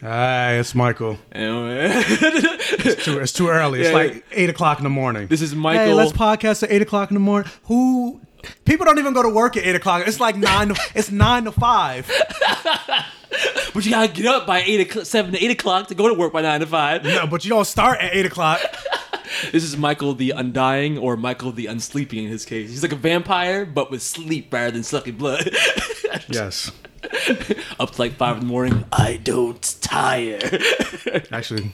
Hi, it's Michael. Uh, it's too, it's too early. It's Yeah. like eight o'clock in the morning. this is Hey, Michael. let's podcast at eight o'clock in the morning. Who? People don't even go to work at eight o'clock. It's like nine. To, it's nine to five. but you gotta get up by eight o'clock, seven to eight o'clock to go to work by nine to five. No, but you don't start at eight o'clock. This is Michael the Undying, or Michael the Unsleeping in his case. He's like a vampire, but with sleep rather than sucking blood. Yes, up to like five in the morning. I don't tire. actually,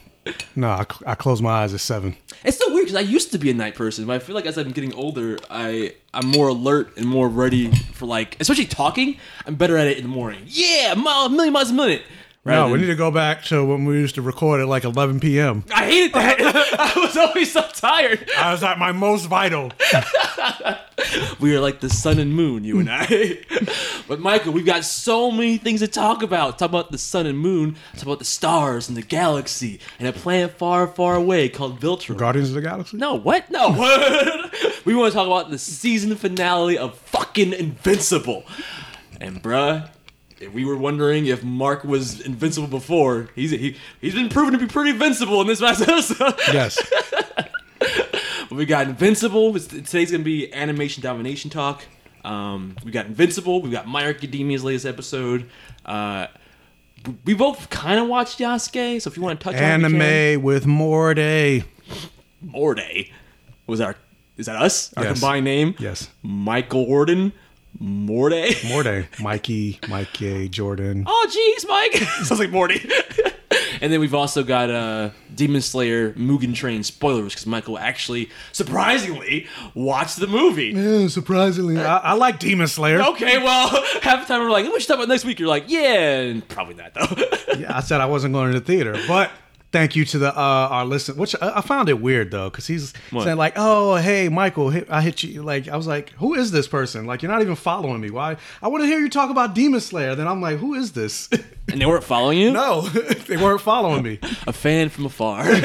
no. I, I close my eyes at seven. It's so weird because I used to be a night person, but I feel like as I'm getting older, I I'm more alert and more ready for like, especially talking. I'm better at it in the morning. Yeah, mile, a million miles a minute. No, we need to go back to when we used to record at like eleven p.m. I hated that. I was always so tired. I was at my most vital. We are like the sun and moon, you and I. but Michael, we've got so many things to talk about. Talk about the sun and moon. Talk about the stars and the galaxy and a planet far, far away called Viltrum. Guardians of the Galaxy. No, what? No. we want to talk about the season finale of fucking Invincible. And bruh, if we were wondering if Mark was invincible before, he's he, he's been proven to be pretty invincible in this last episode. Yes. We got Invincible. Today's gonna be animation domination talk. Um, we got Invincible. We got My Academia's latest episode. Uh, we both kind of watched Yasuke, so if you want to touch on we can. Anime with more day. Morday was our is that us? Our Yes. combined name? Yes. Michael Warden. Morday. Morty. Mikey, Mikey, Jordan. Oh jeez, Mike. Sounds like Morty. and then we've also got uh Demon Slayer Mugen Train spoilers because Michael actually surprisingly watched the movie. Yeah, surprisingly, I, I like Demon Slayer. Okay, well, half the time we're like, we should talk about next week. You're like, yeah, and probably not though. Yeah, I said I wasn't going to the theater, but thank you to the uh, our listen. Which I, I found it weird though, because he's What? saying like, "Oh, hey, Michael, hit, I hit you." Like, I was like, "Who is this person?" Like, you're not even following me. Why? I want to hear you talk about Demon Slayer. Then I'm like, "Who is this?" and they weren't following you. no, they weren't following me. A fan from afar.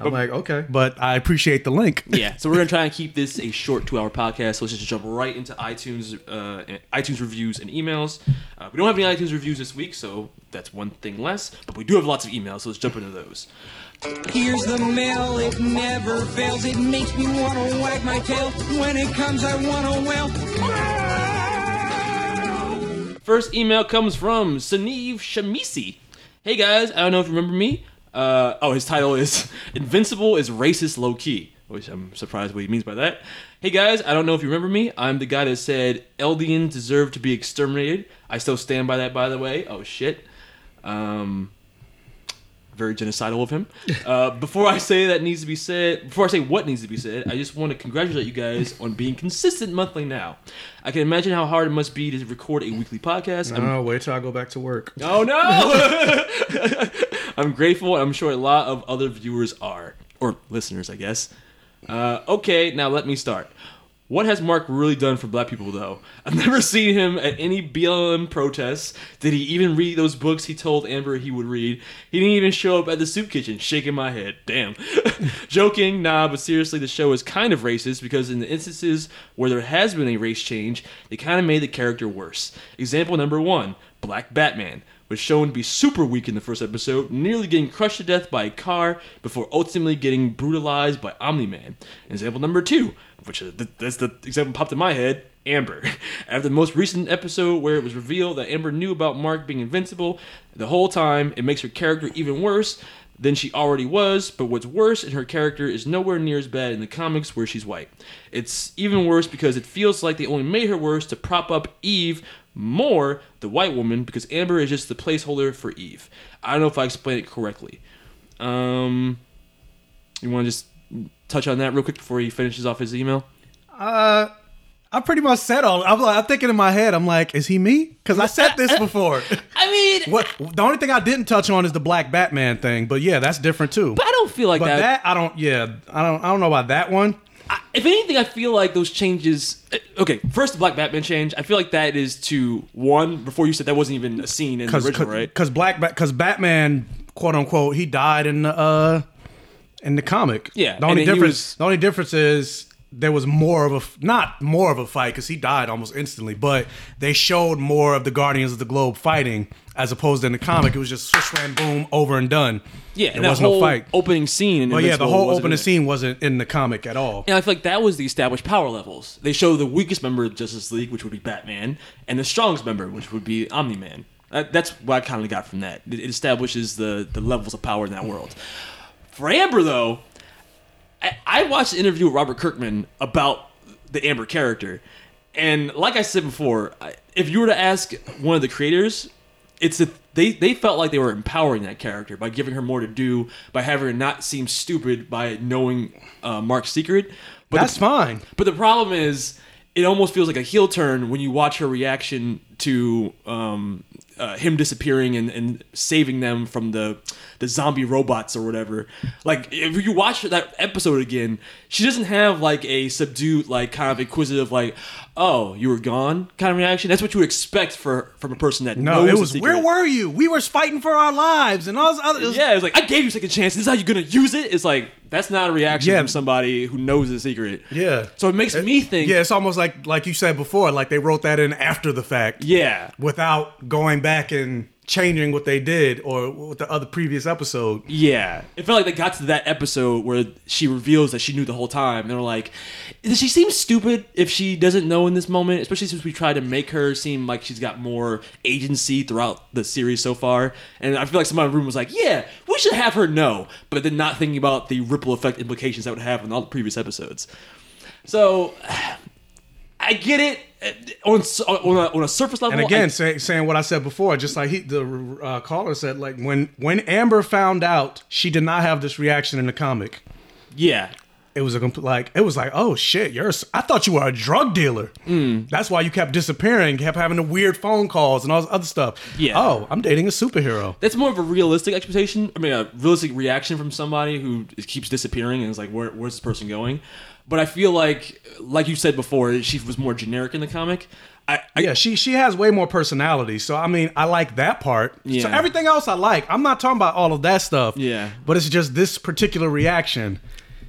I'm like, okay, but I appreciate the link. yeah, so we're gonna try and keep this a short two-hour podcast. So let's just jump right into iTunes, uh, iTunes reviews and emails. Uh, we don't have any iTunes reviews this week, so that's one thing less. But we do have lots of emails, so let's jump into those. Here's the mail, it never fails. It makes me wanna wag my tail. When it comes, I wanna wail. First email comes from Saniv Shamisi. Hey guys, I don't know if you remember me. Uh, oh, his title is Invincible is Racist Low Key, which I'm surprised what he means by that. Hey guys, I don't know if you remember me. I'm the guy that said Eldians deserve to be exterminated. I still stand by that, by the way. Oh shit. Um, very genocidal of him. Uh, before I say that needs to be said, before I say what needs to be said, I just want to congratulate you guys on being consistent monthly now. I can imagine how hard it must be to record a weekly podcast. I'm Oh, wait till I go back to work. Oh no! I'm grateful, and I'm sure a lot of other viewers are, or listeners, I guess. Uh, okay, now let me start. What has Mark really done for black people, though? I've never seen him at any BLM protests. Did he even read those books he told Amber he would read? He didn't even show up at the soup kitchen, shaking my head. Damn. Joking, nah, but seriously, the show is kind of racist because in the instances where there has been a race change, they kind of made the character worse. Example number one Black Batman was shown to be super weak in the first episode, nearly getting crushed to death by a car before ultimately getting brutalized by Omni Man. Example number two, which is th- that's the example popped in my head. Amber. After the most recent episode where it was revealed that Amber knew about Mark being invincible the whole time, it makes her character even worse than she already was, but what's worse, and her character is nowhere near as bad in the comics where she's white. It's even worse because it feels like they only made her worse to prop up Eve more, the white woman, because Amber is just the placeholder for Eve. I don't know if I explained it correctly. Um, you want to just touch on that real quick before he finishes off his email? Uh, I pretty much said all. I'm like, I'm thinking in my head. I'm like, is he me? Because I said this before. I mean, what the only thing I didn't touch on is the black Batman thing, but yeah, that's different too. but I don't feel like But that. that I don't. Yeah, I don't. I don't know about that one. if anything, I feel like those changes. eh, Okay, first the Black Batman change. I feel like that is to one. Before you said that wasn't even a scene in the original, right? because black because Batman quote unquote he died in the uh in the comic. Yeah, The only difference was- the only difference is there was more of a not more of a fight because he died almost instantly, but they showed more of the Guardians of the Globe fighting as opposed to in the comic. It was just swish slam boom over and done. Yeah, there and that was whole no fight. opening scene. In But yeah, the whole opening scene wasn't in the comic at all. And I feel like that was the established power levels. They show the weakest member of Justice League, which would be Batman, and the strongest member, which would be Omni Man. That's what I kind of got from that. It, it establishes the the levels of power in that world. For Amber, though, I, I watched an interview with Robert Kirkman about the Amber character, and like I said before, if you were to ask one of the creators, it's that they they felt like they were empowering that character by giving her more to do, by having her not seem stupid by knowing uh, Mark's secret. But That's the, fine. but the problem is, it almost feels like a heel turn when you watch her reaction to um, uh, him disappearing and, and saving them from the the zombie robots or whatever. Like if you watch that episode again, she doesn't have like a subdued, like kind of inquisitive, like "Oh, you were gone" kind of reaction. That's what you would expect for from a person that No, knows it was where were you? We were fighting for our lives and all this other. it was- Yeah, it's like I gave you a second chance. This is how you're gonna use it. It's like that's not a reaction Yeah. from somebody who knows the secret. Yeah. So it makes me think. Yeah, it's almost like like you said before, like they wrote that in after the fact. Yeah. Without going back and changing what they did or with the other previous episode. Yeah, it felt like they got to that episode where she reveals that she knew the whole time. And they were like, "Does she seem stupid if she doesn't know in this moment?" Especially since we tried to make her seem like she's got more agency throughout the series so far. And I feel like somebody in the room was like, "Yeah, we should have her know," but then not thinking about the ripple effect implications that would have on all the previous episodes. So. I get it on on a, on a surface level. And again, I- say, saying what I said before, just like he, the uh, caller said, like when when Amber found out she did not have this reaction in the comic, yeah, it was a complete like it was like oh shit, you're. I thought you were a drug dealer. Hmm. That's why you kept disappearing, kept having the weird phone calls and all this other stuff. Yeah. Oh, I'm dating a superhero. that's more of a realistic expectation. I mean, a realistic reaction from somebody who keeps disappearing and is like, Where, "Where's this person going?" But I feel like, like you said before, she was more generic in the comic. I, I Yeah, she she has way more personality. So I mean, I like that part. So Yeah. everything else I like. I'm not talking about all of that stuff. Yeah. But it's just this particular reaction.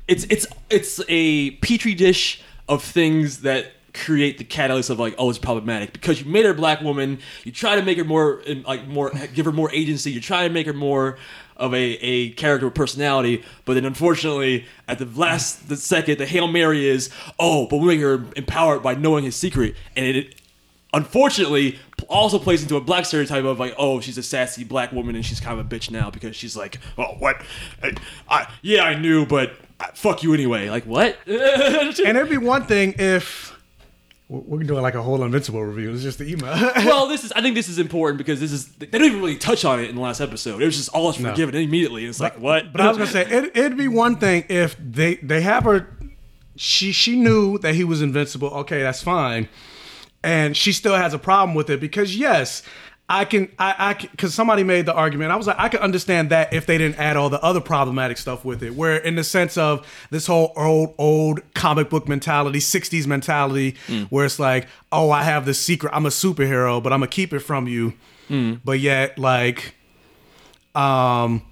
It's it's it's a petri dish of things that create the catalyst of like oh it's problematic. Because you made her a black woman you try to make her more like more give her more agency you try to make her more of a, a character with personality but then unfortunately at the last the second the hail mary is oh but we make her empowered by knowing his secret. And it unfortunately also plays into a black stereotype of like oh she's a sassy black woman and she's kind of a bitch now because she's like oh what? I, I yeah i knew but fuck you anyway like what And it'd be one thing if we're doing like a whole Invincible review. It's just the email. well this is i think this is important because this is they don't even really touch on it in the last episode it was just all is forgiven immediately it's like what But I was gonna say it, it'd be one thing if they they have her. She she knew that he was invincible. Okay, that's fine, and she still has a problem with it because yes, I can I I because somebody made the argument. I was like I can understand that if they didn't add all the other problematic stuff with it. Where in the sense of this whole old old comic book mentality, '60s mentality, where it's like oh I have this secret, I'm a superhero, but I'm gonna keep it from you. But yet like um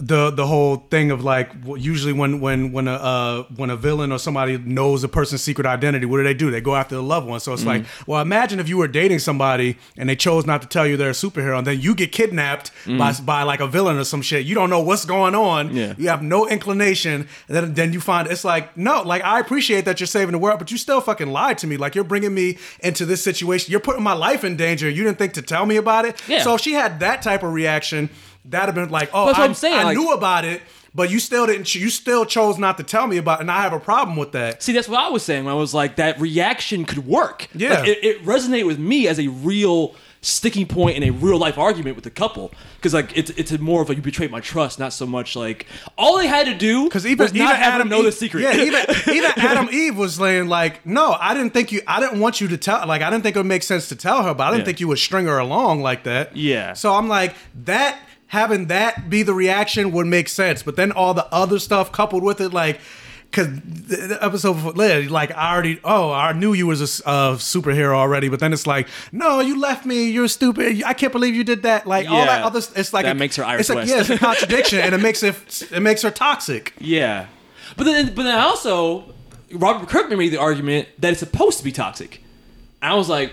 the the whole thing of like usually when when when a uh, when a villain or somebody knows a person's secret identity, what do they do? They go after the loved one. So it's like, Mm-hmm. well, imagine if you were dating somebody and they chose not to tell you they're a superhero, and then you get kidnapped by by like a villain or some shit. You don't know what's going on. Mm-hmm. Yeah. You have no inclination. And then then you find it's like, no, like I appreciate that you're saving the world, but you still fucking lied to me. Like you're bringing me into this situation. You're putting my life in danger. You didn't think to tell me about it. Yeah. So if she had that type of reaction, that'd have been like, oh, That's what I, I'm saying, I like- knew about it, but you still didn't. You still chose not to tell me about, it, and I have a problem with that. See, that's what I was saying when I was like, that reaction could work. Yeah. Like, it, it resonated with me as a real sticking point in a real life argument with the couple. Because, like, it's it's more of like, you betrayed my trust, not so much like, all they had to do Because even was even not Adam know Eve, the secret. Yeah, even even Atom Eve was saying like, no, I didn't think you. I didn't want you to tell. Like, I didn't think it would make sense to tell her, but I didn't Yeah. think you would string her along like that. Yeah. So I'm like that. Having that be the reaction would make sense, but then all the other stuff coupled with it, like. Cause the episode before, like I already, oh, I knew you was a a superhero already, but then it's like, no, you left me, you're stupid, I can't believe you did that, like all that other, it's like That a- makes her Iris it's like, yeah, it's a contradiction, and it makes it, it makes her toxic. Yeah, but then but then also Robert Kirkman made the argument that it's supposed to be toxic. I was like,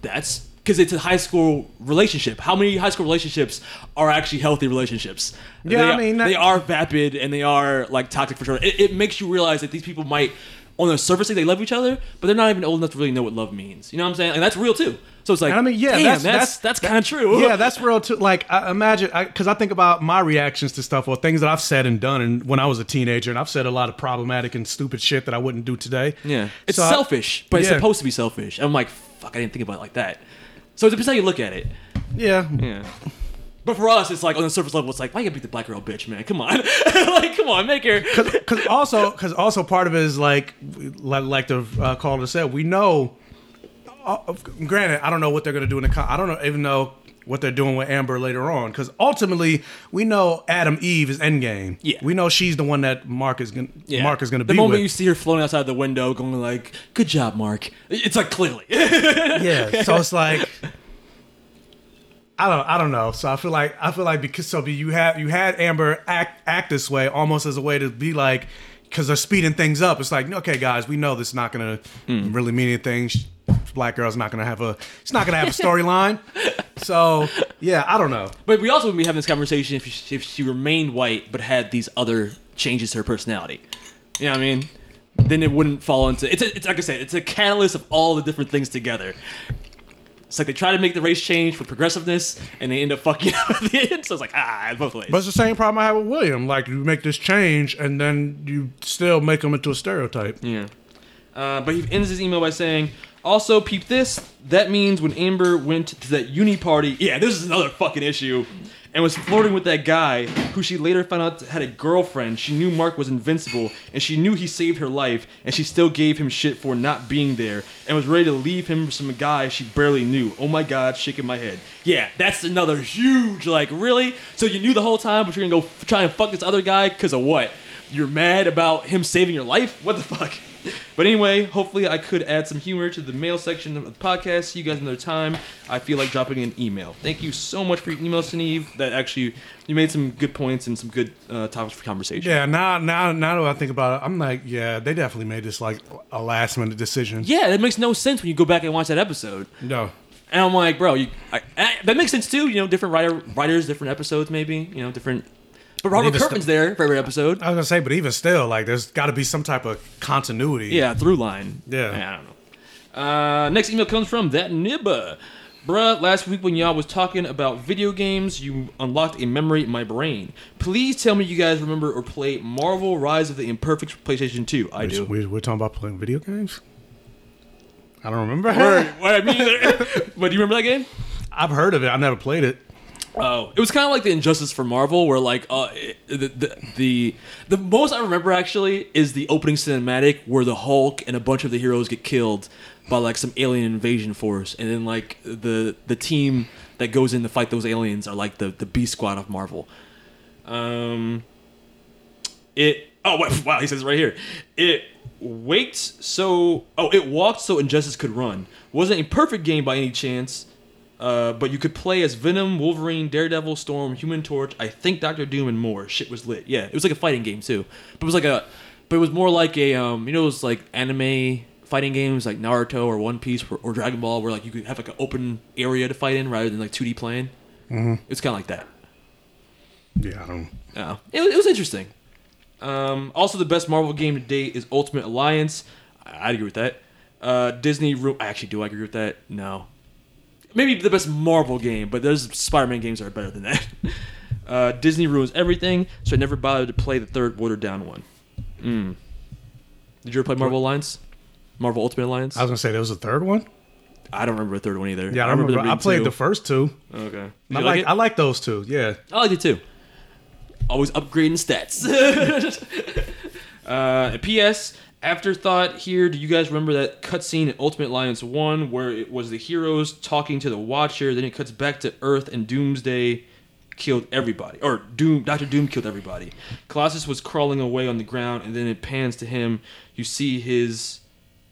that's because it's a high school relationship. How many high school relationships are actually healthy relationships? Yeah, They I mean, they are vapid and they are like toxic for sure. It, it makes you realize that these people might. On the surface, they love each other, but they're not even old enough to really know what love means. You know what I'm saying? And that's real too. So it's like, I mean, yeah, damn, that's that's that's that's, kind of true. Yeah, that's real too. Like, I imagine because I, think about my reactions to stuff or things that I've said and done, and when I was a teenager, and I've said a lot of problematic and stupid shit that I wouldn't do today. Yeah, it's So I- selfish, but it's supposed to be selfish. I'm like, fuck, I didn't think about it like that. So it depends how you look at it. yeah, Yeah. But for us, it's like on the surface level, it's like, why you gotta beat the black girl bitch, man? Come on, like, come on, make her. Because also, because also part of it is like, like, like the uh, caller said, we know. Uh, granted, I don't know what they're gonna do in the. Con- I don't know, even know what they're doing with Amber later on. Because ultimately, we know Atom Eve is Endgame. Yeah. we know she's the one that Mark is gonna. Mark is gonna the be The moment with. you see her floating outside the window, going like, "Good job, Mark." It's like clearly. yeah so it's like i don't i don't know so i feel like i feel like because so you had you had amber act act this way almost as a way to be like because they're speeding things up it's like okay guys we know this is not gonna hmm. really mean anything black girl's not gonna have a it's not gonna have a storyline so yeah i don't know but we also would be having this conversation if she, if she remained white but had these other changes to her personality. You know what I mean? Then it wouldn't fall into. It's, a, it's like I said, it's a catalyst of all the different things together. It's like they try to make the race change for progressiveness, and they end up fucking up at the end. So it's like ah, both ways. but it's the same problem i have with william like you make this change and then you still make him into a stereotype Yeah. Uh, but he ends his email by saying, also, peep this. That means when Amber went to that uni party, yeah, this is another fucking issue, and was flirting with that guy who she later found out had a girlfriend. She knew Mark was invincible, and she knew he saved her life, and she still gave him shit for not being there, and was ready to leave him for some guy she barely knew. Oh my god, shaking my head. Yeah, that's another huge, like, really? So you knew the whole time, but you're gonna go f- try and fuck this other guy because of what? You're mad about him saving your life? What the fuck? But anyway, hopefully I could add some humor to the mail section of the podcast. See you guys another time. I feel like dropping an email. Thank you so much for your email, Steve. That actually you made some good points and some good uh, topics for conversation. yeah now now now that i think about it i'm like yeah they definitely made this like a last minute decision Yeah, that makes no sense when you go back and watch that episode. no And I'm like, bro, you, I, I, that makes sense too. You know, different writer, writers, different episodes, maybe. You know, different. But Robert Kirkman's there for every episode. I was gonna say, but even still, like, there's got to be some type of continuity. Yeah, through line. Yeah. I don't know. Uh, next email comes from that nibba. Bruh, last week when y'all was talking about video games, you unlocked a memory in my brain. Please tell me you guys remember or play Marvel Rise of the Imperfect PlayStation 2. I do. we, we're talking about playing video games. I don't remember. Word. What I mean, but do you remember that game? I've heard of it. I never played it. Oh, it was kind of like the Injustice for Marvel, where like uh, the, the the the most I remember actually is the opening cinematic where the Hulk and a bunch of the heroes get killed by like some alien invasion force, and then like the the team that goes in to fight those aliens are like the the B Squad of Marvel. Um, it oh wow he says right here. It waked so oh it walked so injustice could run. Wasn't a perfect game by any chance uh, but you could play as venom wolverine daredevil storm human torch i think dr doom and more shit was lit yeah it was like a fighting game too but it was like a but it was more like a um you know it was like anime fighting games like naruto or one piece or, or dragon ball where like you could have like an open area to fight in rather than like 2d playing mm-hmm. it's kind of like that Yeah, I don't. yeah, it, was- it was interesting. Um, also, the best Marvel game to date is Ultimate Alliance. I, I'd agree with that. Uh, Disney. Ru- Actually, do I agree with that? No. Maybe the best Marvel game, but those Spider-Man games are better than that. Uh, Disney ruins everything, so I never bothered to play the third watered down one. Mm. Did you ever play Marvel Alliance? Marvel Ultimate Alliance? I was gonna say there was a third one. I don't remember a third one either. Yeah, I remember. the I played two. the first two. Okay. I like, like? I like those two. Yeah. I like it too. Always upgrading stats. uh, P.S. Afterthought here. Do you guys remember that cutscene in Ultimate Alliance 1 where it was the heroes talking to the Watcher, then it cuts back to Earth and Doomsday killed everybody. Or Doom Doctor Doom killed everybody. Colossus was crawling away on the ground and then it pans to him. You see his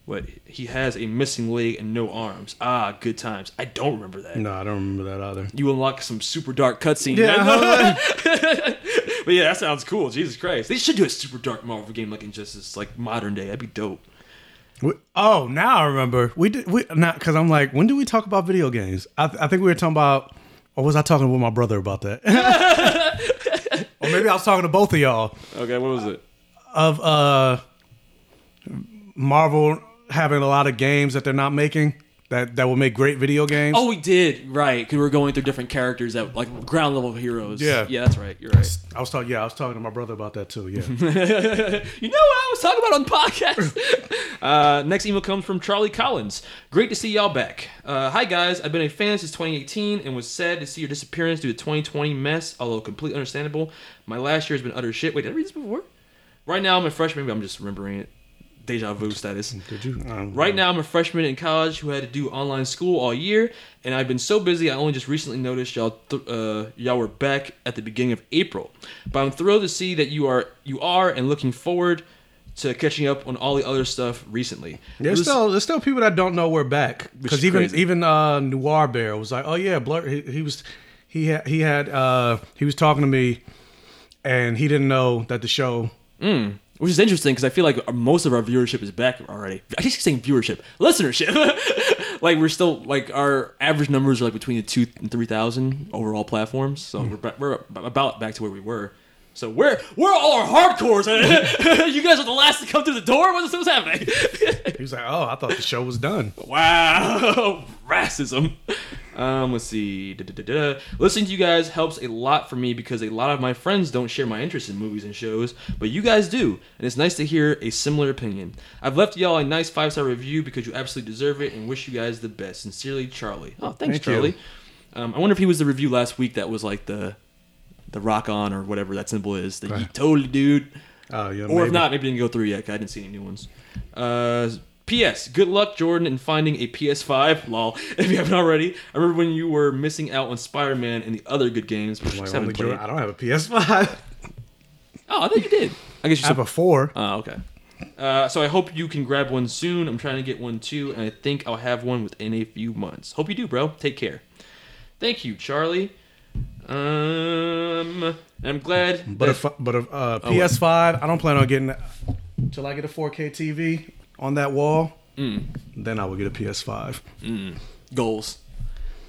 what he has a missing leg and no arms. Ah, good times. I don't remember that. No, I don't remember that either. You unlock some super dark cutscene. Yeah, man. I But yeah, that sounds cool. Jesus Christ, they should do a super dark Marvel game like Injustice, like modern day. That'd be dope. We, oh, now I remember. We did. We not because I'm like, when do we talk about video games? I, I think we were talking about, or was I talking with my brother about that? or maybe I was talking to both of y'all Okay, what was it? of uh Marvel having a lot of games that they're not making that that will make great video games. Oh, we did right because we were going through different characters that like ground level heroes. Yeah. yeah, that's right. You're right. I was talking. Yeah, I was talking to my brother about that too. Yeah. You know what I was talking about on the podcast. uh, next email comes from Charlie Collins. Great to see y'all back. Uh, hi guys, I've been a fan since 2018 and was sad to see your disappearance due to 2020 mess. Although completely understandable, my last year has been utter shit. Wait, did I read this before? Right now I'm a freshman. Maybe I'm just remembering it. Deja vu status. Did you? Um, Right now, I'm a freshman in college who had to do online school all year, and I've been so busy. I only just recently noticed y'all th- uh, y'all were back at the beginning of April. But I'm thrilled to see that you are you are, and looking forward to catching up on all the other stuff recently. There's This- still there's still people that don't know we're back because even crazy. even uh, Noir Bear was like, oh yeah, Blur. He, he was he had he had uh, he was talking to me, and he didn't know that the show. Which is interesting because I feel like most of our viewership is back already. I keep saying viewership, listenership. like we're still like our average numbers are like between the two and three thousand overall platforms. So hmm. we're ba- we're about back to where we were. So we're we're all our hardcores. you guys are the last to come through the door. What's, what's happening? He was like, oh, I thought the show was done. Wow, racism. Um, let's see. Da-da-da-da. Listening to you guys helps a lot for me because a lot of my friends don't share my interest in movies and shows, but you guys do, and it's nice to hear a similar opinion. I've left y'all a nice five star review because you absolutely deserve it, and wish you guys the best. Sincerely, Charlie. Oh, thanks, Thank. Charlie. Um, I wonder if he was the review last week that was like the the rock on or whatever that symbol is. The Right. yeet totally dude. Oh yeah, Or maybe. if not, maybe didn't go through yet. 'cause I didn't see any new ones. Uh, P.S. Good luck, Jordan, in finding a PS5. Lol. If you haven't already, I remember when you were missing out on Spider-Man and the other good games. Which I haven't played. Jordan- I don't have a PS5. Oh, I thought you did. I guess you I have said. a four. Oh, okay. Uh, so I hope you can grab one soon. I'm trying to get one too, and I think I'll have one within a few months. Hope you do, bro. Take care. Thank you, Charlie. Um, I'm glad. But that- if but if uh, Oh, PS5, I don't plan on getting till I get a 4K TV on that wall. Mm. Then I will get a PS5. goals.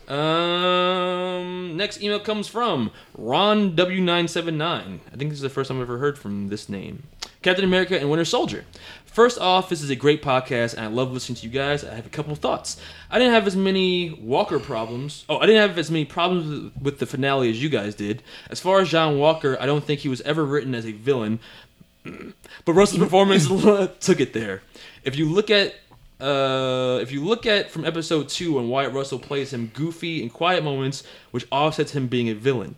Um, next email comes from Ron W979. I think this is the first time I've ever heard from this name. Captain America and Winter Soldier. First off, this is a great podcast, and I love listening to you guys. I have a couple of thoughts. I didn't have as many Walker problems. Oh, I didn't have as many problems with- with the finale as you guys did. As far as John Walker, I don't think he was ever written as a villain, but Russell's performance took it there. If you look at uh, if you look at from episode two when Wyatt Russell plays him goofy in quiet moments, which offsets him being a villain,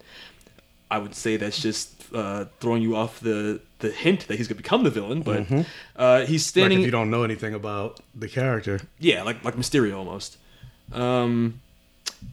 I would say that's just uh, throwing you off the the hint that he's gonna become the villain. But uh, he's Like standing. if you don't know anything about the character. Yeah, like like Mysterio almost. Um,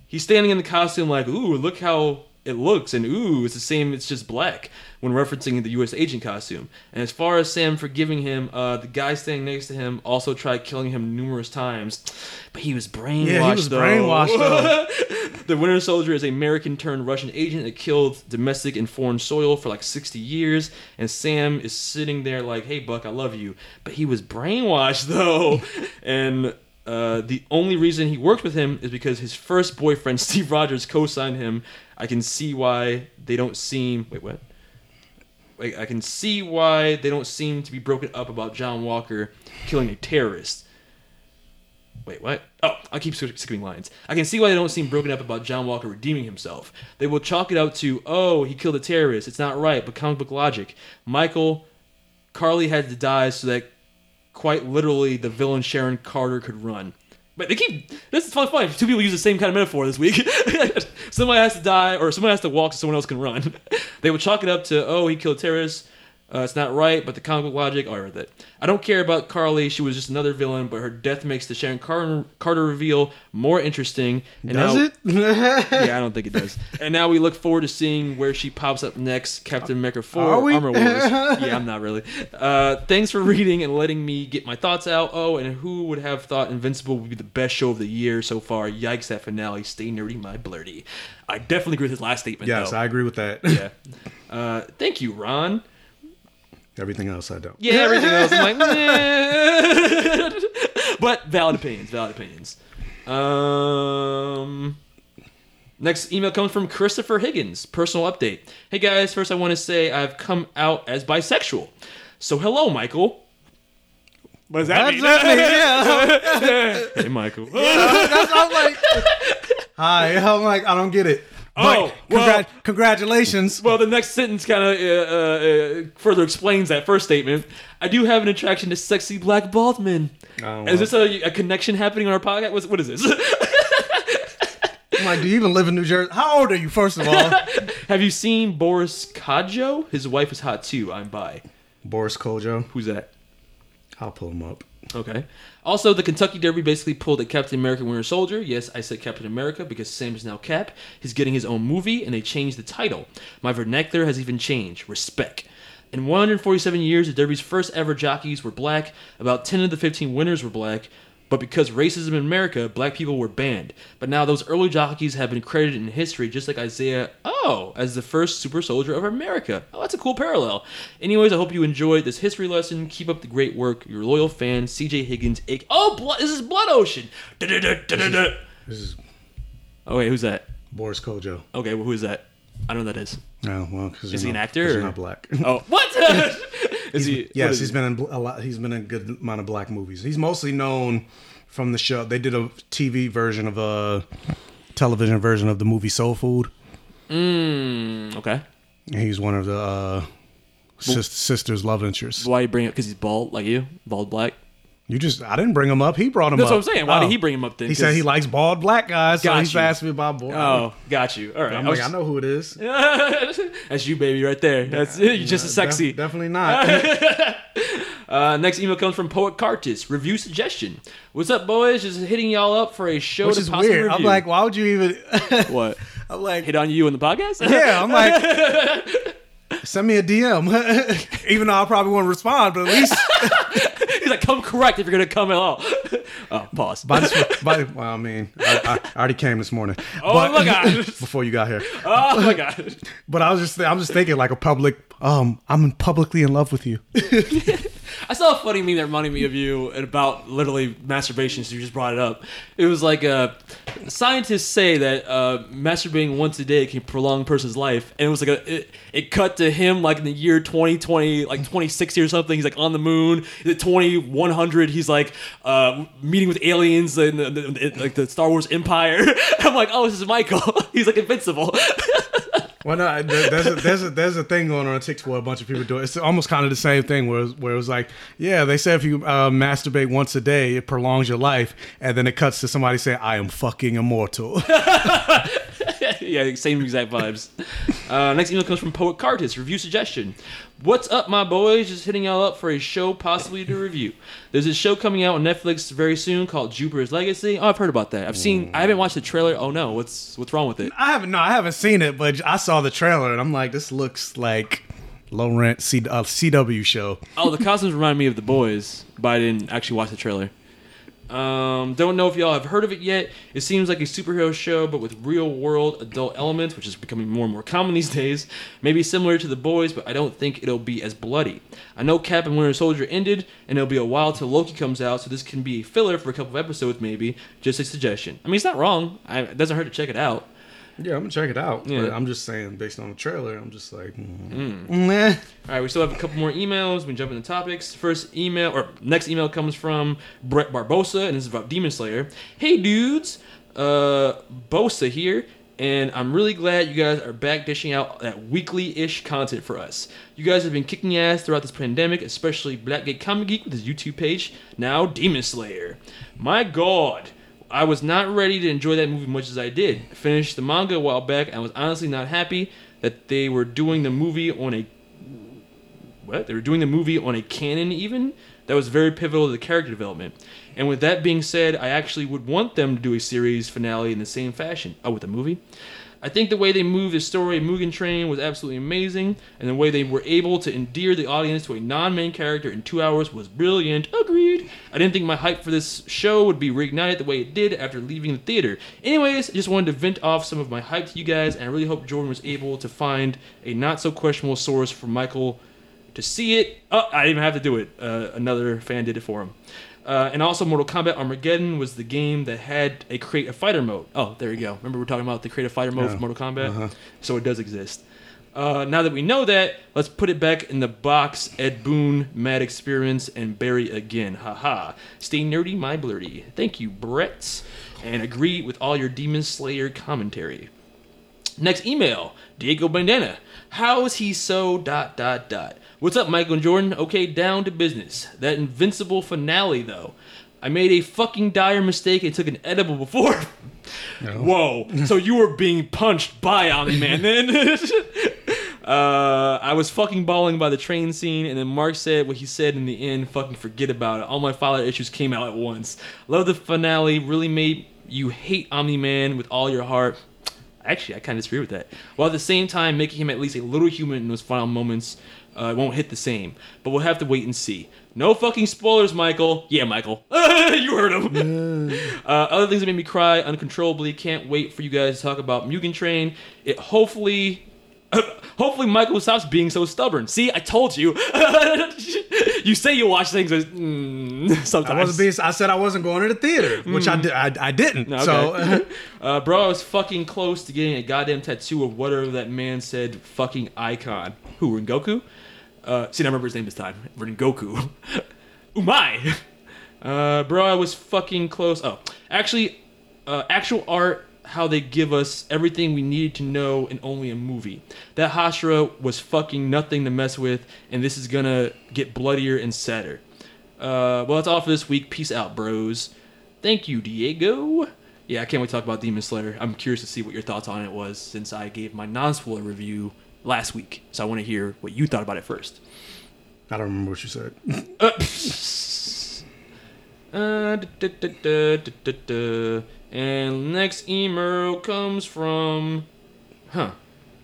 he's standing in the costume like, ooh, look how it looks, and ooh, it's the same. It's just black when referencing the U.S. agent costume. And as far as Sam forgiving him, uh, the guy standing next to him also tried killing him numerous times, but he was brainwashed. Yeah, he was though. brainwashed, though. the Winter Soldier is a American turned Russian agent that killed domestic and foreign soil for like 60 years, and Sam is sitting there like, "Hey, Buck, I love you," but he was brainwashed though, and. Uh, the only reason he worked with him is because his first boyfriend, Steve Rogers, co-signed him. I can see why they don't seem. Wait, what? Like, I can see why they don't seem to be broken up about John Walker killing a terrorist. Wait, what? Oh, I keep skipping lines. I can see why they don't seem broken up about John Walker redeeming himself. They will chalk it out to, oh, he killed a terrorist. It's not right, but comic book logic. Michael, Karli had to die so that quite literally the villain Sharon Carter could run. But they keep this is fun. Fun. Two people use the same kind of metaphor this week. somebody has to die, or someone has to walk so someone else can run. they would chalk it up to, oh, he killed terrorists. Uh, it's not right, but the comic book logic, all right with it. I don't care about Karli. She was just another villain, but her death makes the Sharon Carter, Carter reveal more interesting. And Does now- it? yeah, I don't think it does. And now we look forward to seeing where she pops up next. Captain America 4 Are we? Armor Wars. yeah, I'm not really. Uh, thanks for reading and letting me get my thoughts out. Oh, and who would have thought Invincible would be the best show of the year so far? Yikes, that finale. Stay nerdy, my blurty. I definitely agree with his last statement, yes, though. I agree with that. yeah. Uh, thank you, Ron. Everything else I don't. Yeah, everything else I'm like, "Meh." but valid opinions, valid opinions. Um, next email comes from Christopher Higgins. Personal update. Hey guys, first I want to say I've come out as bisexual. So hello, Michael. What does that That's that yeah. Hey, Michael. That's, I'm like, hi. I'm like, I don't get it. Oh, But well- congrat- congratulations. Well, the next sentence kind of uh, uh, uh, further explains that first statement. I do have an attraction to sexy black bald men. Oh, Is this a, a connection happening on our podcast? What's, what is this? I'm like, do you even live in New Jersey? How old are you, first of all? have you seen Boris Kodjoe? His wife is hot too. I'm by. Boris Kodjoe. Who's that? I'll pull him up. Okay. Also, the Kentucky Derby basically pulled a Captain America Winter Soldier. Yes, I said Captain America because Sam is now Cap. He's getting his own movie, and they changed the title. My vernacular has even changed. Respect. In 147 years, the Derby's first ever jockeys were black. About 10 of the 15 winners were black. But because racism in America, black people were banned. But now those early jockeys have been credited in history, just like Isaiah, oh, as the first super soldier of America. Oh, that's a cool parallel. Anyways, I hope you enjoyed this history lesson. Keep up the great work. Your loyal fan, CJ Higgins. A- oh, blood, this is Blood Ocean. This is Oh, wait, who's that? Boris Kodjoe. Okay, well, who is that? I don't know who that is. Oh well, because Is he an actor, He's not black. Oh, what? is he? what yes, is he's he? been in a lot. He's been in a good amount of black movies. He's mostly known from the show. They did a TV version of a television version of the movie Soul Food. Mm, okay. He's one of the uh, sis- sisters' love interests. Why you bring it? Because he's bald, like you, bald black. You just, I didn't bring him up. He brought him That's up. what I'm saying. Why Oh. did he bring him up then? He said he likes bald black guys, so he's you. asked me about bald. Oh, got you. All right. I'm I like, I know who it is. That's you, baby, right there. That's it. You're just as sexy. Def- definitely not. Uh, next email comes from Poet Cartis. Review suggestion. What's up, boys? Just hitting y'all up for a show Which to is possibly weird. I'm like, why would you even? what? I'm like, Hit on you in the podcast? yeah. I'm like, send me a DM. even though I probably won't respond, but at least Like, come correct if you're gonna come at all. oh, pause. by this, by, well, I mean, I, I already came this morning. Oh but- my God. before you got here. oh my god. But I was just, I'm just thinking like a public. Um, I'm publicly in love with you. I saw a funny meme that reminded me of you and about literally masturbation. So you just brought it up. It was like uh, scientists say that uh, masturbating once a day can prolong a person's life, and it was like a it, it cut to him like in the year 2020, like 2060 or something. He's like on the moon. The 2100, he's like uh, meeting with aliens in the, the, the- like the Star Wars Empire. I'm like, oh, this is Michael. he's like invincible. Well, no, there's a, there's a there's a thing going on on TikTok where a bunch of people do it. It's almost kind of the same thing where where it was like, yeah, they say if you uh, masturbate once a day, it prolongs your life, and then it cuts to somebody saying, "I am fucking immortal." yeah, same exact vibes. Uh, next email comes from Poet Cartus. Review suggestion. What's up, my boys? Just hitting y'all up for a show possibly to review. There's a show coming out on Netflix very soon called Jupiter's Legacy. Oh, I've heard about that. I've seen. I haven't watched the trailer. Oh no, what's what's wrong with it? I haven't no, I haven't seen it, but I saw the trailer and I'm like, this looks like low rent C, uh, CW show. Oh, the costumes remind me of the boys, but I didn't actually watch the trailer. Um, don't know if y'all have heard of it yet. It seems like a superhero show, but with real world adult elements, which is becoming more and more common these days. Maybe similar to The Boys, but I don't think it'll be as bloody. I know Cap and Winter Soldier ended, and it'll be a while till Loki comes out, so this can be a filler for a couple of episodes, maybe. Just a suggestion. I mean, it's not wrong. I, it doesn't hurt to check it out. Yeah, I'm gonna check it out. Yeah. But I'm just saying, based on the trailer, I'm just like, mm. nah. All right, we still have a couple more emails. We jump into topics. First email or next email comes from Brett Barbosa, and this is about Demon Slayer. Hey dudes, uh, Bosa here, and I'm really glad you guys are back dishing out that weekly-ish content for us. You guys have been kicking ass throughout this pandemic, especially Blackgate Comic Geek with his YouTube page. Now Demon Slayer. My God. I was not ready to enjoy that movie much as I did. I finished the manga a while back and was honestly not happy that they were doing the movie on a what? They were doing the movie on a canon even that was very pivotal to the character development. And with that being said, I actually would want them to do a series finale in the same fashion. Oh, with a movie? I think the way they moved the story of Mugen Train was absolutely amazing, and the way they were able to endear the audience to a non-main character in two hours was brilliant. Agreed. I didn't think my hype for this show would be reignited the way it did after leaving the theater. Anyways, I just wanted to vent off some of my hype to you guys, and I really hope Jordan was able to find a not so questionable source for Michael to see it. Oh, I didn't even have to do it. Uh, another fan did it for him. Uh, and also, Mortal Kombat Armageddon was the game that had a create a fighter mode. Oh, there you go. Remember we are talking about the create a fighter mode Yeah. for Mortal Kombat? So it does exist. Uh, now that we know that, let's put it back in the box. Ed Boon, Mad Experience, and Barry again. Haha. Stay nerdy, my blurdy. Thank you, Brett. And agree with all your Demon Slayer commentary. Next email, Diego Bandana. How is he so dot dot dot? What's up, Michael and Jordan? Okay, down to business. That invincible finale though. I made a fucking dire mistake and took an edible before. Whoa. so you were being punched by Omni Man then? Uh, I was fucking bawling by the train scene, and then Mark said what he said in the end. Fucking forget about it. All my father issues came out at once. Love the finale. Really made you hate Omni Man with all your heart. Actually, I kind of disagree with that. While at the same time making him at least a little human in those final moments, uh, it won't hit the same. But we'll have to wait and see. No fucking spoilers, Michael. Yeah, Michael. you heard him. uh, other things that made me cry uncontrollably. Can't wait for you guys to talk about Mugen Train. It hopefully. Hopefully Michael stops being so stubborn. See, I told you. you say you watch things, but mm, sometimes. I wasn't being. I said I wasn't going to the theater, which I did. I, I didn't. Okay. So uh, bro, I was fucking close to getting a goddamn tattoo of whatever that man said. Fucking icon. Who? Rengoku? Uh, see, I remember his name this time. Rengoku. Umai. Uh, bro, I was fucking close. Oh, actually, uh, actual art. How they give us everything we needed to know in only a movie. That Hashira was fucking nothing to mess with, and this is gonna get bloodier and sadder. Uh, well, that's all for this week. Peace out, bros. Thank you, Diego. Yeah, I can't wait to talk about Demon Slayer. I'm curious to see what your thoughts on it was since I gave my non-spoiler review last week. So I want to hear what you thought about it first. I don't remember what you said. Uh, da, da, da. And next email comes from, huh?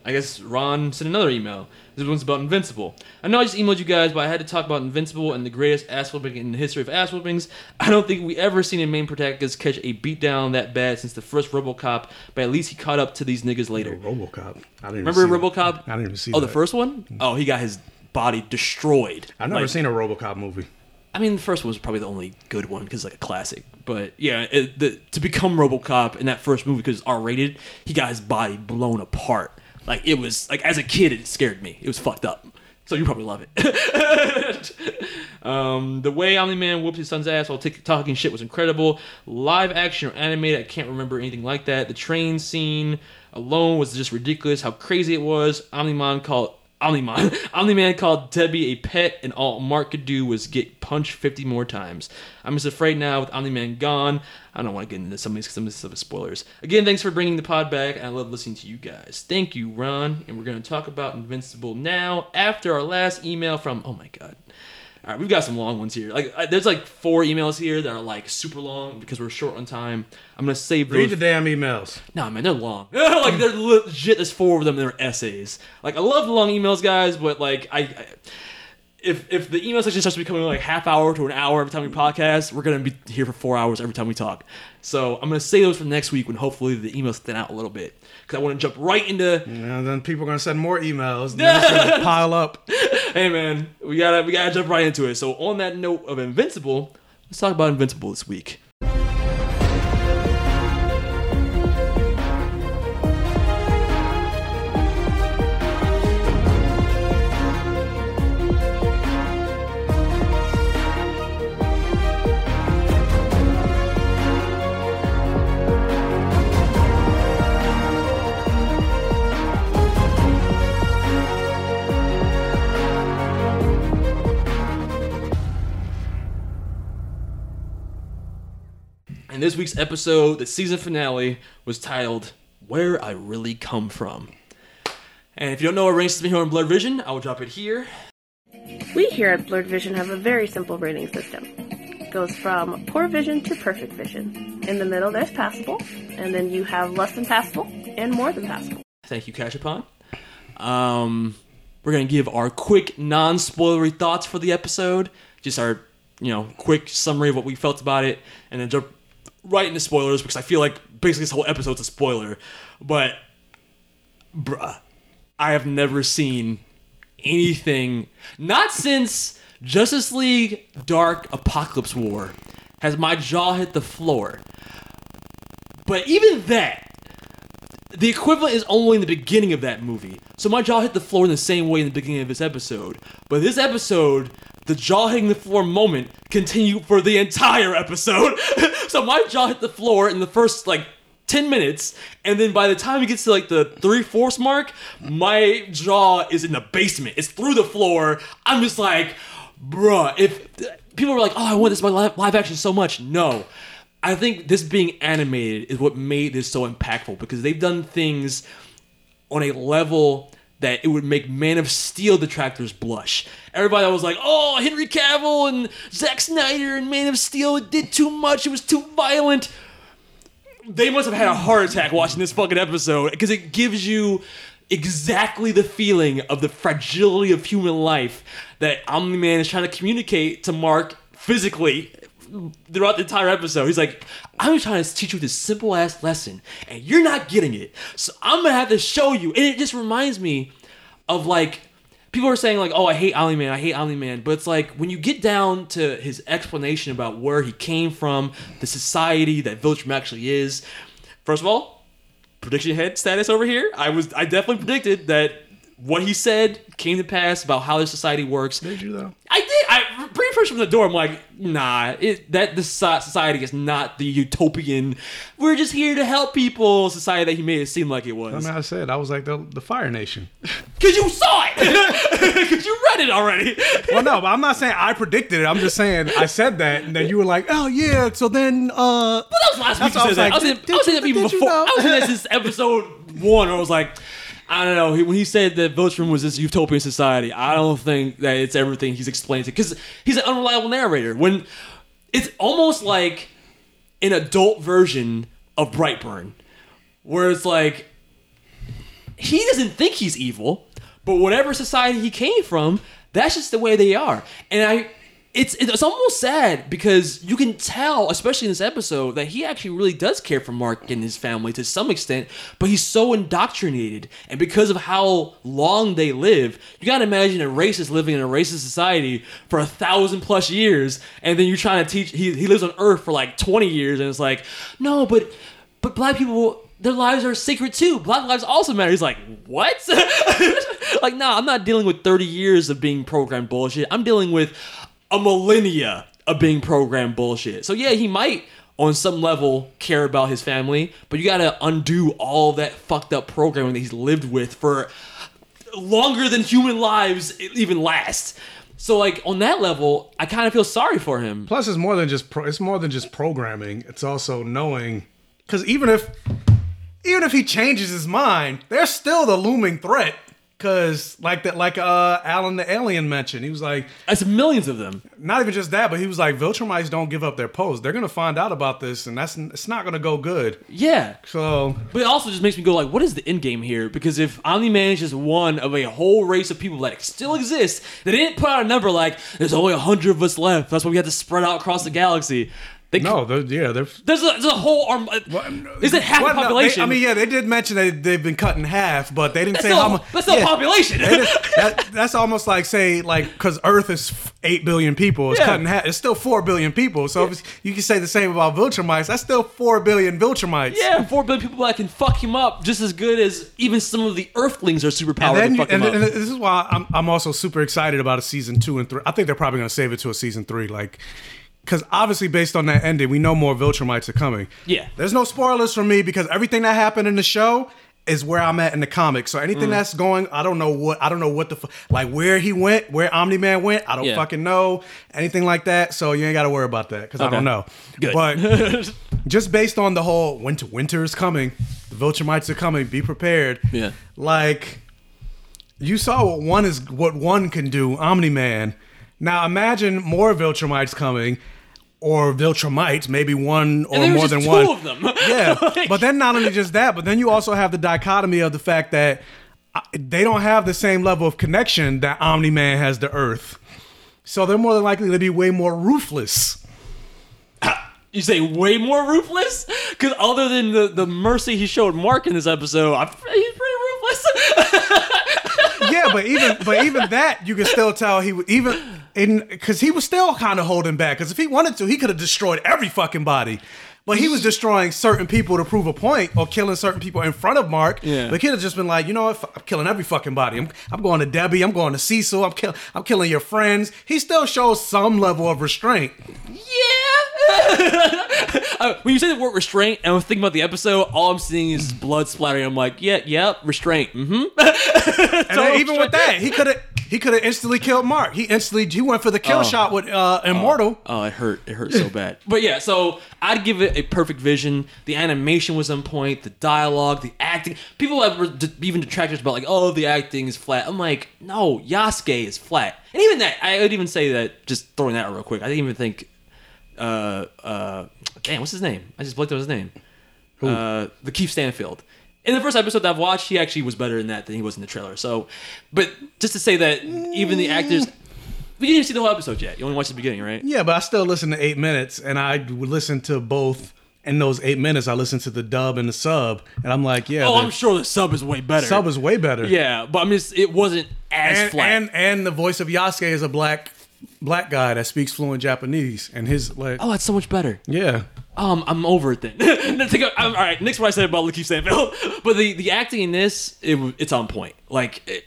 I guess Ron sent another email. This one's about Invincible. I know I just emailed you guys, but I had to talk about Invincible and the greatest ass whooping in the history of ass whoopings. I don't think we ever seen a main protagonist catch a beatdown that bad since the first RoboCop, but at least he caught up to these niggas later. RoboCop. I didn't Remember even see RoboCop? That. I didn't even see. Oh, the first one? Oh, he got his body destroyed. I've never Like- seen a RoboCop movie. I mean, the first one was probably the only good one because like a classic. But yeah, it, the, to become RoboCop in that first movie because it's R-rated, he got his body blown apart. Like it was like as a kid, it scared me. It was fucked up. So you probably love it. um, the way Omni Man whooped his son's ass while t- talking shit was incredible. Live action or animated, I can't remember anything like that. The train scene alone was just ridiculous. How crazy it was. Omni Man called Omni-Man. Omni-Man called Debbie a pet, and all Mark could do was get punched 50 more times. I'm just afraid now with Omni-Man gone, I don't want to get into some of these, some of these spoilers. Again, thanks for bringing the pod back, and I love listening to you guys. Thank you, Ron, and we're going to talk about Invincible now after our last email from, oh my god. All right, we've got some long ones here. Like, uh, there's like four emails here that are like super long because we're short on time. I'm gonna save Read those the damn emails. no, man, they're long. like they're legit. There's four of them. They're essays. Like I love the long emails, guys, but like I, I if if the email section starts to becoming like half hour to an hour every time we podcast, we're gonna be here for four hours every time we talk. So I'm gonna save those for next week when hopefully the emails thin out a little bit because I want to jump right into. And then people are gonna send more emails. And then it's gonna pile up. Hey man, we gotta we gotta jump right into it. So on that note of Invincible, let's talk about Invincible this week. Week's episode, the season finale, was titled Where I Really Come From. And if you don't know what ranks has been here on Blurred Vision, I will drop it here. We here at Blurred Vision have a very simple rating system. It goes from poor vision to perfect vision. In the middle, there's passable, and then you have less than passable and more than passable. Thank you, Kashapon. Um, we're gonna give our quick, non-spoilery thoughts for the episode. Just our, you know, quick summary of what we felt about it, and then jump right into spoilers because I feel like basically this whole episode's a spoiler. But, bruh, I have never seen anything, not since Justice League Dark Apokolips War, has my jaw hit the floor. But even that, the equivalent is only in the beginning of that movie. So my jaw hit the floor in the same way in the beginning of this episode. But this episode, the jaw hitting the floor moment continued for the entire episode. so my jaw hit the floor in the first like 10 minutes, and then by the time it gets to like the three fourths mark, my jaw is in the basement. It's through the floor. I'm just like, bruh, if people were like, oh, I want this live, live action so much. No. I think this being animated is what made this so impactful because they've done things on a level that it would make Man of Steel detractors blush. Everybody that was like, "Oh, Henry Cavill and Zack Snyder and Man of Steel it did too much. It was too violent." They must have had a heart attack watching this fucking episode because it gives you exactly the feeling of the fragility of human life that Omni Man is trying to communicate to Mark physically throughout the entire episode. He's like, I'm trying to teach you this simple ass lesson, and you're not getting it. So I'm gonna have to show you. And it just reminds me of like people are saying like, oh, I hate Omni Man, I hate Omni Man, but it's like when you get down to his explanation about where he came from, the society that Viltrum actually is. First of all, prediction head status over here. I was I definitely predicted that what he said came to pass about how their society works. Did you though? I did. I first from the door. I'm like, nah. It, that the society is not the utopian. We're just here to help people society that he made it seem like it was. I mean, I said I was like the the Fire Nation. Cause you saw it. Cause you read it already. well, no, but I'm not saying I predicted it. I'm just saying I said that, and then you were like, "Oh yeah." So then, uh, But that was last week. That's You what I was like, I was saying, did- I was saying did that even before. I was saying that since episode one. I was like, I don't know. He, when he said that Viltrum was this utopian society, I don't think that it's everything he's explained to. Because he's an unreliable narrator. When it's almost like an adult version of Brightburn, where it's like he doesn't think he's evil, but whatever society he came from, that's just the way they are. And I it's it's almost sad because you can tell, especially in this episode, that he actually really does care for Mark and his family to some extent, but he's so indoctrinated. And because of how long they live, you gotta imagine a racist living in a racist society for a thousand plus years, and then you're trying to teach he, he lives on Earth for like 20 years, and it's like, no, but but black people their lives are sacred too. Black lives also matter. He's like, what? like, nah, I'm not dealing with 30 years of being programmed bullshit. I'm dealing with a millennia of being programmed bullshit. So yeah, he might on some level care about his family, but you gotta undo all that fucked up programming that he's lived with for longer than human lives even last. So like on that level, I kind of feel sorry for him. plus it's more than just pro, it's more than just programming. It's also knowing because even if even if he changes his mind, there's still the looming threat. Cause like that, like uh, Alan the alien mentioned, he was like, That's millions of them. not even just that, but he was like, Viltrumites don't give up their post. They're gonna find out about this, and that's it's not gonna go good. Yeah. So But it also just makes me go like, what is the end game here? Because if Omni Man is just one of a whole race of people that still exist, they didn't put out a number like there's only a hundred of us left. That's why we had to spread out across the galaxy. They, no, they're, yeah, they're there's a, there's a whole arm. Uh, is it half the no, they- population? I mean, yeah, they did mention that they've been cut in half, but they didn't that's say still, how much. that's yeah. a population. That, that's almost like say like because Earth is eight billion people, it's Yeah. cut in half. It's still four billion people. So if you can say the same about vulture Viltrumites. That's still four billion vulture Viltrumites. yeah, four billion people that can fuck him up just as good as even some of the Earthlings are super And then you, and, and this is why I'm I'm also super excited about a season two and three. I think they're probably gonna save it to a season three, like. Because obviously, based on that ending, we know more Viltrumites are coming. Yeah. There's no spoilers for me because everything that happened in the show is where I'm at in the comics. So anything Mm. that's going, I don't know what, I don't know what the, like where he went, where Omni Man went. I don't Yeah. fucking know anything like that. So you ain't got to worry about that because I don't know. Good. But just based on the whole winter winter is coming, the Viltrumites are coming, be prepared. Yeah. Like you saw what one is what one can do, Omni Man. Now imagine more Viltrumites coming. Or Viltrumites, maybe one or more than one. two of them. Yeah, Like- but then not only just that, but then you also have the dichotomy of the fact that uh, they don't have the same level of connection that Omni Man has to Earth. So they're more than likely to be way more ruthless. You say way more ruthless? Because other than the, the mercy he showed Mark in this episode, I'm, he's pretty ruthless. Yeah, but even but even that you can still tell he would even in because he was still kind of holding back. Because if he wanted to, he could have destroyed every fucking body. But he was destroying certain people to prove a point, or killing certain people in front of Mark. Yeah. But he could have just been like, you know what, I'm killing every fucking body. I'm, I'm going to Debbie. I'm going to Cecil. I'm kill, I'm killing your friends. He still shows some level of restraint. yeah. Uh, when you say the word restraint, and I'm thinking about the episode, all I'm seeing is blood splattering. I'm like, yeah, yep, restraint. Mm-hmm. And even with that, he could have he could have instantly killed Mark. He instantly he went for the kill shot with uh, Immortal. Oh, it hurt. It hurt so bad. But yeah, so I'd give it a perfect vision. The animation was on point. The dialogue, the acting. People have re- even detractors about like, oh, the acting is flat. I'm like, no, Yasuke is flat. And even that, I would even say that. Just throwing that out real quick. I didn't even think. Uh, uh, damn, what's his name? I just blanked on his name. Uh, Lakeith Stanfield. In the first episode that I've watched, he actually was better in that than he was in the trailer. So, but just to say that even the actors. We didn't even see the whole episode yet. You only watched the beginning, right? Yeah, but I still listen to eight minutes, and I would listen to both. In those eight minutes, I listened to the dub and the sub, and I'm like, yeah, Oh, the I'm sure the sub is way better. sub is way better. yeah, but I mean, it wasn't as and, flat. and and the voice of Yasuke is a black black guy that speaks fluent Japanese, and his like, oh, that's so much better. yeah, Um, I'm over it then. No, take a- I'm- all right, next what I said about Lakeith Stanfield, but the the acting in this it, it's on point. Like it,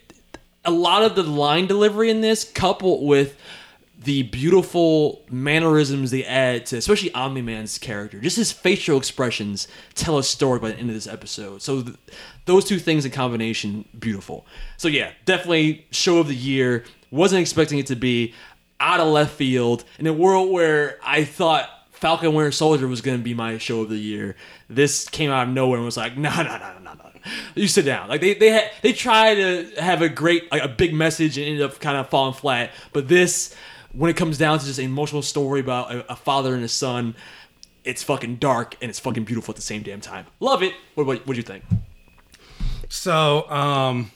a lot of the line delivery in this, coupled with the beautiful mannerisms they add to, especially Omni Man's character, just his facial expressions tell a story by the end of this episode. So th- those two things in combination, beautiful. So yeah, definitely show of the year. Wasn't expecting it to be out of left field in a world where I thought Falcon Winter Soldier was going to be my show of the year. This came out of nowhere and was like, no, no, no, no, no, no. You sit down. Like they they they tried to have a great like a big message and ended up kind of falling flat. But this, when it comes down to just an emotional story about a, a father and a son, it's fucking dark and it's fucking beautiful at the same damn time. Love it. What what what do you think? So, um,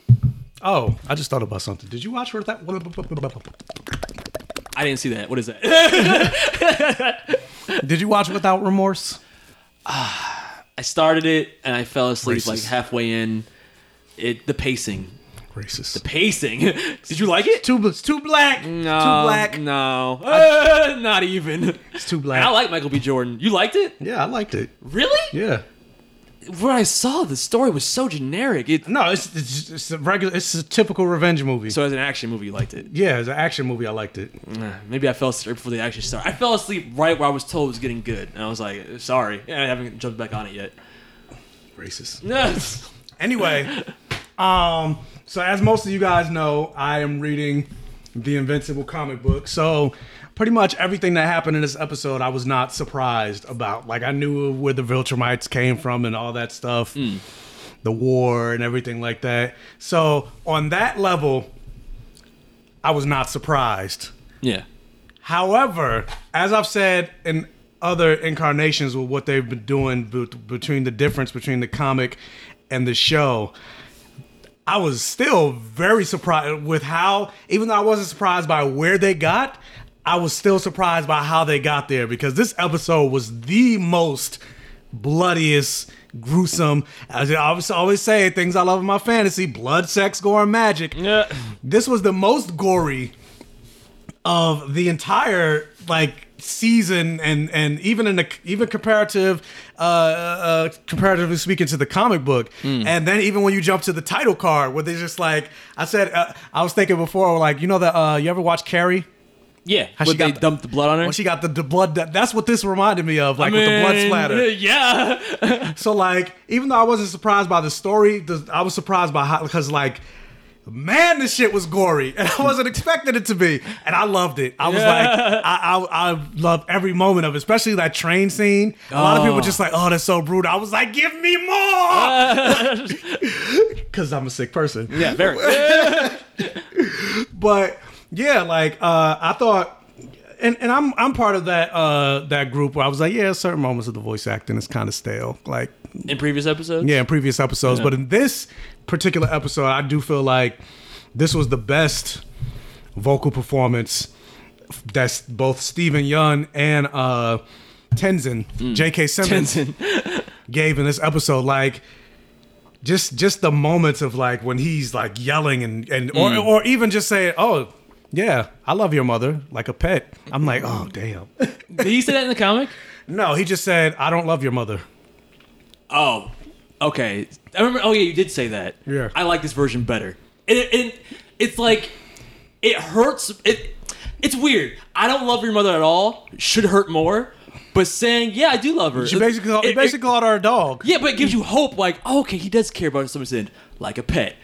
oh, I just thought about something. Did you watch that? I didn't see that. What is that? Did you watch Without Remorse? I started it and I fell asleep Racist. like halfway in. It the pacing, Racist. The pacing. Did you like it? Too, it's too black. No, Too black. No, Uh, not even. It's too black. I like Michael B. Jordan. You liked it? yeah, I liked it. Really? Yeah. What I saw, the story was so generic. It, No, it's it's, it's a regular. It's a typical revenge movie. so as an action movie, you liked it. yeah, as an action movie, I liked it. Uh, Maybe I fell asleep before the action started. I fell asleep right where I was told it was getting good, and I was like, "Sorry, I haven't jumped back on it yet." Racist. Yes. Anyway, um, so as most of you guys know, I am reading the Invincible comic book. So pretty much everything that happened in this episode, I was not surprised about. Like I knew where the Viltrumites came from and all that stuff, hmm. the war and everything like that. So on that level, I was not surprised. Yeah. However, as I've said in other incarnations with what they've been doing between the difference between the comic and the show, I was still very surprised with how, even though I wasn't surprised by where they got, I was still surprised by how they got there because this episode was the most bloodiest, gruesome. As I always always say, things I love in my fantasy: blood, sex, gore, and magic. Yeah. This was the most gory of the entire like season and and even in the even comparative uh, uh comparatively speaking to the comic book and then even when you jump to the title card where they just like i said uh, i was thinking before like you know that uh you ever watch carrie Yeah. How she they got the- dumped the blood on her. when she got the, the blood that, that's what this reminded me of like with the blood splatter Yeah. so like even though i wasn't surprised by the story the, i was surprised by how because like man, this shit was gory, and I wasn't expecting it to be, and I loved it. I was like, I, I, I loved every moment of it, especially that train scene. A lot of people were just like, oh, that's so brutal. I was like, give me more, because I'm a sick person. Yeah, very. But yeah, like uh, I thought. And, and I'm I'm part of that uh, that group where I was like, yeah, certain moments of the voice acting is kind of stale. Like, In previous episodes? yeah, in previous episodes, but in this particular episode, I do feel like this was the best vocal performance that's both Steven Yeun and uh, Tenzin, J.K. Simmons, Tenzin. gave in this episode. Like, just just the moments of like when he's like yelling and and or, or even just saying, "Oh, yeah, I love your mother like a pet." I'm like, "Oh, damn." Did he say that in the comic? no, he just said, "I don't love your mother." Oh, okay. I remember. Oh yeah, you did say that. Yeah. I like this version better. And it, and it's like it hurts. It it's weird. I don't love your mother at all. Should hurt more. But saying, yeah, I do love her. She basically called, it- he basically called her a dog. yeah, but it gives you hope. Like, oh, okay, he does care about someone's in like a pet.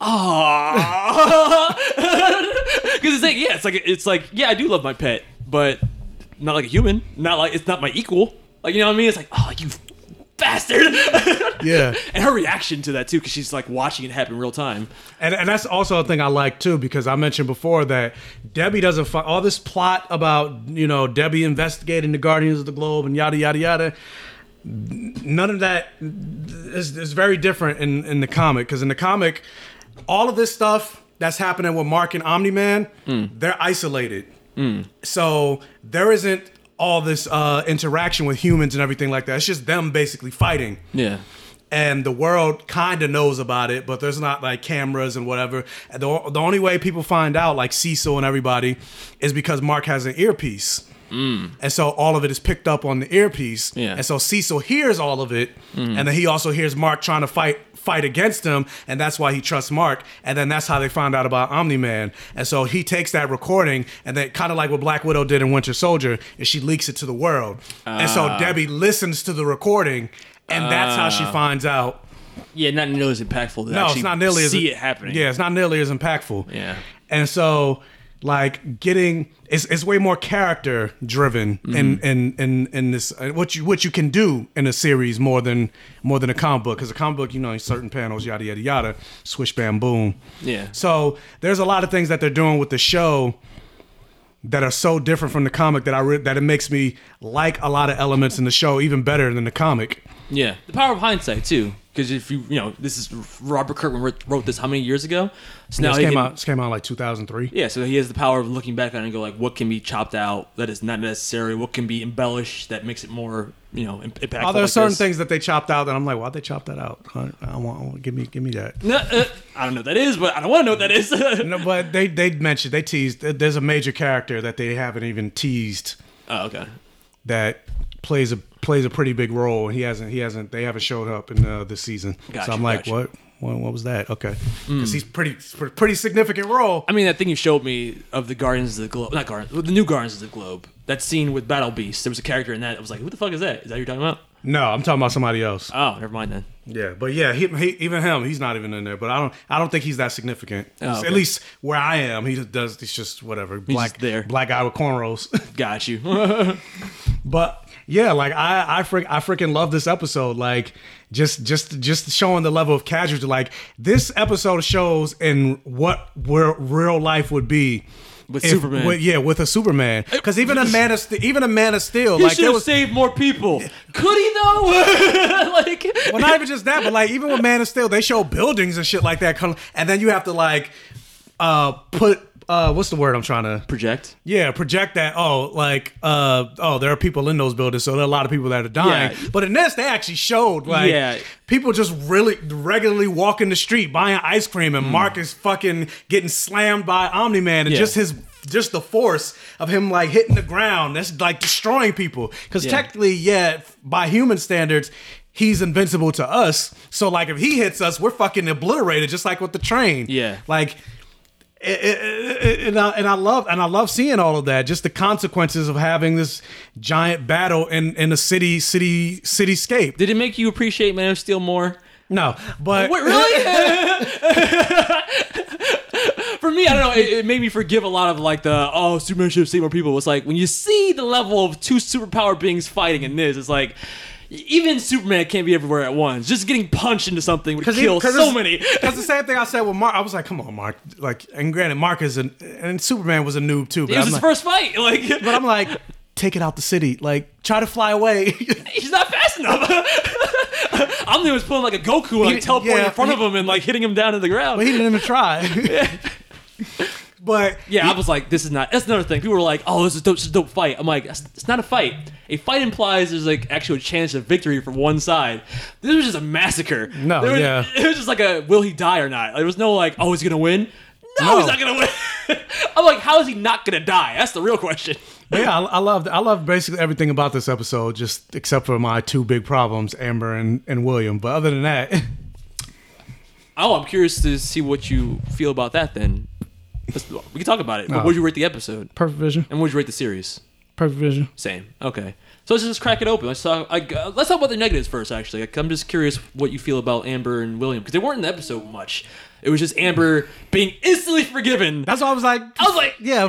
Ah, because it's like, yeah, it's like it's like, yeah, I do love my pet, but not like a human. Not like it's not my equal. Like you know what I mean? It's like, oh, you bastard. Yeah. and her reaction to that too, because she's like watching it happen real time. And, and that's also a thing I like too, because I mentioned before that Debbie doesn't find all this plot about, you know, Debbie investigating the Guardians of the Globe and yada, yada, yada. None of that is, is very different in, in the comic, because in the comic, all of this stuff that's happening with Mark and Omni Man, hmm. they're isolated. Hmm. So there isn't all this uh, interaction with humans and everything like that. It's just them basically fighting Yeah. and the world kind of knows about it, but there's not like cameras and whatever. And the, the only way people find out, like Cecil and everybody, is because Mark has an earpiece. Hmm. And so all of it is picked up on the earpiece. Yeah. And so Cecil hears all of it. And then he also hears Mark trying to fight fight against him. And that's why he trusts Mark. And then that's how they found out about Omni Man. And so he takes that recording and then kind of like what Black Widow did in Winter Soldier, is she leaks it to the world. and so ah. Debbie listens to the recording. And that's how she ah. finds out Yeah, not nearly as impactful. No, it's not nearly see as it happening. Yeah, it's not nearly as impactful. Yeah. and so like getting it's, it's way more character driven in, in in in this uh, what you what you can do in a series more than more than a comic book because a comic book you know certain panels yada yada yada swish bam boom Yeah. so there's a lot of things that they're doing with the show that are so different from the comic that I re- that it makes me like a lot of elements in the show even better than the comic. Yeah, the power of hindsight too. Because if you, you know, this is Robert Kirkman wrote, this how many years ago? So now this came can- out this came out like 2003. Yeah, so he has the power of looking back on it and go like, what can be chopped out that is not necessary? What can be embellished that makes it more, you know, im- impactful? Oh, there are like certain this? things that they chopped out that I'm like, why'd they chop that out? I, I want, I want- give me, give me that. No, uh, I don't know what that is, but I don't want to know what that is. No, but they they mentioned they teased. There's a major character that they haven't even teased oh, okay. that plays a plays a pretty big role. He hasn't he hasn't they haven't showed up in uh, this season. Gotcha, so I'm like, gotcha. what? what? What was that? Okay, because he's pretty pretty significant role. I mean, that thing you showed me of the Guardians of the Globe, not Guardians, the new Guardians of the Globe. That scene with Battle Beast. There was a character in that. I was like, who the fuck is that? Is that what you're talking about? No, I'm talking about somebody else. Oh, never mind then. Yeah, but yeah, he, he, even him, he's not even in there. But I don't, I don't think he's that significant. Oh, okay. At least where I am, he just does. He's just whatever. Black just there. black guy with cornrows. Got you. But yeah, like I I freak I freaking love this episode. Like just just just showing the level of casualty. Like this episode shows in what where real life would be. With if- Superman. with- yeah, with a Superman. Because even a man of even a man of steel, He like should have was saved more people. Could he though? like, well, not even just that, but like even with Man of Steel, they show buildings and shit like that, and then you have to like uh put uh what's the word I'm trying to project. Yeah, project that. Oh, like, uh, oh, there are people in those buildings, so there are a lot of people that are dying. Yeah. But in this, they actually showed like Yeah. people just really regularly walking the street buying ice cream, and Mark is fucking getting slammed by Omni Man, and. Yeah. just his just the force of him like hitting the ground that's like destroying people. Because technically, yeah, by human standards. He's invincible to us, so like if he hits us, we're fucking obliterated, just like with the train. Yeah. like it- it- it- and I, and I love and I love seeing all of that. Just the consequences of having this giant battle in in a city city cityscape. Did it make you appreciate Man of Steel more? No, but What really? for me, I don't know. It, it made me forgive a lot of like the oh Superman should have saved more people. It's like when you see the level of two superpower beings fighting in this, it's like. Even Superman can't be everywhere at once. Just getting punched into something would kill so many. That's the same thing I said with Mark. I was like, "Come on, Mark." Like, and granted, Mark is an and Superman was a noob too. But It was I'm his like, first fight. Like, but I'm like, take it out the city. Like, try to fly away. he's not fast enough. I'm the was pulling like a Goku and like He- teleporting yeah, in front of him and like hitting him down to the ground. but he didn't even try. But Yeah, I was like, this is not. That's another thing. People were like, oh, this is dope, this is a dope fight. I'm like, it's not a fight. A fight implies there's like actual chance of victory from one side. This was just a massacre. No, There was- yeah. It was just like a will he die or not. There was no like, oh, he's gonna win. No, No. he's not gonna win. I'm like, how is he not gonna die? That's the real question. But yeah, I, I love I love basically everything about this episode, just except for my two big problems, Amber and, and William. But other than that, Oh, I'm curious to see what you feel about that. Then Let's, we can talk about it. But No. what would you rate the episode? perfect vision, And what would you rate the series? perfect vision. Same. Okay. So let's just crack it open. Let's talk. I, uh, let's talk about the negatives first. Actually, Like, I'm just curious what you feel about Amber and William because they weren't in the episode much. It was just Amber being instantly forgiven. That's why I was like, I was like, yeah,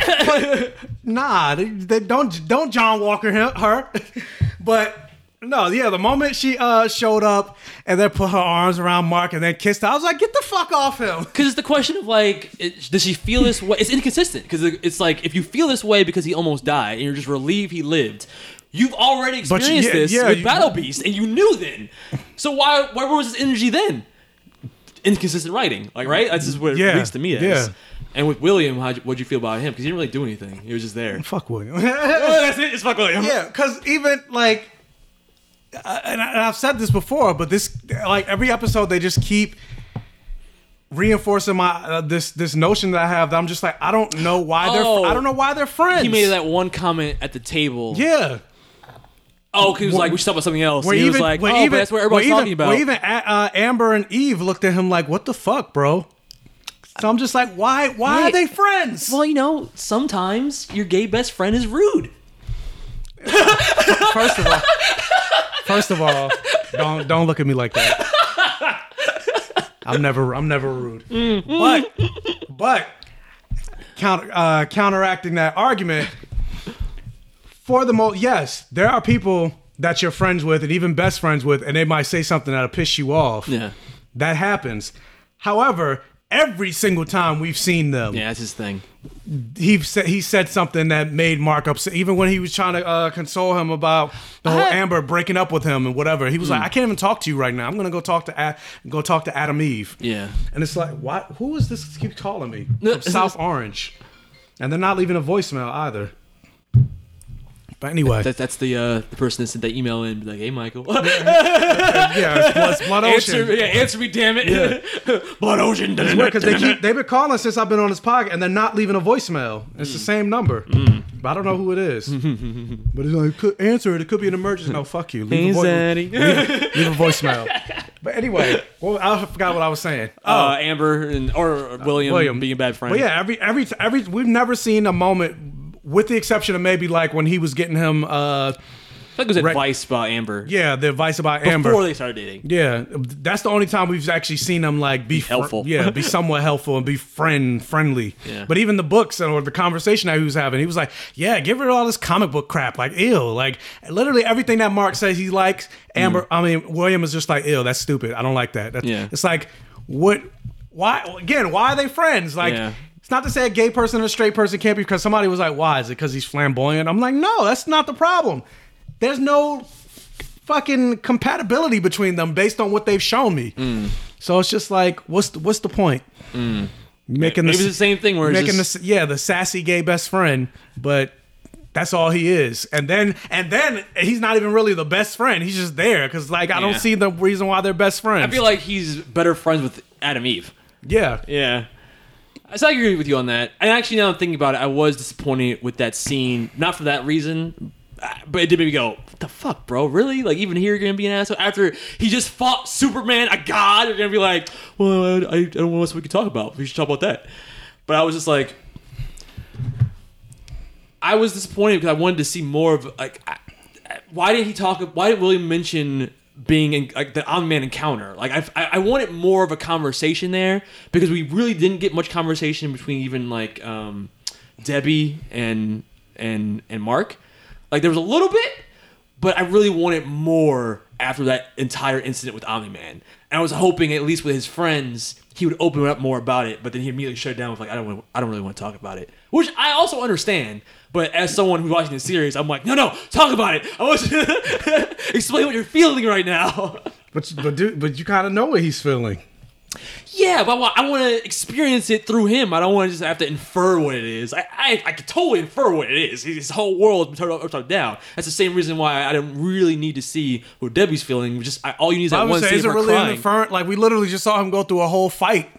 nah, they, they don't don't John Walker him, her. but no, yeah, the moment she uh showed up and then put her arms around Mark and then kissed, her, I was like, get the fuck off him. Because it's the question of like, it, does she feel this way? It's inconsistent because it's like if you feel this way because he almost died and you're just relieved he lived, you've already But you- experienced yeah, this yeah, with you- Battle Beast and you knew then. So why why was this energy then? Inconsistent writing, like right? That's just what it Yeah, reads to me as. yeah. And with William, you, what'd you feel about him? Because he didn't really do anything. He was just there. Fuck William. That's it. It's fuck William. Yeah, because even like, and, I've said this before, but this like every episode they just keep reinforcing my uh, this this notion that I have that I'm just like I don't know why Oh. they're I don't know why they're friends. He made that one comment at the table. yeah. Oh, he was like, we should talk about something else. Where he even, was like, where oh, even, that's what everybody's even, talking about. Where even uh, Amber and Eve looked at him like, "What the fuck, bro?" So I'm just like, why? Why are they friends? well, you know, sometimes your gay best friend is rude. First of all, first of all, don't don't look at me like that. I'm never I'm never rude. But but counter uh, counteracting that argument, for the most yes, there are people that you're friends with and even best friends with, and they might say something that'll piss you off. Yeah. That happens. However, every single time we've seen them, Yeah, that's his thing. he said he said something that made Mark upset. Even when he was trying to uh, console him about the whole I- Amber breaking up with him and whatever, he was Hmm. like, "I can't even talk to you right now. I'm gonna go talk to A- go talk to Atom Eve." Yeah. and it's like, what? Who is this? Keep calling me from South Orange, and they're not leaving a voicemail either. But anyway, That, that's the uh, the person that sent that email in, like, "Hey, Michael, yeah, it's blood, it's blood answer, ocean. yeah, answer me, damn it, Blood Ocean." Because they keep, they've been calling since I've been on this podcast, and they're not leaving a voicemail. It's Mm. the same number, but I don't know who it is. but it's like, could answer it. It could be an emergency. No, fuck you. Leave, a, vo- leave, leave a voicemail. But anyway, well, I forgot what I was saying. uh, Amber and or William, William. being a bad friend. But yeah, every every every we've never seen a moment, with the exception of maybe like when he was getting him. uh I think it was Right. advice about Amber. Yeah, the advice about Amber. before they started dating. Yeah, that's the only time we've actually seen them like be, fr- helpful. yeah, be somewhat helpful and be friend friendly. Yeah. But even the books or the conversation that he was having, he was like, "Yeah, give her all this comic book crap. Like, ill. Like, literally everything that Mark says he likes. Amber, I mean, William is just like, ill. That's stupid. I don't like that. That's, Mm. Yeah. It's like, what? Why? Again, why are they friends? Like. Yeah. It's not to say a gay person and a straight person can't be because somebody was like, why? Is it because he's flamboyant? I'm like, no, that's not the problem. There's no fucking compatibility between them based on what they've shown me. Mm. So it's just like, what's the, what's the point? Making Maybe the, the same thing where making just, the yeah the sassy gay best friend, but that's all he is. And then and then he's not even really the best friend. He's just there because like I don't see the reason why they're best friends. I feel like he's better friends with Atom Eve. yeah, Yeah. I so I agree with you on that. And actually, now I'm thinking about it, I was disappointed with that scene. Not for that reason, but it did make me go, "What the fuck, bro? Really? Like, even here, you're gonna be an asshole after he just fought Superman, a god? You're gonna be like, well, I, I don't know what else we can talk about. We should talk about that." But I was just like, I was disappointed because I wanted to see more of like, I- why did he talk? Why did William mention being in like the Omni Man encounter. Like I, I wanted more of a conversation there because we really didn't get much conversation between even like um, Debbie and and and Mark. Like there was a little bit, but I really wanted more after that entire incident with Omni Man. And I was hoping at least with his friends he would open up more about it, but then he immediately shut down with like I don't wanna, I don't really want to talk about it, which I also understand. But as someone who's watching the series, I'm like, no, no, talk about it. I want you to explain what you're feeling right now. But but dude, but you kind of know what he's feeling. Yeah, but I want, I want to experience it through him. I don't want to just have to infer what it is. I, I, I could totally infer what it is. His whole world is turned upside down. That's the same reason why I don't really need to see what Debbie's feeling. Just I, all you need is I that would one say, scene is of it her really an crying. inferent? Like we literally just saw him go through a whole fight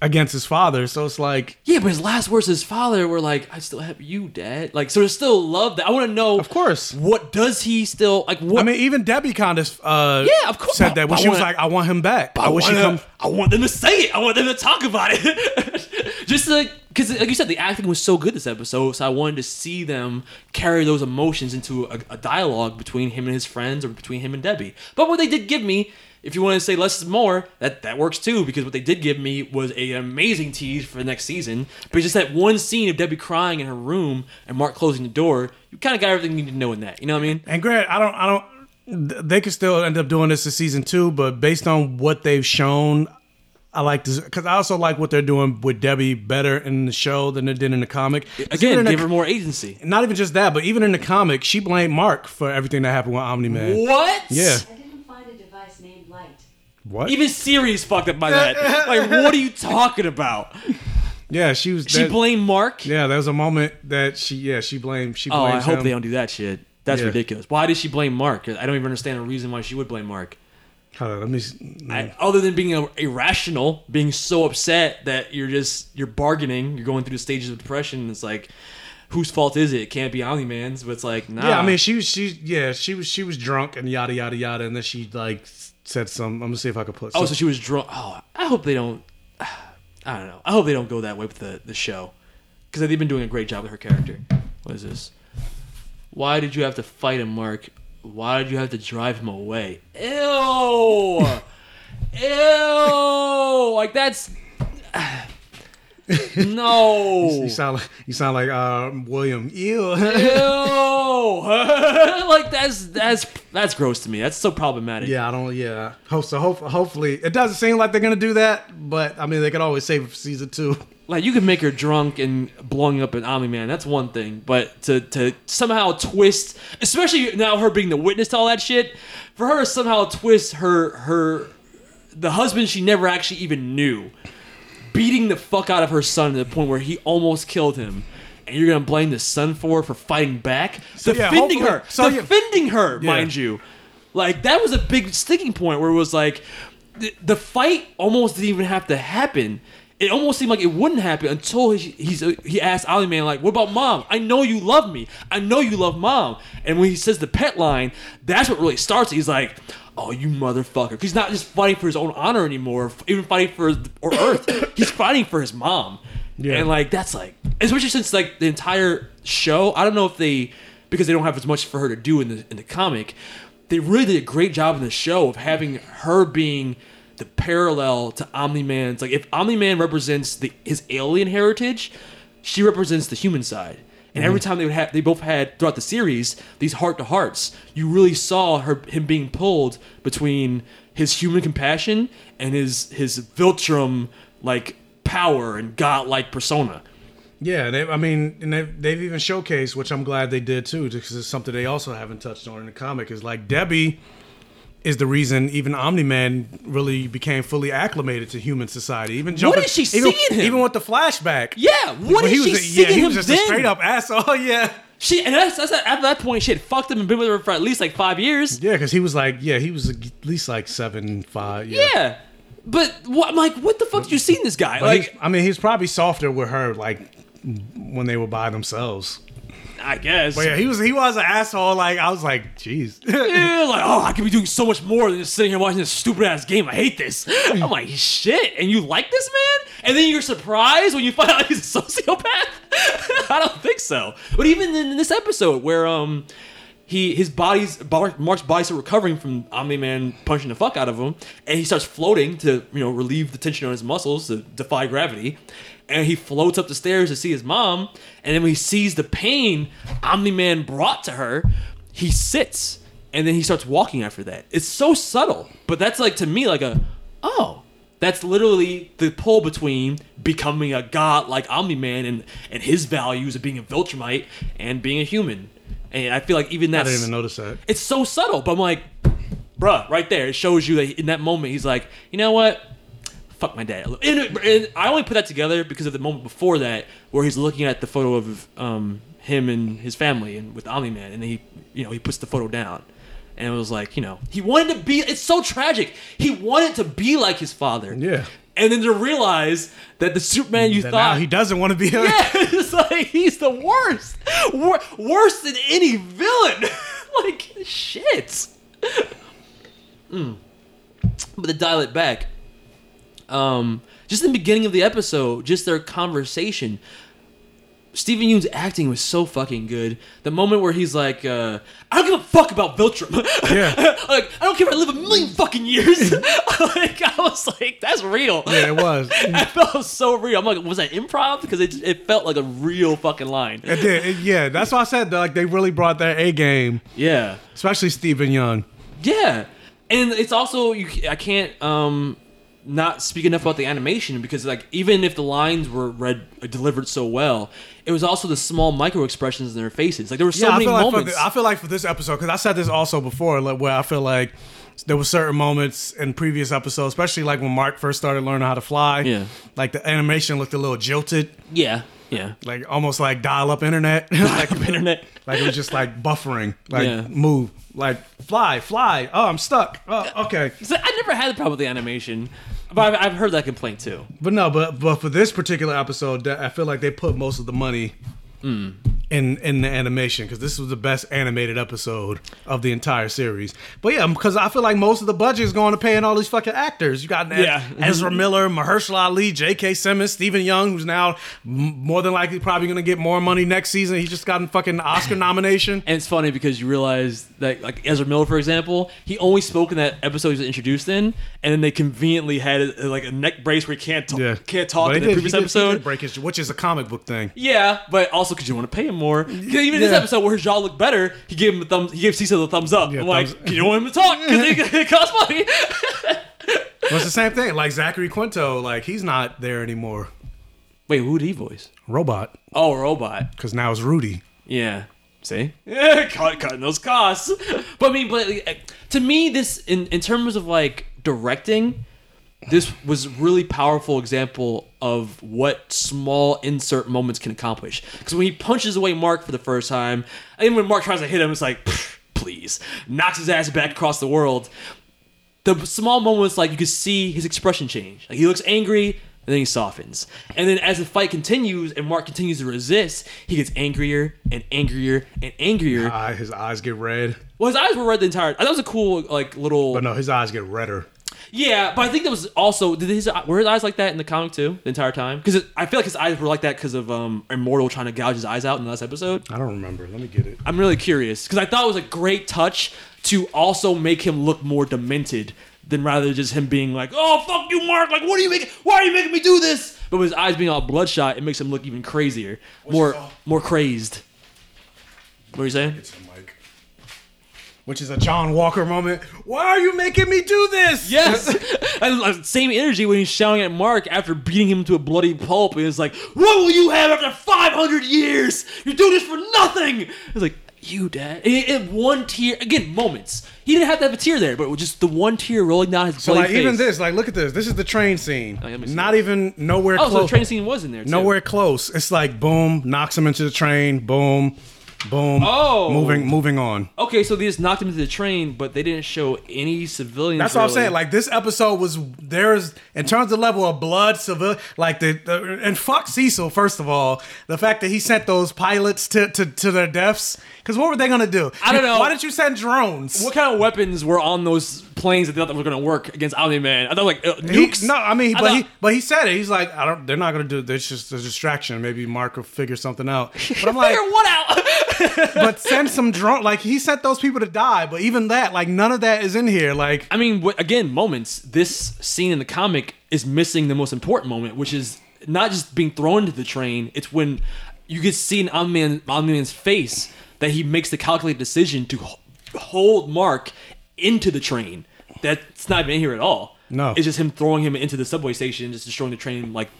against his father. So it's like, yeah, but his last words to his father were like, "I still have you, Dad." Like, so there's still love. That I want to know. Of course. What does he still like? What I mean, even Debbie kind of uh, Yeah, of course. said that when I she was wanna- like, "I want him back. I, wish wanna- come." I want them to say it. I want them to talk about it. Just like because, like you said, the acting was so good this episode, so I wanted to see them carry those emotions into a, a dialogue between him and his friends, or between him and Debbie. But what they did give me, if you want to say less is more, that that works too. Because what they did give me was an amazing tease for the next season. But just that one scene of Debbie crying in her room and Mark closing the door, you kind of got everything you need to know in that. You know what I mean? And Grant, I don't, I don't. They could still end up doing this in season two, but based on what they've shown, I like this because I also like what they're doing with Debbie better in the show than they did in the comic. Again, in the- give her more agency. not even just that, but even in the comic, she blamed Mark for everything that happened with Omni Man. What? Yeah. What? Even Siri's fucked up by that. like, what are you talking about? yeah, she was. She that- blamed Mark. Yeah, there was a moment that she. Yeah, she blamed. She Oh. I hope him. they don't do that shit. That's Yeah. ridiculous. Why did she blame Mark? I don't even understand the reason why she would blame Mark. Hold on, let me. s- I, other than being irrational, being so upset that you're just you're bargaining, you're going through the stages of depression. It's like, whose fault is it? It can't be Omni Man's, but it's like, nah. Yeah, I mean, she was. She yeah, she was. She was drunk and yada yada yada, and then she like said some. I'm gonna see if I could put. oh, so she was drunk. Oh, I hope they don't. I don't know. I hope they don't go that way with the the show, because they've been doing a great job with her character. What is this? Why did you have to fight him, Mark? Why did you have to drive him away? Ew! Ew! Like that's no. You sound like you sound like uh, William. Ew. Ew! like that's that's that's gross to me. That's so problematic. yeah, I don't. Yeah. Hope so. Hope, hopefully, it doesn't seem like they're gonna do that, but I mean, they could always save it for season two. Like you can make her drunk and blowing up an Omni Man, that's one thing. But to to somehow twist, especially now her being the witness to all that shit, for her to somehow twist her her the husband she never actually even knew, beating the fuck out of her son to the point where he almost killed him. And you're gonna blame the son for for fighting back, yeah, defending hopefully- her, so yeah. defending her, Yeah. mind you. Like that was a big sticking point where it was like the, the fight almost didn't even have to happen. It almost seemed like it wouldn't happen until he, he's uh, he asked Omni Man like, "What about mom? I know you love me. I know you love mom." And when he says the pet line, that's what really starts. it. He's like, "Oh, you motherfucker!" He's not just fighting for his own honor anymore, even fighting for or Earth. He's fighting for his mom. Yeah. And like that's like, especially since like the entire show. I don't know if they because they don't have as much for her to do in the in the comic. They really did a great job in the show of having her being the parallel to Omni Man's. Like if Omni Man represents the his alien heritage, she represents the human side. And every mm-hmm. time they would have, they both had throughout the series these heart to hearts. You really saw her him being pulled between his human compassion and his his Viltrum like power and godlike persona. Yeah, they, I mean, and they've, they've even showcased, which I'm glad they did too, because it's something they also haven't touched on in the comic. Is like Debbie is the reason even Omni Man really became fully acclimated to human society. Even jumping, is she even, seeing him? Even with the flashback. Yeah, what is When is he she was, seeing yeah, he him was just then? a straight up asshole. Yeah, She and that's, that's after that point she had fucked him and been with her for at least like five years. yeah, because he was like, yeah, he was at least like seven, five. Yeah, Yeah. But what I'm like, what the fuck did you see in this guy? But like I mean, he's probably softer with her, like when they were by themselves. I guess. But yeah, he was he was an asshole. Like I was like, jeez. Yeah, like, oh, I could be doing so much more than just sitting here watching this stupid ass game. I hate this. I'm like, shit. And you like this man? And then you're surprised when you find out he's a sociopath? I don't think so. But even in this episode where um he his body's Mark's body's recovering from Omni Man punching the fuck out of him, and he starts floating to you know relieve the tension on his muscles to defy gravity. And he floats up the stairs to see his mom, and then when he sees the pain Omni Man brought to her, he sits, and then he starts walking after that. It's so subtle, but that's like to me like a oh. That's literally the pull between becoming a god like Omni Man and, and his values of being a Viltrumite and being a human. And I feel like even that I didn't even notice that. it's so subtle, but I'm like, bruh, right there. It shows you that in that moment he's like, you know what? Fuck my dad. And, and I only put that together because of the moment before that where he's looking at the photo of um, him and his family and with Omni Man, and he, you know, he puts the photo down. And it was like, you know, he wanted to be. It's so tragic. He wanted to be like his father. Yeah. And then to realize that the Superman you That thought now he doesn't want to be. A, yeah, it's like he's the worst, Wor- worse than any villain. like shit. Mm. But to dial it back, um, just in the beginning of the episode, just their conversation. Steven Yeun's acting was so fucking good. The moment where he's like, uh, "I don't give a fuck about Viltrum. Yeah. like I don't care if I live a million fucking years." like I was like, "That's real." Yeah, it was. I felt so real. I'm like, was that improv? Because it, it felt like a real fucking line. It did. It- yeah, that's why I said like they really brought their A game, Yeah, especially Steven Yeun. yeah, and it's also you. I can't um not speak enough about the animation because like even if the lines were read delivered so well, it was also the small micro expressions in their faces. Like there were so yeah, many I like moments. the, I feel like for this episode because I said this also before, like where I feel like there were certain moments in previous episodes, especially like when Mark first started learning how to fly. Yeah. like the animation looked a little jilted, yeah, yeah. like almost like dial-up internet. like, Internet. like it was just like buffering, like Yeah. move, like fly, fly. Oh, I'm stuck. Oh, okay. So I never had a problem with the animation, but I've, I've heard that complaint too. But no, but but for this particular episode, I feel like they put most of the money Hmm. In in the animation because this was the best animated episode of the entire series. But yeah, because I feel like most of the budget is going to paying all these fucking actors. You got Yeah. Ezra Miller, Mahershala Ali, J.K. Simmons, Steven Yeun, who's now more than likely probably going to get more money next season. He just got a fucking Oscar nomination. And it's funny because you realize that, like Ezra Miller, for example, he only spoke in that episode he was introduced in, and then they conveniently had uh, like a neck brace where he can't talk, Yeah, can't talk But in the did- previous did- episode. break his, which is a comic book thing. Yeah, but also because you want to pay him more. even in this Yeah. episode where jaw looked better, he gave him a thumbs. He gave Cecil the thumbs up. Yeah, I'm like, thumbs- you don't want him to talk because it, it costs money. But it's the same thing. Like Zachary Quinto, like he's not there anymore. Wait, who did he voice? Robot, Oh, robot. because now it's Rudy. Yeah. See? Yeah, cut, cutting those costs. But I mean, but like, to me, this in in terms of like directing, this was a really powerful example of what small insert moments can accomplish. Because when he punches away Mark for the first time, and when Mark tries to hit him, it's like, please, knocks his ass back across the world. The small moments, like you could see his expression change. Like he looks angry, and then he softens. And then as the fight continues and Mark continues to resist, he gets angrier and angrier and angrier. His eyes get red. Well, his eyes were red the entire. That was a cool, like little. But no, his eyes get redder. Yeah, but I think that was also did his were his eyes like that in the comic too the entire time? Because I feel like his eyes were like that because of um Immortal trying to gouge his eyes out in the last episode. I don't remember. Let me get it. I'm really curious because I thought it was a great touch to also make him look more demented than rather just him being like, "Oh fuck you, Mark! Like, what are you making? Why are you making me do this?" But with his eyes being all bloodshot, it makes him look even crazier, more more crazed. What are you saying? It's a mic. Which is a John Walker moment. Why are you making me do this? Yes, and uh, same energy when he's shouting at Mark after beating him to a bloody pulp, and it's like, "What will you have after 500 years? You're doing this for nothing." It's like, "You, Dad." And one tear again, moments. He didn't have to have a tear there, but just the one tear rolling down his So like face. even this, like look at this. This is the train scene. see. Not even nowhere close. Oh, so the train scene was in there. Too. nowhere close. It's like boom, knocks him into the train. Boom, boom. Oh. moving, moving on. Okay, so they just knocked him into the train, but they didn't show any civilians. That's what I'm really. saying. Like this episode was there's in terms of level of blood, civil, like the, the and fuck Cecil. First of all, the fact that he sent those pilots to to, to their deaths. Because what were they gonna do? I don't know. Why didn't you send drones? What kind of weapons were on those planes that they thought that were going to work against Omni Man? I thought like uh, He- nukes. no, I mean, I but thought- he but he said it. He's like, I don't. They're not gonna do. It's just a distraction. Maybe Mark will figure something out. But I'm like, Figure what out? but send some drone. Like he sent those people to die, but even that, like none of that is in here. Like I mean, again, moments. This scene in the comic is missing the most important moment, which is not just being thrown into the train. It's when you get to see in Omni-Man, Omni-Man's face that he makes the calculated decision to h- hold Mark into the train. That's not even in here at all. No. it's just him throwing him into the subway station, just destroying the train like,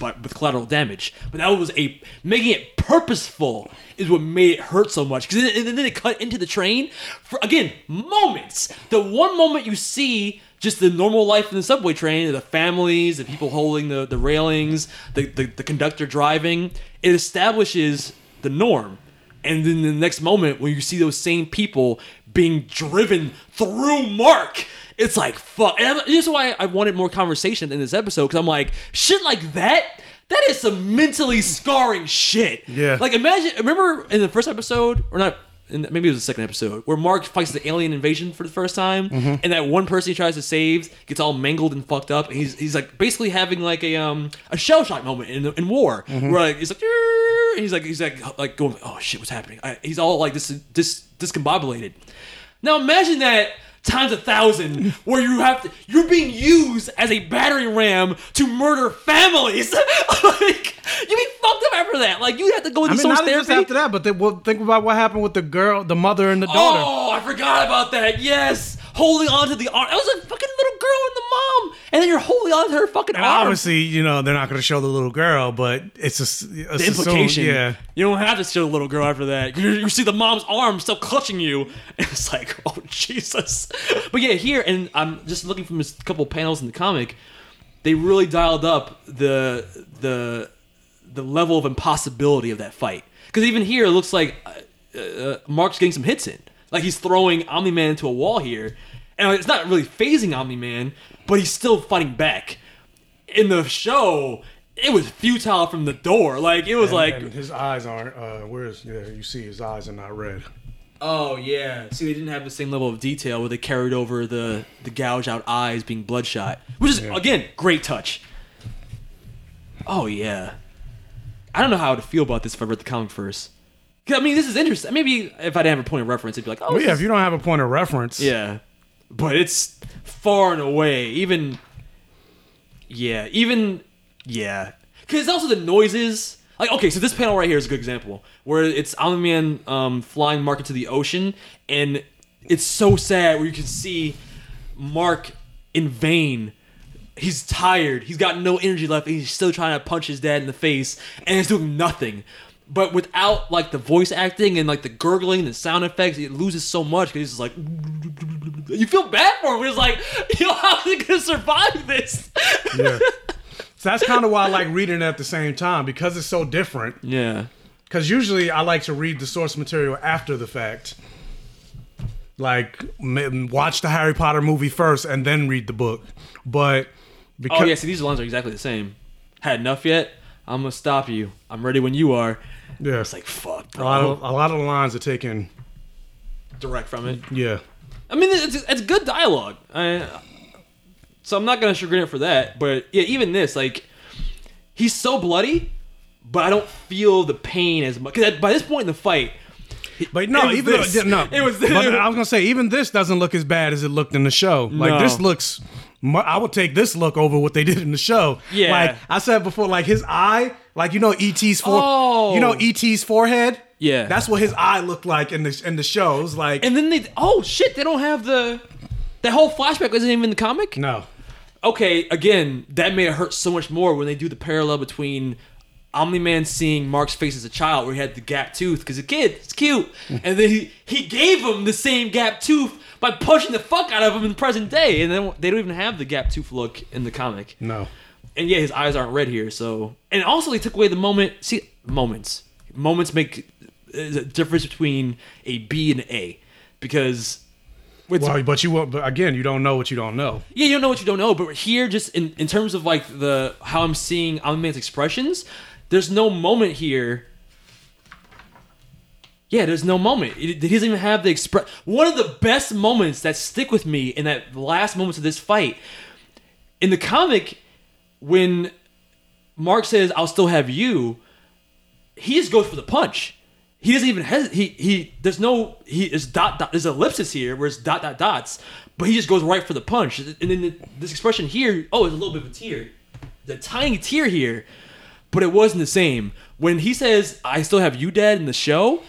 but with collateral damage. But that was a making it purposeful is what made it hurt so much because then, and then it cut into the train for again moments. The one moment you see just the normal life in the subway train, the families, the people holding the, the railings, the, the, the conductor driving, it establishes the norm. And then the next moment, when you see those same people being driven through Mark, it's like fuck. And this is why I wanted more conversation in this episode because I'm like, shit like that. That is some mentally scarring shit. Yeah. Like imagine, remember in the first episode, or not? In, maybe it was the second episode where Mark fights the alien invasion for the first time, and that one person he tries to save gets all mangled and fucked up. And he's he's like basically having like a um a shell shock moment in in war where like he's like and he's like he's like like going oh shit what's happening? I, he's all like this this discombobulated. Now imagine that times a thousand, where you have to, you're being used as a battering ram to murder families. like you be fucked up after that. Like you have to go I into mean, so much not just after that, but they, well, think about what happened with the girl, the mother, and the oh, daughter. Oh, I forgot about that. Yes, holding on to the arm. That was a fucking little girl and the mom, and then you're holding on to her fucking And arm. obviously, you know, they're not going to show the little girl, but it's a it's the implication. yeah. You don't have to show the little girl after that. You, you see the mom's arm still clutching you. And it's like, oh Jesus. But yeah, here and I'm just looking from this couple panels in the comic. They really dialed up the the the level of impossibility of that fight. Because even here, it looks like uh, uh, Mark's getting some hits in. Like he's throwing Omni Man into a wall here, and it's not really phasing Omni Man, but he's still fighting back. In the show, it was futile from the door. Like it was like, and his eyes aren't. Uh, where's yeah? You see his eyes are not red. oh yeah. See, they didn't have the same level of detail where they carried over the the gouge out eyes being bloodshot, which is again great touch. Oh yeah. I don't know how to feel about this if I read the comic first. I mean, this is interesting. Maybe if I didn't have a point of reference, it'd be like, oh, Well, yeah, if you don't have a point of reference, yeah, but it's far and away. Even yeah, even yeah, because also the noises. Like okay, so this panel right here is a good example where it's Omni Man um, flying Mark into the ocean, and it's so sad where you can see Mark in vain. He's tired. He's got no energy left. And he's still trying to punch his dad in the face, and it's doing nothing. But without like the voice acting and like the gurgling and the sound effects, it loses so much because just like you feel bad for him. It's like, you know, how is he gonna survive this? yeah. So that's kind of why I like reading it at the same time because it's so different. Yeah. Because usually I like to read the source material after the fact. Like watch the Harry Potter movie first and then read the book. But because Oh yeah. See, these lines are exactly the same. Had enough yet? I'm gonna stop you. I'm ready when you are. Yeah, It's like fuck, a lot of a lot of the lines are taken. Direct from it. Yeah, I mean, it's, it's good dialogue. I, so I'm not gonna chagrin it for that. But yeah, even this, like, he's so bloody, but I don't feel the pain as much. Because by this point in the fight, but no, even this. though, no, It was But. I was gonna say even this doesn't look as bad as it looked in the show. Like No. this looks. I would take this look over what they did in the show. Yeah. like I said before, like his eye, like you know ET's for, Oh. you know oh. ET's forehead. Yeah. that's what his eye looked like in the in the show. It was like and then they, oh shit, they don't have the. That whole flashback isn't even in the comic. no, okay, again, that may it hurt so much more when they do the parallel between Omni Man seeing Mark's face as a child, where he had the gap tooth, because a kid, it's cute, mm. and then he he gave him the same gap tooth by pushing the fuck out of him in the present day, and then they don't even have the gap tooth look in the comic. no. And yeah, his eyes aren't red here, so and also they took away the moment. See, moments, moments make a difference between a B and an A, because. With Well, but you won't. But again, you don't know what you don't know. yeah, you don't know what you don't know, but here, just in, in terms of like the how I'm seeing Omni Man's expressions, there's no moment here. Yeah, there's no moment. He doesn't even have the express. One of the best moments that stick with me in that last moments of this fight, in the comic, when Mark says, "I'll still have you," he just goes for the punch. he doesn't even hesitate. He he. There's no he is dot dot. There's ellipsis here where it's dot dot dots, but he just goes right for the punch. And then the, this expression here, oh, it's a little bit of a tear, the tiny tear here, but it wasn't the same when he says, "I still have you, Dad" in the show.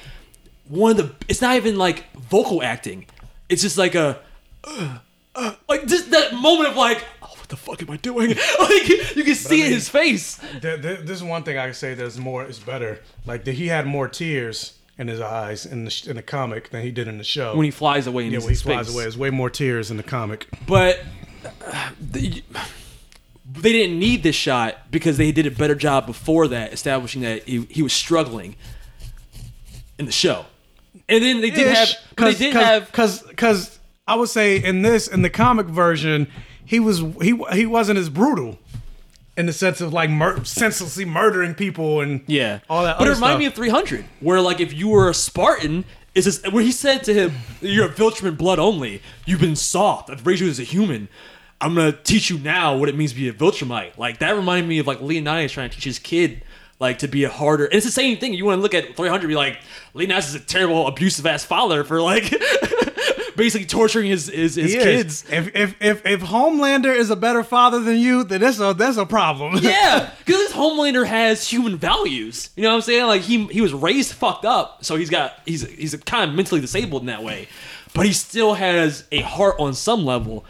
One of the, it's not even like vocal acting. It's just like a, uh, uh, like just that moment of like, oh, what the fuck am I doing? like you can see it in his face. There, there- this is one thing I can say that's more is better. Like that he had more tears in his eyes in the sh- in the comic than he did in the show. When he flies away in yeah, his when he space. flies away, there's way more tears in the comic. but uh, the, they didn't need this shot because they did a better job before that establishing that he, he was struggling in the show. And then they did have but they did have because because I would say in this in the comic version he was he he wasn't as brutal in the sense of like mur- senselessly murdering people and yeah. all that. but it reminded me of 300 where like if you were a spartan is this where he said to him you're a viltrum blood only. You've been soft. I've raised you as a human i'm gonna teach you now what it means to be a viltrumite like that reminded me of like leonidas trying to teach his kid like to be a harder and it's the same thing you want to look at 300 be like leonidas is a terrible abusive ass father for like basically torturing his his, his kids If, if if if Homelander is a better father than you, then that's a that's a problem. Yeah, because this Homelander has human values. You know what I'm saying? Like he he was raised fucked up, so he's got he's he's kind of mentally disabled in that way, but he still has a heart on some level.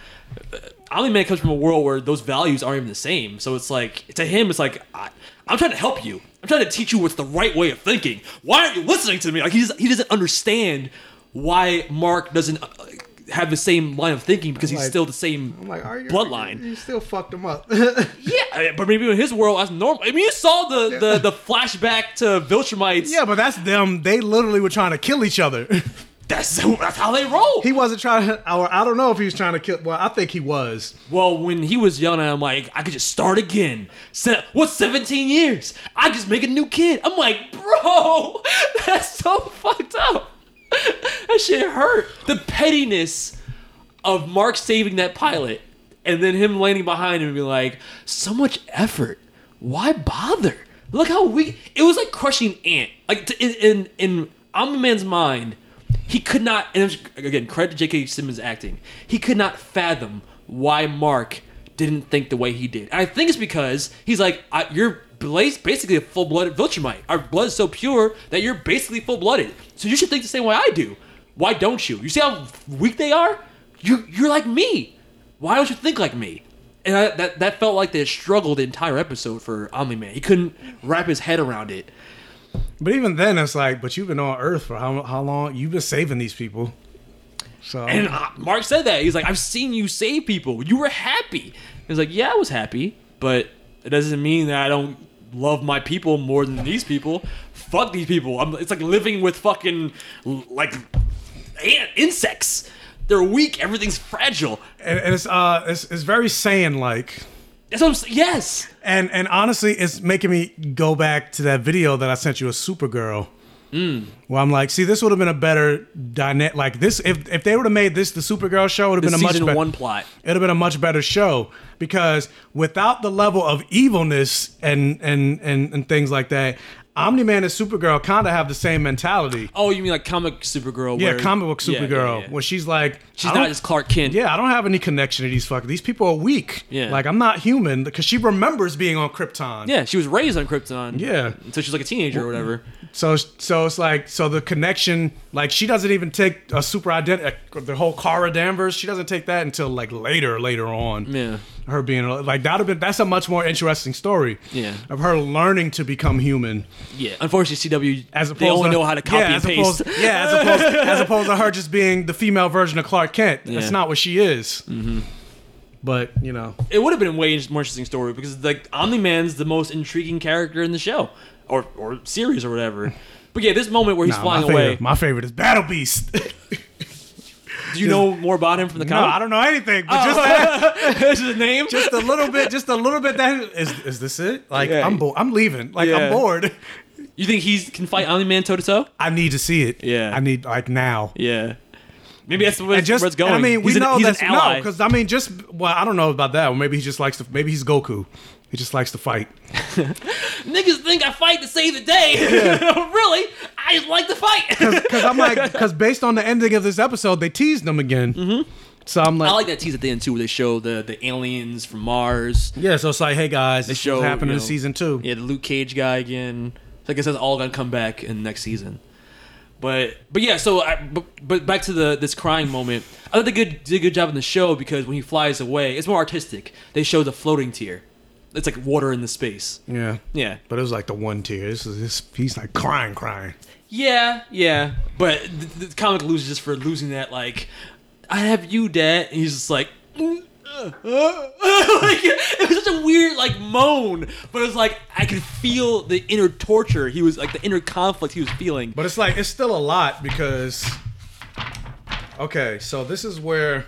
Omni Man comes from a world where those values aren't even the same, so it's like to him it's like I, I'm trying to help you. I'm trying to teach you what's the right way of thinking. Why aren't you listening to me? Like he doesn't, he doesn't understand why Mark doesn't uh, have the same line of thinking because he's like- still the same I'm like, are you bloodline. You still fucked him up. Yeah, but maybe in his world that's normal. I mean, you saw the the, the flashback to Viltrumites. yeah, but that's them. They literally were trying to kill each other. that's that's how they roll. he wasn't trying to. I don't know if he was trying to kill. Well, I think he was. well, when he was young, I'm like, I could just start again. Se- what's 17 years? I just make a new kid. I'm like, bro, that's so fucked up. that shit hurt. The pettiness of Mark saving that pilot and then him landing behind him and being like, so much effort. Why bother? Look how weak. It was like crushing ant. Like in in, in Omni Man's mind, he could not. And again, credit to J.K. Simmons acting. He could not fathom why Mark didn't think the way he did. And I think it's because he's like, you're basically a full-blooded Viltrumite. Our blood is so pure that you're basically full-blooded. So you should think the same way I do. Why don't you? You see how weak they are? You you're like me. Why don't you think like me? And I, that that felt like they struggled the entire episode for Omni Man. He couldn't wrap his head around it. But even then, it's like, but you've been on Earth for how how long? You've been saving these people. So And uh, Mark said that he's like, "I've seen you save people. You were happy." He's like, "Yeah, I was happy, but it doesn't mean that I don't love my people more than these people. Fuck these people. I'm, it's like living with fucking like ant, insects. They're weak. Everything's fragile. and, and it's uh it's, it's very Saiyan like. That's what I'm saying. Yes." And and honestly, it's making me go back to that video that I sent you of Supergirl. Mm. Well, I'm like, see, this would have been a better dynamic. Like this, if if they would have made this the Supergirl show, it would have been a much better one plot. It'd have been a much better show because without the level of evilness and and and, and things like that, Omni Man and Supergirl kind of have the same mentality. Oh, you mean like comic Supergirl? Yeah, where- comic book Yeah, yeah, Supergirl, yeah. where she's like, She's not just Clark Kent. Yeah, I don't have any connection to these fuckers. These people are weak. Yeah. like I'm not human because she remembers being on Krypton. Yeah, she was raised on Krypton. Yeah. until she's like a teenager or whatever. So so it's like so the connection like she doesn't even take a super identity uh, the whole Kara Danvers she doesn't take that until like later later on. Yeah. Her being like that'd have been that's a much more interesting story. Yeah. Of her learning to become human Yeah, unfortunately, CW as opposed they only to, know how to copy yeah, and paste. Opposed, yeah, as opposed as opposed to her just being the female version of Clark Kent. Yeah. That's not what she is. Mm-hmm. But you know, it would have been a way more interesting story because like Omni Man's the most intriguing character in the show or or series or whatever. But yeah, this moment where he's nah, flying my away. my favorite is Battle Beast. do you know more about him from the comic? no. I don't know anything, but oh. just that, That's his name. just a little bit, just a little bit. That is, is this it? Like Yeah. I'm bored. I'm leaving. Like Yeah. I'm bored. you think he can fight Omni Man toe to toe? I need to see it. Yeah. I need like now. Yeah. Maybe that's where, And just, where it's going. I mean, we he's know an, that's an ally. no, because I mean, just well, I don't know about that. Or maybe he just likes to. Maybe he's Goku. He just likes to fight. Niggas think I fight to save the day. really? I just like to fight. Because I'm like, because based on the ending of this episode, they teased them again. Mm-hmm. So I'm like, I like that tease at the end too, where they show the the aliens from Mars. yeah. So it's like, hey guys, this show, happening you in know, season two. Yeah, the Luke Cage guy again. So I guess that's all gonna come back in next season. But but yeah, so I, but, but back to the this crying moment. I thought they good did a good job in the show because when he flies away, it's more artistic. They show the floating tear. It's like water in the space. Yeah. Yeah, But it was like the one tear. This is this. He's like crying, crying. yeah, yeah. But the, the comic loses just for losing that. Like, I have you, Dad. And he's just like. like it was such a weird like moan, but it was like I could feel the inner torture he was like the inner conflict he was feeling. But it's like it's still a lot because. Okay, so this is where.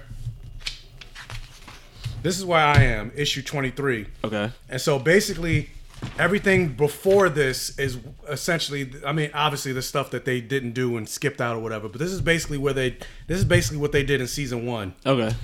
This is where I am, issue 23. Okay. And so basically, everything before this is essentially, I mean, obviously the stuff that they didn't do and skipped out or whatever. But this is basically where they, this is basically what they did in season one. Okay.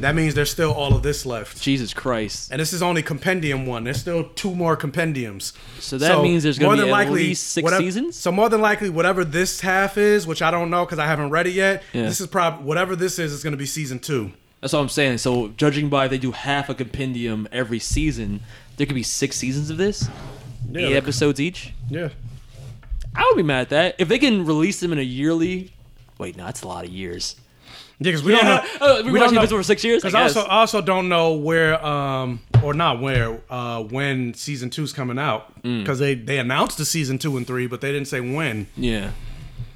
That means there's still all of this left. Jesus Christ. And this is only compendium one. There's still two more compendiums. So that means there's gonna more be than at least six whatever- seasons? So more than likely, whatever this half is, which I don't know because I haven't read it yet. Yeah. This is probably whatever this is. is going to be season two. That's what I'm saying. So judging by if they do half a compendium every season, there could be six seasons of this, eight they- episodes each. Yeah. I would be mad at that if they can release them in a yearly. Wait, no, that's a lot of years. Yeah, because we don't know. Oh, we we watched know Invincible for six years. I Because I also also don't know where um or not where uh when season two's coming out Mm. because they they announced the season two and three but they didn't say when. yeah.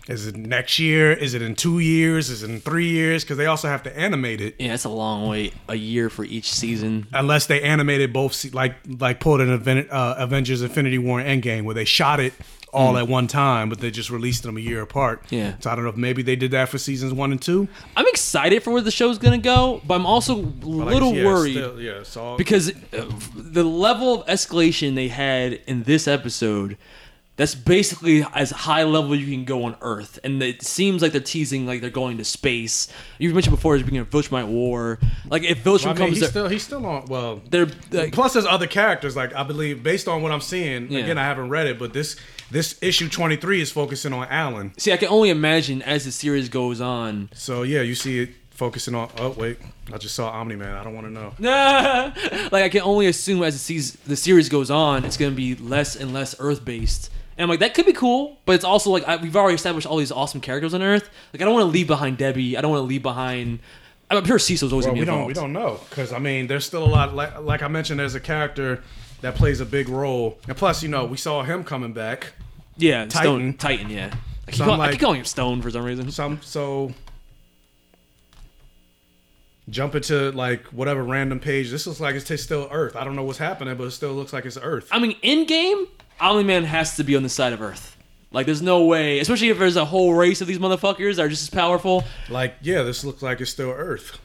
Is it next year? Is it in two years? Is it in three years? Because they also have to animate it. Yeah, it's a long wait. A year for each season. Unless they animated both, se- like like pulled an Aven- uh, Avengers: Infinity War and Endgame, where they shot it all at one time, but they just released them a year apart. Mm. Yeah. So I don't know if maybe they did that for seasons one and two. I'm excited for where the show's gonna go, but I'm also a But, like, little yeah, worried. still- yeah. So because uh, the level of escalation they had in this episode that's basically as high level you can go on earth and it seems like they're teasing like they're going to space you mentioned before there's being a Viltrumite war like if Viltrum I mean, comes he's to, still he's still on. Well, they're like, Plus, there's other characters. Like I believe, based on what I'm seeing, Yeah. again, I haven't read it, but this this issue 23 is focusing on Alan. see I can only imagine as the series goes on So yeah, you see it focusing on. Oh wait, I just saw Omni Man. I don't want to know. like I can only assume as the series goes on, it's gonna be less and less Earth based. And I'm like, that could be cool, but it's also like I, we've already established all these awesome characters on Earth. Like I don't want to leave behind Debbie. I don't want to leave behind. I'm sure Cecil's always Well, gonna we be don't we don't know because I mean, there's still a lot. Like, like I mentioned, there's a character that plays a big role, and plus, you know, we saw him coming back. Yeah, Stone, Titan. Titan. Yeah, I keep, So call- I keep calling him Stone for some reason. Some so. Jump into like whatever random page. This looks like it's still Earth. I don't know what's happening, but it still looks like it's Earth. I mean, in game, Omni Man has to be on the side of Earth. Like, there's no way, especially if there's a whole race of these motherfuckers that are just as powerful. Like, yeah, this looks like it's still Earth.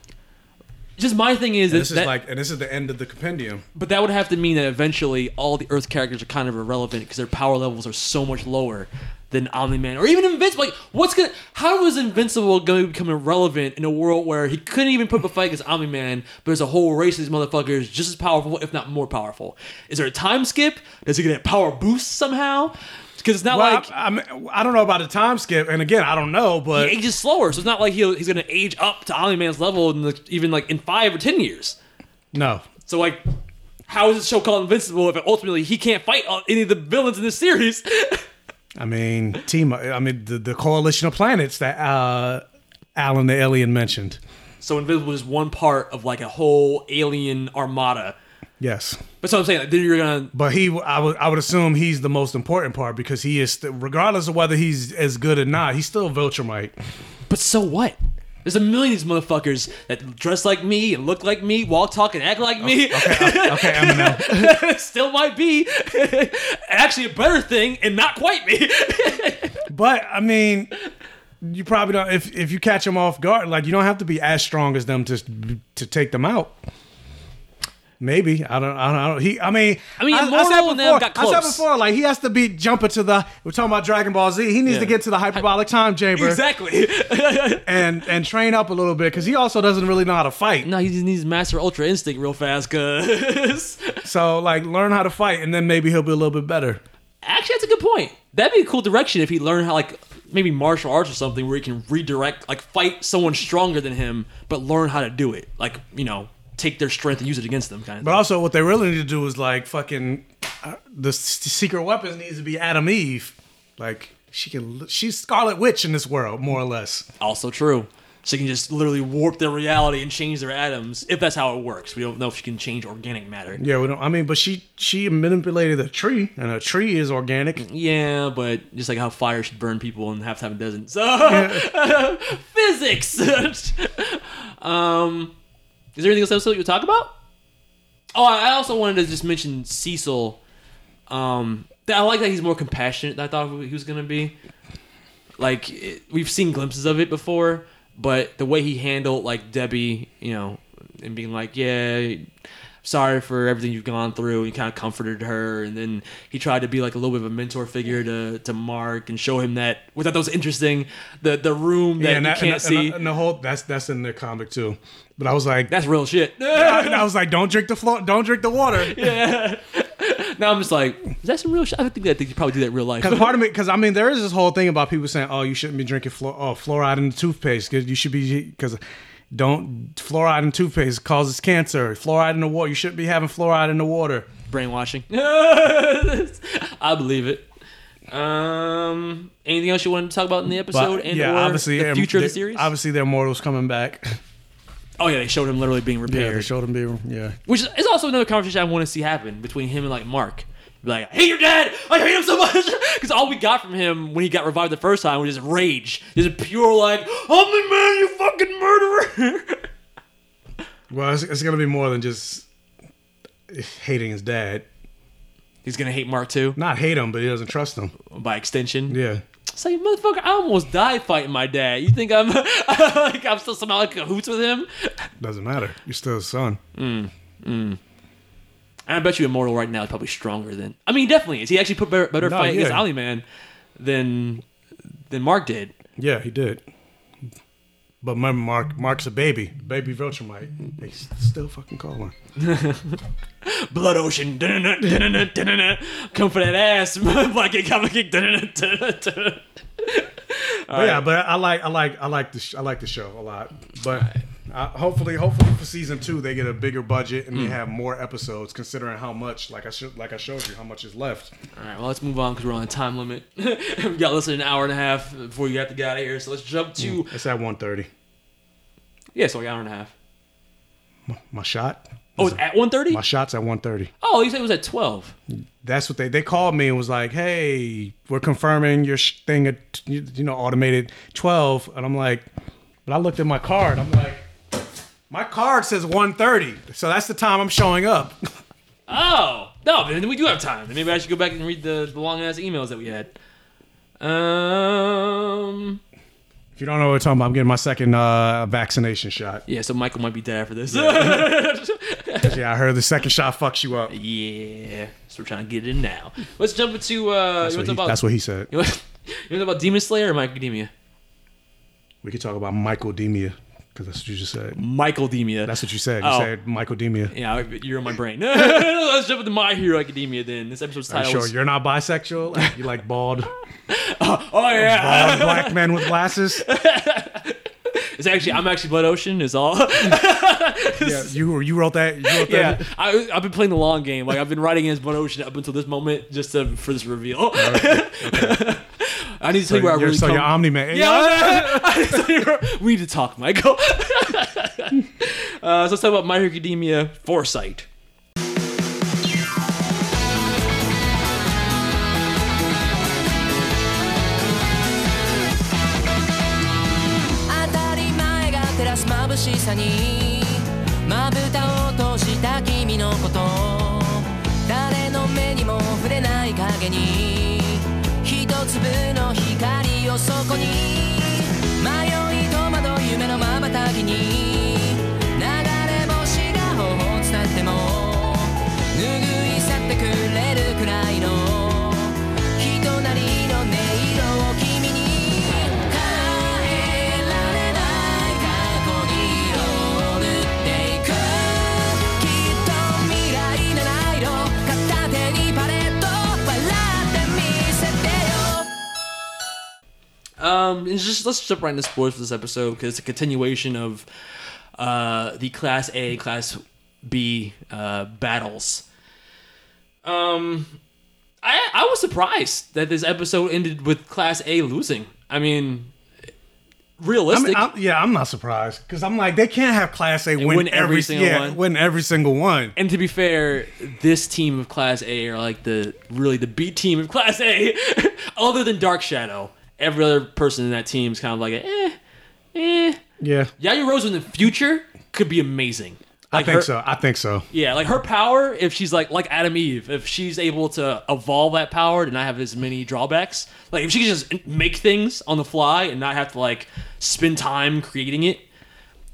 Just my thing is, And this is like, and this is the end of the compendium. but that would have to mean that eventually all the Earth characters are kind of irrelevant because their power levels are so much lower than Omni Man or even Invincible. Like, what's gonna? How is Invincible going to become irrelevant in a world where he couldn't even put up a fight against Omni Man, but there's a whole race of these motherfuckers just as powerful, if not more powerful? Is there a time skip? Does he get a power boost somehow? Because it's not Well, like I, I, mean, I don't know about the time skip, and again, I don't know, but he ages slower, so it's not like he'll, he's going to age up to Omni Man's level in the, even like in five or ten years. no. So like, how is this show called Invincible if ultimately he can't fight any of the villains in this series? I mean, team. I mean, the, the coalition of planets that uh, Alan the alien mentioned. so Invincible is one part of like a whole alien armada. Yes, But what I'm saying. Like, then you're gonna but he, I would, I would assume he's the most important part because he is, st- regardless of whether he's as good or not, he's still Viltrumite. But so what? There's a million of these motherfuckers that dress like me and look like me, walk, talk, and act like me. Okay, okay, uh, Eminem. Still might be actually a better thing and not quite me. But I mean, you probably don't. If if you catch them off guard, like you don't have to be as strong as them to to take them out. Maybe I don't. I don't. I don't he. I mean. I mean, said Immortal and them got I said before, like he has to be jumping to the. We're talking about Dragon Ball Z. He needs Yeah. to get to the hyperbolic time chamber Exactly. and and train up a little bit because he also doesn't really know how to fight. no, he just needs Master Ultra Instinct real fast, cause So like, learn how to fight, and then maybe he'll be a little bit better. actually that's a good point. That'd be a cool direction if he learned how like maybe martial arts or something where he can redirect, like fight someone stronger than him, but learn how to do it. Like you know, take their strength and use it against them, kind of. But also, what they really need to do is like fucking uh, the secret weapons needs to be Atom Eve. Like she can, she's Scarlet Witch in this world, more or less. Also true. She can just literally warp their reality and change their atoms if that's how it works. We don't know if she can change organic matter. Yeah, we don't. I mean, but she she manipulated a tree, and a tree is organic. Yeah, but just like how fire should burn people and half the time it doesn't. So physics. um, is there anything else that you talk about? Oh, I also wanted to just mention Cecil. Um, that I like that he's more compassionate than I thought he was gonna be. Like it, we've seen glimpses of it before, but the way he handled like Debbie, you know, and being like, "Yeah, sorry for everything you've gone through," he kind of comforted her, and then he tried to be like a little bit of a mentor figure to to Mark and show him that. Which I thought was interesting. The the room that Yeah, and you that, can't and, see. and, the whole that's that's in the comic too. But I was like, that's real shit. I, I was like, don't drink the floor, don't drink the water. yeah. now I'm just like, is that some real shit? I think that they could probably do that in real life. Because part of me, because I mean, there is this whole thing about people saying, "Oh, you shouldn't be drinking fluor- oh, fluoride in the toothpaste. 'cause you should be because don't fluoride in toothpaste causes cancer. Fluoride in the water. You shouldn't be having fluoride in the water." brainwashing. I believe it. Um, anything else you wanted to talk about in the episode But and yeah, obviously, the future of the series? Obviously, the Immortal's coming back. oh yeah, they showed him literally being repaired. yeah, they showed him being yeah. which is also another conversation I want to see happen between him and like Mark. Like, I hate your dad. I hate him so much because all we got from him when he got revived the first time was just rage, just pure like, I'm the man, you fucking murderer. Well, it's, it's gonna be more than just hating his dad. He's gonna hate Mark too, Not hate him, but he doesn't trust him. by extension. Yeah. Say, motherfucker, I almost died fighting my dad. You think I'm like I'm still somehow like cahoots with him? Doesn't matter. You're still his son. Mm, mm. And I bet you Immortal right now is probably stronger than. I mean, definitely is. He actually put better, better No, fight against. Omni Man than than Mark did. Yeah, he did. But remember, Mark, Mark's a baby. Baby Viltrumite. They s- still fucking call him. Blood Ocean. dun-dun-dun, dun-dun-dun, dun-dun-dun. Come for that ass, Black King, Comic dun-dun-dun, dun-dun-dun. But yeah, but I like, I like, I like the, sh- I like the show a lot. But uh, hopefully, hopefully for season two, they get a bigger budget and they have more episodes. Considering how much, like I should, like I showed you, how much is left. All right, well, let's move on because we're on a time limit. we got less than an hour and a half before you have to get out of here. So let's jump to. It's at one thirty. Yeah, so like an hour and a half. My shot. Oh, it's at 1.30? My shot's at one thirty. Oh, you said it was at 12. That's what they they called me and was like, "Hey, we're confirming your sh- thing at you you know automated 12." And I'm like, but I looked at my card. I'm like, my card says 1:30, so that's the time I'm showing up. Oh no, then we do have time. Then Maybe I should go back and read the, the long ass emails that we had. Um. if you don't know what we're talking about, I'm getting my second uh, vaccination shot. Yeah, so Michael might be dead for this. Yeah, I heard the second shot fucks you up. yeah, so we're trying to get it in now. Let's jump into. Uh, That's what, he, about? that's what he said. you want you want to talk about Demon Slayer or Michael Demia? We could talk about Michael Demia because that's what you just said. Michael Demia. That's what you said. You Oh. said Michael Demia. yeah, you're in my brain. Let's jump into My Hero Academia then. This episode's Are you title sure you're not bisexual? Like, you like bald, oh, oh yeah, bald black men with glasses? it's actually I'm actually Blood Ocean. Is all. Yeah, you you wrote that. You wrote Yeah, that. I, I've been playing the long game. Like I've been writing as Blood Ocean up until this moment, just to, for this reveal. I need to tell you where I You're- really so come. you're Omni Man. yeah, I need to tell you where- we need to talk, Michael. uh, so let's talk about My Hero Academia Foresight. の光をそこに。迷い戸惑い夢のまばたきに。Um, and just let's jump right into sports for this episode because it's a continuation of uh, the Class A, Class B uh, battles. Um, I I was surprised that this episode ended with Class A losing. I mean, I realistic. mean, I'm, yeah, I'm not surprised because I'm like they can't have Class A win, win every every single yeah, one. win every single one. and to be fair, this team of Class A are like the really the B team of Class A. Other than Dark Shadow, every other person in that team is kind of like, eh, eh. Yeah, Yaya Rose in the future could be amazing. I think her- so. I think so. Yeah, like her power, if she's like like Atom Eve, if she's able to evolve that power to not have as many drawbacks, like if she can just make things on the fly and not have to like spend time creating it,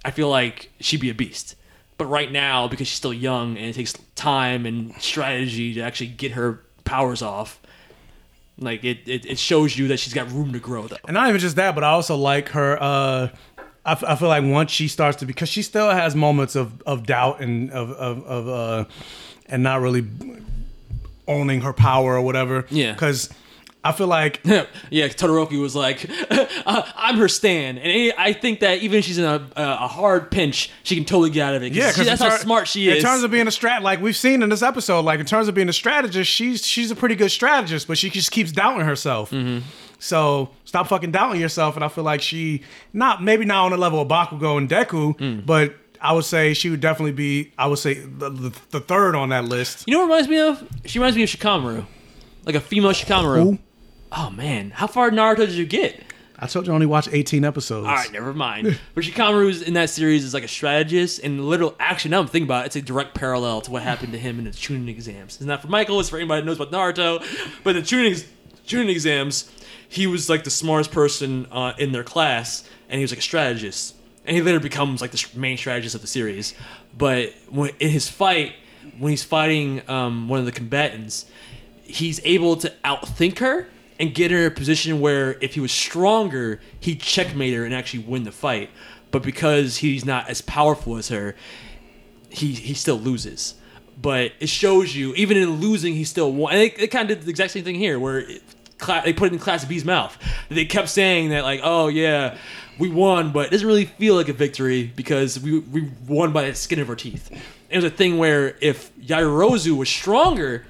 I feel like she'd be a beast. But right now, because she's still young and it takes time and strategy to actually get her powers off, like it, it, it shows you that she's got room to grow though. And not even just that, but I also like her. uh I, f- I feel like once she starts to because she still has moments of, of doubt and of of, of uh and not really owning her power or whatever. Yeah. because I feel like yeah, Todoroki was like, "I'm her stan," and I think that even if she's in a, a hard pinch, she can totally get out of it. 'cause Yeah, she- because that's how smart she is. In terms of being a strat, like we've seen in this episode, like in terms of being a strategist, she's she's a pretty good strategist, but she just keeps doubting herself. Mm-hmm. So stop fucking doubting yourself. And I feel like she not maybe not on the level of Bakugo and Deku, Mm. but I would say she would definitely be. I would say the, the, the third on that list. you know what reminds me of? She reminds me of Shikamaru, like a female Shikamaru. Who? Oh man, how far Naruto did you get? I told you I only watched 18 episodes. All right, never mind. but Shikamaru's in that series is like a strategist, and literal actually now I'm thinking about it, it's a direct parallel to what happened to him in the Chunin exams. It's not for Michael, it's for anybody that knows about Naruto. But the Chunin Chunin exams, he was like the smartest person uh, in their class, and he was like a strategist, and he later becomes like the main strategist of the series. But when, in his fight, when he's fighting um, one of the combatants, he's able to outthink her and get her in a position where if he was stronger, he'd checkmate her and actually win the fight. But because he's not as powerful as her, he he still loses. But it shows you, even in losing, he still won. And they, they kind of did the exact same thing here, where it, they put it in Class B's mouth. They kept saying that, like, oh yeah, we won, but it doesn't really feel like a victory because we we won by the skin of our teeth. It was a thing where if Yaoyorozu was stronger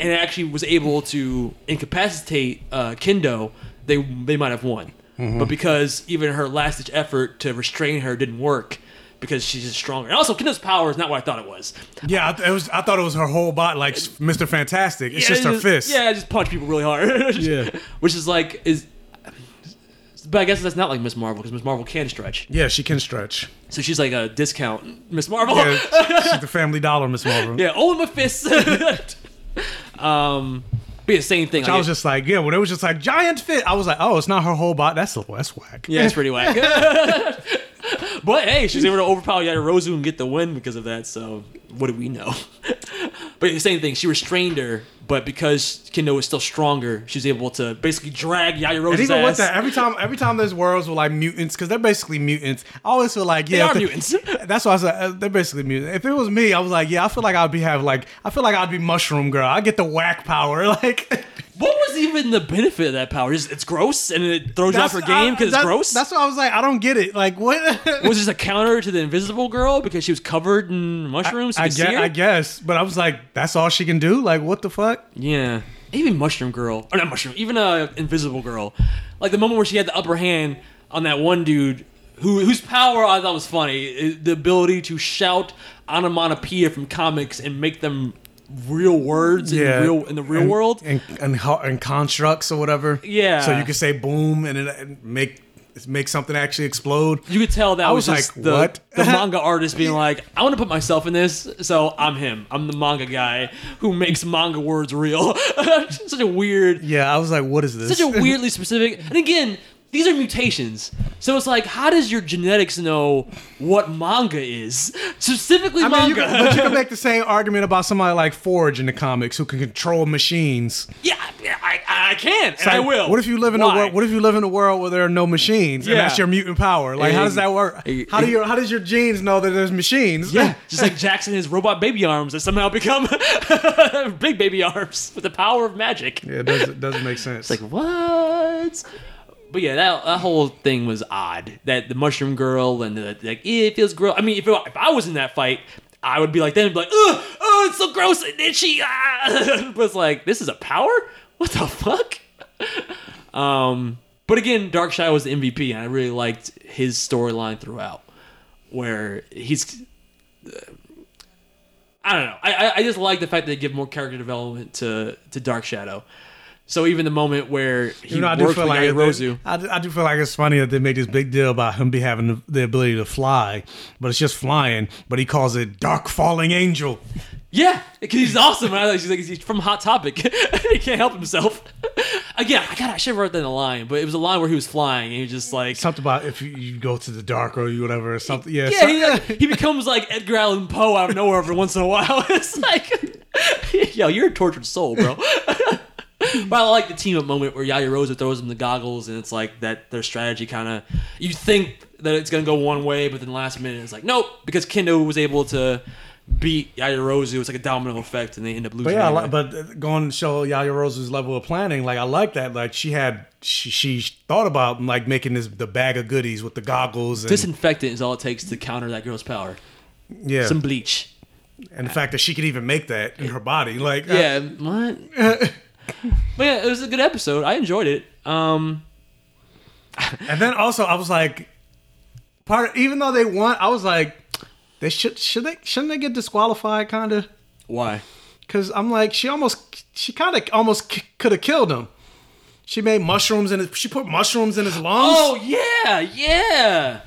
and actually was able to incapacitate uh, Kendo, they they might have won. But because even her last ditch effort to restrain her didn't work, because she's just stronger. And also, Kendo's power is not what I thought it was. Yeah, I, th- it was. I thought it was her whole body, like Mr. Fantastic. It's Yeah, just her fist. Yeah, just punch people really hard. Yeah. which is like is. But I guess that's not like Miss Marvel because Miss Marvel can stretch. Yeah, she can stretch. So she's like a discount Miss Marvel. Yeah, she's the Family Dollar Miss Marvel. Yeah, all in my fists. um, but yeah, same thing. I was it- just like, yeah, when it was just like giant fit, I was like, oh, it's not her whole body. That's that's whack. yeah, it's pretty whack. but hey, she's able to overpower Yaoyorozu and get the win because of that. So what do we know? but the same thing. She restrained her, but because Kendo was still stronger, she was able to basically drag Yaoyorozu's And even ass. with that, every time, every time there's worlds with like mutants, because they're basically mutants. I always feel like, yeah, They are mutants. That's why I said uh, they're basically mutants. If it was me, I was like, yeah, I feel like I'd be have like, I feel like I'd be Mushroom Girl. I get the whack power, like. What was even the benefit of that power? Just it's gross and it throws you off her game because it's gross. That's why I was like, I don't get it. Like, what? was this a counter to the Invisible Girl because she was covered in mushrooms? I see guess? I guess, but I was like, that's all she can do. Like, what the fuck? Yeah. Even Mushroom Girl. Or not Mushroom, even uh, Invisible Girl. Like the moment where she had the upper hand on that one dude who whose power I thought was funny, the ability to shout onomatopoeia from comics and make them real words in the real in the real and, world. and, and ho- and constructs or whatever. Yeah. So you could say boom and it and make make something actually explode. You could tell that I was, was just like, the, what? the manga artist being like, I want to put myself in this, so I'm him. I'm the manga guy who makes manga words real. Such a weird, Yeah, I was like, what is this? such a weirdly specific. And again, these are mutations. So it's like, how does your genetics know what manga is? Specifically I mean, you manga. can, but you can make the same argument about somebody like Forge in the comics who can control machines. yeah, yeah, I, I can, and I will. What if you live in a world? What if you live in a world where there are no machines and Yeah. that's your mutant power? Like, how does that work? How do your how does your genes know that there's machines? Yeah, just like Jackson, his robot baby arms that somehow become big baby arms with the power of magic. yeah, it doesn't, it doesn't make sense. It's like what? But yeah, that, that whole thing was odd. That the mushroom girl and the like, eh, it feels gross. I mean, if, it, if I was in that fight, I would be like them, be like, oh, oh, it's so gross, and then she, ah. but it's like, this is a power. What the fuck? Um, but again, Dark Shadow was the MVP, and I really liked his storyline throughout, where he's. I don't know. I, I- I just like the fact that they give more character development to to Dark Shadow. So even the moment where he You know, I do feel with like Yaoyorozu, I, do- I do feel like it's funny that they made this big deal about him be having the, the ability to fly, but it's just flying. But he calls it dark falling angel. yeah, because he's awesome. And I like, he's, like, he's from Hot Topic. he can't help himself. Again, I got I should have wrote that in the line, but it was a line where he was flying, and he was just like, Something about if you, you go to the dark or you whatever or something. Yeah, Yeah, so- he, like, he becomes like Edgar Allan Poe out of nowhere every once in a while. It's like, yo, you're a tortured soul, bro. but I like the team up moment where Yaoyorozu throws him the goggles, and it's like that their strategy kind of you think that it's gonna go one way, but then last minute it's like nope, because Kendo was able to beat Yaya Rose. It was like a domino effect, and they end up losing. But yeah, anyway. like, but going to show Yaya Rose's level of planning, like I like that. Like she had, she, she thought about like making this the bag of goodies with the goggles and disinfectant is all it takes to counter that girl's power. yeah, Some bleach. and the fact that she could even make that in her body, like uh, Yeah, what? but yeah, it was a good episode. I enjoyed it. Um, And then also I was like, part even though they won, I was like, they should should they shouldn't they get disqualified kind of? why? Because I'm like, she almost she kind of almost k- could have killed him. She made mushrooms in his. She put mushrooms in his lungs. Oh yeah, yeah.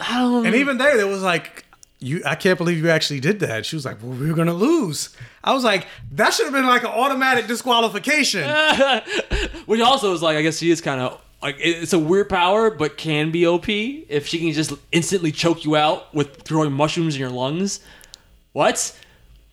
I don't. And even there, there was like, you. I can't believe you actually did that. She was like, well, we were gonna lose. I was like, that should have been like an automatic disqualification. which also is like, I guess she is kind of like it's a weird power, but can be OP if she can just instantly choke you out with throwing mushrooms in your lungs. What?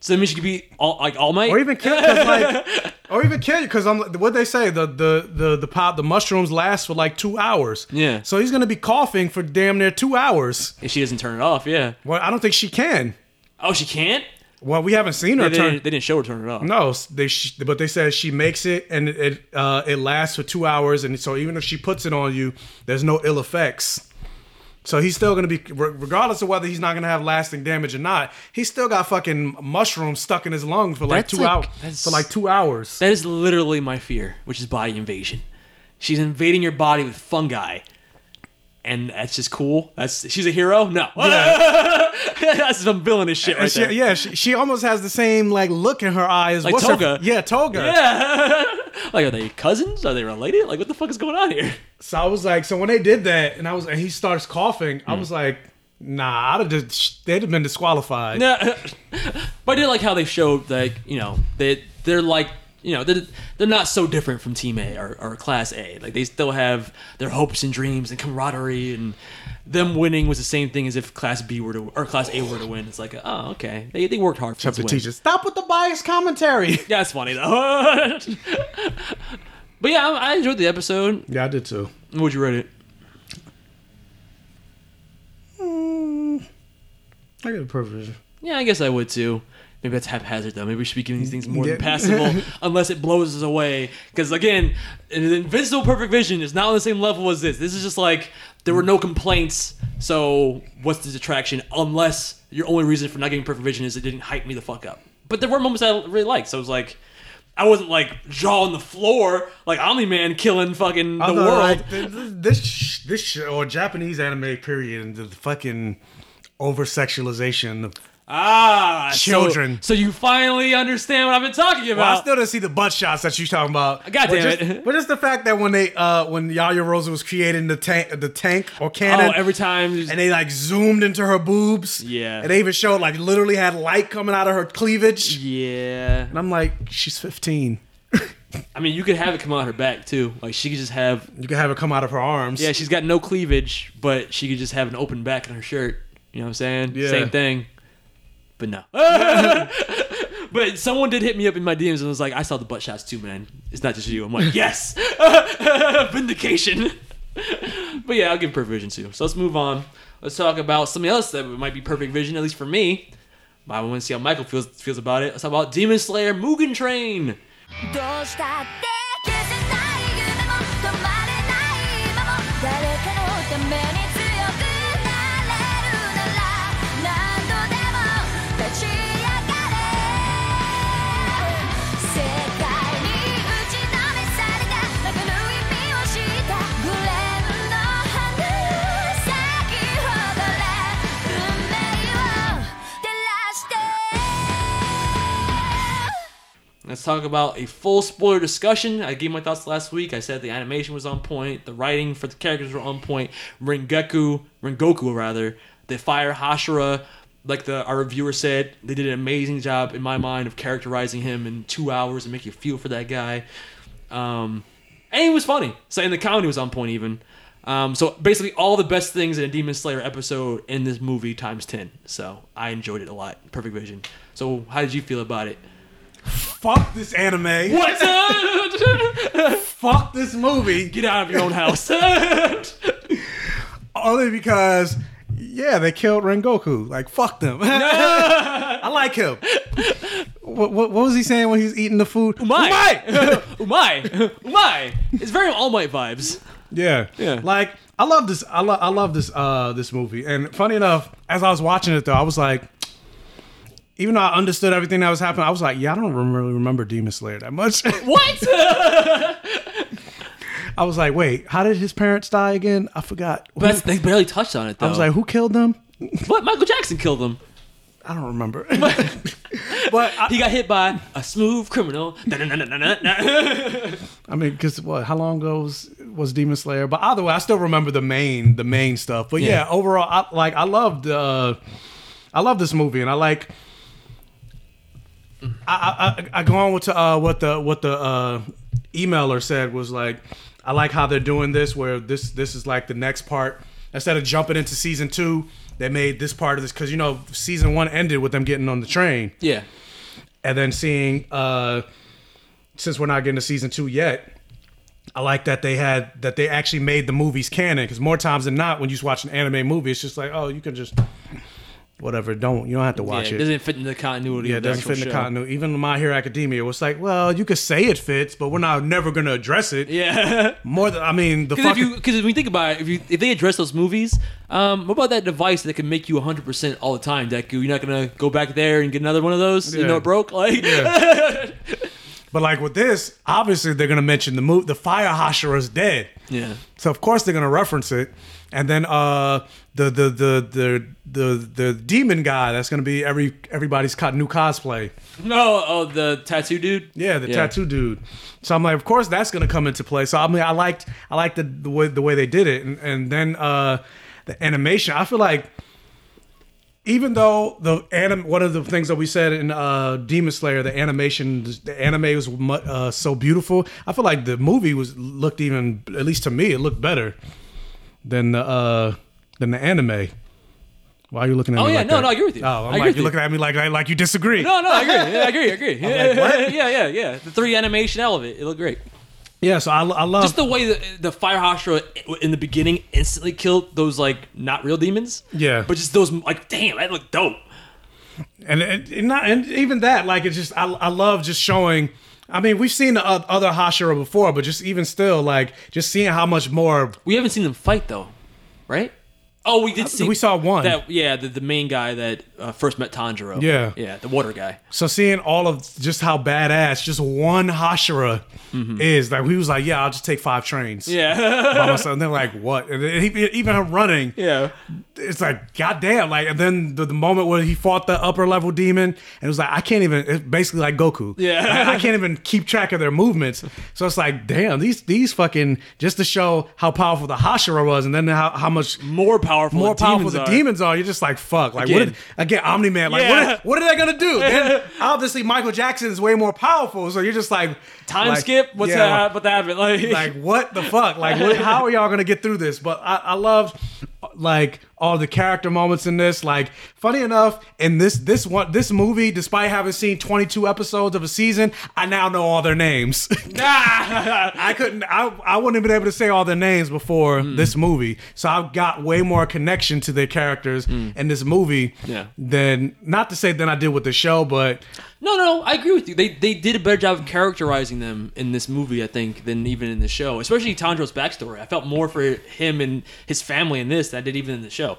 So that means she could be all like All Might. or even kill, cause like, or even kill you because I'm. What they say the the the the pop the mushrooms last for like two hours. Yeah. So he's gonna be coughing for damn near two hours. if she doesn't turn it off, yeah. Well, I don't think she can. Oh, she can't. Well, we haven't seen her They, turn. didn't, they didn't show her turn it off. No, they sh- but they said she makes it and it it, uh, it lasts for two hours, and so even if she puts it on you, there's no ill effects. So he's still gonna be, regardless of whether he's not gonna have lasting damage or not, he's still got fucking mushrooms stuck in his lungs for like That's two like- hours. For like two hours. That is literally my fear, which is body invasion. She's invading your body with fungi. And that's just cool. That's she's a hero. No, yeah. that's some villainous shit right she, there. yeah, she, she almost has the same like look in her eyes. Like What's her- Toga. yeah, Toga. Yeah. like, are they cousins? Are they related? Like, what the fuck is going on here? So I was like, so when they did that, and I was, and he starts coughing, Hmm. I was like, nah, I'd have just, they'd have been disqualified. No. but I did like how they showed, like, you know, they they're like, you know, they're, they're not so different from Team A or, or Class A. Like, they still have their hopes and dreams and camaraderie, and them winning was the same thing as if Class B were to or Class A were to win. It's like, oh, okay, they, they worked hard for Except the win. teacher, stop with the biased commentary. Yeah, it's funny though. but yeah, I, I enjoyed the episode. Yeah, I did too. Would you rate it? Mm, I get a perfect vision. Yeah, I guess I would too. Maybe that's haphazard though. Maybe we should be giving these things more Yeah. than passable, unless it blows us away. Because again, an Invincible Perfect Vision is not on the same level as this. This is just like there were no complaints. So what's the detraction? Unless your only reason for not getting Perfect Vision is it didn't hype me the fuck up. But there were moments I really liked. So it was like. I wasn't like jaw on the floor, like Omni Man killing fucking the Although, world. like, th- th- this this or Japanese anime period and the fucking over sexualization of ah, Children. So, you finally understand what I've been talking Well, I still didn't see the butt shots that you're talking about. God but damn just, it. But just the fact that when they uh when Yaya Rosa was creating the tank the tank or oh, cannon every time. and they like zoomed into her boobs. Yeah. And they even showed like literally had light coming out of her cleavage. Yeah. And I'm like, she's 15. I mean, you could have it come out of her back too. Like she could just have. You could have it come out of her arms. Yeah, she's got no cleavage, but she could just have an open back in her shirt. You know what I'm saying? Yeah. Same thing. But no. but someone did hit me up in my DMs and was like, "I saw the butt shots too, man. It's not just you." I'm like, "Yes, vindication." but yeah, I'll give perfect vision too. So let's move on. Let's talk about something else that might be perfect vision, at least for me. But I want to see how Michael feels feels about it. Let's talk about Demon Slayer Mugen Train. Let's talk about a full spoiler discussion. I gave my thoughts last week. I said the animation was on point, the writing for the characters were on point. Rengoku, Rengoku rather, the fire Hashira, like the our reviewer said, they did an amazing job in my mind of characterizing him in two hours and make you feel for that guy. Um, and he was funny. So and the comedy was on point even. Um, so basically all the best things in a Demon Slayer episode in this movie times ten. So I enjoyed it a lot. Perfect Vision. So how did you feel about it? Fuck this anime. What? Fuck this movie. Get out of your own house. Only because, yeah, they killed Rengoku. Like, fuck them. I like him. What, what, what was he saying when he was eating the food? Umai. Umai. Umai. It's very All Might vibes. Yeah, Yeah. Like I love this. I love. I love this. Uh, this movie. And funny enough, as I was watching it though, I was like, even though I understood everything that was happening, I was like, yeah, I don't rem- really remember Demon Slayer that much. What? I was like, wait, how did his parents die again? I forgot. But that's- they barely touched on it though. I was like, who killed them? what? Michael Jackson killed them. I don't remember. but I, He got hit by a smooth criminal. I mean, because what? How long ago was, was Demon Slayer? But either way, I still remember the main the main stuff. But yeah, Yeah. overall, I like I loved uh, I love this movie, and I like. I I, I, go on with uh, what the what the uh, emailer said was like. I like how they're doing this, where this this is like the next part. Instead of jumping into season two, they made this part of this because you know season one ended with them getting on the train yeah. and then seeing uh since we're not getting to season two yet i like that they had that they actually made the movies canon because more times than not when you just watch an anime movie it's just like oh you can just whatever don't you don't have to watch yeah, it doesn't fit into the continuity. yeah, of it doesn't fit in the show. continuity. Even My Hero Academia was like, well, you could say it fits, but we're not never going to address it. Yeah. More than I mean, the Because if fucking you because when you think about it, if you if they address those movies, um, what about that device that can make you 100 percent all the time, Deku? You're not gonna go back there and get another one of those. You know it broke. Like, But like with this, obviously they're gonna mention the move. The Fire Hashira is dead. yeah. So of course they're gonna reference it, and then uh the the the the the the demon guy that's gonna be every everybody's co- new cosplay. No, oh the tattoo dude. Yeah, the tattoo dude. So I'm like, of course that's gonna come into play. So I mean, I liked I liked the, the way the way they did it, and and then uh the animation. I feel like even though the anim one of the things that we said in uh Demon Slayer, the animation, the anime was uh, so beautiful. I feel like the movie was looked even, at least to me, it looked better than the uh than the anime. Why are you looking at Oh, me? yeah, like no, that? no, I agree with you. Oh, I I'm like you're you. looking at me like like, like you disagree. No, no, I agree. Yeah, I agree. I agree. like, yeah, yeah, yeah. The three animation element, it looked great. Yeah, so I, I love Just the way the, the Fire Hashira in the beginning instantly killed those like not real demons. Yeah. But just those like, damn, that looked dope. and, and, and not and even that like it's just I, I love just showing i mean we've seen the other hashira before but just even still like just seeing how much more We haven't seen them fight though, right? Oh, we did see. we saw one. That yeah, the, the main guy that uh, first met Tanjiro. Yeah. yeah, the water guy. so seeing all of just how badass just one hashira is like we was like yeah i'll just take five trains Yeah, by myself and they're like what and he, even him running yeah. it's like goddamn like and then the, the moment where he fought the upper level demon and it was like i can't even it's basically like goku Yeah. I, I can't even keep track of their movements so it's like damn these these fucking just to show how powerful the hashira was and then how, how much More powerful. More the powerful demons the are. demons are you're just like fuck like Again. what did, again omni man like Yeah. what, are, what are they gonna do then obviously michael jackson is way more powerful so you're just like Time like, skip. What's yeah, that? What happened? Like, like what the fuck like what, how are y'all gonna get through this but i, I loved like all the character moments in this. Like, funny enough, in this this one this movie, despite having seen 22 episodes of a season, I now know all their names. I couldn't. I I wouldn't have been able to say all their names before Hmm. this movie. So I've got way more connection to their characters in this movie. Yeah. than not to say than I did with the show, but No, no, I agree with you. They they did a better job of characterizing them in this movie, I think, than even in the show. Especially Tanjiro's backstory. I felt more for him and his family in this than I did even in the show.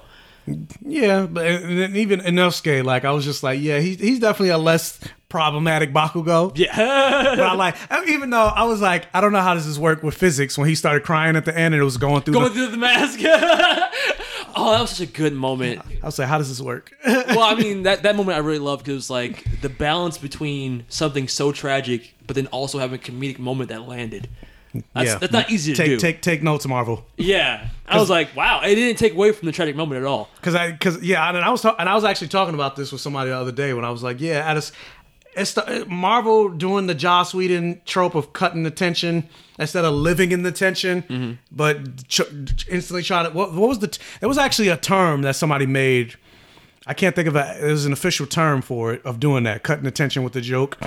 yeah. But and then even Inosuke, like I was just like, yeah, he's he's definitely a less problematic Bakugo. Yeah. But I like, even though I was like, I don't know how does this work with physics when he started crying at the end and it was going through. Going the, through the mask. oh, that was such a good moment. I was like, how does this work? well, I mean that that moment I really loved because it was like the balance between something so tragic, but then also having a comedic moment that landed. That's, yeah, that's not easy to take, do. Take take notes, Marvel. yeah, I was like, wow, it didn't take away from the tragic moment at all. Cause I, cause yeah, and I was talk- and I was actually talking about this with somebody the other day when I was like, yeah, at a, it's the, Marvel doing the Joss Whedon trope of cutting the tension instead of living in the tension, Mm-hmm. but ch- instantly trying to. What, what was the? T- there was actually a term that somebody made. I can't think of a. There's an official term for it of doing that, cutting the tension with the joke.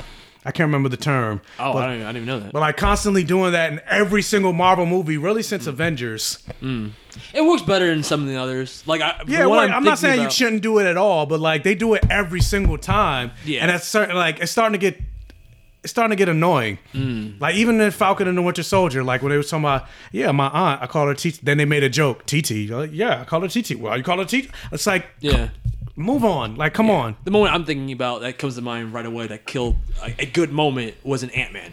I can't remember the term. Oh, but, I, don't, even- I didn't even know that. but like constantly doing that in every single Marvel movie, really since Avengers. it works better than some of the others. Like, I, Yeah, well, I'm, not thinking saying you shouldn't do it at all, but like they do it every single time. Yeah. and that's certain. Like it's starting to get, it's starting to get annoying. Mm. Like even in Falcon and the Winter Soldier, like when they were talking about, yeah, my aunt, I call her TT. Then they made a joke, TT. Like, yeah, I call her TT. Well, you call her TT. It's like, Yeah. Move on. Like, come on. The moment I'm thinking about that comes to mind right away that killed a, a good moment was an Ant Man.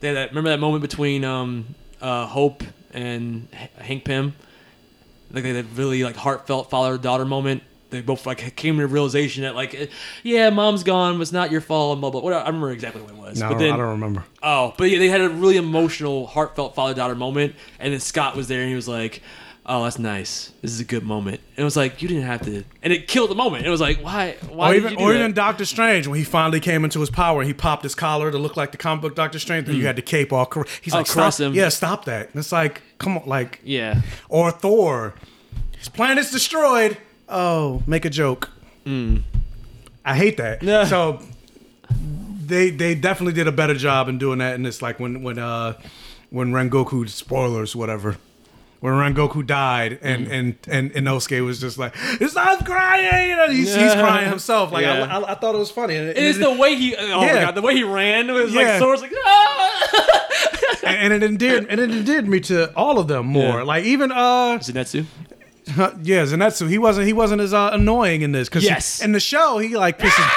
They That remember that moment between um, uh, Hope and H- Hank Pym, like they had that really like heartfelt father daughter moment. They both like came to the realization that like, eh, yeah, mom's gone, it's not your fault. and Blah blah. I remember exactly what it was. No, but then, I don't remember. Oh, but yeah, they had a really emotional, heartfelt father daughter moment, and then Scott was there and he was like, "Oh, that's nice. This is a good moment." And it was like you didn't have to, and it killed the moment. It was like, why? Why Or did even, or that? even Doctor Strange when he finally came into his power, he popped his collar to look like the comic book Doctor Strange. Then you had the cape all. Cor- he's Oh, like, cross stop, him. yeah, stop that. And it's like, come on, like, yeah, or Thor. His planet's destroyed. Oh, make a joke. I hate that. Yeah. So they they definitely did a better job in doing that. And it's like when when uh when Rengoku spoilers whatever. When Rengoku died and Mm. and and Inosuke was just like, "It's not crying," and he's, he's crying himself. Like Yeah. I, I, I thought it was funny. And, it is the way he. Oh my god, the way he ran it was Yeah. like so. It's like ah! and it endeared and it endeared me to all of them more. Yeah. Like even uh Zenitsu. yeah, Zenitsu, he wasn't he wasn't as uh, annoying in this because Yes. in the show he like pisses.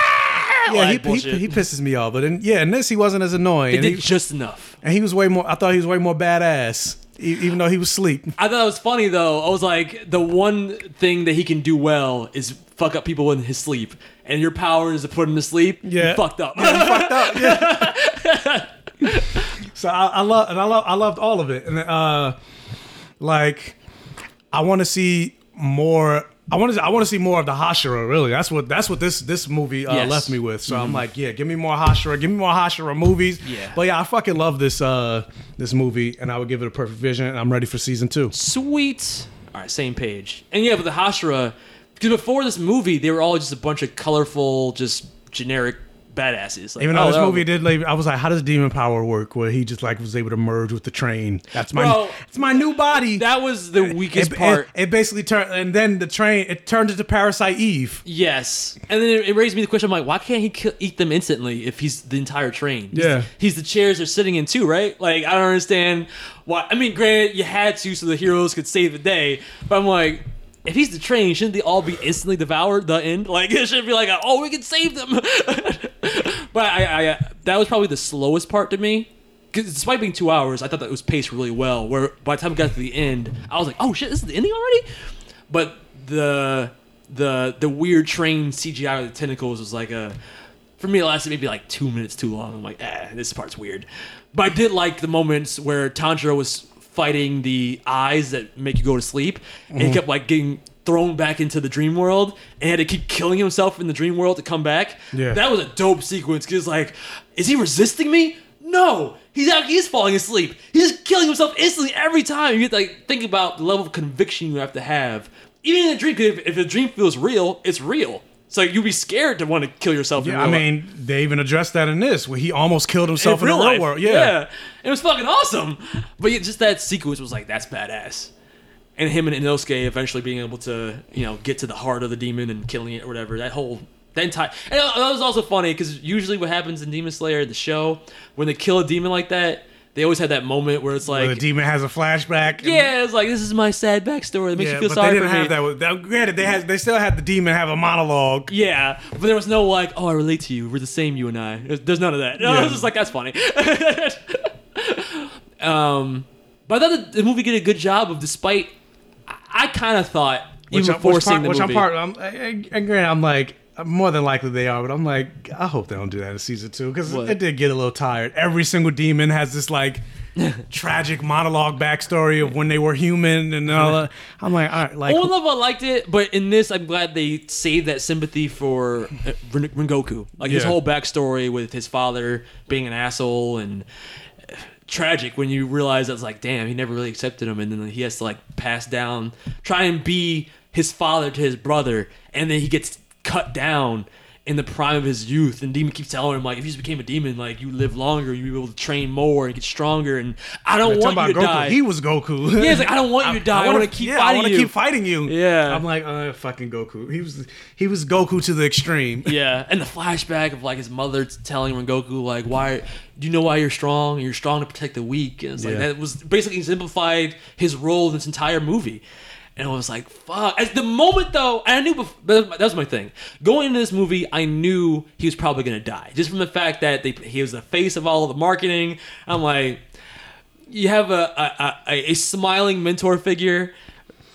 Yeah, he, he, he pisses me off, but in yeah, in this he wasn't as annoying, It did he, just enough. and he was way more. I thought he was way more badass, even though he was asleep. I thought it was funny though. I was like, the one thing that he can do well is fuck up people in his sleep, and your power is to put him to sleep. Yeah. you fucked up. fucked up. Yeah. so I, I love and I love I loved all of it, and uh, like I want to see more. I want to I want to see more of the Hashira. Really, that's what that's what this this movie uh, Yes. left me with. So I'm like, yeah, give me more Hashira. Give me more Hashira movies. Yeah. But yeah, I fucking love this uh this movie, and I would give it a perfect vision. And I'm ready for season two. Sweet. All right, same page. And yeah, but the Hashira, because before this movie, they were all just a bunch of colorful, just generic badasses. Like, Even though oh, this movie did, I was like, how does demon power work? Where he just like was able to merge with the train. That's my, Bro, it's my new body. That was the weakest it, part. It, it basically turned, and then the train it turned into Parasite Eve. Yes, and then it, it raised me the question: I'm like, why can't he kill, eat them instantly if he's the entire train? He's, Yeah. he's the chairs they're sitting in too, right? Like, I don't understand why. I mean, granted, you had to so the heroes could save the day, but I'm like, if he's the train, shouldn't they all be instantly devoured? The end, like it should be like, oh, we can save them. but I, I, that was probably the slowest part to me. despite being two hours, I thought that it was paced really well. Where by the time we got to the end, I was like, "Oh shit, this is the ending already!" But the the the weird train CGI with the tentacles was like a for me it lasted maybe like two minutes too long. I'm like, eh, this part's weird. But I did like the moments where Tanjiro was fighting the eyes that make you go to sleep, and Mm-hmm. he kept like getting thrown back into the dream world and had to keep killing himself in the dream world to come back. Yeah. That was a dope sequence because like, is he resisting me? No, he's out. He's falling asleep. He's just killing himself instantly every time. You get to, like think about the level of conviction you have to have even in a dream, 'cause if, if a dream feels real, it's real. So you'd be scared to want to kill yourself. in Yeah, real I life. mean, they even addressed that in this, where he almost killed himself in, real the real life. world. Yeah. it was fucking awesome. But yeah, just that sequence was like that's badass. And him and Inosuke eventually being able to you know get to the heart of the demon and killing it or whatever. That whole that entire and that was also funny because usually what happens in Demon Slayer the show when they kill a demon like that. They always had that moment where it's Where like, the demon has a flashback. yeah, it's like this is my sad backstory that makes yeah, you feel but sorry they didn't for have me. that. with- that. Granted, they had they still had the demon have a monologue. Yeah, but there was no like, oh, I relate to you. We're the same, you and I. There's, there's none of that. I Yeah. was just like, that's funny. um, but I thought the, the movie did a good job of, despite, I, I kind of thought even Which, before which part, the which movie. I'm part. I'm, and granted, I'm like more than likely they are, but I'm like, I hope they don't do that in season two because it did get a little tired. Every single demon has this like tragic monologue backstory of when they were human and all that. I'm like, all right, like love, I liked it, but in this, I'm glad they saved that sympathy for uh, Ren- Rengoku. Like his Yeah. whole backstory with his father being an asshole and uh, tragic when you realize that's like, damn, he never really accepted him, and then he has to like pass down, try and be his father to his brother, and then he gets cut down in the prime of his youth, and Demon keeps telling him like, if you just became a demon, like you live longer, you'll be able to train more and get stronger, and I don't want you to Goku. die. He was Goku. yeah, it's like I don't want you to die. I, wanna- want to keep yeah, I fighting wanna you. keep fighting you. Yeah. I'm like, uh, fucking Goku. He was he was Goku to the extreme. Yeah, and the flashback of like his mother telling Goku like, "Why do you know why you're strong? You're strong to protect the weak." And it's like Yeah. that was basically simplified his role in this entire movie. And I was like, "Fuck!" At the moment, though, and I knew bef- that that was my thing. Going into this movie, I knew he was probably gonna die, just from the fact that they, he was the face of all of the marketing. I'm like, you have a a, a, a smiling mentor figure,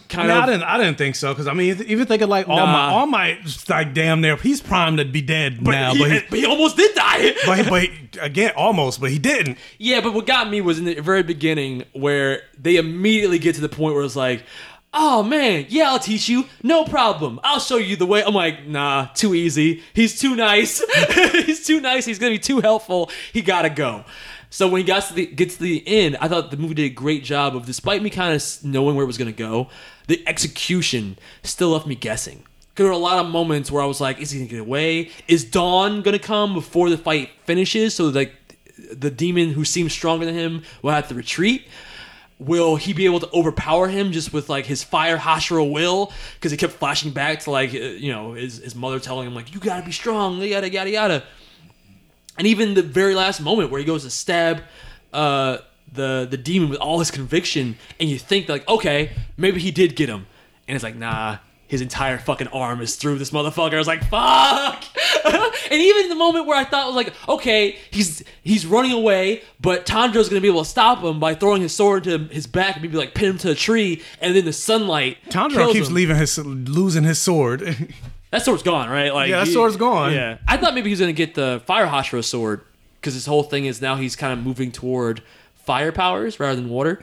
kind No, I didn't. I didn't think so because I mean, even thinking like all my all my like damn near he's primed to be dead but, now, he, but he, but he almost did die. but, he, but he, again almost, but he didn't. Yeah, but what got me was in the very beginning where they immediately get to the point where it's like, oh man, yeah, I'll teach you. No problem. I'll show you the way. I'm like, nah, too easy. He's too nice. He's too nice. He's going to be too helpful. He got to go. So when he got to the, gets to the end, I thought the movie did a great job of, despite me kind of knowing where it was going to go, the execution still left me guessing. There were a lot of moments where I was like, is he going to get away? Is Dawn going to come before the fight finishes? So like the demon who seems stronger than him will have to retreat. Will he be able to overpower him just with like his fire Hashira will? Because he kept flashing back to like uh, you know his, his mother telling him like you gotta be strong, yada yada yada. And even the very last moment where he goes to stab uh, the the demon with all his conviction, and you think like okay maybe he did get him, and it's like nah. His entire fucking arm is through this motherfucker. I was like, "Fuck!" and even the moment where I thought was like, "Okay, he's he's running away, but Tanjiro's gonna be able to stop him by throwing his sword to his back and maybe like pin him to a tree, and then the sunlight Tanjiro keeps him. leaving his losing his sword. That sword's gone, right? Like Yeah, that sword's gone. Yeah, I thought maybe he was gonna get the fire Hashira sword because his whole thing is now he's kind of moving toward fire powers rather than water.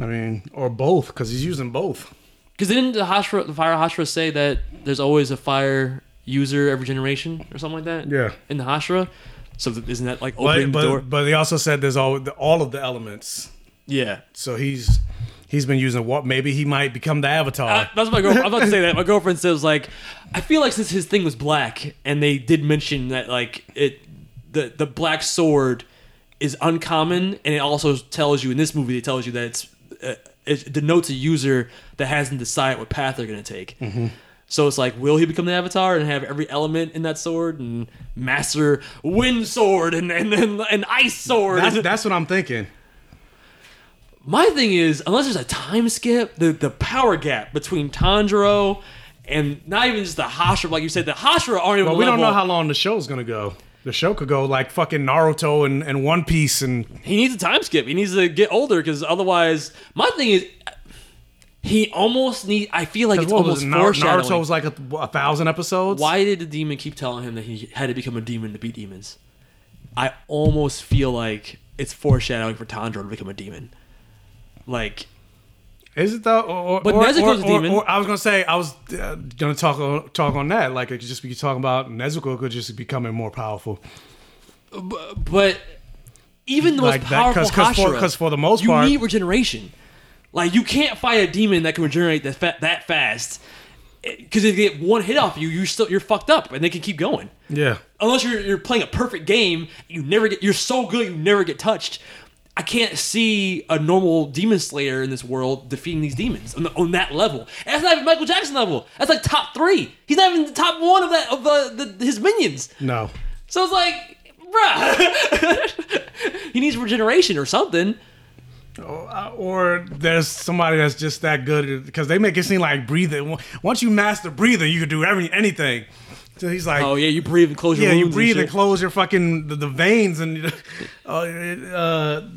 I mean, or both because he's using both. Because didn't the Hashira, the fire Hashira say that there's always a fire user every generation or something like that? Yeah. In the Hashira, so th- isn't that like But opening the door? but, but they also said there's all all of the elements. yeah. So he's he's been using what? Maybe he might become the Avatar. Uh, that's my girlfriend. I'm about to say that. My girlfriend says like, I feel like since his thing was black, and they did mention that like it, the the black sword is uncommon, and it also tells you in this movie it tells you that it's uh, it denotes a user that hasn't decided what path they're gonna take. Mm-hmm. So it's like, will he become the Avatar and have every element in that sword and master wind sword and and and, and ice sword? that's that's what I'm thinking. My thing is, unless there's a time skip, the the power gap between Tanjiro and not even just the Hashira, like you said, the Hashira aren't even. But we don't know how long the show's gonna go. The show could go like fucking Naruto and, and One Piece and He needs a time skip. He needs to get older because otherwise, my thing is, he almost need. I feel like it's almost it, foreshadowing. Naruto was like a, a thousand episodes. Why did the demon keep telling him that he had to become a demon to beat demons? I almost feel like it's foreshadowing for Tanjiro to become a demon. Like Is it though? Or, But or, Nezuko's or, a demon. Or, I was gonna say I was uh, gonna talk on, talk on that. Like it could just be talking about Nezuko could just be becoming more powerful. but even the Like most powerful 'cause- 'cause for- Hashira, 'cause for the most you part- need regeneration. Like you can't fight a demon that can regenerate that fa- that fast. Because if they get one hit off you, you're still you're fucked up, and they can keep going. Yeah. Unless you're you're playing a perfect game, you never get you're so good you never get touched. I can't see a normal demon slayer in this world defeating these demons on, the, on that level. And that's not even Michael Jackson level. That's like top three. He's not even the top one of that of the, the his minions. No. So it's like, bruh, he needs regeneration or something. Uh, or there's somebody that's just that good because they make it seem like breathing. Once you master breathing, you can do every anything. So he's like, Oh yeah, you breathe and close your yeah, you breathe and shit. close your fucking the, the veins and uh, uh,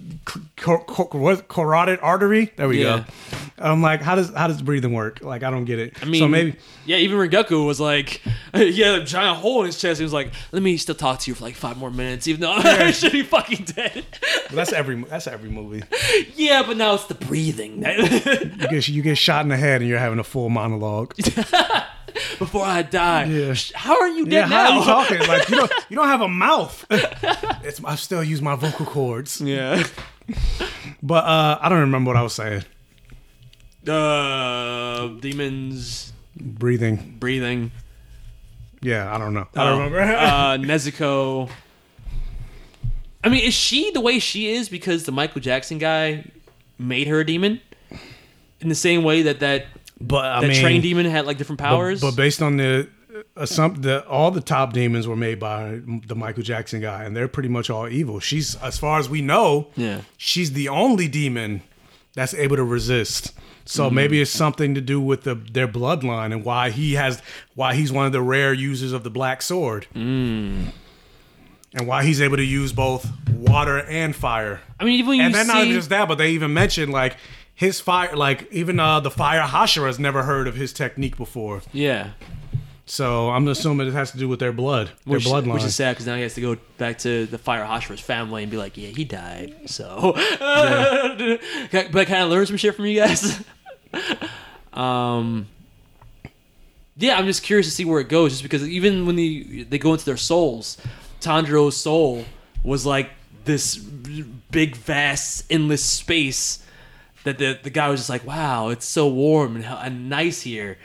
cor- cor- carotid artery. There we Yeah. go. I'm like, how does how does breathing work? Like, I don't get it. I mean, so maybe yeah. Even Rengoku was like, he had a giant hole in his chest. He was like, "Let me still talk to you for like five more minutes, even though I should be fucking dead." that's every that's every movie. yeah, but now it's the breathing. You get you get shot in the head and you're having a full monologue. Before I die, Yeah. how are you dead Yeah, dead how are you talking? Like you don't you don't have a mouth. it's I still use my vocal cords. Yeah. But uh, I don't remember what I was saying. Uh, demons Breathing. breathing. Yeah, I don't know. I don't remember. uh, Nezuko. I mean, is she the way she is because the Michael Jackson guy made her a demon? In the same way that that, but I that mean, train demon had like different powers. But, based on the some the all the top demons were made by the Michael Jackson guy, and they're pretty much all evil. She's as far as we know, Yeah. she's the only demon that's able to resist. So Mm-hmm. maybe it's something to do with the their bloodline and why he has why he's one of the rare users of the black sword. Mm. And why he's able to use both water and fire. I mean, even when and then not even just that, but they even mentioned like his fire, like even uh, the fire Hashira has never heard of his technique before. yeah, So I'm assuming it has to do with their blood, their which, bloodline. which is sad because now he has to go back to the Fire Hashira's family and be like, yeah, he died. So, but I kind of learned some shit from you guys. um, yeah, I'm just curious to see where it goes, just because even when they they go into their souls, Tanjiro's soul was like this big, vast, endless space that the the guy was just like, wow, it's so warm and, and nice here.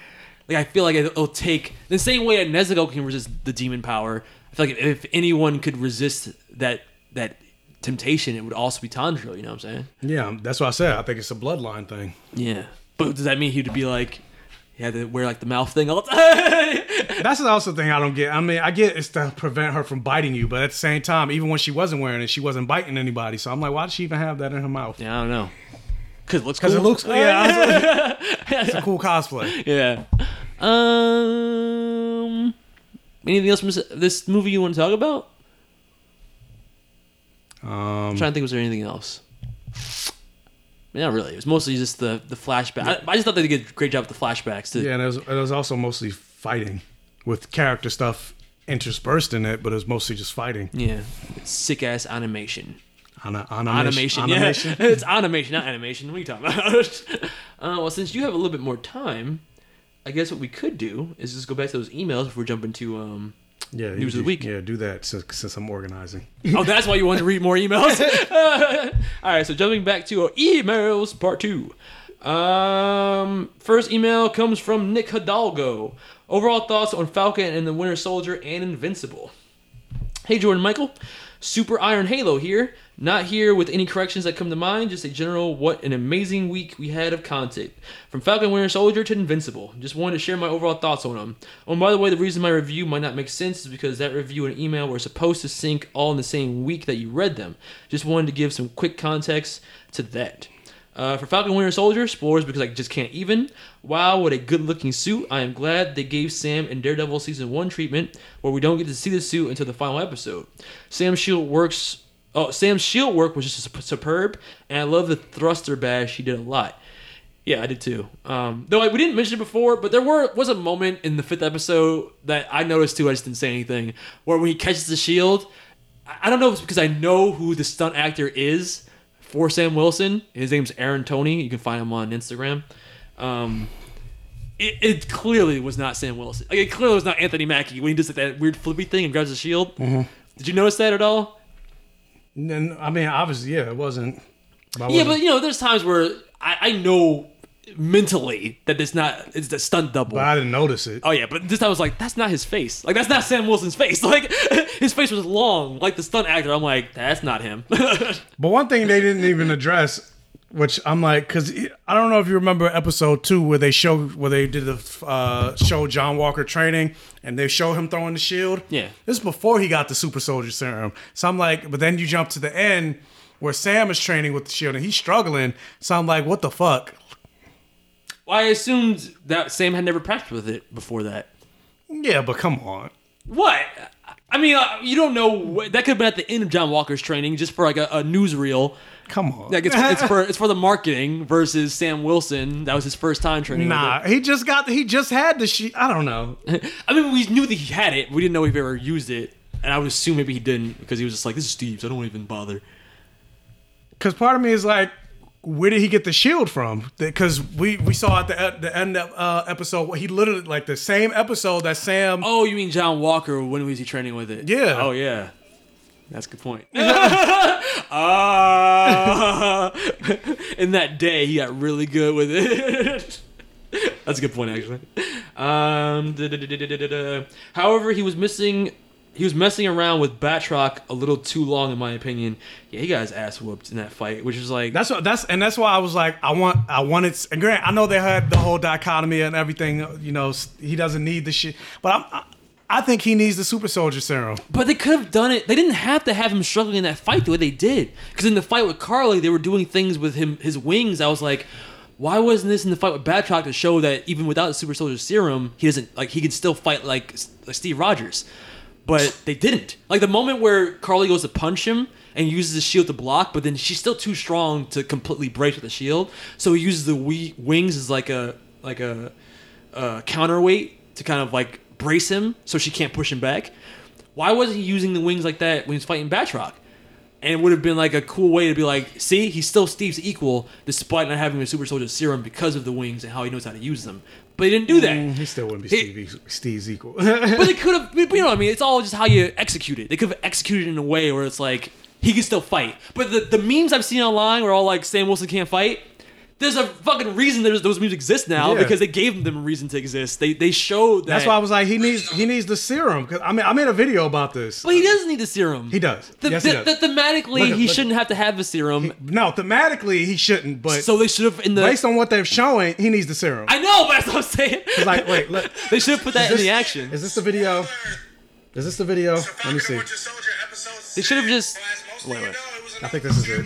Like I feel like it'll take the same way that Nezuko can resist the demon power. I feel like if anyone could resist that that temptation, it would also be Tanjiro. You know what I'm saying? yeah, that's what I said. I think it's a bloodline thing. Yeah. But does that mean he'd be like, he had to wear like the mouth thing all the time? That's also the thing I don't get. I mean, I get it's to prevent her from biting you, but at the same time, even when she wasn't wearing it, she wasn't biting anybody. So I'm like, why does she even have that in her mouth? yeah, I don't know. Cause it looks Because cool. it looks, yeah, it's a cool cosplay. yeah. Um. Anything else from this, this movie you want to talk about? Um, I'm trying to think. Was there anything else? Not really. It was mostly just the the flashback. I, I just thought they did a great job with the flashbacks. To, yeah, and it was, it was also mostly fighting with character stuff interspersed in it, but it was mostly just fighting. yeah. Sick ass animation. Ana- animation. Animation, animation. yeah. it's animation, not animation. What are you talking about? uh, well, since you have a little bit more time, I guess what we could do is just go back to those emails before jumping to. Um, Yeah, News you- of the week. Yeah, do that since, since I'm organizing. oh, that's why you wanted to read more emails. All right, so jumping back to our emails, part two. Um, first email comes from Nick Hidalgo. Overall thoughts on Falcon and the Winter Soldier and Invincible. Hey, Jordan Michael. Super Iron Halo here. Not here with any corrections that come to mind, just a general what an amazing week we had of content. From Falcon Winter Soldier to Invincible. Just wanted to share my overall thoughts on them. Oh, and by the way, the reason my review might not make sense is because that review and email were supposed to sync all in the same week that you read them. Just wanted to give some quick context to that. Uh, for Falcon Winter Soldier, spoilers because I just can't even. Wow, what a good looking suit. I am glad they gave Sam in Daredevil Season 1 treatment, where we don't get to see the suit until the final episode. Sam's shield works. Oh, Sam's shield work was just superb, and I love the thruster bash. He did a lot. Yeah, I did too. Um, though I, we didn't mention it before, but there were was a moment in the fifth episode that I noticed too. I just didn't say anything. Where when he catches the shield, I, I don't know if it's because I know who the stunt actor is for Sam Wilson. His name's Aaron Tony. You can find him on Instagram. Um, it, it clearly was not Sam Wilson. Like, it clearly was not Anthony Mackie when he does like, that weird flippy thing and grabs the shield. Did you notice that at all? And, I mean, obviously, yeah, it wasn't. but Yeah, wasn't- but you know, there's times where I, I know mentally that it's not it's the stunt double. But I didn't notice it. Oh yeah, but this time I was like, that's not his face. Like that's not Sam Wilson's face. Like his face was long, like the stunt actor. I'm like, that's not him. But one thing they didn't even address, which I'm like, because I don't know if you remember episode two where they show where they did the uh, show John Walker training and they show him throwing the shield. Yeah. this is before he got the super soldier serum. So I'm like, but then you jump to the end where Sam is training with the shield and he's struggling. So I'm like, what the fuck? I assumed that Sam had never practiced with it before that. Yeah, but come on. What? I mean, uh, you don't know. That could have been at the end of John Walker's training, just for like a, a newsreel. Come on. Like it's, it's for it's for the marketing versus Sam Wilson. That was his first time training. Nah, he just got he just had the shit. I don't know. I mean, we knew that he had it. We didn't know if he ever used it, and I would assume maybe he didn't because he was just like, "This is Steve's. I don't even bother." Because part of me is like, where did he get the shield from? Because we we saw at the the end of uh, episode, he literally like the same episode that Sam. Oh, you mean John Walker? When was he training with it? Yeah. Oh yeah. That's a good point. Ah. in that day, he got really good with it. That's a good point, actually. Um. However, he was missing. He was messing around with Batroc a little too long, in my opinion. Yeah, he got his ass whooped in that fight, which is like That's what that's and that's why I was like, I want I wanted. And Grant, I know they had the whole dichotomy and everything. You know, he doesn't need the shit, but I'm, I, I think he needs the super soldier serum. But they could have done it. They didn't have to have him struggling in that fight the way they did. Because in the fight with Karli, they were doing things with him, his wings. I was like, why wasn't this in the fight with Batroc to show that even without the Super Soldier Serum, he doesn't like he can still fight like, like Steve Rogers? But they didn't. Like the moment where Karli goes to punch him and uses the shield to block, but then she's still too strong to completely break the shield. So he uses the we- wings as like a like a, a counterweight to kind of like brace him so she can't push him back. Why wasn't he using the wings like that when he's fighting Batroc? And it would have been like a cool way to be like, see, he's still Steve's equal despite not having a super soldier serum because of the wings and how he knows how to use them. But he didn't do that. Mm, he still wouldn't be Steve, Steve's equal. But they could have, you know what I mean? It's all just how you execute it. They could have executed it in a way where it's like, he can still fight. But the, the memes I've seen online where all like, Sam Wilson can't fight, there's a fucking reason there's, those memes exist now Yeah. because they gave them a reason to exist. They they showed that. That's why I was like, he needs he needs the serum. Cause I mean, I made a video about this. But he doesn't need the serum. He does. The, yes, he the- does. the- thematically, Look, he look. shouldn't have to have the serum. no, thematically he shouldn't, but so they should have in the. based on what they're showing, he needs the serum. I know, but that's what I'm saying. Like, wait, look. they should have put that in the action. Is this the video? Is this the video? Let me see. They should have just. Wait, wait. I think this is it.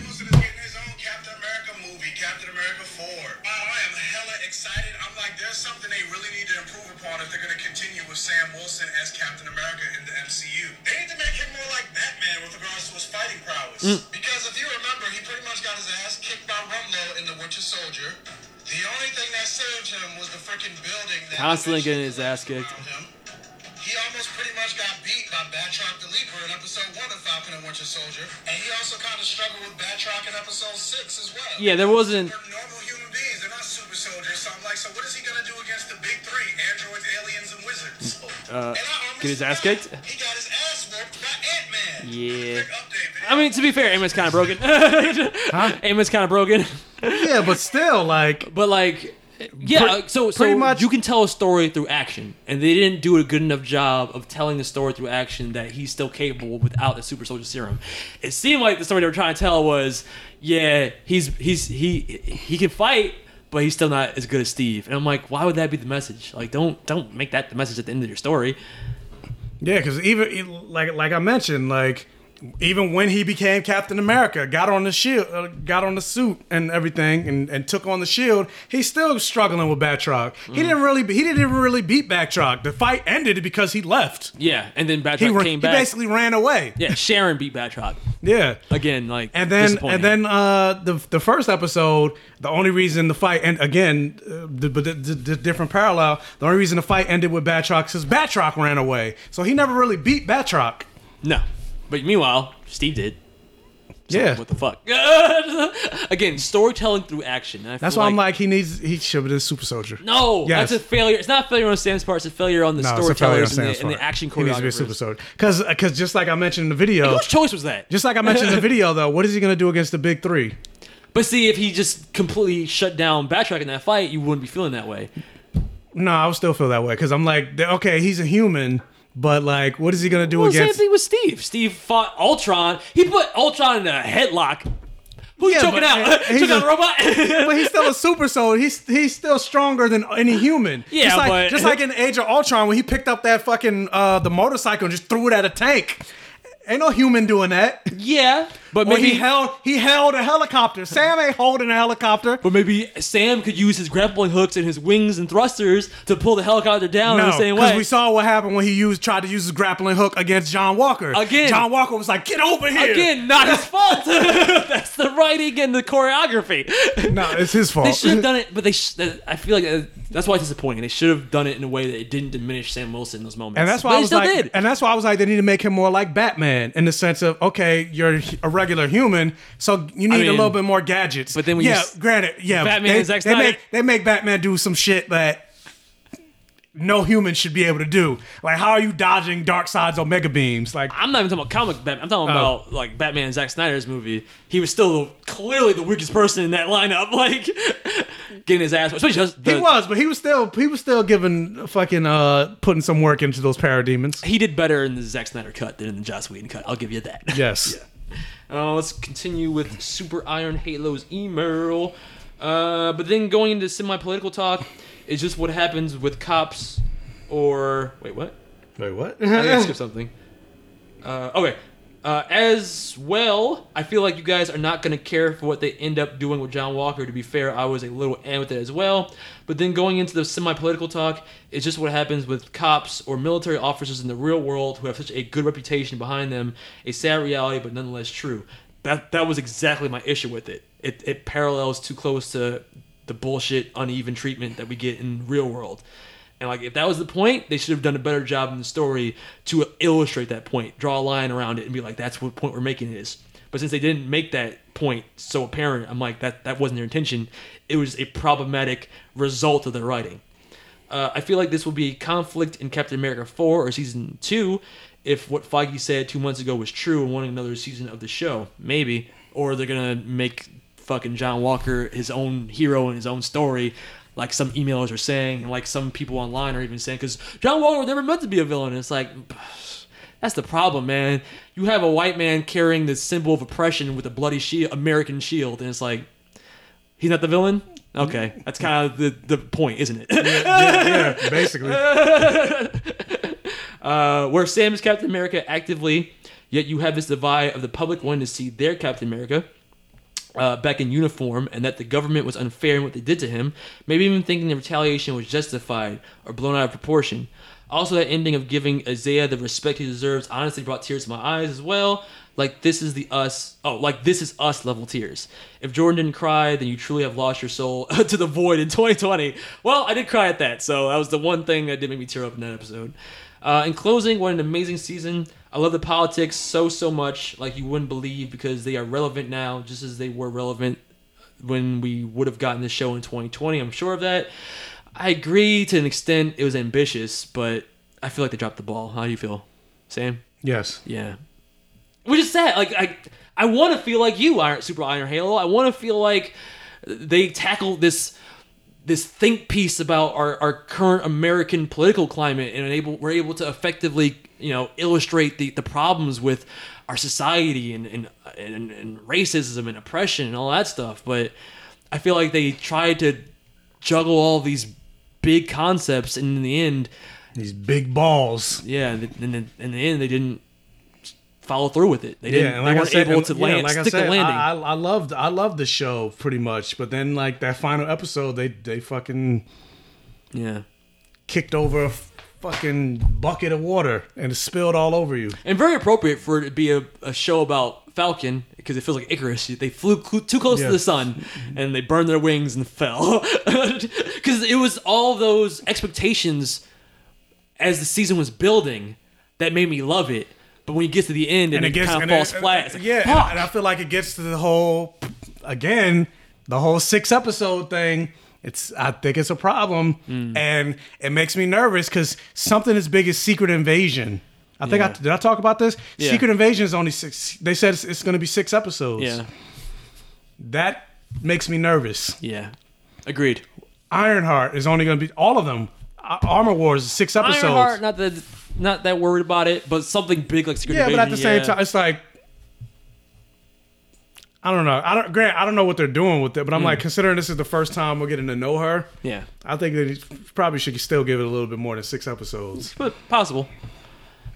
Fighting prowess. Mm. Because if you remember, he pretty much got his ass kicked by Rumlow in The Winter Soldier. The only thing that saved him was the freaking building. That Constantly getting his ass kicked. him. He almost pretty much got beat by Batroc the Leaper in episode one of Falcon and Winter Soldier, and he also kind of struggled with Batroc in episode six as well. Yeah, there wasn't. They're normal human beings; they're not super soldiers. So I'm like, so what is he gonna do against the big three: androids, aliens, and wizards? Uh, And I get his ass kicked? He got his ass whooped by Ant Man. Yeah. Update. I mean, to be fair, Amos kind of broken. Amos kind of broken. Yeah, but still, like, But like, yeah. Pre- so so pretty much- you can tell a story through action, and they didn't do a good enough job of telling the story through action that he's still capable without the super soldier serum. It seemed like the story they were trying to tell was, yeah, he's he's he he can fight. But he's still not as good as Steve, and I'm like, why would that be the message? Like, don't don't make that the message at the end of your story. yeah, because even like like I mentioned, like even when he became Captain America, got on the shield, uh, got on the suit and everything, and, and took on the shield, he's still struggling with Batroc. He didn't really, he didn't even really beat Batroc. The fight ended because he left. Yeah, and then Batroc He, came he back. He basically ran away. yeah, Sharon beat Batroc Yeah. again. Like, And then, and then, uh, the the first episode, the only reason the fight, and again, uh, the, but the, the, the different parallel, the only reason the fight ended with Batroc is Batroc ran away, so he never really beat Batroc. no, but meanwhile, Steve did. So Yeah. What the fuck? Again, storytelling through action. That's why I'm like, he needs, he should have been a super soldier. no, Yes. that's a failure. It's not a failure on Sam's part. It's a failure on the No, storytellers and, the, and the action He needs to be a super soldier. Because, because just like I mentioned in the video, Whose choice was that? just like I mentioned in the video, though, what is he gonna do against the big three? But see, if he just completely shut down Batroc in that fight, you wouldn't be feeling that way. No, I would still feel that way because I'm like, okay, he's a human, but like, what is he gonna do Well, same thing with Steve. Steve fought Ultron. He put Ultron in a headlock. Who you choking out? he's choking out a- a robot? but he's still a super soul. He's he's still stronger than any human. Yeah, just like, but- just like in Age of Ultron when he picked up that fucking uh, the motorcycle and just threw it at a tank. Ain't no human doing that. yeah, but Or maybe he held he held a helicopter. Sam ain't holding a helicopter. But maybe Sam could use his grappling hooks and his wings and thrusters to pull the helicopter down in No, the same way. because we saw what happened when he used tried to use his grappling hook against John Walker. Again. John Walker was like, "Get over here!" Again, not his fault. That's the writing and the choreography. no, it's his fault. They should have done it, but they. Sh- I feel like uh, that's why it's disappointing. They should have done it in a way that it didn't diminish Sam Wilson in those moments. And that's why but I was like, did. and that's why I was like, they need to make him more like Batman in the sense of, okay, you're a regular human, so you need a mean, little bit more gadgets. but then when yeah, s- granted, yeah, Batman they, Zack they Snyder- make they make Batman do some shit that no human should be able to do. Like, how are you dodging Darkseid's Omega beams? Like, I'm not even talking about comic Batman. I'm talking Oh. about like Batman and Zack Snyder's movie. He was still clearly the weakest person in that lineup. Like getting his ass, especially just the, he was, but he was still he was still giving fucking uh putting some work into those parademons. He did better in the Zack Snyder cut than in the Joss Whedon cut. I'll give you that. Yes. Uh, let's continue with Super Iron Halo's email. Uh, but then going into semi-political talk is just what happens with cops or wait, what? Wait, what? I think I skipped something. Uh, okay. Uh, as well, I feel like you guys are not going to care for what they end up doing with John Walker. To be fair, I was a little and with it as well. But then going into the semi-political talk is just what happens with cops or military officers in the real world who have such a good reputation behind them. A sad reality, but nonetheless true. That that was exactly my issue with it. It it parallels too close to the bullshit, uneven treatment that we get in real world. And like, if that was the point, they should have done a better job in the story to illustrate that point, draw a line around it, and be like, "That's what point we're making is. But since they didn't make that point so apparent, I'm like, that that wasn't their intention. It was a problematic result of their writing. Uh, I feel like this will be conflict in Captain America 4 or season 2 if what Feige said two months ago was true and wanting another season of the show. Maybe. Or they're going to make fucking John Walker his own hero in his own story, like some emailers are saying, and like some people online are even saying, because John Walker was never meant to be a villain. It's like, that's the problem, man. You have a white man carrying the symbol of oppression with a bloody shield, American shield, and it's like, he's not the villain? Okay, that's kind of the, the point, isn't it? yeah, basically. uh, where Sam is Captain America actively, yet you have this divide of the public wanting to see their Captain America uh, back in uniform, and that the government was unfair in what they did to him. Maybe even thinking the retaliation was justified or blown out of proportion. Also, that ending of giving Isaiah the respect he deserves honestly brought tears to my eyes as well. Like this is the us. Oh, like this is us level tears. If Jordan didn't cry, then you truly have lost your soul to the void in 2020. Well, I did cry at that, so that was the one thing that did make me tear up in that episode. Uh, in closing, what an amazing season. I love the politics so, so much, like you wouldn't believe, because they are relevant now, just as they were relevant when we would have gotten this show in 2020. I'm sure of that. I agree to an extent it was ambitious, but I feel like they dropped the ball. How do you feel, Sam? Yes. Yeah. Which is sad. Like I, I want to feel like you, Iron Super Iron Halo. I want to feel like they tackled this this think piece about our, our current American political climate and able we're able to effectively you know illustrate the, the problems with our society and and, and and racism and oppression and all that stuff. But I feel like they tried to juggle all these big concepts and in the end These big balls. yeah in the, in the end they didn't follow through with it they didn't Yeah, and they like I weren't said, able to yeah, land like I stick said, the landing I, I, loved, I loved the show pretty much, but then like that final episode, they they fucking yeah kicked over fucking bucket of water and it spilled all over you. and very appropriate for it to be a, a show about Falcon because it feels like Icarus. They flew cl- too close Yeah. to the sun and they burned their wings and fell. Because it was all those expectations as the season was building that made me love it. But when you get to the end and, it, kind of and falls it- flat, it's like, yeah, and, and I feel like it gets to the whole again the whole six episode thing. It's I think it's a problem, Hmm. and it makes me nervous because something as big as Secret Invasion. I think I did I talk about this. Yeah. Secret Invasion is only six. They said it's, it's going to be six episodes. yeah. that makes me nervous. Yeah, agreed. Ironheart is only going to be all of them. Uh, Armor Wars is six episodes. Ironheart, not that not that worried about it, but something big like Secret yeah, but at the Invasion, same yeah. time, it's like I don't know. I don't. Grant, I don't know what they're doing with it, but I'm Hmm. like considering this is the first time we're getting to know her. yeah, I think they probably should still give it a little bit more than six episodes. but possible.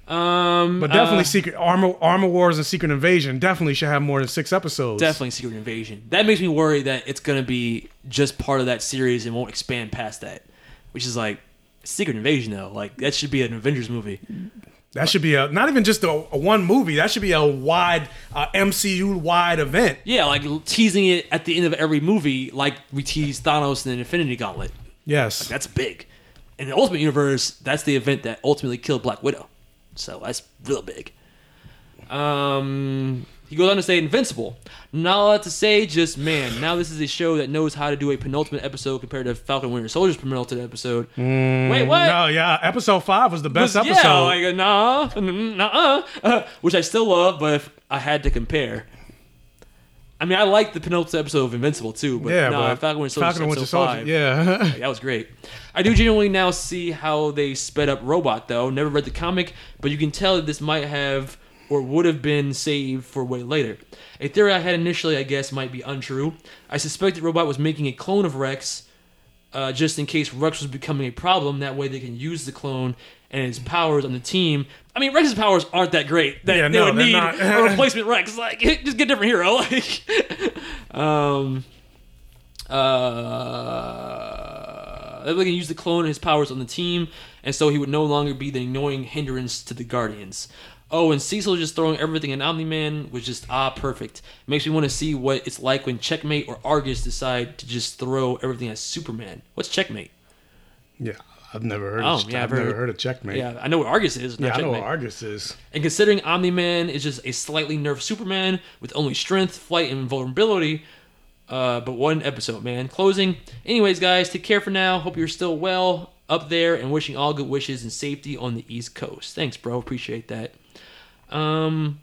Um, But definitely, uh, Secret Armor Armor Wars and Secret Invasion definitely should have more than six episodes. definitely Secret Invasion. That makes me worry that it's gonna be just part of that series and won't expand past that, which is like Secret Invasion though. Like that should be an Avengers movie. That should be a not even just a, a one movie. That should be a wide uh, MCU wide event. Yeah, like teasing it at the end of every movie, like we tease Thanos in Infinity Gauntlet. Yes, That's big. In the Ultimate Universe, that's the event that ultimately killed Black Widow. So that's real big. Um, he goes on to say Invincible. Not a lot to say, just man. Now this is a show that knows how to do a penultimate episode compared to Falcon Winter Soldier's penultimate episode. Mm, Wait, what? no, yeah. Episode five was the best Was- episode. Yeah, like nah, mm, nah, uh, uh, which I still love, but if I had to compare. I mean, I like the penultimate episode of Invincible too, but yeah, nah, but Falcon Winter Soldier, Falcon Winter Soldier. five. Yeah, Like, that was great. I do genuinely now see how they sped up Robot, though. Never read the comic, but you can tell that this might have or would have been saved for way later. A theory I had initially, I guess, might be untrue. I suspected Robot was making a clone of Rex, uh, just in case Rex was becoming a problem. That way, they can use the clone and his powers on the team. I mean, Rex's powers aren't that great. That Yeah, they no, would they're need not. a replacement Rex. Like, just get a different hero. Like, um, uh, that way they can use the clone and his powers on the team, and so he would no longer be the annoying hindrance to the Guardians. Oh, and Cecil just throwing everything at Omni Man was just ah perfect. Makes me want to see what it's like when Checkmate or Argus decide to just throw everything at Superman. What's Checkmate? yeah. I've never heard. Oh, of, yeah, I've I've never heard- heard of Checkmate. Yeah, I know what Argus is. Not yeah, I know what Argus is. And considering Omni Man is just a slightly nerfed Superman with only strength, flight, and vulnerability, uh, but one episode, man. Closing. Anyways, guys, take care for now. Hope you're still well up there and wishing all good wishes and safety on the East Coast. Thanks, bro. Appreciate that. Um,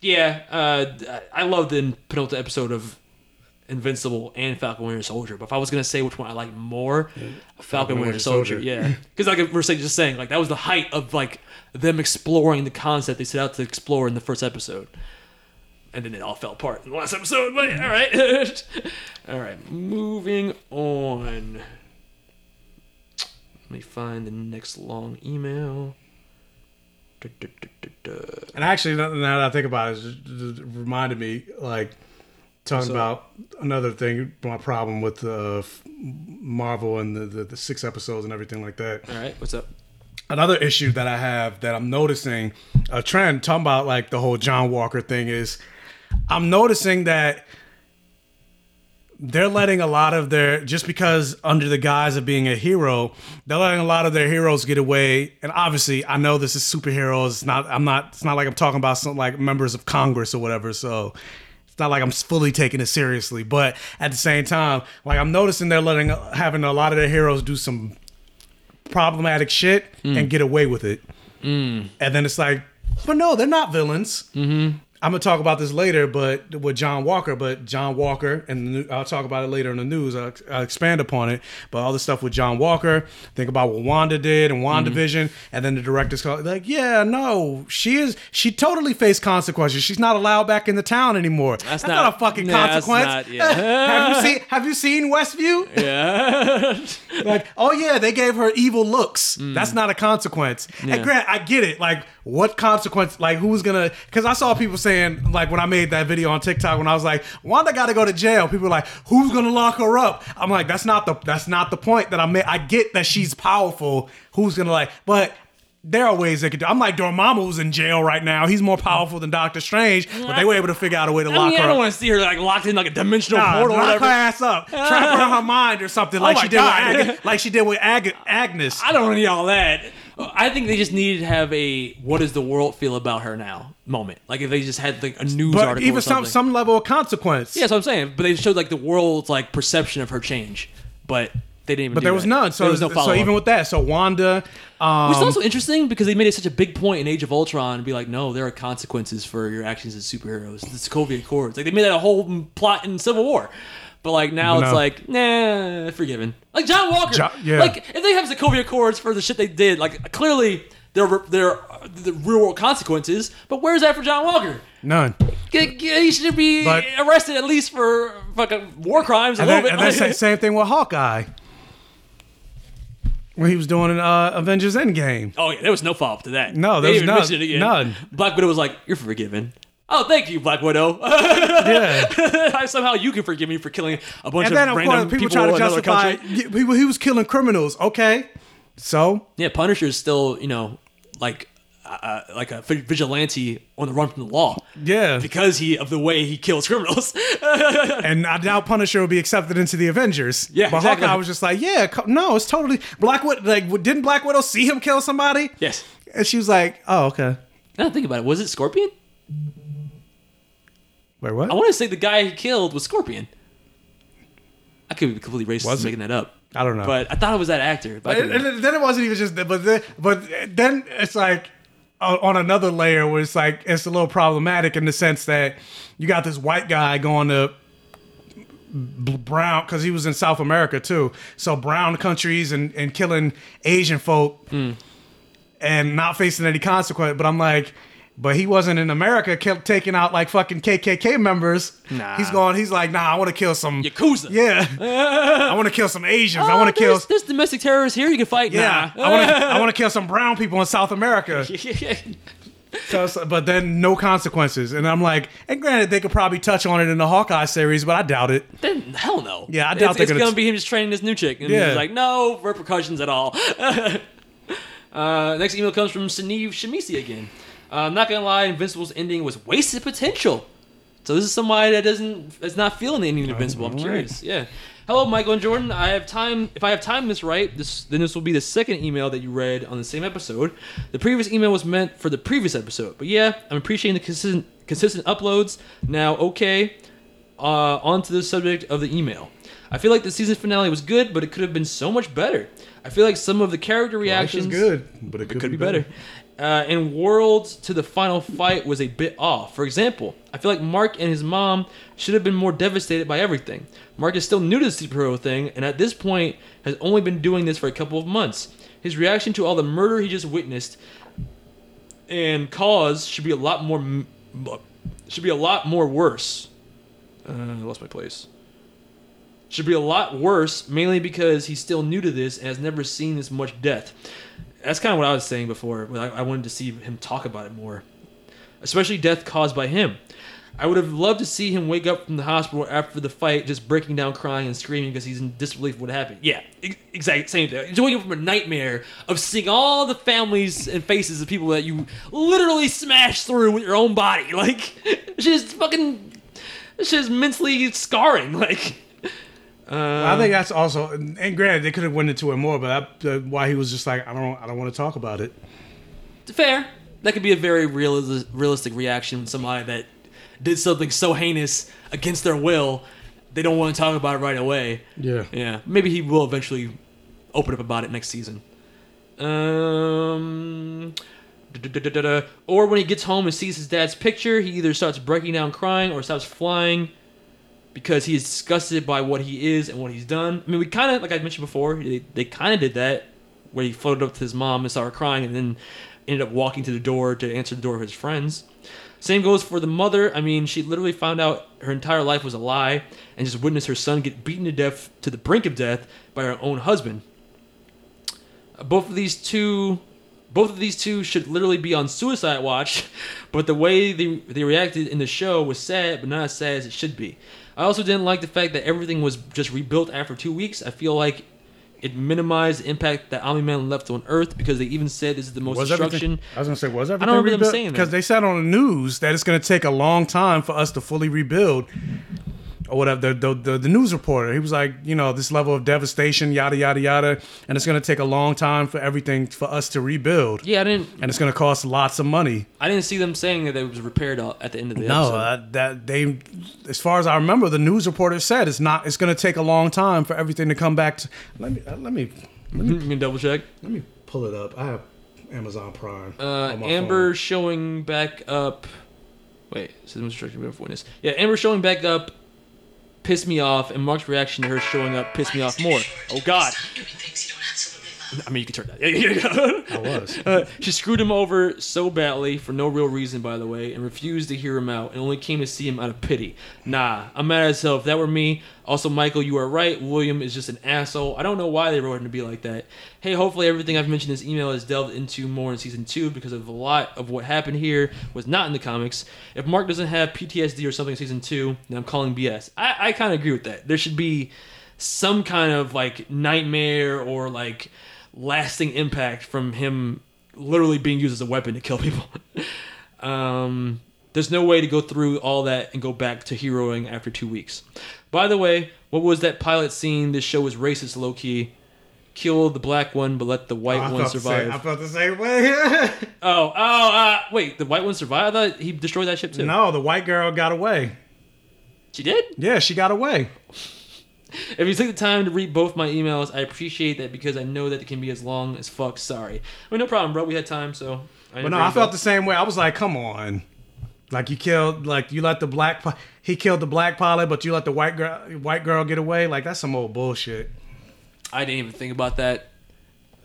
yeah, uh, I love the penultimate episode of Invincible and Falcon Winter Soldier. But if I was gonna say which one I like more, Falcon Winter, Winter Soldier, Soldier. yeah, because like we're saying, just saying, like that was the height of like them exploring the concept they set out to explore in the first episode, and then it all fell apart in the last episode. But all right, all right, moving on. Let me find the next long email. Da, da, da, da, da. And actually, now that I think about it, it reminded me like talking So- about another thing. My problem with uh, Marvel and the, the the six episodes and everything like that. All right, what's up? another issue that I have that I'm noticing a trend talking about like the whole John Walker thing is I'm noticing that they're letting a lot of their just because under the guise of being a hero, they're letting a lot of their heroes get away. And obviously, I know this is superheroes. It's not. I'm not. It's not like I'm talking about some like members of Congress or whatever. So it's not like I'm fully taking it seriously. But at the same time, like I'm noticing they're letting having a lot of their heroes do some problematic shit and get away with it. And then it's like, but no, they're not villains. Mm-hmm. I'm gonna talk about this later, but with John Walker, but John Walker, and I'll talk about it later in the news. I'll, I'll expand upon it. But all the stuff with John Walker, think about what Wanda did and WandaVision, and then the director's called like, yeah, no, she is. She totally faced consequences. She's not allowed back in the town anymore. That's, not, not- a fucking that's consequence. not- yeah. have you seen Have you seen Westview? Yeah. like, oh yeah, they gave her evil looks. Mm. That's not a consequence. And Grant, I get it. Like, what consequence? Like, who's gonna? Because I saw people saying, like, when I made that video on TikTok, when I was like, Wanda got to go to jail. People were like, who's gonna lock her up? I'm like, that's not the that's not the point that I made. I get that she's powerful. Who's gonna like? But there are ways they could do. I'm like Dormammu was in jail right now. He's more powerful than Doctor Strange, but they were able to figure out a way to I lock mean, I don't want to see her like locked in like a dimensional Nah, portal or lock whatever. her ass up, trap her in her mind or something, oh like my she did with Ag- like she did with Ag- Agnes. I don't need all that. I think they just needed to have a "What does the world feel about her now?" moment. Like if they just had like a news but article, even some some level of consequence. Yeah, that's what I'm saying. But they showed like the world's like perception of her change, but they didn't. Even but there was that. none. So there was no follow so even with that, so Wanda, um, Which is also interesting because they made it such a big point in Age of Ultron and be like, no, there are consequences for your actions as superheroes. The Sokovia Accords. Like they made that a whole plot in Civil War. But like now But it's like nah, forgiven. Like John Walker. Jo- yeah. Like if they have Sokovia Accords for the shit they did, like clearly there there are the real world consequences. But where's that for John Walker? None. G- g- He should be But- arrested at least for fucking war crimes a And little then, bit. and same thing with Hawkeye. When he was doing uh, Avengers Endgame. Oh yeah, there was no follow up to that. No, They there was even none- none. Black Widow was like, "You're forgiven." Oh, thank you, Black Widow. Yeah. Somehow you can forgive me for killing a bunch and then, of of random course, people, people try to justify country. he, he- was killing criminals. Okay. So, Yeah, Punisher is still, you know, like uh, like a vigilante on the run from the law yeah. because he of the way he kills criminals. and I doubt Punisher will be accepted into the Avengers. Yeah, but exactly. Hawkeye was just like, yeah, no, it's totally Black Widow. Like, didn't Black Widow see him kill somebody? yes. And she was like, oh, okay. Now think about it. Was it Scorpion? Wait, what? I want to say the guy he killed was Scorpion. I could be completely racist Was it? making that up. I don't know. But I thought it was that actor. But I And, and then it wasn't even just, but then, but then it's like on on another layer where it's like it's a little problematic in the sense that you got this white guy going to brown because he was in South America too, so brown countries and and killing Asian folk Hmm. and not facing any consequence. But I'm like. But he wasn't in America, kept taking out like fucking KKK members. Nah. He's going. He's like, nah, I want to kill some. Yakuza. Yeah, I want to kill some Asians. I Oh, want to kill. there's, domestic terrorists here you can fight. Yeah, Nah. I want to. I want to kill some brown people in South America. So, so- but then no consequences, and I'm like, and granted, they could probably touch on it in the Hawkeye series, but I doubt it. Then hell no. Yeah, I doubt it's, they're it's gonna gonna be him just training this new chick, and Yeah. he's like, no repercussions at all. uh, next email comes from Saneev Shamisi again. Uh, I'm not gonna lie, Invincible's ending was wasted potential. So this is somebody that doesn't that's not feeling the ending of Invincible. I'm curious. Yeah. Hello, Michael and Jordan. I have time. If I have time this right, this then this will be the second email that you read on the same episode. The previous email was meant for the previous episode, but yeah, I'm appreciating the consistent consistent uploads. Now, okay, uh, on to the subject of the email. I feel like the season finale was good, but it could have been so much better. I feel like some of the character reactions Good, but it could be better. Uh, and Worlds to the final fight was a bit off. For example, I feel like Mark and his mom should have been more devastated by everything. Mark is still new to the superhero thing, and at this point has only been doing this for a couple of months. His reaction to all the murder he just witnessed and cause should be a lot more should be a lot more worse. Uh, I lost my place. Should be a lot worse, mainly because he's still new to this and has never seen this much death. That's kind of what I was saying before. I, I wanted to see him talk about it more, especially death caused by him. I would have loved to see him wake up from the hospital after the fight, just breaking down, crying, and screaming because he's in disbelief of what happened. Yeah, ex- exactly same thing. He's waking up from a nightmare of seeing all the families and faces of people that you literally smashed through with your own body. Like, just fucking, just mentally scarring. Like, I think that's also, and granted, they could have went into it more, but that, uh, why he was just like, I don't, I don't want to talk about it. fair. That could be a very reali- realistic reaction from somebody that did something so heinous against their will. They don't want to talk about it right away. Yeah. Yeah, maybe he will eventually open up about it next season. Um, or when he gets home and sees his dad's picture, he either starts breaking down crying or stops flying because he is disgusted by what he is and what he's done. I mean, we kind of, like I mentioned before, they, they kind of did that where he floated up to his mom and started crying and then ended up walking to the door to answer the door of his friends. Same goes for the mother. I mean, she literally found out her entire life was a lie and just witnessed her son get beaten to death to the brink of death by her own husband. Both of these two both of these two should literally be on suicide watch, but the way they, they reacted in the show was sad, but not as sad as it should be. I also didn't like the fact that everything was just rebuilt after two weeks. I feel like it minimized the impact that Omni Man left on Earth because they even said this is the most Was destruction. I was gonna say, was everything? I don't remember them rebuilt? saying because they said on the news that it's gonna take a long time for us to fully rebuild, or whatever. The the, the the news reporter, he was like, you know, this level of devastation, yada yada yada, and it's gonna take a long time for everything for us to rebuild, Yeah, I didn't. and it's gonna cost lots of money. I didn't see them saying that it was repaired at the end of the No, episode. uh, that they, as far as I remember, the news reporter said it's not. It's going to take a long time for everything to come back. to Let me uh, let me you can double check. let me pull it up. I have Amazon Prime. Uh, Amber phone. showing back up. Wait, system instruction before witness. Yeah, Amber showing back up pissed me off, and Mark's reaction to her showing up pissed me off more. Oh God. I mean, you can turn that. Yeah, yeah, yeah. I was. Uh, she screwed him over so badly for no real reason, by the way, and refused to hear him out and only came to see him out of pity. Nah, I'm mad as hell. If that were me, also, Michael, you are right. William is just an asshole. I don't know why they wrote him to be like that. Hey, hopefully everything I've mentioned in this email is delved into more in season two because of a lot of what happened here was not in the comics. If Mark doesn't have PTSD or something in season two, then I'm calling BS. I, I kind of agree with that. There should be some kind of like nightmare or like lasting impact from him literally being used as a weapon to kill people. um, there's no way to go through all that and go back to heroing after two weeks. By the way, what was that pilot scene? This show was racist, low key. Kill the black one, but let the white I one same- survive. I felt the same way. oh, oh, uh, wait, the white one survived? I thought he destroyed that ship too. no, the white girl got away. She did? Yeah, she got away. If you take the time to read both my emails, I appreciate that because I know that it can be as long as fuck. Sorry. I mean, no problem, bro. We had time, so. But no, I felt the same way. I was like, come on. Like you killed, like you let the black, pi- he killed the black pilot, but you let the white girl, white girl get away. Like that's some old bullshit. I didn't even think about that.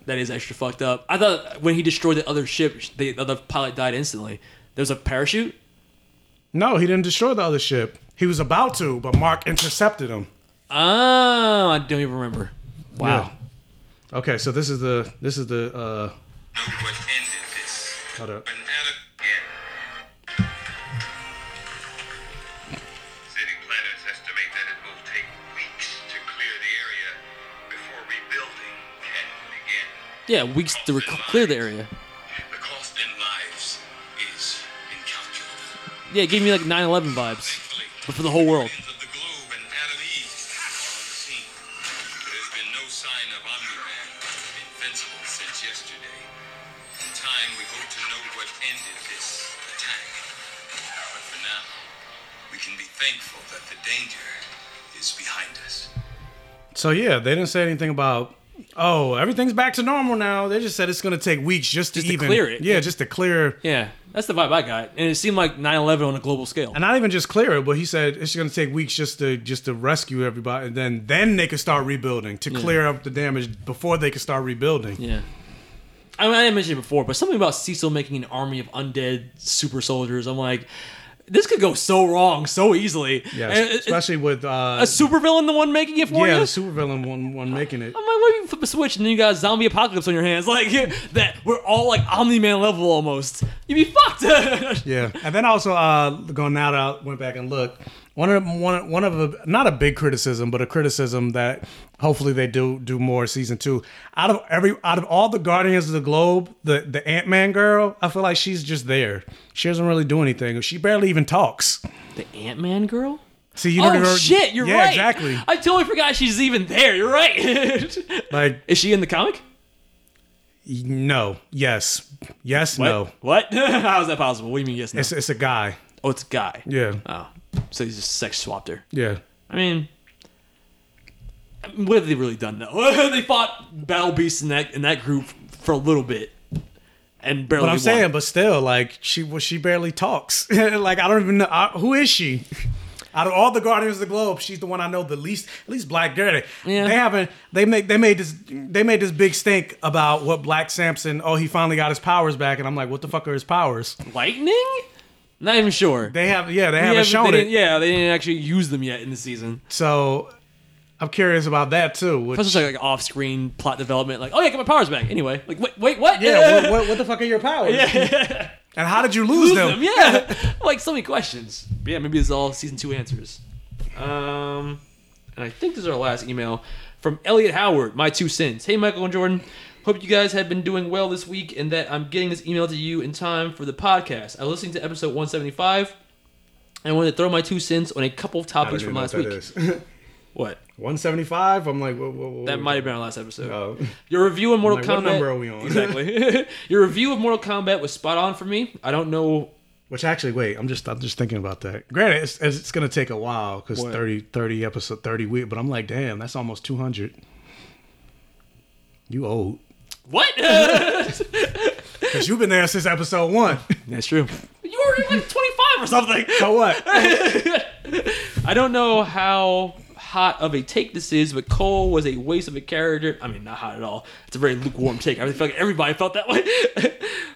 That is extra fucked up. I thought when he destroyed the other ship, the other pilot died instantly. There was a parachute. No, he didn't destroy the other ship. He was about to, but Mark intercepted him. Oh, I don't even remember. Wow. Yeah. Okay, so this is the this is the uh what ended this. hold up. Yeah. City planners estimate that it weeks to clear the area before rebuilding can begin. Yeah, rec- clear the area. The cost in lives is incalculable. Yeah, it gave me like 9/11 vibes, but for the whole world. Thankful that the danger is behind us. So yeah, they didn't say anything about oh everything's back to normal now. They just said it's gonna take weeks just to Just to even clear it. Yeah, just to clear Yeah, that's the vibe I got, and it seemed like 9/11 on a global scale. and not even just clear it, but he said it's gonna take weeks just to just to rescue everybody, and then then they could start rebuilding to clear up the damage before they could start rebuilding. Yeah. I mean, I didn't mention it before, but something about Cecil making an army of undead super soldiers. I'm like, this could go so wrong so easily. Yeah, And it- especially with uh, a supervillain, the one making it for you. yeah, you. the supervillain one one making it. I'm like, what if you flip a switch and then you got zombie apocalypse on your hands? Like that, we're all like Omni Man level almost. You'd be fucked. Yeah, and then also uh, going now that I went back and looked, one of one one of a, not a big criticism, but a criticism that hopefully they do do more season two. Out of every out of all the Guardians of the Globe, the the Ant Man girl, I feel like she's just there. She doesn't really do anything. She barely even talks. the Ant Man girl. See, you oh know shit, you're yeah, right. exactly. I totally forgot she's even there. You're right. Like Is she in the comic? no, yes, yes, What? no. What? How is that possible? What do you mean yes? No? It's it's a guy. oh, it's a guy. Yeah, Oh, so he's just sex swapped her. yeah. I mean, what have they really done though? they fought battle beasts in that in that group for a little bit, and barely. But I'm won. saying, but still, like she well, she barely talks. like I don't even know I, who is she. Out of all the Guardians of the Globe, she's the one I know the least. At least Black Girl. Yeah. They haven't. They make. They made this. They made this big stink about what Black Samson. Oh, he finally got his powers back, and I'm like, what the fuck are his powers? lightning. Not even sure. They have. Yeah, they haven't but shown they it. Yeah, they didn't actually use them yet in the season. So I'm curious about that too. Which, Plus, it's like, like off-screen plot development. Like, oh yeah, get my powers back. Anyway, like, wait, wait, what? yeah, what, what, what the fuck are your powers? yeah. And how did you lose, Lose them? them, yeah. like so many questions. But yeah, maybe this is all season two answers. Um, and I think this is our last email from Elliot Howard. My two sins. Hey, Michael and Jordan. Hope you guys have been doing well this week, and that I'm getting this email to you in time for the podcast. I was listening to episode 175, and I wanted to throw my two cents on a couple of topics from last week. What? 175. I'm like, whoa, whoa, whoa, That might have been our last episode. Oh. Your review of Mortal like, Kombat. what number are we on? Exactly. Your review of Mortal Kombat was spot on for me. I don't know. Which actually, wait, I'm just I'm just thinking about that. Granted, it's, it's gonna take a while because 30, 30 episode, 30 week. But I'm like, damn, that's almost 200. You old. What? Because you've been there since episode one. That's true. You were like 25 or something. so what? I don't know how hot of a take this is, but Cole was a waste of a character. I mean, not hot at all. It's a very lukewarm take. I feel like everybody felt that way.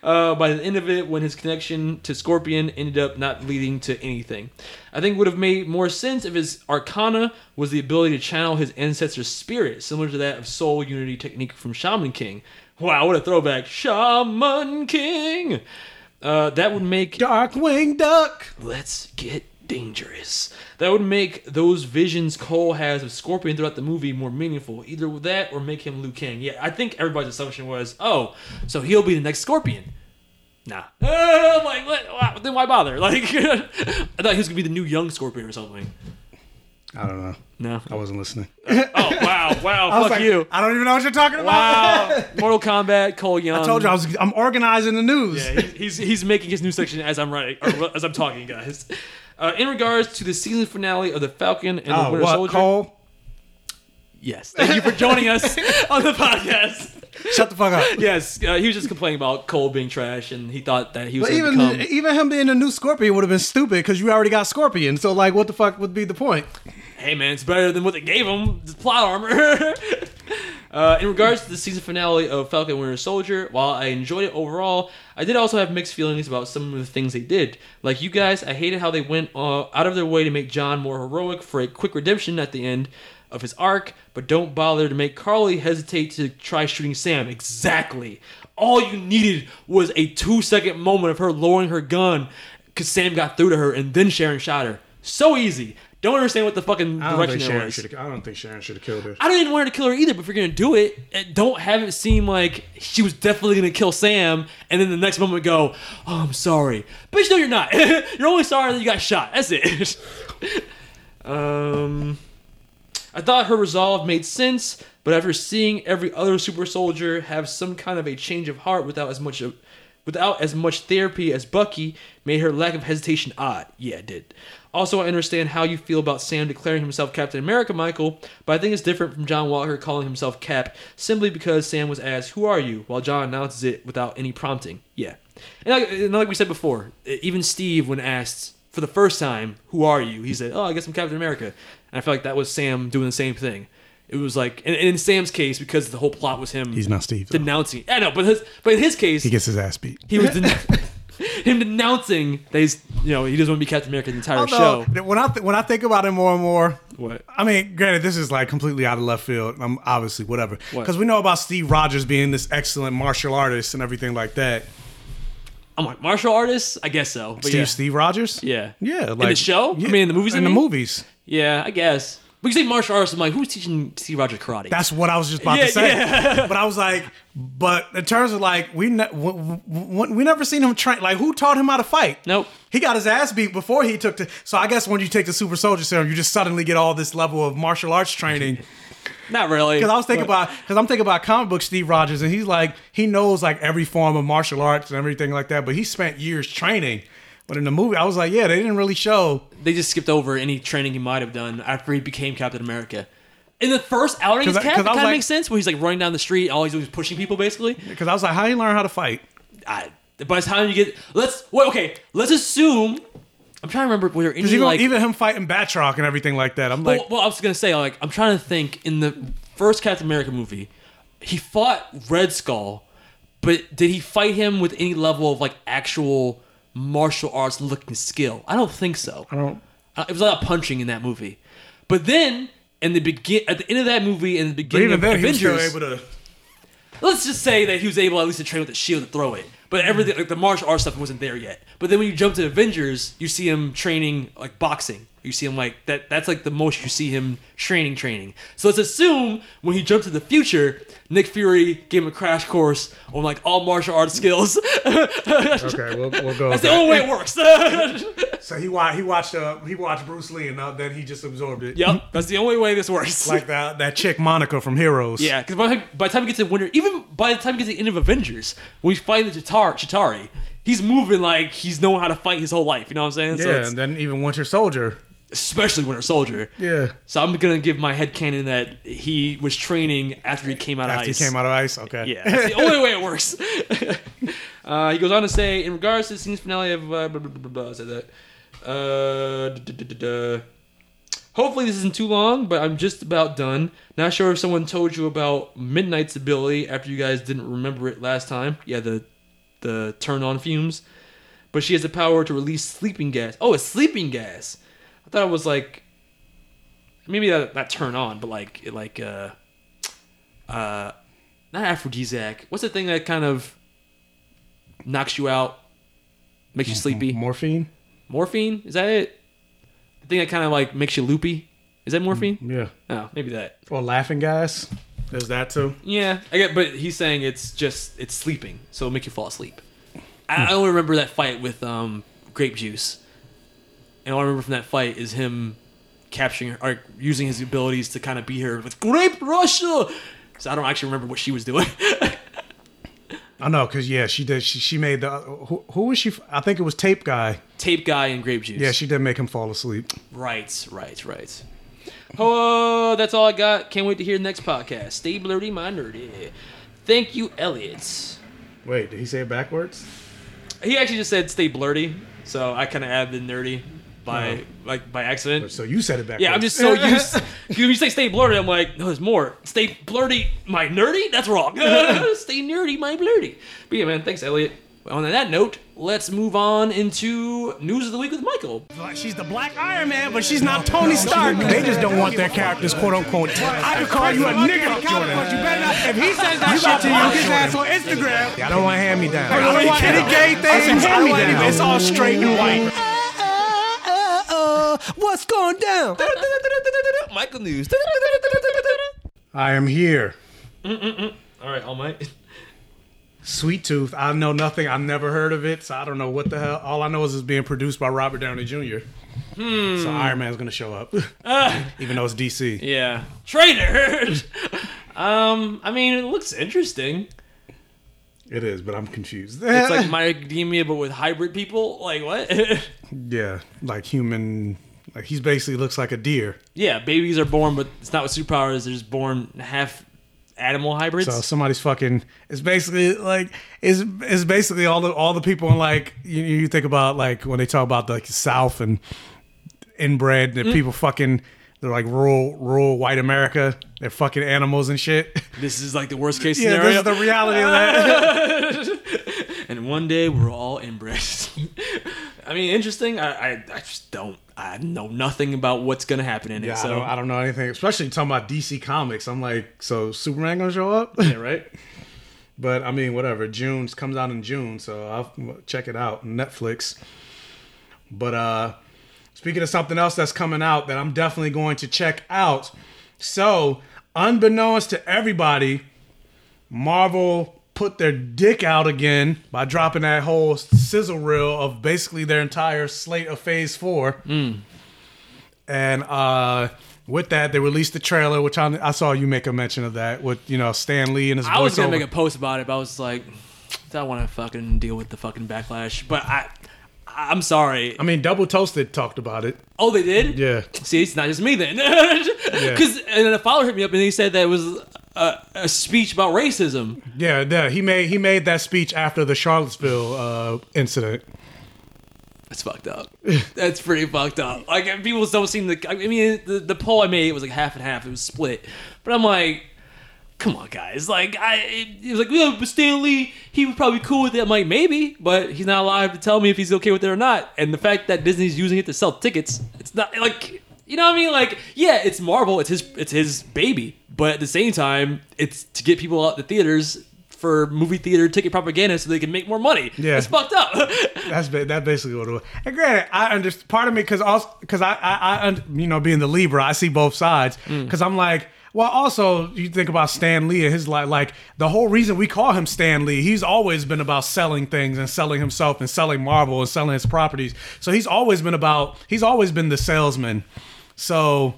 uh, by the end of it, when his connection to Scorpion ended up not leading to anything, I think would have made more sense if his Arcana was the ability to channel his ancestor's spirit, similar to that of Soul Unity technique from Shaman King. Wow, what a throwback! Shaman King. Uh, that would make Darkwing Duck. let's get dangerous. That would make those visions Cole has of Scorpion throughout the movie more meaningful. Either with that or make him Liu Kang. Yeah, I think everybody's assumption was, oh, so he'll be the next Scorpion. Nah. Uh, I'm like, what? Wow, then why bother? Like, I thought he was gonna be the new young Scorpion or something. I don't know. No. I wasn't listening. Oh wow, wow, I fuck like, you. I don't even know what you're talking about. Wow. Mortal Kombat, Cole Young. I told you I was. I'm organizing the news. Yeah, he- he's he's making his new section as I'm writing or as I'm talking, guys. Uh, in regards to the season finale of the Falcon and the Oh, Winter what, Soldier, Cole? yes, thank you for joining us on the podcast. Shut the fuck up. Yes, uh, he was just complaining about Cole being trash, and he thought that he was But even become. even him being a new Scorpion would have been stupid because you already got Scorpion. So like, what the fuck would be the point? Hey man, it's better than what they gave him. The plot armor. uh, in regards to the season finale of Falcon Winter Soldier, while I enjoyed it overall, I did also have mixed feelings about some of the things they did. Like you guys, I hated how they went uh, out of their way to make John more heroic for a quick redemption at the end of his arc, but don't bother to make Karli hesitate to try shooting Sam. Exactly. All you needed was a two second moment of her lowering her gun because Sam got through to her and then Sharon shot her. So easy. Don't understand what the fucking I don't direction think Sharon was. should. I don't think Sharon should have killed her. I don't even want her to kill her either, but if you're gonna do it, don't have it seem like she was definitely gonna kill Sam, and then the next moment go, "Oh, I'm sorry, bitch." No, you're not. you're only sorry that you got shot. That's it. um, I thought her resolve made sense, but after seeing every other super soldier have some kind of a change of heart without as much of, without as much therapy as Bucky, made her lack of hesitation odd. Yeah, it did. Also, I understand how you feel about Sam declaring himself Captain America, Michael, but I think it's different from John Walker calling himself Cap simply because Sam was asked, Who are you? while John announces it without any prompting. Yeah. And like, and like we said before, even Steve, when asked for the first time, Who are you? he said, Oh, I guess I'm Captain America. And I feel like that was Sam doing the same thing. It was like, and and in Sam's case, because the whole plot was him He's not Steve. though. denouncing. I know, but his, but in his case, He gets his ass beat. he was den- him denouncing that he's you know he doesn't want to be Captain America the entire show. When I th- when I think about it more and more, What? I mean, granted, this is like completely out of left field. I'm obviously, whatever. What? Because we know about Steve Rogers being this excellent martial artist and everything like that. I'm like martial artist, I guess so. But Steve yeah, Steve Rogers. yeah, Yeah, in the show. I mean, in the movies. In the mean? movies. Yeah, I guess. But you say martial artist, I'm like, who's teaching Steve Rogers karate? That's what I was just about Yeah, to say. yeah. But I was like, but in terms of like, we ne- w- w- we never seen him train. Like, who taught him how to fight? Nope. He got his ass beat before he took the. So I guess when you take the super soldier serum, you just suddenly get all this level of martial arts training. not really. Because I was thinking But- about because I'm thinking about comic book Steve Rogers, and he's like he knows like every form of martial arts and everything like that. But he spent years training. But in the movie, I was like, yeah, they didn't really show. They just skipped over any training he might have done after he became Captain America. In the first outing as 'Cause I- Cap, 'cause it kind of like- makes sense when he's like running down the street, all he's doing is pushing people, basically. Because I was like, how he learn how to fight? I, by the time you get, let's wait, okay, let's assume. I'm trying to remember were there any even, like even him fighting Batroc and everything like that, I'm like, well, well, I was gonna say like I'm trying to think in the first Captain America movie, he fought Red Skull, but did he fight him with any level of like actual martial arts looking skill? I don't think so. I don't. Uh, it was a lot of punching in that movie, but then in the begin at the end of that movie and the beginning of then, Avengers, able to. let's just say that he was able at least to train with a shield to throw it. But everything, like the martial arts stuff, wasn't there yet. But then when you jump to Avengers, you see him training like boxing. You see him like that. That's like the most you see him training, training. So let's assume when he jumped to the future, Nick Fury gave him a crash course on like all martial arts skills. Okay, we'll, we'll go. That's the that. only way it works. So he watched he watched uh, he watched Bruce Lee and now then he just absorbed it. yep, that's the only way this works. Like that that chick Monica from Heroes. Yeah, because by, the time- by the time we get to Winter, even by the time he gets to the end of Avengers, when we fight the Chitauri, Chitauri, he's moving like he's known how to fight his whole life. You know what I'm saying? Yeah, it's- and then even Winter Soldier. Especially Winter Soldier. Yeah. So I'm gonna give my head canon that he was training after he came out of ice. After he came out of ice. Okay. Yeah, that's the only way it works. uh, he goes on to say, in regards to the scene's finale of uh, blah, blah, blah, blah, said that. Uh. Hopefully this isn't too long, but I'm just about done. Not sure if someone told you about Midnight's ability after you guys didn't remember it last time. Yeah, the the turn on fumes. But she has the power to release sleeping gas. Oh, it's sleeping gas. I thought it was like maybe that not turn on, but like like uh uh not aphrodisiac. What's the thing that kind of knocks you out, makes you sleepy? Morphine. Morphine? Is that it? The thing that kind of like makes you loopy? Is that morphine? Yeah. Oh, maybe that. Or laughing gas. There's that too. Yeah, I get, but he's saying it's just it's sleeping, so it'll make you fall asleep. I, I only remember that fight with um, grape juice, and all I remember from that fight is him capturing her, or using his abilities to kind of be here with grape Russia. So I don't actually remember what she was doing. I know, cause yeah, she did. She, she made the who, who was she? I think it was Tape Guy. Tape guy and grape juice. Yeah, she did make him fall asleep. Right, right, right. Oh, that's all I got. Can't wait to hear the next podcast. Stay blurty, my nerdy. Thank you, Elliot. Wait, did he say it backwards? He actually just said stay blurty, so I kind of added the nerdy by Oh. like by accident. So you said it backwards. Yeah, I'm just so used. When you say stay blurty, I'm like, no, there's more. Stay blurty, my nerdy. That's wrong. stay nerdy, my blurty. But yeah, man, thanks, Elliot. On that note, let's move on into news of the week with Michael. She's the Black Iron Man, but she's not Tony Stark. They just don't want their characters, quote unquote. I could call you a nigga, Jordan. You better not. If he says that shit to you, his ass on Instagram. I don't want hand me down. I don't want any gay things. Hand me down. It's all straight and white. What's going down? Michael news. I am here. All right, All Might. Sweet Tooth. I know nothing. I've never heard of it, so I don't know what the hell. All I know is it's being produced by Robert Downey Jr. So Iron Man's gonna show up, even though it's DC. Yeah, traitor. um, I mean, it looks interesting. It is, but I'm confused. It's like My Academia, but with hybrid people. Like what? yeah, like human. Like he's basically looks like a deer. yeah, babies are born, but it's not with superpowers. They're just born half animal hybrids. So somebody's fucking. It's basically like it's it's basically all the all the people in like you, you think about like when they talk about like the South and inbred and mm. people fucking. They're like rural rural white America. They're fucking animals and shit. this is like the worst case Yeah, scenario. this is the reality of that. and one day we're all inbred. I mean, interesting. I, I, I just don't. I know nothing about what's gonna happen in it. Yeah, I, don't, I don't know anything, especially talking about DC Comics. I'm like, so Superman gonna show up? yeah, right. But I mean, whatever. June comes out in June, so I'll check it out Netflix. But uh speaking of something else that's coming out that I'm definitely going to check out. So, unbeknownst to everybody, Marvel put their dick out again by dropping that whole sizzle reel of basically their entire slate of Phase Four. And uh, with that, they released the trailer, which I, I saw you make a mention of that with you know Stan Lee and his. I was gonna voiceover. make a post about it, but I was like, I don't want to fucking deal with the fucking backlash. But I, I'm sorry. I mean, Double Toasted talked about it. Oh, they did. Yeah. See, it's not just me then. Because and then a follower hit me up and he said that it was a, a speech about racism. Yeah, yeah. He made he made that speech after the Charlottesville uh, incident. That's fucked up. That's pretty fucked up. Like people don't seem to. I mean, the, the poll I made it was like half and half. It was split, but I'm like, come on, guys. Like I, it was like, yeah, but Stan Lee, he was probably cool with it. I'm like, maybe, but he's not alive to tell me if he's okay with it or not. And the fact that Disney's using it to sell tickets, it's not like. You know what I mean? Like, yeah, it's Marvel. It's his. It's his baby. But at the same time, it's to get people out the theaters for movie theater ticket propaganda so they can make more money. Yeah. it's fucked up. That's that basically what it was. And granted, I understand part of me because also because I I, I un- you know being the Libra, I see both sides Mm. because I'm like. Well, also you think about Stan Lee and his like like the whole reason we call him Stan Lee. He's always been about selling things and selling himself and selling Marvel and selling his properties. So he's always been about he's always been the salesman. So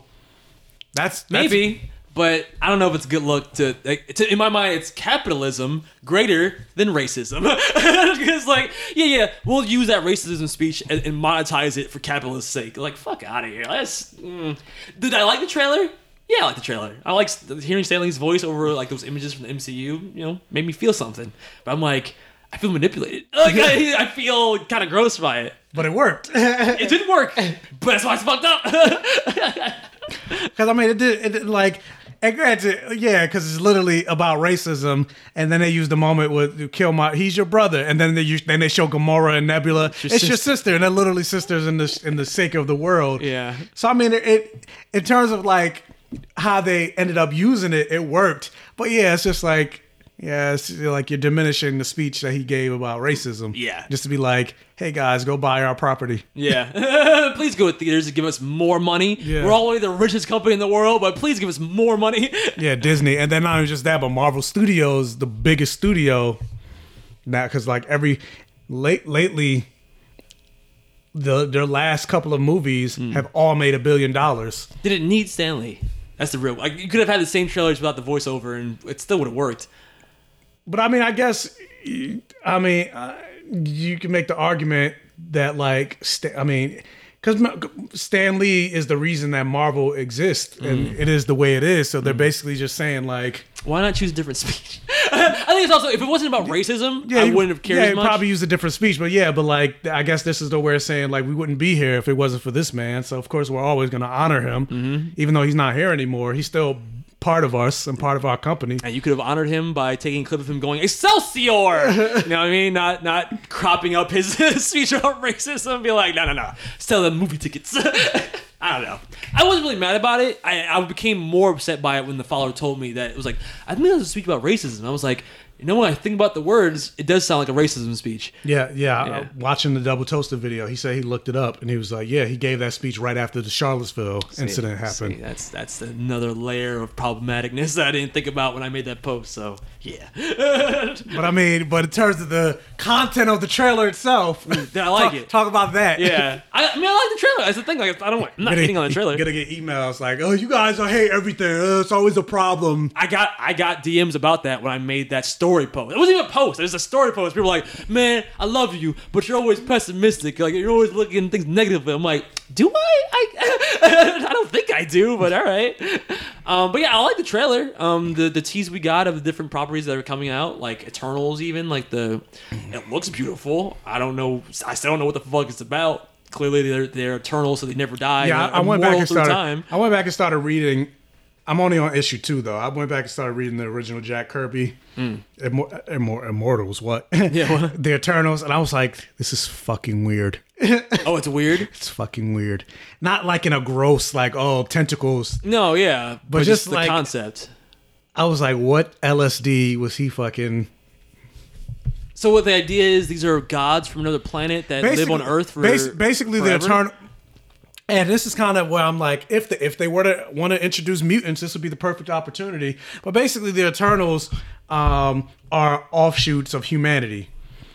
that's, that's Maybe, but I don't know if it's a good look to, like, to in my mind it's capitalism greater than racism. Because like, yeah, yeah, we'll use that racism speech and, and monetize it for capitalist sake. Like, fuck out of here. That's, mm. Did I like the trailer? Yeah, I like the trailer. I like hearing Stan Lee's voice over like those images from the MCU. You know, made me feel something. But I'm like, I feel manipulated. Like, I, I feel kind of gross by it. But it worked. It didn't work, but that's why it's fucked up. Because I mean, it did. It did like, and granted, yeah, because it's literally about racism. And then they use the moment with Killmonger. He's your brother, and then they use, then they show Gamora and Nebula. your it's your sister. sister, and they're literally sisters in the in the sake of the world. Yeah. So I mean, it, it in terms of like how they ended up using it, it worked. But yeah, it's just like. Yeah, it's like you're diminishing the speech that he gave about racism. Yeah. Just to be like, hey guys, go buy our property. yeah, please go to theaters and give us more money. Yeah. We're already the richest company in the world, but please give us more money. Yeah, Disney, and then not even just that, but Marvel Studios, the biggest studio now, because like every late lately, the their last couple of movies Hmm. have all made a billion dollars. Did it need Stan Lee? That's the real. Like, you could have had the same trailers without the voiceover, and it still would have worked. But I mean, I guess, I mean, uh, you can make the argument that like, Sta- I mean. Because Stan Lee is the reason that Marvel exists, and Mm. it is the way it is. So they're basically just saying like, Why not choose a different speech? I think it's also if it wasn't about racism, I you- wouldn't have cared yeah, as he'd much. probably use a different speech, but yeah, but like I guess this is the way of saying like we wouldn't be here if it wasn't for this man. So of course we're always going to honor him, Mm-hmm. even though he's not here anymore. He's still part of us and part of our company. and you could have honored him by taking a clip of him going Excelsior. you know what I mean? Not not cropping up his speech about racism. and Be like, no, no, no. Sell them movie tickets. I don't know. I wasn't really mad about it. I, I became more upset by it when the follower told me that it was like, I think that was a speech about racism. I was like, you know, when I think about the words, it does sound like a racism speech. Yeah, yeah. Yeah. uh, watching the Double Toasted video, he said he looked it up and he was like, yeah, he gave that speech right after the Charlottesville incident happened." See, that's that's another layer of problematicness that I didn't think about when I made that post. So yeah, But I mean, but in terms of the content of the trailer itself, I like talk, it. Talk about that. yeah. I, I mean, I like the trailer. That's the thing. Like, I don't. I'm not Gonna- hating on the trailer. Gonna get emails like, "Oh, you guys, I hate everything. Uh, it's always a problem." I got I got DMs about that when I made that story post. It wasn't even a post. It was a story post. People were like, "Man, I love you, but you're always pessimistic. Like you're always looking at things negatively." I'm like, "Do I? I I don't think I do, but all right." Um, but yeah, I like the trailer. Um, the the tease we got of the different properties that are coming out, like Eternals, even like the it looks beautiful. I don't know. I still don't know what the fuck it's about. Clearly, they're they're eternal, so they never die. Yeah, I, I went back and started. time. I went back and started reading. I'm only on issue two though. I went back and started reading the original Jack Kirby, hmm. Immor- Immor- Immortals. What? Yeah, what? the Eternals, and I was like, this is fucking weird. Oh, it's weird. It's fucking weird. Not like in a gross, like oh tentacles. No, yeah, but, just just, the like- concept. I was like, what LSD was he fucking? So what the idea is? These are gods from another planet that live on Earth for bas- basically forever? the eternal. And this is kind of where I'm like, if the, if they were to want to introduce mutants, this would be the perfect opportunity. But basically, the Eternals um, are offshoots of humanity.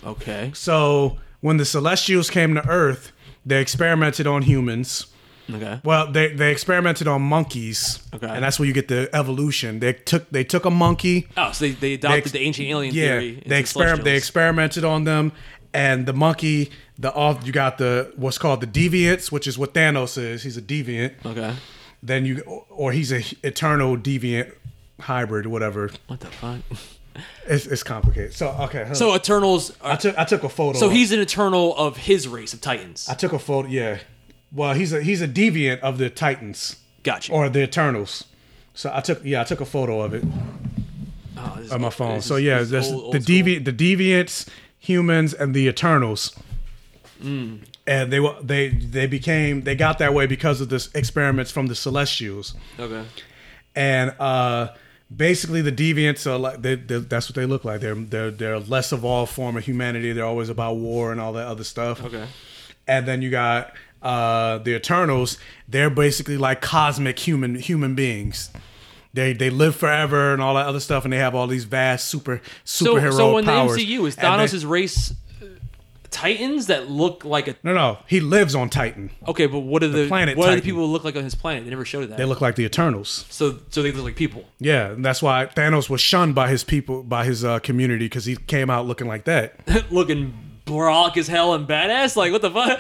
Okay. So when the Celestials came to Earth, they experimented on humans. Okay. Well, they, they experimented on monkeys, Okay. and that's where you get the evolution. They took they took a monkey, Oh, so they, they adopted ex- the ancient alien yeah, theory. they experiment they experimented on them, and the monkey, the off you got the what's called the deviants, which is what Thanos is. He's a deviant. Okay. Then you or he's a eternal deviant hybrid, whatever. What the fuck? It's, it's complicated. So okay, So. Eternals. I took I took a photo. so he's an Eternal of his race of Titans. I took a photo. Yeah, well he's a he's a deviant of the Titans Gotcha. or the Eternals. So I took yeah I took a photo of it oh, on my phone. this So yeah, is old- the deviant the deviants, humans, and the Eternals. Mm. And they were they they became they got that way because of this experiments from the Celestials. Okay. and uh basically the deviants are like they, they, that's what they look like they're they're they're less evolved form of humanity they're always about war and all that other stuff Okay. and then you got uh the eternals they're basically like cosmic human human beings they they live forever and all that other stuff and they have all these vast super So, superhero so when powers the MCU is And they- Thanos' race Titans that look like a no no he lives on titan okay, but what are the, planet what are the Titan. people who look like on his planet? They never showed that. they look like the eternals so so they look like people. yeah and that's why thanos was shunned by his people by his uh, community because he came out looking like that looking brolic as hell and badass. Like what the fuck?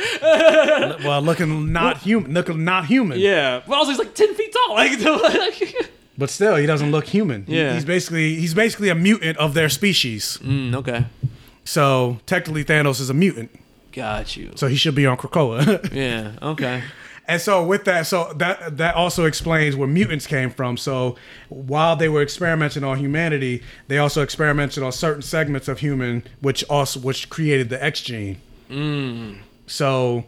well, looking not human, looking not human. yeah. But also he's like ten feet tall. Like But still, he doesn't look human. He- Yeah. he's basically he's basically a mutant of their species. mm, okay. So technically, Thanos is a mutant. Got you. So he should be on Krakoa. Yeah. Okay. And so with that, so that that also explains where mutants came from. So while they were experimenting on humanity, they also experimented on certain segments of human, which also which created the X gene. Mm. So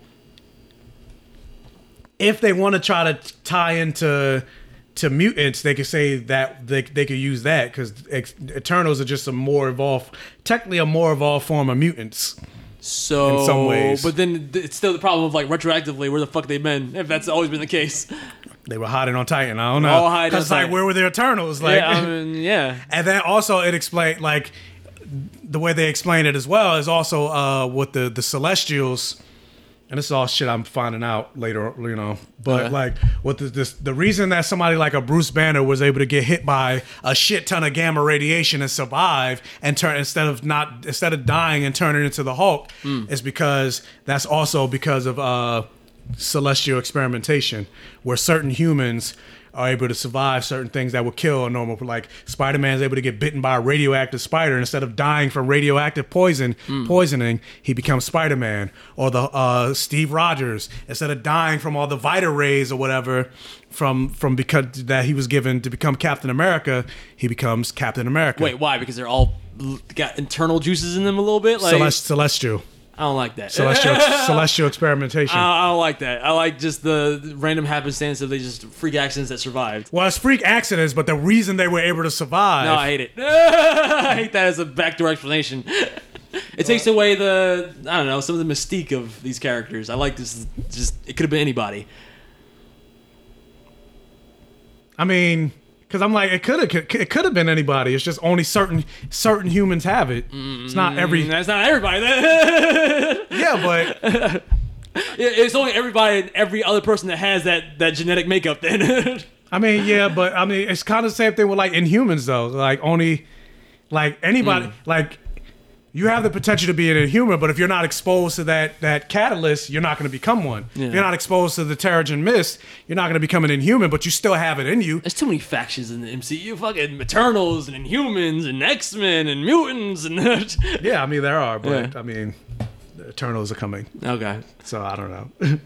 if they want to try to tie into to mutants, they could say that they, they could use that because Eternals are just a more evolved, technically a more evolved form of mutants. So In some ways. but then it's still the problem of like retroactively, where the fuck they been? If that's always been the case. They were hiding on Titan. I don't know. All hiding on Because like, Titan. where were the Eternals? Like, yeah. I mean, yeah. And then also it explained like the way they explain it as well is also uh with the the Celestials. And this is all shit I'm finding out later, you know. But Okay. like, what the this, the reason that somebody like a Bruce Banner was able to get hit by a shit ton of gamma radiation and survive and turn instead of not instead of dying and turning into the Hulk is because that's also because of uh celestial experimentation, where certain humans are able to survive certain things that would kill a normal. Like Spider Man's able to get bitten by a radioactive spider, and instead of dying from radioactive poison poisoning, he becomes Spider Man. Or the uh, Steve Rogers, instead of dying from all the Vita rays or whatever from from because that he was given to become Captain America, he becomes Captain America. Wait, why? Because they're all got internal juices in them a little bit. Like Celest- celestial, I don't like that. celestial, celestial experimentation. I, I don't like that. I like just the random happenstance of they just freak accidents that survived. well, it's freak accidents, but the reason they were able to survive. No, I hate it. I hate that as a backdoor explanation. It takes away the I don't know some of the mystique of these characters. I like this. Just it could have been anybody. I mean, because I'm like, it could have, it could have been anybody. It's just only certain certain humans have it. It's not every. That's not everybody. Yeah, but it's only everybody and every other person that has that that genetic makeup. Then I mean, yeah, but I mean, it's kind of the same thing with like Inhumans though. Like only, like anybody, Hmm. like you have the potential to be an Inhuman, but if you're not exposed to that that catalyst, you're not going to become one. If you're not exposed to the Terrigen Mist, you're not going to become an Inhuman, but you still have it in you. there's too many factions in the MCU. Fucking Eternals and Inhumans and X Men and mutants and Yeah, I mean there are, but Yeah. I mean, the Eternals are coming. okay. So I don't know.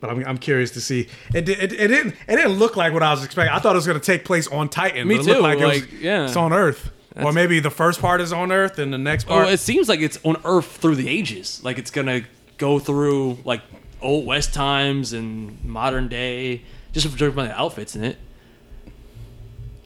but I'm, I'm curious to see. It, it, it didn't it didn't look like what I was expecting. I thought it was going to take place on Titan. Me but it looked too, Like it was, yeah. it's on Earth. Or maybe the first part is on Earth and the next oh, part. Well, it seems like it's on Earth through the ages. Like it's gonna go through like old West times and modern day, just judging by the outfits in it.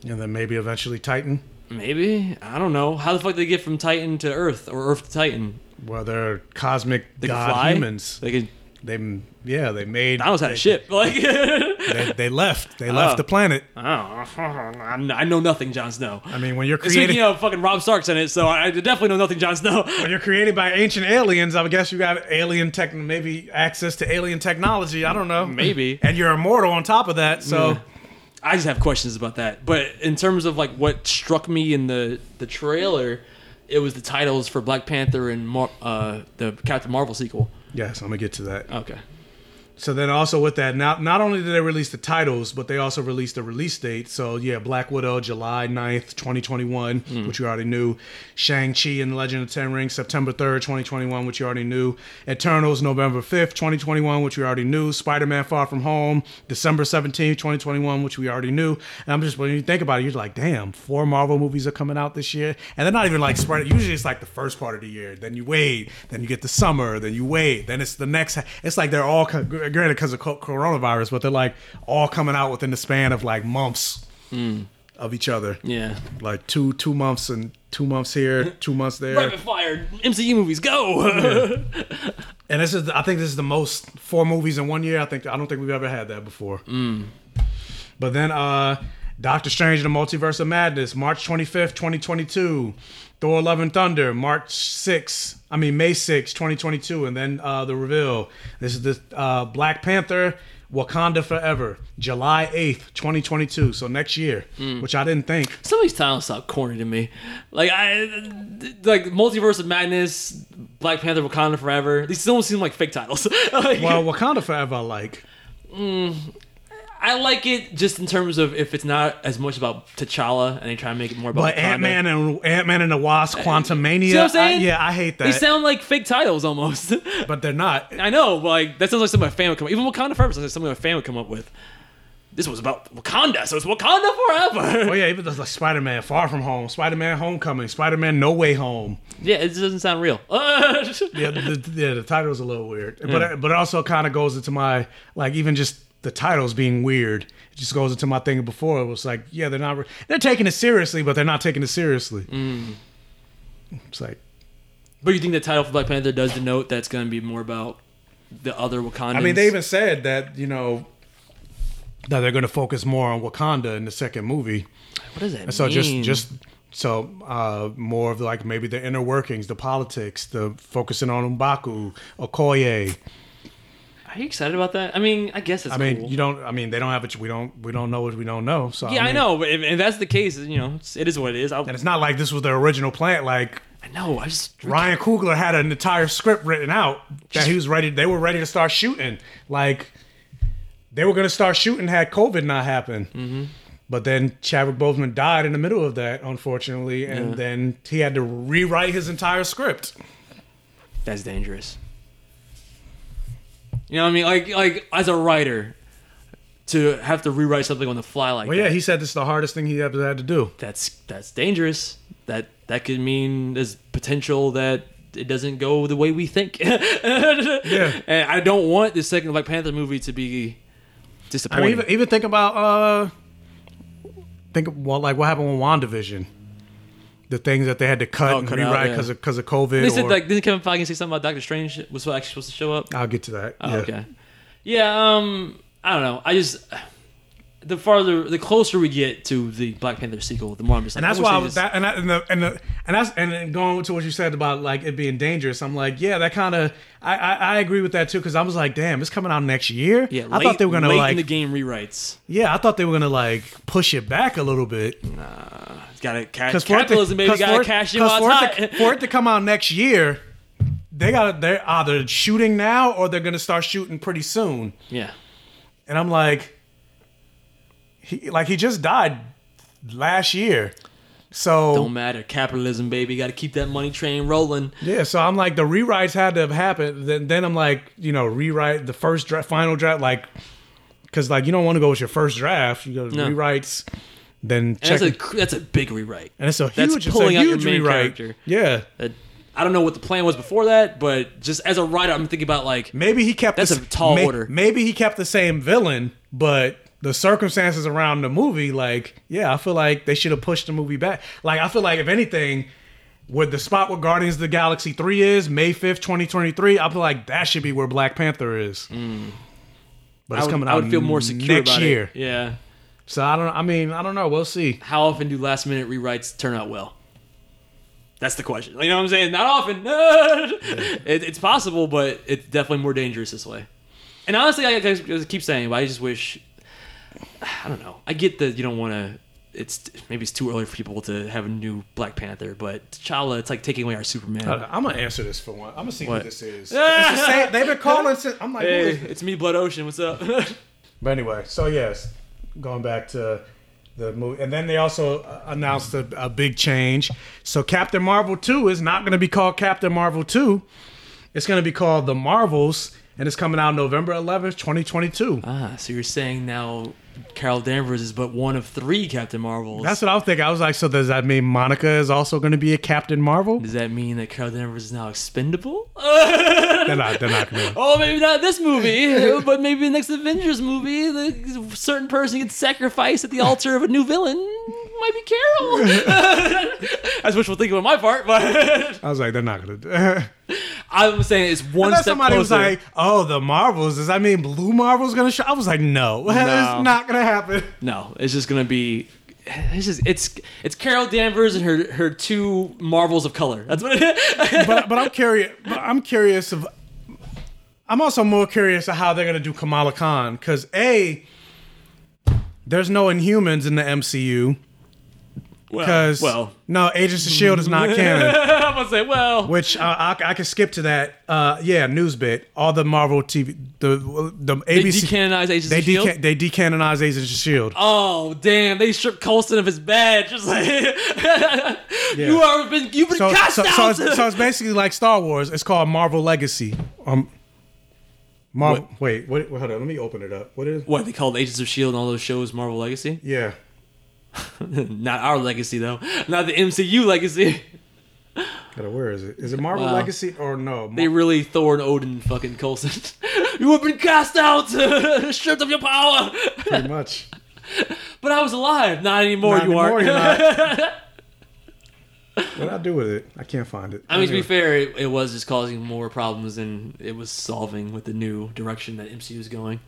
and then maybe eventually Titan. Maybe I don't know how the fuck they get from Titan to Earth or Earth to Titan. Well, they're cosmic They god fly. humans. They can. They yeah they made. I was had a ship. Like They, they left. They left Oh. the planet. I don't know. I know nothing, Jon Snow. I mean, when you're Speaking created of fucking Robb Stark's in it, so I definitely know nothing, Jon Snow. when you're created by ancient aliens, I guess you got alien tech, maybe access to alien technology. I don't know. Maybe. And you're immortal on top of that. So. Yeah. I just have questions about that. But in terms of like what struck me in the the trailer, it was the titles for Black Panther and Mar- uh, the Captain Marvel sequel. Yes, I'm gonna get to that. Okay. So then also with that, not not only did they release the titles, but they also released the release date. So yeah, Black Widow, July 9th, 2021, hmm. which you already knew. Shang-Chi and the Legend of Ten Rings, September 3rd, 2021, which you already knew. Eternals, November 5th, 2021, which we already knew. Spider-Man Far From Home, December 17th, 2021, which we already knew. And I'm just, when you think about it, you're like, damn, four Marvel movies are coming out this year. And they're not even like spread. Usually it's like the first part of the year. Then you wait. Then you get the summer. Then you wait. Then it's the next. It's like they're all, granted, because of coronavirus, but they're like all coming out within the span of like months of each other. Yeah. Like two two months and two months here, two months there. Rapid fire MCU movies, go! And this is, I think, this is the most four movies in one year. I think, I don't think we've ever had that before. But then, uh, Doctor Strange and the Multiverse of Madness, March twenty fifth, twenty twenty two. Thor: Love and Thunder, March 6th. I mean May 6th, 2022, and then uh, the reveal. This is the uh, Black Panther, Wakanda Forever, July 8th, 2022. So next year, which I didn't think. Some of these titles sound corny to me. Like I, like Multiverse of Madness, Black Panther, Wakanda Forever. These don't seem like fake titles. Like, Well, Wakanda Forever, I like. I, I like it just in terms of if it's not as much about T'Challa and they try to make it more about But Ant Man and Ant Man and the Wasp, uh, Quantumania. See what I'm saying? I- yeah, I hate that. They sound like fake titles almost. but they're not. I know, but like that sounds like something a fan would come. Even Wakanda Forever, like something a fan would come up with. This was about Wakanda, so it's Wakanda forever. Oh yeah, even like Spider Man Far From Home, Spider Man Homecoming, Spider Man No Way Home. yeah, it just doesn't sound real. Yeah, the, the, yeah, the title is a little weird, but but it also kind of goes into my like even just the titles being weird. It just goes into my thing before. It was like, yeah, they're not they're taking it seriously, but they're not taking it seriously. It's like but you think the title for Black Panther does denote that's going to be more about the other Wakandans? I mean, they even said that you know that they're going to focus more on Wakanda in the second movie. what does that And so mean? just just so uh, more of like maybe the inner workings, the politics, the focusing on Mbaku, Okoye. Are you excited about that? I mean, I guess it's I mean, cool. you don't. I mean, they don't have it. We don't. We don't know what we don't know. So yeah, I, mean, know, but if, if that's the case, you know, it's, it is what it is. I, And it's not like this was the original plan. Like I know. I just Ryan Coogler had an entire script written out that he was ready. They were ready to start shooting. Like they were going to start shooting had COVID not happened. Mm-hmm. But then Chadwick Boseman died in the middle of that, unfortunately, and Yeah. then he had to rewrite his entire script. that's dangerous. You know what I mean? Like, like as a writer, to have to rewrite something on the fly like Well, yeah, he said this is the hardest thing he ever had to do. that's that's dangerous. That that could mean there's potential that it doesn't go the way we think. Yeah. and I don't want the second Black Panther movie to be I disappointing. mean, even, even think about uh, think of well, like what happened with Wandavision. The things that they had to cut Oh, and cut rewrite yeah. because of because of COVID. they said or- like didn't Kevin Feige say something about Doctor Strange was actually supposed to show up? I'll get to that. Oh, yeah. okay. Yeah, um, I don't know. I just the farther, the closer we get to the Black Panther sequel, the more I'm just like, And that's why I was that, and that, and the, and the, and that's and then going to what you said about like it being dangerous. I'm like, yeah, that kind of I, I I agree with that too because I was like, damn, it's coming out next year. yeah, I late, thought they were gonna late like in the game rewrites. yeah, I thought they were gonna like push it back a little bit Nah, It's got to cash because for it to- capitalism, baby. 'cause Got for it- cash in 'cause while for it's it, to, for it to come out next year. They got they're either shooting now or they're gonna start shooting pretty soon. yeah, And I'm like, he like he just died last year, so don't matter. Capitalism, baby. Got to keep that money train rolling. Yeah, so I'm like the rewrites had to have happened. Then then I'm like, you know, rewrite the first draft, final draft, like, because like you don't want to go with your first draft. You go to No. rewrites, then And that's a that's a big rewrite. and it's a that's huge, pulling it's out a your huge main rewrite. character. Yeah, That- I don't know what the plan was before that, but just as a writer, I'm thinking about like maybe he kept That's the, a tall may- order. Maybe he kept the same villain, but the circumstances around the movie, like, yeah, I feel like they should have pushed the movie back. Like, I feel like if anything. With the spot where Guardians of the Galaxy 3 is, May 5th, 2023, I feel like that should be where Black Panther is. But Hmm. It's would, coming I would feel more secure next year. it. Yeah. So I don't. I mean, I don't know. We'll see. How often do last minute rewrites turn out well? That's the question. You know what I'm saying? Not often. it, it's possible, but it's definitely more dangerous this way. And honestly, I, I keep saying, but I just wish. I don't know. I get that you don't want to. It's maybe it's too early for people to have a new Black Panther, but T'Challa, it's like taking away our Superman. I'm gonna answer this for one. I'm gonna see What? what this is. It's the same- They've been calling since. I'm like, Hey, it's me, Blood Ocean. What's up? But anyway, so yes, going back to the movie, and then they also uh, announced a, a big change. So Captain Marvel two is not going to be called Captain Marvel two. It's going to be called The Marvels, and it's coming out November 11th, 2022. ah, so you're saying now Carol Danvers is but one of three Captain Marvels. That's what I was thinking. I was like, so does that mean Monica is also going to be a Captain Marvel? Does that mean that Carol Danvers is now expendable? they're not. They're not. Oh, maybe not this movie, but maybe the next Avengers movie, the certain person gets sacrificed at the altar of a new villain. Might be Carol. That's wishful thinking on my part, but I was like, they're not going to. I'm saying it's one step somebody closer. was like, "Oh, the Marvels." Does that mean Blue Marvel's gonna show? I was like, "No, it's not gonna happen." no, it's just gonna be. It's just it's it's Carol Danvers and her her two marvels of color. That's what it is. But but I'm curious. But I'm curious of. I'm also more curious of how they're gonna do Kamala Khan because a there's no Inhumans in the MCU. Because well. no, Agents of Shield is not canon. I'm gonna say, well, Which uh, I, I can skip to that. Uh, yeah, news bit. All the Marvel TV, the the they ABC, decanonized Agents they of Shield. deca- they decanonized Agents of Shield. Oh damn! They stripped Coulson of his badge. Just like you are been you've been So, cast so, out. so, it's, so it's basically like Star Wars. It's called Marvel Legacy. Um, Marvel. Wait, what, hold on. Let me open it up. What is? what they called Agents of Shield and all those shows Marvel Legacy? Yeah. Not our legacy though. Not the MCU legacy. Gotta, where is it? Is it Marvel Wow. Legacy or no? Mar- They really Thor and Odin fucking Coulson. you have been cast out, stripped of your power. pretty much. But I was alive. Not anymore. Not you anymore, are. you're not. What I do with it? I can't find it. I mean, to be fair, it, it was just causing more problems than it was solving with the new direction that MCU is going.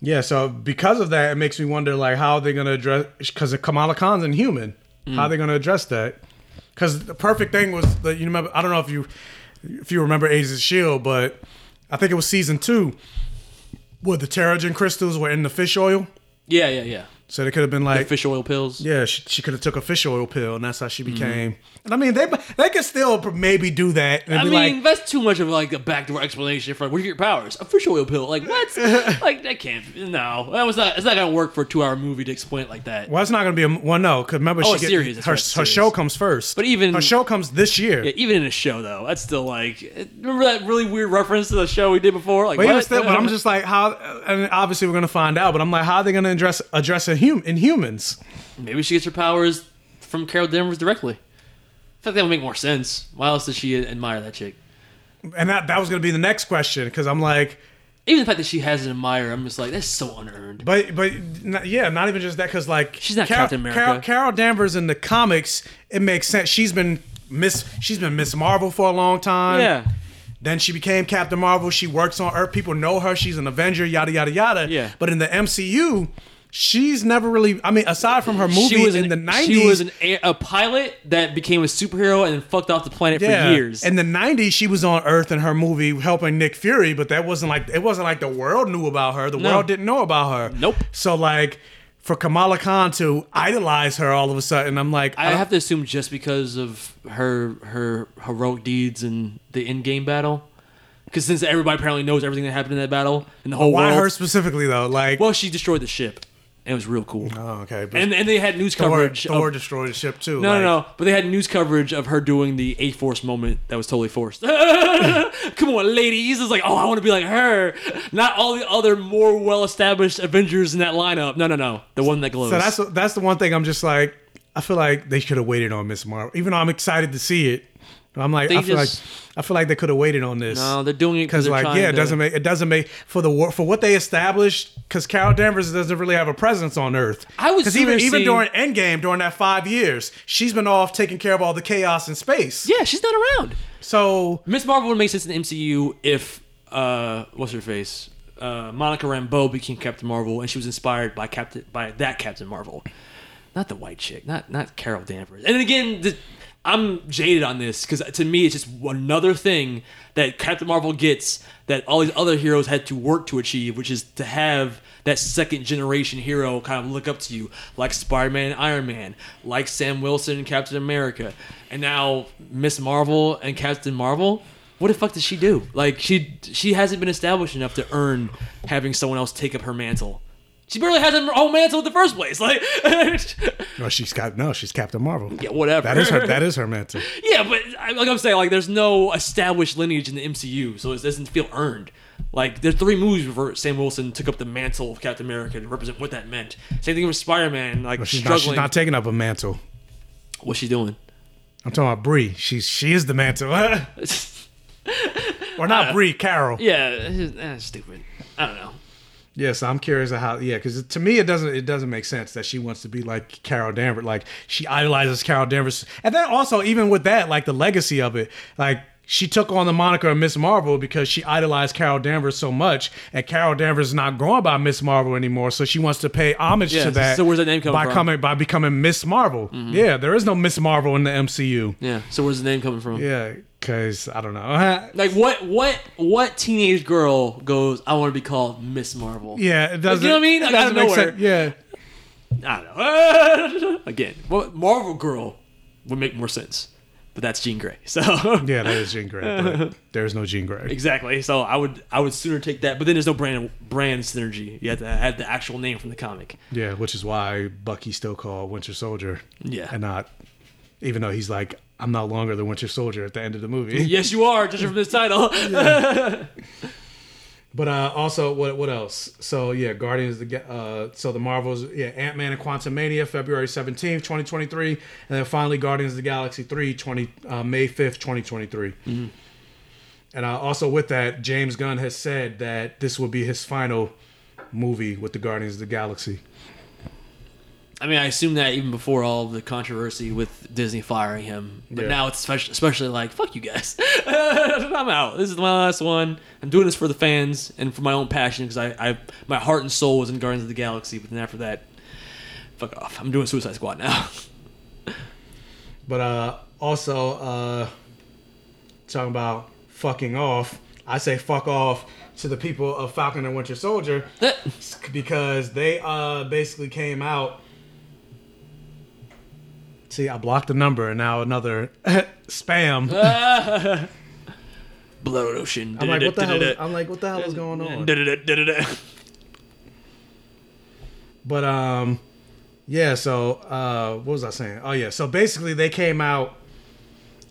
Yeah, so because of that, it makes me wonder, like, how are they going to address? Because Kamala Khan's inhuman. Mm. How are they going to address that? Because the perfect thing was that you remember. I don't know if you if you remember Agents Shield, but I think it was season two where the Terrigen crystals were in the fish oil. Yeah, yeah, yeah. So they could have been like, Fish oil pills. yeah, she, she could have took a fish oil pill, and that's how she Mm-hmm. And I mean, they they could still maybe do that. And I mean, like, that's too much of like a backdoor explanation for what are your powers? A fish oil pill? Like what? like that can't. No, that was not. It's not gonna work for a two-hour movie to explain it like that. well, it's not going to be a well, no, because remember, Oh, she get- series, her right, her show comes first. But even- her show comes this year. Yeah, even in a show though, that's still like. Remember that really weird reference to the show we did before? Like But what? still, but I'm just like how, and obviously we're gonna find out. But I'm like, how are they gonna address address a hum, Inhumans? Maybe she gets her powers from Carol Danvers directly. I think that would make more sense. Why else does she admire that chick? And that that was gonna be the next question because I'm like, Even the fact that she has an admirer, I'm just like, that's so unearned. but but not, yeah, not even just that because like She's not Carol, Captain America. Carol, Carol Danvers in the comics, it makes sense. She's been Miss she's been Miss Marvel for a long time. Yeah. Then she became Captain Marvel. She works on Earth. People know her. She's an Avenger. Yada yada yada. Yeah. But in the MCU, she's never really. I mean, aside from her movie she was in an, the '90s, She was an, a, pilot that became a superhero and then fucked off the planet for years. In the '90s, she was on Earth in her movie helping Nick Fury, but that wasn't like it wasn't like the world knew about her. The No. world didn't know about her. Nope. So like, for Kamala Khan to idolize her all of a sudden, I'm like, I have to assume just because of her her heroic deeds in the Endgame battle, because since everybody apparently knows everything that happened in that battle in the whole why world. her specifically though? Like, well, she destroyed the ship, and it was real cool. oh, okay, but And and they had news Thor, coverage. Thor of, destroyed the ship too. no, like, no, no. But they had news coverage of her doing the A Force moment that was totally forced. Come on, ladies. It's like, oh, I want to be like her. Not all the other more well established Avengers in that lineup. No, no, no. The one that glows. So that's that's the one thing I'm just like, I feel like they should have waited on Miss Marvel, even though I'm excited to see it. I'm like, I feel just- like I feel like they could have waited on this. no, they're doing it because like yeah, it doesn't make it doesn't make for the for what they established. Because Carol Danvers doesn't really have a presence on Earth. I was because even even during Endgame during that five years, she's been off taking care of all the chaos in space. Yeah, she's not around. So Miss Marvel would make sense in the MCU if uh, what's her face, uh, Monica Rambeau became Captain Marvel, and she was inspired by Captain by that Captain Marvel, not the white chick, not not Carol Danvers. And again, the, I'm jaded on this because to me it's just another thing that Captain Marvel gets that all these other heroes had to work to achieve, which is to have that second generation hero kind of look up to you, like Spider Man and Iron Man, like Sam Wilson and Captain America. And now Miss Marvel and Captain Marvel. What the fuck does she do? Like she she hasn't been established enough to earn having someone else take up her mantle. She barely has her own mantle in the first place. Like no, she's got no, she's Captain Marvel. Yeah, whatever. That is her. That is her mantle. Yeah, but like I'm saying, like there's no established lineage in the MCU, so it doesn't feel earned. Like there's three movies where Sam Wilson took up the mantle of Captain America to represent what that meant. Same thing with Spider-Man, like But she's not. She's not taking up a mantle. What's she doing? I'm talking about Brie. She's she is the mantle. or not Brie, Carol. yeah, it's- eh, stupid. I don't know. Yes, I'm curious how. Yeah, because to me, it doesn't. It doesn't make sense that she wants to be like Carol Danvers. Like she idolizes Carol Danvers, and then also even with that, like the legacy of it, like. She took on the moniker of Miss Marvel because she idolized Carol Danvers so much, and Carol Danvers is not going by Miss Marvel anymore. So she wants to pay homage Yeah, to that. so where's that name coming by from? Mm-hmm. coming by becoming Miss Marvel? Yeah, there is no Miss Marvel in the MCU. Yeah. So where's the name coming from? Yeah, because I don't know. Like what? What? What teenage girl goes? I want to be called Miss Marvel. Yeah, it doesn't. You know what I mean? Like, out of nowhere. sense. Yeah. I don't know. Again, well, Marvel Girl would make more sense, but that's Jean Grey. So Yeah, that is Jean Grey. There's no Jean Grey. exactly. So I would I would sooner take that. But then there's no brand brand synergy. You have to have the actual name from the comic. Yeah, which is why Bucky's still called Winter Soldier. Yeah. And not, even though he's like, I'm no longer the Winter Soldier at the end of the movie. Yes, you are. Just from this title. But uh, also, what what else? So yeah, Guardians. of The uh, so the Marvels. Yeah, Ant Man and Quantumania, February seventeenth, twenty twenty three, and then finally Guardians of the Galaxy 3, 20, uh, May fifth, twenty twenty three. And uh, also with that, James Gunn has said that this will be his final movie with the Guardians of the Galaxy. I mean, I assume that even before all the controversy with Disney firing him, but Yeah. now it's especially, especially like, fuck you guys, I'm out. This is my last one. I'm doing this for the fans and for my own passion because I, I, my heart and soul was in Guardians of the Galaxy. But then after that, fuck off. I'm doing Suicide Squad now. But uh, also, uh, talking about fucking off, I say fuck off to the people of Falcon and Winter Soldier because they uh, basically came out. See, I blocked the number and now another spam. Blood Ocean. I'm like, what the hell? Is, I'm like, what the hell is going on? But um, yeah. So uh, what was I saying? Oh yeah. So basically, they came out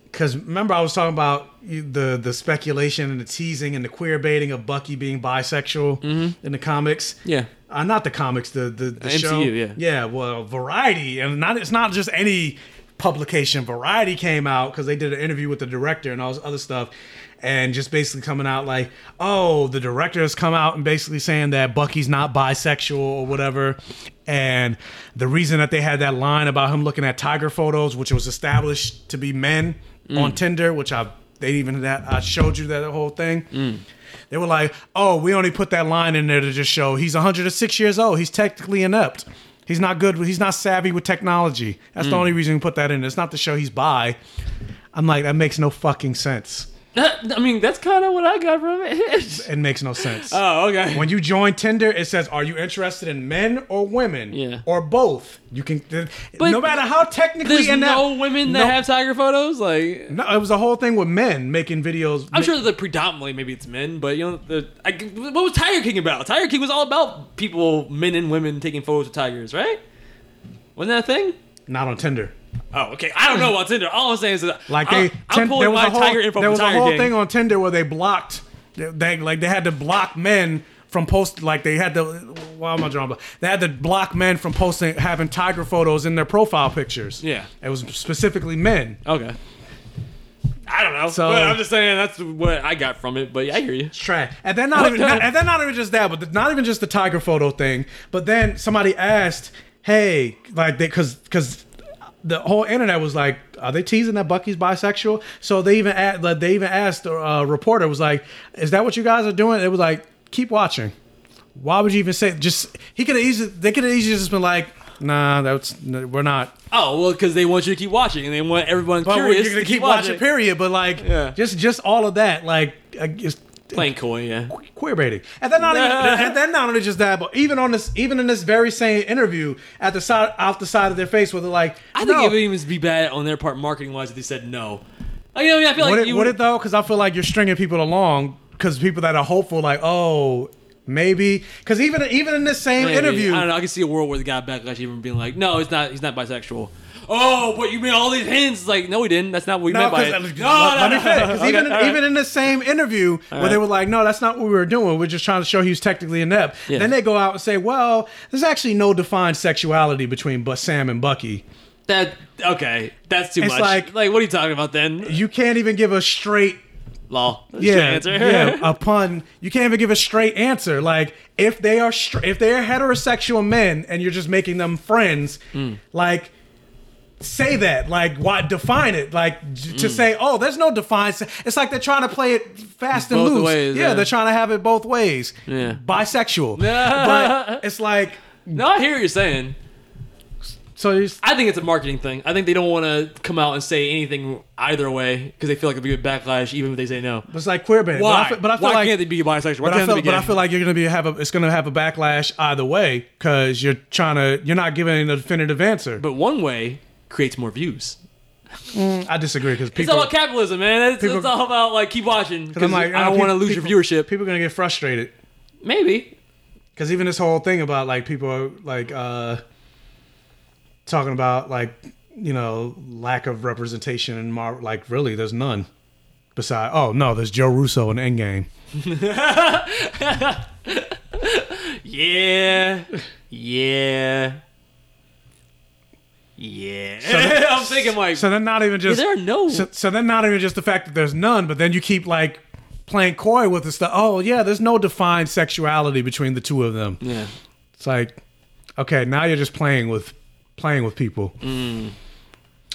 because remember I was talking about the the speculation and the teasing and the queer baiting of Bucky being bisexual in the comics. Yeah. Uh, not the comics, the the, the MCU, show. yeah. yeah. Well, Variety, and not it's not just any publication. Variety came out because they did an interview with the director and all this other stuff, and just basically coming out like, oh, the director has come out and basically saying that Bucky's not bisexual or whatever, and the reason that they had that line about him looking at tiger photos, which was established to be men on Tinder, which I they even that I showed you that whole thing. They were like, "Oh, we only put that line in there to just show he's 106 years old. He's technically inept. He's not good. He's not savvy with technology. That's the mm. only reason we put that in. It's not to show he's bi." I'm like, that makes no fucking sense. I mean, that's kind of what I got from it. It makes no sense. oh, okay. when you join Tinder, it says, "Are you interested in men or women? Yeah. or both?" You can, But no matter how technically There's inept. no women that No. have tiger photos. Like, No, it was a whole thing with men making videos. I'm sure that predominantly maybe it's men, but you know, the I, what was Tiger King about? Tiger King was all about people, men and women, taking photos of tigers, right? Wasn't that a thing? not on Tinder. Oh, okay. I don't know about Tinder. All I'm saying is that Like I'm, they, I'm pulling there was my a whole, tiger info there was a whole King. thing on Tinder where they blocked, they, like they had to block men from post like they had to. Why am I drawing? They had to block men from posting having tiger photos in their profile pictures. Yeah. it was specifically men. Okay. I don't know. So- but I'm just saying that's what I got from it. But yeah, I hear you. trash. And then not, even, not- and then not even just that, but the, not even just the tiger photo thing. But then somebody asked, "Hey, like they because because." The whole internet was like, "Are they teasing that Bucky's bisexual?" So they even a like, they even asked a uh, reporter was like, "Is that what you guys are doing?" It was like, "Keep watching." Why would you even say? Just he could have easily they could have easily just been like, "Nah, that's we're not." Oh well, because they want you to keep watching and they want everyone But curious. you're gonna to keep watching, period. But like, Yeah. just just all of that, like, uh, just Playing coy, yeah. queer baiting. And then not even, and then not only just that, but even on this, even in this very same interview, at the side, out the side of their face, where they're like, I think no. it would even be bad on their part, marketing wise, if they said no. Like, you know, I feel would like it, you would it though? Because I feel like you're stringing people along. Because people that are hopeful, like, oh, maybe. Because even even in this same maybe. interview, I don't know. I can see a world where the guy backlash even being like, "No, he's not. He's not bisexual." Oh, but you made all these hints. It's like, no, he didn't. That's not what we No, meant by it. let, No, let no, me finish. no. Okay, even all right. even in the same interview where they were like, "No, that's not what we were doing. We're just trying to show he was technically inept." Yeah. Then they go out and say, "Well, there's actually no defined sexuality between Sam and Bucky. that okay, that's too It's much. like- Like, what are you talking about then? You can't even give a straight Law. yeah, yeah, a pun. You can't even give a straight answer. Like if they are str- if they are heterosexual men and you're just making them friends, Hmm. like say that. Like why define it? Like j- to mm. say, oh, there's no define It's like they're trying to play it fast and loose. ways, yeah, yeah. they're trying to have it both ways. Yeah. bisexual. but it's like no, I hear what you're saying. So he's, I think it's a marketing thing. I think they don't want to come out and say anything either way because they feel like it'll be a backlash even if they say no. it's like queer baiting. Why? But I feel, but I feel Why like can't they be bisexual? Why But I feel, but I feel like you're gonna be have a it's gonna have a backlash either way because you're trying to you're not giving a definitive answer. But one way creates more views. I disagree because It's people all about capitalism, man. It's, people- it's all about like keep watching because like, I don't want to people- lose your viewership. People are gonna get frustrated Maybe. because even this whole thing about like people are, like uh talking about like you know lack of representation in Mar like really there's none. Besides, oh no, there's Joe Russo in Endgame. Yeah. Yeah. Yeah. I'm thinking like So then not even just there are no- So, so then not even just the fact that there's none, but then you keep like playing coy with the stuff. Oh yeah, there's no defined sexuality between the two of them. yeah. It's like, okay, now you're just playing with playing with people. Mm.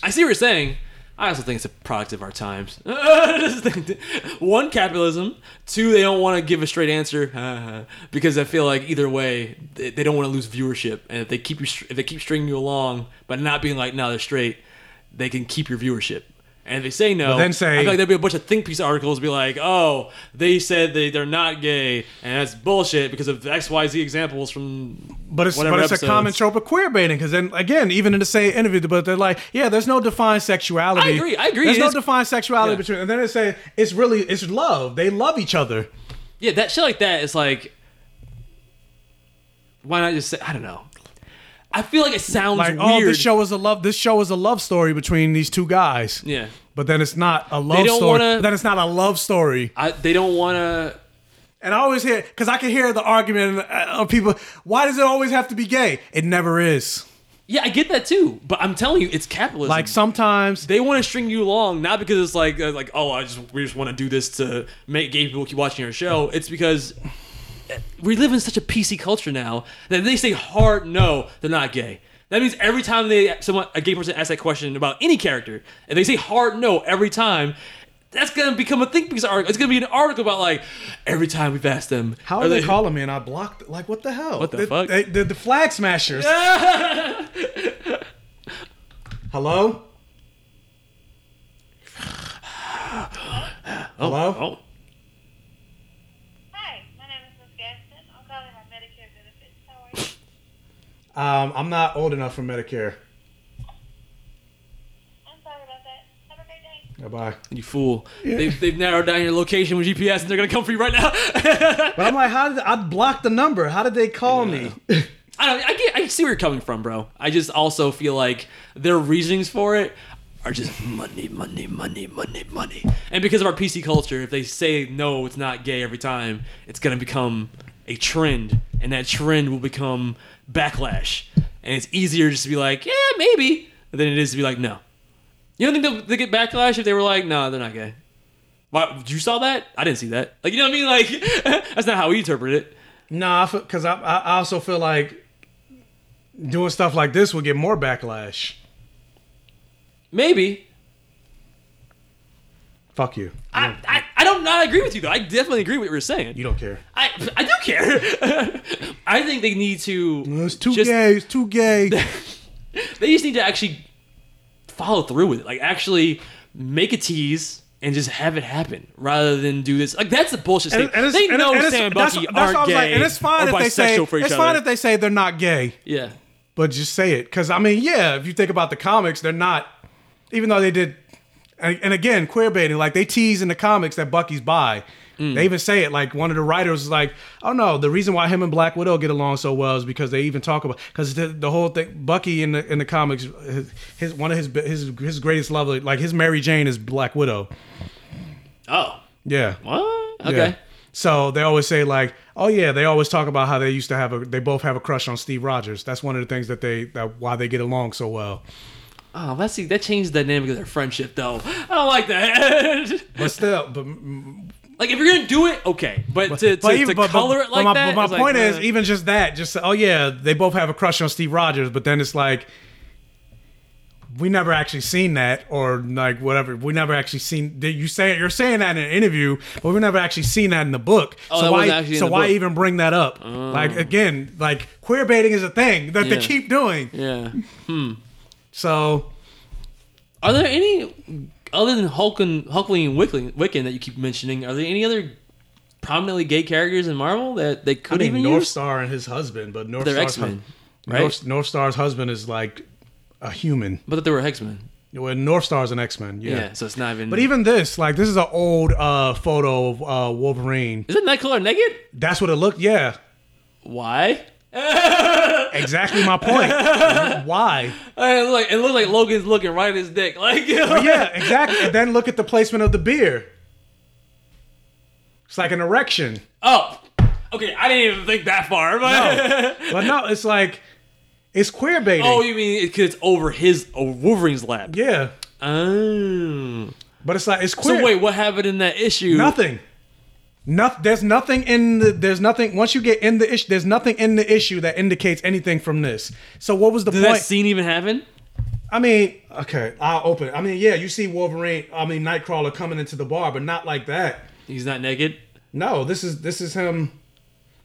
I see what you're saying. I also think it's a product of our times. One, capitalism. Two, they don't want to give a straight answer because I feel like either way, they don't want to lose viewership. And if they keep you, if they keep stringing you along, but not being like, no, they're straight, they can keep your viewership. And if they say no, then say- I feel like there'd be a bunch of think piece articles be like, oh, they said they, they're not gay, and that's bullshit because of X, Y, Z examples from But it's but it's a common trope of queer baiting because then again, even in the same interview, but they're like, yeah, there's no defined sexuality. I agree, I agree, There's no defined sexuality Yeah. between, and then they say it's really it's love. They love each other. Yeah, that shit like that is like, why not just say? I don't know. I feel like it sounds Like, weird. oh, this show is a love. This show is a love story between these two guys. yeah, But then it's not a love They don't story. wanna- But then it's not a love story. I, they don't want to. And I always hear because I can hear the argument uh, of people. Why does it always have to be gay? It never is. Yeah, I get that too, but I'm telling you, it's capitalism. Like sometimes they want to string you along, not because it's like uh, like oh, I just we just want to do this to make gay people keep watching our show. It's because we live in such a PC culture now that if they say hard no, they're not gay. That means every time they someone a gay person asks that question about any character, and they say hard no every time, that's gonna become a think piece article. It's gonna be an article about like every time we've asked them. how are they calling me and I blocked? Like what the hell? What the They- fuck? They, they're the flag smashers. Hello. Hello. Oh, Hi, my name is Miss Gaston. I'm calling my Medicare benefits. How are you? Um, I'm not old enough for Medicare. I'm sorry about that. Have a great day. Bye bye. you fool! They've, they've narrowed down your location with GPS, and they're gonna come for you right now. But I'm like, how did I blocked the number? How did they call me? I don't. I get. I see where you're coming from, bro. I just also feel like their reasonings for it are just money, money, money, money, money. And because of our PC culture, if they say no, it's not gay every time, it's gonna become a trend, and that trend will become backlash. And it's easier just to be like, yeah, maybe, than it is to be like, no. You don't think they'll, they get backlash if they were like, no, they're not gay? Why, you saw that? I didn't see that. Like, you know what I mean? Like, that's not how we interpret it. Nah, because I, I I also feel like doing stuff like this will get more backlash. Maybe. Fuck you. I, I, I don't not agree with you though. I definitely agree with what you're saying. You don't care. I I do care. I think they need to. It's too just, gay. It's too gay. They just need to actually follow through with it. Like actually make a tease and just have it happen rather than do this. Like that's the bullshit. And- thing. and they know and it's- Sam and Bucky that's what I aren't gay like, and it's fine if they say bisexual for each it's other. fine if they say they're not gay, yeah. but just say it. Because I mean, yeah, if you think about the comics, they're not. Even though they did, and, and again, queer baiting, like they tease in the comics that Bucky's bi. Mm. They even say it. Like one of the writers was like, "Oh no, the reason why him and Black Widow get along so well is because they even talk about because the, the whole thing. Bucky in the in the comics, his, his one of his his his greatest love, like his Mary Jane is Black Widow. Oh. Yeah. What? Okay. Yeah. So they always say like, oh yeah, they always talk about how they used to have a, they both have a crush on Steve Rogers. That's one of the things that they that why they get along so well. Oh, that's see that changed the dynamic of their friendship though. I don't like that. But still, but like if you're gonna do it, okay, but, to, to, but to but- color it like but my, that. But my like, point is, eh. even just that, just oh yeah, they both have a crush on Steve Rogers, but then it's like, we never actually seen that or like whatever. We never actually seen you say you're saying that in an interview, but we never actually seen that in the book. Oh, so why wasn't actually in so why book. Oh. even bring that up? Like again, like queer baiting is a thing that they keep doing. Yeah. So Are there any other than Hulk and Hulkling and Wiccan, Wiccan that you keep mentioning? Are there any other prominently gay characters in Marvel that they I could mean even North use? Star and his husband, but North They're Star's X-Men, hu- right? North, North Star's husband is like a human. But that they were X-Men. Well, North Star's an X Men. Yeah. Yeah. so it's not even. But even this, like, this is an old uh, photo of uh, Wolverine. is it Nightcrawler naked? That's what it looked. Yeah, Why? exactly my point. Why? Uh, It looked like it looked like Logan's looking right at his dick. Like Yeah, exactly. And then look at the placement of the beer. It's like an erection. Oh, okay. I didn't even think that far. But No, but no, it's like it's queer baiting. oh, you mean because it's over his over Wolverine's lap? yeah, Oh. but it's like it's queer. So wait, what happened in that issue? nothing. Nothing. There's nothing in the. There's nothing. Once you get in the issue, there's nothing in the issue that indicates anything from this. So what was the Did point? that scene even happen? I mean, okay, I'll open. it. I mean, yeah, you see Wolverine. I mean, Nightcrawler coming into the bar, but not like that. He's not naked. No, this is this is him.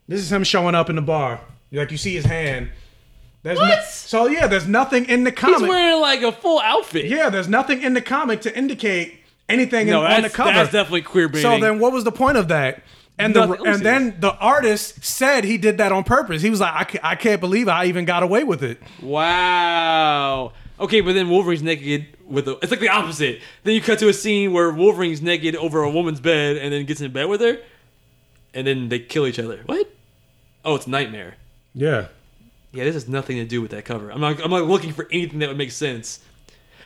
This is him showing up in the bar. Like you see his hand. There's no- What? so yeah, there's nothing in the comic. He's wearing like a full outfit. yeah, there's nothing in the comic to indicate anything no, in, on the cover. that's definitely queer baiting. so then, what was the point of that? And the, Nothing. and then the artist said he did that on purpose. He was like, I, ca- I can't believe I even got away with it. wow. Okay, but then Wolverine's naked with a. It's like the opposite. Then you cut to a scene where Wolverine's naked over a woman's bed and then gets in bed with her, and then they kill each other. What? Oh, it's Nightmare. Yeah. Yeah, this has nothing to do with that cover. I'm not. I'm not looking for anything that would make sense,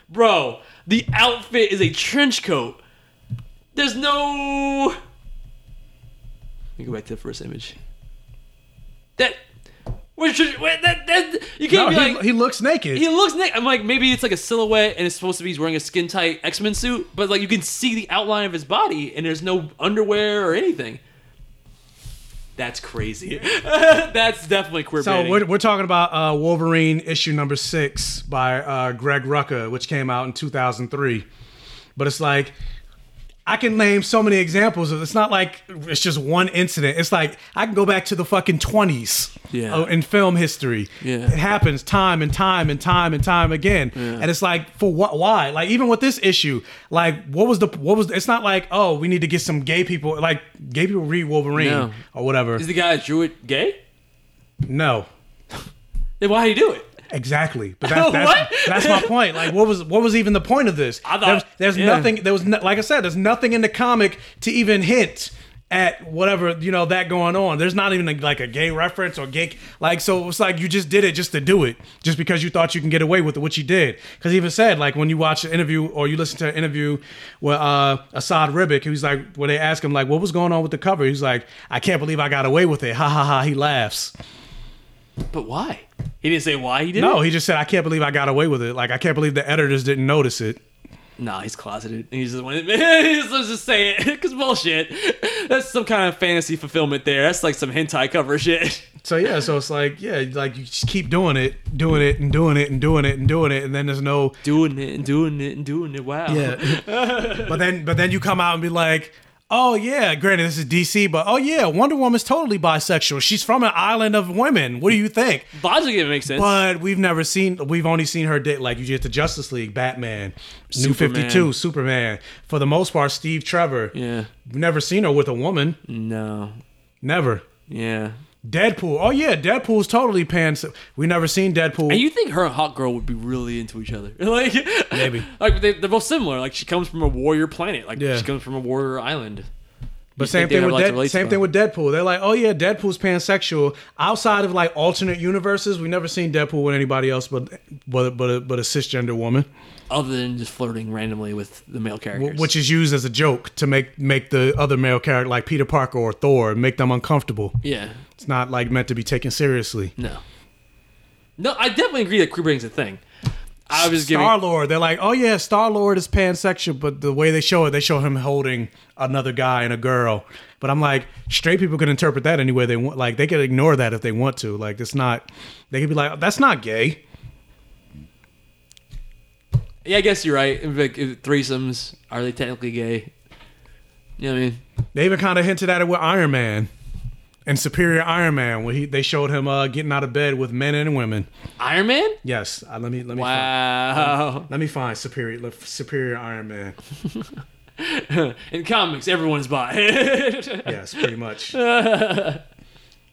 bro. The outfit is a trench coat. There's no. Let me go back to the first image. That. What should that, that you can't he, be like he looks naked. he looks naked. I'm like maybe it's like a silhouette and it's supposed to be he's wearing a skin tight X Men suit, but like you can see the outline of his body and there's no underwear or anything. That's crazy. That's definitely queer So baiting. we're, we're talking about uh, Wolverine issue number six by uh, Greg Rucka, which came out in 2003. But it's like I can name so many examples. Of, it's not like it's just one incident. It's like I can go back to the fucking 20s Yeah. uh, in film history. Yeah. It happens time and time and time and time again. And it's like for what? Why? Like even with this issue, like what was the what was? It's not like oh we need to get some gay people like gay people read Wolverine No. or whatever. Is the guy that drew it gay? no. Then why do you do it? Exactly, but that's that's, that's my point. Like, what was what was even the point of this? I thought- there's there's yeah. nothing. There was no, like I said, there's nothing in the comic to even hint at whatever you know that going on. There's not even a, like a gay reference or gay like. So it's like you just did it just to do it, just because you thought you can get away with it, which you did. Because he even said like when you watch the interview or you listen to an interview with uh, Esad Ribic, he was like when they ask him like what was going on with the cover, he's like I can't believe I got away with it. Ha ha ha. He laughs. But why? He didn't say why he did No, it. he just said, I can't believe I got away with it. Like, I can't believe the editors didn't notice it. Nah, he's closeted. And he just went. he's let's just say it, because bullshit. That's some kind of fantasy fulfillment there. That's like some hentai cover shit. So, yeah, so it's like, yeah, like you just keep doing it, doing it, and doing it, and doing it, and doing it, and then there's no, Doing it and doing it and doing it. Wow. yeah. but then, but then you come out and be like, oh, yeah, granted, this is DC, but oh, yeah, Wonder Woman's totally bisexual. She's from an island of women. What do you think? Logically, it makes sense. But we've never seen, we've only seen her date, like you get the Justice League, Batman, New 52, Superman. For the most part, Steve Trevor. yeah. We've never seen her with a woman. No. Never. Yeah. Deadpool. Oh yeah, Deadpool's totally pants. We never seen Deadpool. And you think her and Hawkgirl would be really into each other? like Maybe. Like they, they're both similar. Like she comes from a warrior planet. Like Yeah. she comes from a warrior island. But same thing with a lot to Dead, relate same thing with Deadpool. They're like, oh yeah, Deadpool's pansexual. Outside of like alternate universes, we've never seen Deadpool with anybody else but but but a, but a cisgender woman, Other than just flirting randomly with the male characters. which is used as a joke to make make the other male character like Peter Parker or Thor make them uncomfortable. yeah. It's not like meant to be taken seriously. No. No, I definitely agree that queer baiting's a thing. I was giving Star Lord. They're like, oh yeah, Star Lord is pansexual, but the way they show it, they show him holding another guy and a girl. But I'm like, straight people can interpret that any way they want. Like they could ignore that if they want to. Like it's not. They could be like, that's not gay. Yeah, I guess you're right. Like, threesomes are they technically gay? You know what I mean? They even kind of hinted at it with Iron Man and Superior Iron Man, where he they showed him uh, getting out of bed with men and women. Iron Man? Yes, uh, let me let me Wow. find, let me find Superior Superior Iron Man. In comics, everyone's bi. yes, Yes, pretty much. I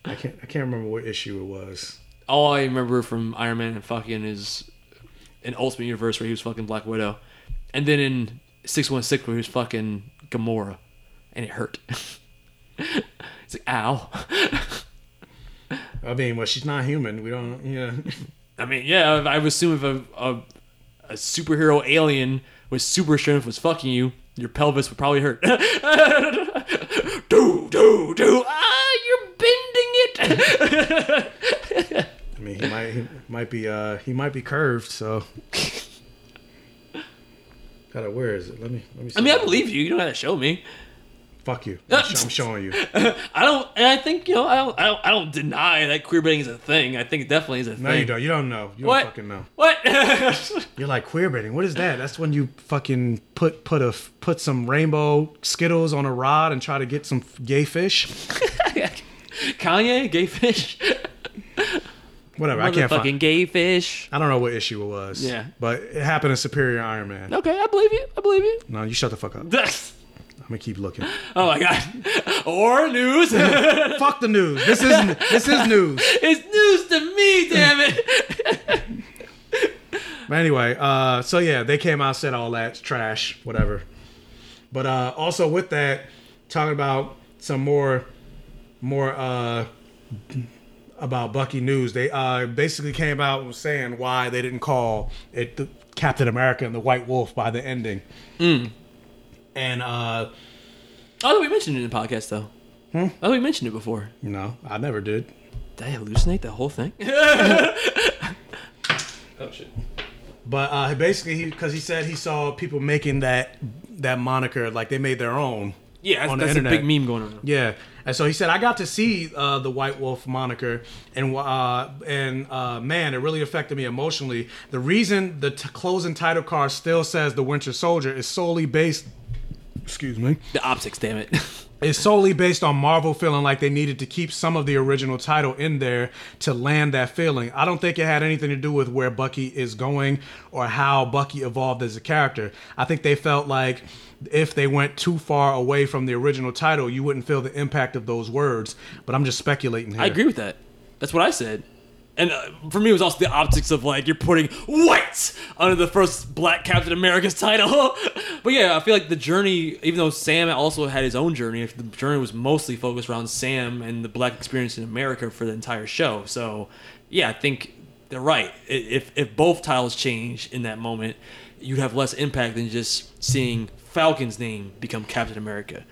can't I can't remember what issue it was. All I remember from Iron Man and fucking is in Ultimate Universe where he was fucking Black Widow, and then in Six One Six where he was fucking Gamora, and it hurt. it's like ow. I mean, well, she's not human. We don't. Yeah. I mean, yeah, I would assume if a, a, a superhero alien with super strength was fucking you, your pelvis would probably hurt. do, do, do. Ah, you're bending it. I mean, he might he might be uh he might be curved. So. Gotta, where is it? Let me let me. See I mean, I believe you. You don't have to show me. Fuck you. I'm, sh- I'm showing you. I don't, and I think you know, I don't, I don't, I don't deny that queer baiting is a thing. I think it definitely is a thing. No, thing. you don't. You don't know. You What? don't fucking know. What? You're like queer baiting. What is that? That's when you fucking put put a put some rainbow skittles on a rod and try to get some gay fish. Kanye, gay fish, Whatever. I can't fucking find. gay fish. I don't know what issue it was. Yeah. But it happened in Superior Iron Man. Okay, I believe you. I believe you. No, you shut the fuck up. I'm gonna keep looking. Oh my god. Or news. Fuck the news. This is this is news. it's news to me, damn it. But anyway, uh, so yeah, they came out said all that trash, whatever. But uh, also with that, talking about some more, more uh, about Bucky news. They uh, basically came out and saying why they didn't call it the Captain America and the White Wolf by the ending. Mm. And uh, I thought we mentioned it in the podcast though. I thought we mentioned it before. no, I never did. Did I hallucinate the whole thing? oh shit. But uh, basically, he because he said he saw people making that that moniker like they made their own. Yeah, that's, on the that's a big meme going on. Yeah, and so he said I got to see uh, the White Wolf moniker, and uh, and uh, man, it really affected me emotionally. The reason the t- closing title card still says the Winter Soldier is solely based. Excuse me. The optics, damn it. Is solely based on Marvel feeling like they needed to keep some of the original title in there to land that feeling. I don't think it had anything to do with where Bucky is going or how Bucky evolved as a character. I think they felt like if they went too far away from the original title, you wouldn't feel the impact of those words. But I'm just speculating here. I agree with that. That's what I said. And uh, for me, it was also the optics of like you're putting white under the first Black Captain America's title. but yeah, I feel like the journey, even though Sam also had his own journey, the journey was mostly focused around Sam and the Black experience in America for the entire show. So yeah, I think they're right. If if both titles change in that moment, you'd have less impact than just seeing Falcon's name become Captain America.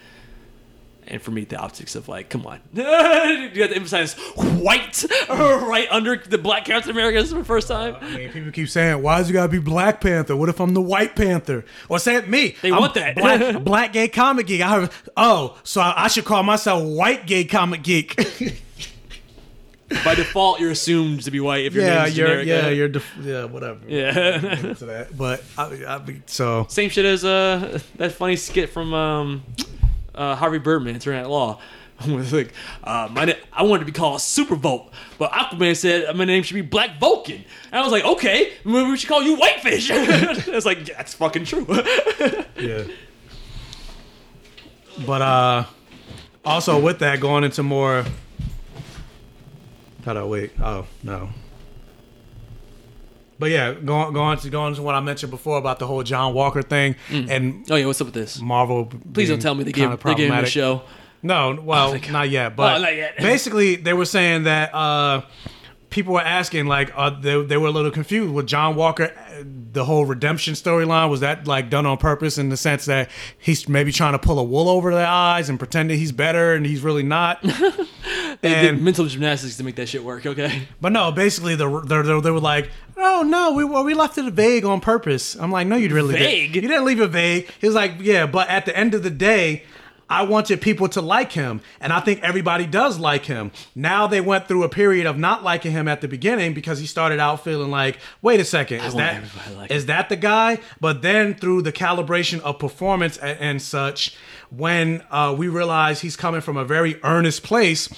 And for me, the optics of like, come on, you have to emphasize white right under the Black Captain America for the first time. I mean, people keep saying, "Why does it gotta be Black Panther? What if I'm the White Panther?" Or say it me. They I'm want that. black, black gay comic geek. I heard, oh, so I, I should call myself White gay comic geek. By default, you're assumed to be white if your yeah, name's you're generic. yeah, you're def- yeah, whatever. Yeah. to that. But I, I so Same shit as uh that funny skit from um uh, Harvey Birdman, Attorney at Law. Was like, uh, my na- I wanted to be called Super Volt, but Aquaman said my name should be Black Vulcan. And I was like, okay, maybe we should call you Whitefish. it's like that's fucking true. yeah. But uh, also with that, going into more. How do I wait? Oh no. But yeah, going going to going to what I mentioned before about the whole John Walker thing and oh yeah, what's up with this? Marvel. Please don't tell me they gave, they gave him a show. No, well, God. not yet. But Oh, not yet. basically, they were saying that uh, people were asking, like, uh, they, they were a little confused with John Walker. uh, The whole redemption storyline was that like done on purpose in the sense that he's maybe trying to pull a wool over their eyes and pretend that he's better and he's really not. They did and mental gymnastics to make that shit work. Okay. but no, basically, the, the, the, they were like, "Oh no, we well, we left it vague on purpose." I'm like, "No, you really Vague? did. You didn't leave it vague." He was like, "Yeah, but at the end of the day." I wanted people to like him, and I think everybody does like him. Now they went through a period of not liking him at the beginning because he started out feeling like, wait a second, is that like is that the guy? But then through the calibration of performance and, and such, when uh, we realize he's coming from a very earnest place,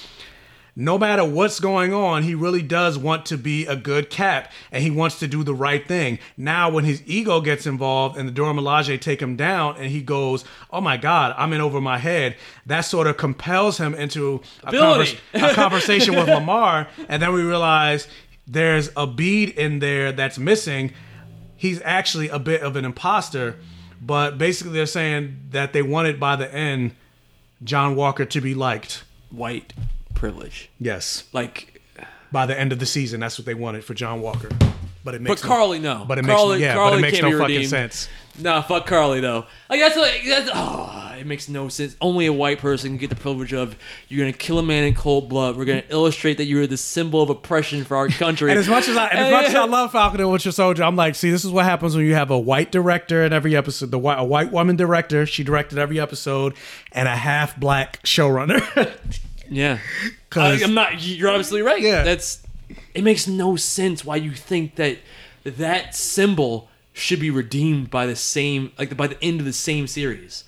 no matter what's going on, he really does want to be a good cap and he wants to do the right thing. Now, when his ego gets involved and the Dora Milaje take him down and he goes, Oh my God, I'm in over my head, that sort of compels him into a, a conversation with Lemar. And then we realize there's a bead in there that's missing. He's actually a bit of an imposter, but basically they're saying that they wanted by the end John Walker to be liked. White privilege. Yes Like, by the end of the season. That's what they wanted for John Walker. But it makes but Karli, no. But it Karli, makes yeah, Karli but it makes no fucking redeemed. sense. Nah, fuck Karli though. Like that's like that's oh, it makes no sense. Only a white person can get the privilege of you're gonna kill a man in cold blood. We're gonna illustrate that you're the symbol of oppression for our country. And as much as I, and as much as I love Falcon and Winter Soldier, I'm like, see, this is what happens when you have a white director in every episode. The white, a white woman director, she directed every episode, and a half black showrunner. yeah, 'Cause- I, am not. You're obviously right. Yeah. that's. It makes no sense why you think that that symbol should be redeemed by the same like by the end of the same series.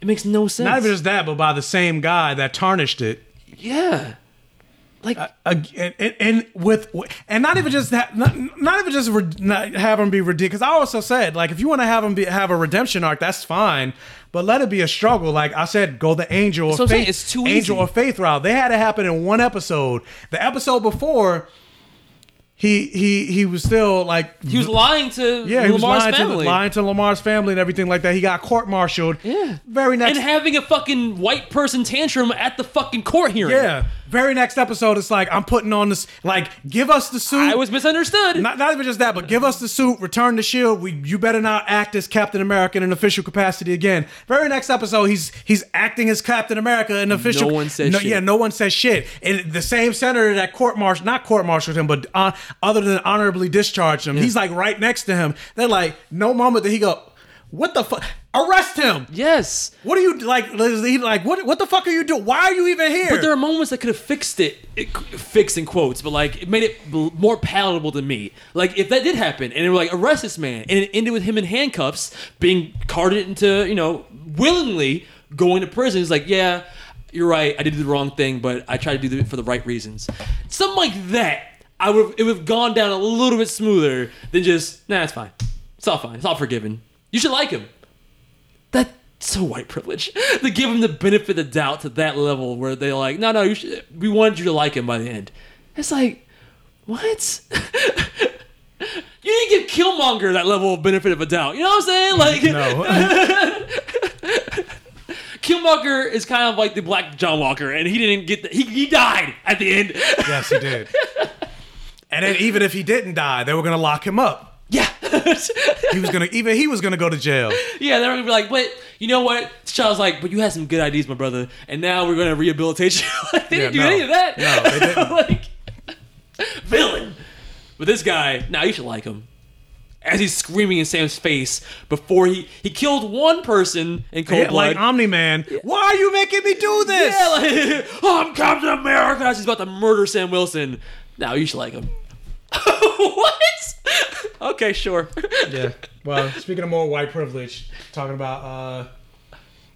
It makes no sense. Not even just that, but by the same guy that tarnished it. yeah. Like uh, Ag- And, and, and with and not even just that, not, not even just re, not have him be redeemed. Because I also said, like, if you want to have him be, have a redemption arc, that's fine. But let it be a struggle. Like I said, go the angel That's or what I'm saying, faith, it's too angel easy. or faith route. They had to happen in one episode. The episode before, he he he was still like he was lying to yeah, he was lying family. to lying to Lemar's family and everything like that. He got court martialed. Yeah. Very next and having a fucking white person tantrum at the fucking court hearing. yeah. Very next episode, it's like I'm putting on this. Like, give us the suit. I was misunderstood. Not, not even just that, but give us the suit, return the shield. We, you better not act as Captain America in an official capacity again. Very next episode, he's he's acting as Captain America in official. No one says no, shit. Yeah, no one says shit. And the same senator that court martial, not court martialed him, but uh, other than honorably discharged him, he's like right next to him. They're like, no moment that he go, what the fuck? Arrest him! yes. What are you like? He like what? What the fuck are you doing? Why are you even here? But there are moments that could have fixed it, it fixed in quotes, but like it made it bl- more palatable to me. Like if that did happen and they were like arrest this man, and it ended with him in handcuffs, being carted into you know willingly going to prison. It's like yeah, you're right, I did the wrong thing, but I tried to do it for the right reasons. Something like that, I would it would have gone down a little bit smoother than just nah, it's fine, it's all fine, it's all forgiven. You should like him. That's so white privilege to give him the benefit of the doubt to that level where they're like, no, no, you should, we wanted you to like him by the end. It's like, what? you didn't give Killmonger that level of benefit of a doubt. You know what I'm saying? Like, no. Killmonger is kind of like the Black John Walker, and he didn't get the, he he died at the end. yes, he did. And then even if he didn't die, they were gonna lock him up. Yeah, He was gonna even he was gonna go to jail. yeah. They're gonna be like, but you know what? T'Challa's like, but you had some good ideas, my brother, and now we're gonna rehabilitate you. like, they didn't do no. any of that. No, they didn't. like, villain. But this guy, now you should like him. As he's screaming in Sam's face before he he killed one person in cold Yeah, blood. like Omni Man. Why are you making me do this? yeah, like, I'm Captain America. As he's about to murder Sam Wilson. Now you should like him. what? okay, sure. Yeah. Well, speaking of more white privilege, talking about uh,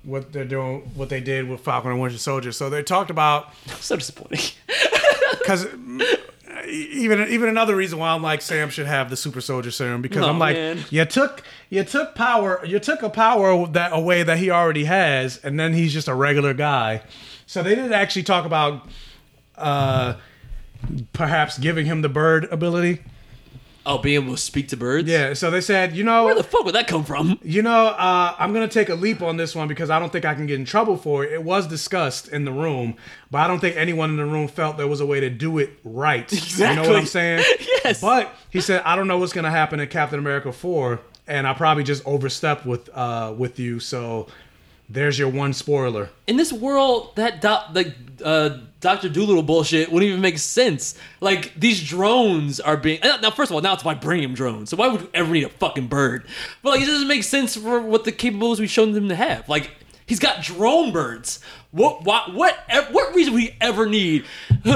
what they're doing, what they did with Falcon and Winter Soldier. So they talked about so disappointing. because even even another reason why I'm like Sam should have the super soldier serum because Oh, I'm like man. you took you took power you took a power that away that he already has and then he's just a regular guy. So they didn't actually talk about uh perhaps giving him the bird ability. Oh, being able to speak to birds. Yeah, so they said, you know, Where the fuck would that come from? You know, uh, I'm gonna take a leap on this one because I don't think I can get in trouble for it. It was discussed in the room, but I don't think anyone in the room felt there was a way to do it right. Exactly. You know what I'm saying? Yes. But he said, I don't know what's gonna happen in Captain America 4, and I probably just overstepped with uh, with you. So there's your one spoiler. in this world, that doc, like uh, Doctor Doolittle bullshit wouldn't even make sense. Like these drones are being now. First of all, now it's vibranium drones. So why would you ever need a fucking bird? But like, it doesn't make sense for what the capabilities we've shown them to have. Like, He's got drone birds. What? What? What? What reason would he ever need?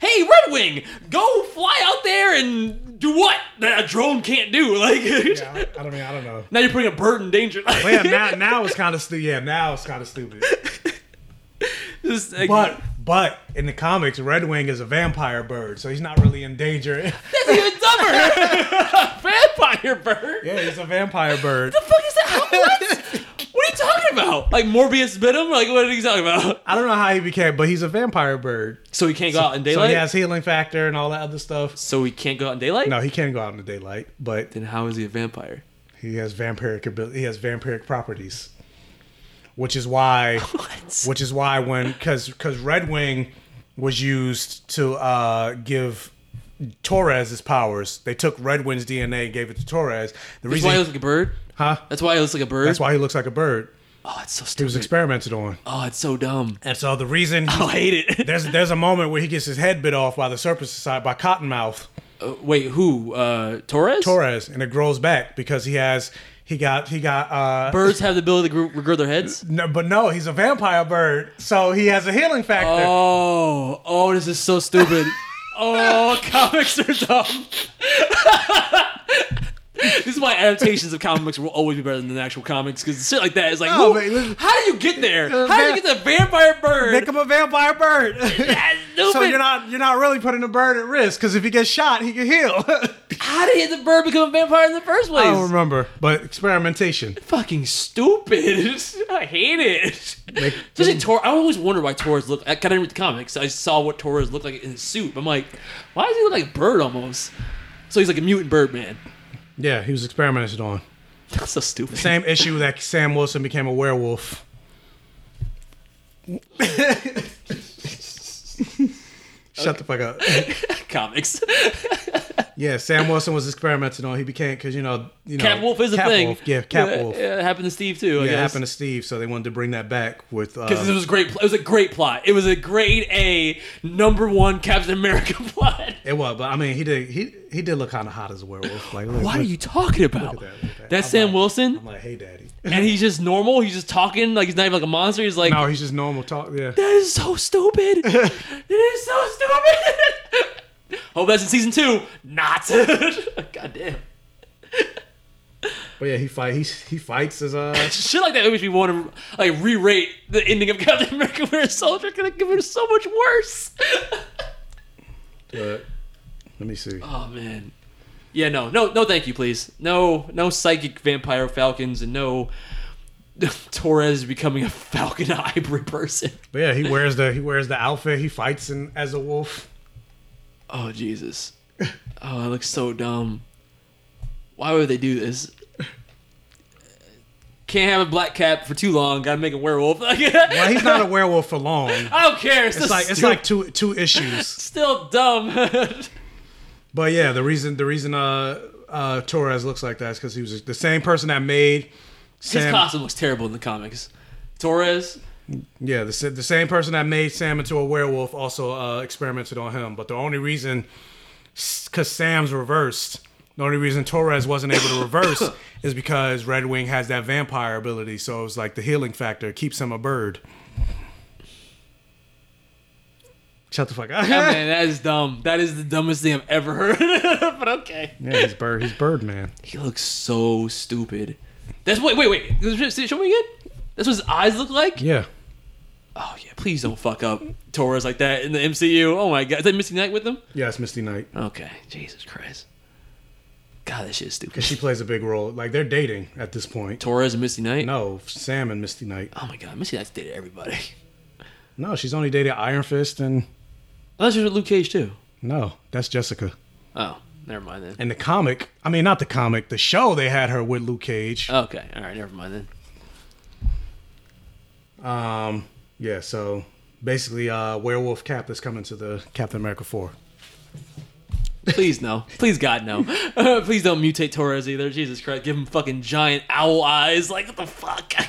Hey, Red Wing, go fly out there and do what that a drone can't do. Like, I, I don't mean I don't know. now you're putting a bird in danger. But yeah, now now it's kind of stupid. Yeah, now it's kind of stupid. Just, like, But but in the comics, Red Wing is a vampire bird, so he's not really in danger. that's even dumber. Vampire bird. yeah, he's a vampire bird. What The fuck is that? How, what? what are you talking about? Like Morbius bit him? Like what are you talking about? I don't know how he became, but he's a vampire bird. So he can't go out in daylight. So daylight. he has healing factor and all that other stuff. So he can't go out in daylight. No, he can't go out in the daylight, but Then how is he a vampire? he has vampiric ability. He has vampiric properties, which is why, What? which is why when because because Red Wing was used to uh, give Torres his powers. They took Red Wing's DNA and gave it to Torres. The That's reason, why he looks like a bird. huh? That's why he looks like a bird. That's why he looks like a bird. Oh, it's so stupid. He was experimented on, oh, it's so dumb. and so the reason Oh, I hate it. there's there's a moment where he gets his head bit off by the Serpent Society by Cottonmouth Uh, wait, who? Uh, Torres? Torres, and it grows back because he has he got he got uh Birds have the ability to gr- regard their heads. No, but no, he's a vampire bird, so he has a healing factor. Oh, oh, this is so stupid. oh, comics are dumb. this is why adaptations of comic books will always be better than the actual comics because shit like that is like, No, who- but listen- how do you get there? Uh, How do you get the vampire bird? Make him a vampire bird. So you're not you're not really putting the bird at risk because if he gets shot, he can heal. How did the bird become a vampire in the first place? I don't remember, but experimentation. Fucking stupid. I hate it. Make- Especially Tor. I always wonder why Torres look. I kind of read the comics. I saw what Torres looked like in his suit. I'm like, why does he look like a bird almost? So he's like a mutant bird man. Yeah, he was experimented on. That's so stupid. Same issue that Sam Wilson became a werewolf. Shut the fuck up. comics. Yeah, Sam Wilson was experimenting on. He became because you know you know Cap Wolf is a Cat thing. Wolf. Yeah, Cat yeah, Wolf. Yeah, it happened to Steve too. I Yeah, it guess. happened to Steve, so they wanted to bring that back with. Uh, Because it was great. It was a great plot. It was a grade A number one Captain America plot. it was, but I mean, he did he he did look kind of hot as a werewolf. Like, look, What are you talking about? at that, look at that. That's I'm Sam like- Wilson, I'm like, hey, daddy. And he's just normal. He's just talking like he's not even like a monster. He's like, No, he's just normal talk. Yeah. That is so stupid. it is so stupid. Hope that's in season two. Not. God damn. But yeah, he fight. He he fights as uh, a Shit like that makes me want to like re-rate the ending of Captain America: Winter Soldier. Gonna give it so much worse. But let me see. oh man. Yeah, no, no, no. Thank you, please. No, no psychic vampire falcons, and no Torres becoming a falcon hybrid person. But yeah, he wears the he wears the outfit. He fights in as a wolf. Oh Jesus. Oh, that looks so dumb. Why would they do this? Can't have a black cap for too long. Gotta make a werewolf. Well, he's not a werewolf for long. I don't care. It's, It's like it's like two two issues. still dumb. But yeah, the reason the reason uh uh Torres looks like that is because he was the same person that made His Sam. costume looks terrible in the comics. Torres. Yeah, the, the same person that made Sam into a werewolf also uh, experimented on him. But the only reason, because Sam's reversed, the only reason Torres wasn't able to reverse is because Red Wing has that vampire ability. So it was like the healing factor keeps him a bird. Shut the fuck up. Yeah, man, that is dumb. That is the dumbest thing I've ever heard. but okay. yeah, he's bird. He's bird man. He looks so stupid. That's wait, wait, wait. Show me again. That's what his eyes look like. Yeah. Oh yeah, please don't fuck up Torres like that in the MCU. Oh my god, is that Misty Knight with them? Yeah, it's Misty Knight. Okay, Jesus Christ. God, that shit is stupid. She plays a big role. Like they're dating at this point. Torres and Misty Knight. No, Sam and Misty Knight. Oh my god, Misty Knight's dated everybody. No, she's only dated Iron Fist and Unless she's with Luke Cage too. no, that's Jessica. Oh, never mind then. In the comic, I mean not the comic, the show they had her with Luke Cage. Okay, all right, never mind then. Um, yeah, so basically, uh, Werewolf Cap is coming to the Captain America four. Please no. Please God no. Please don't mutate Torres either. Jesus Christ, give him fucking giant owl eyes. Like what the fuck?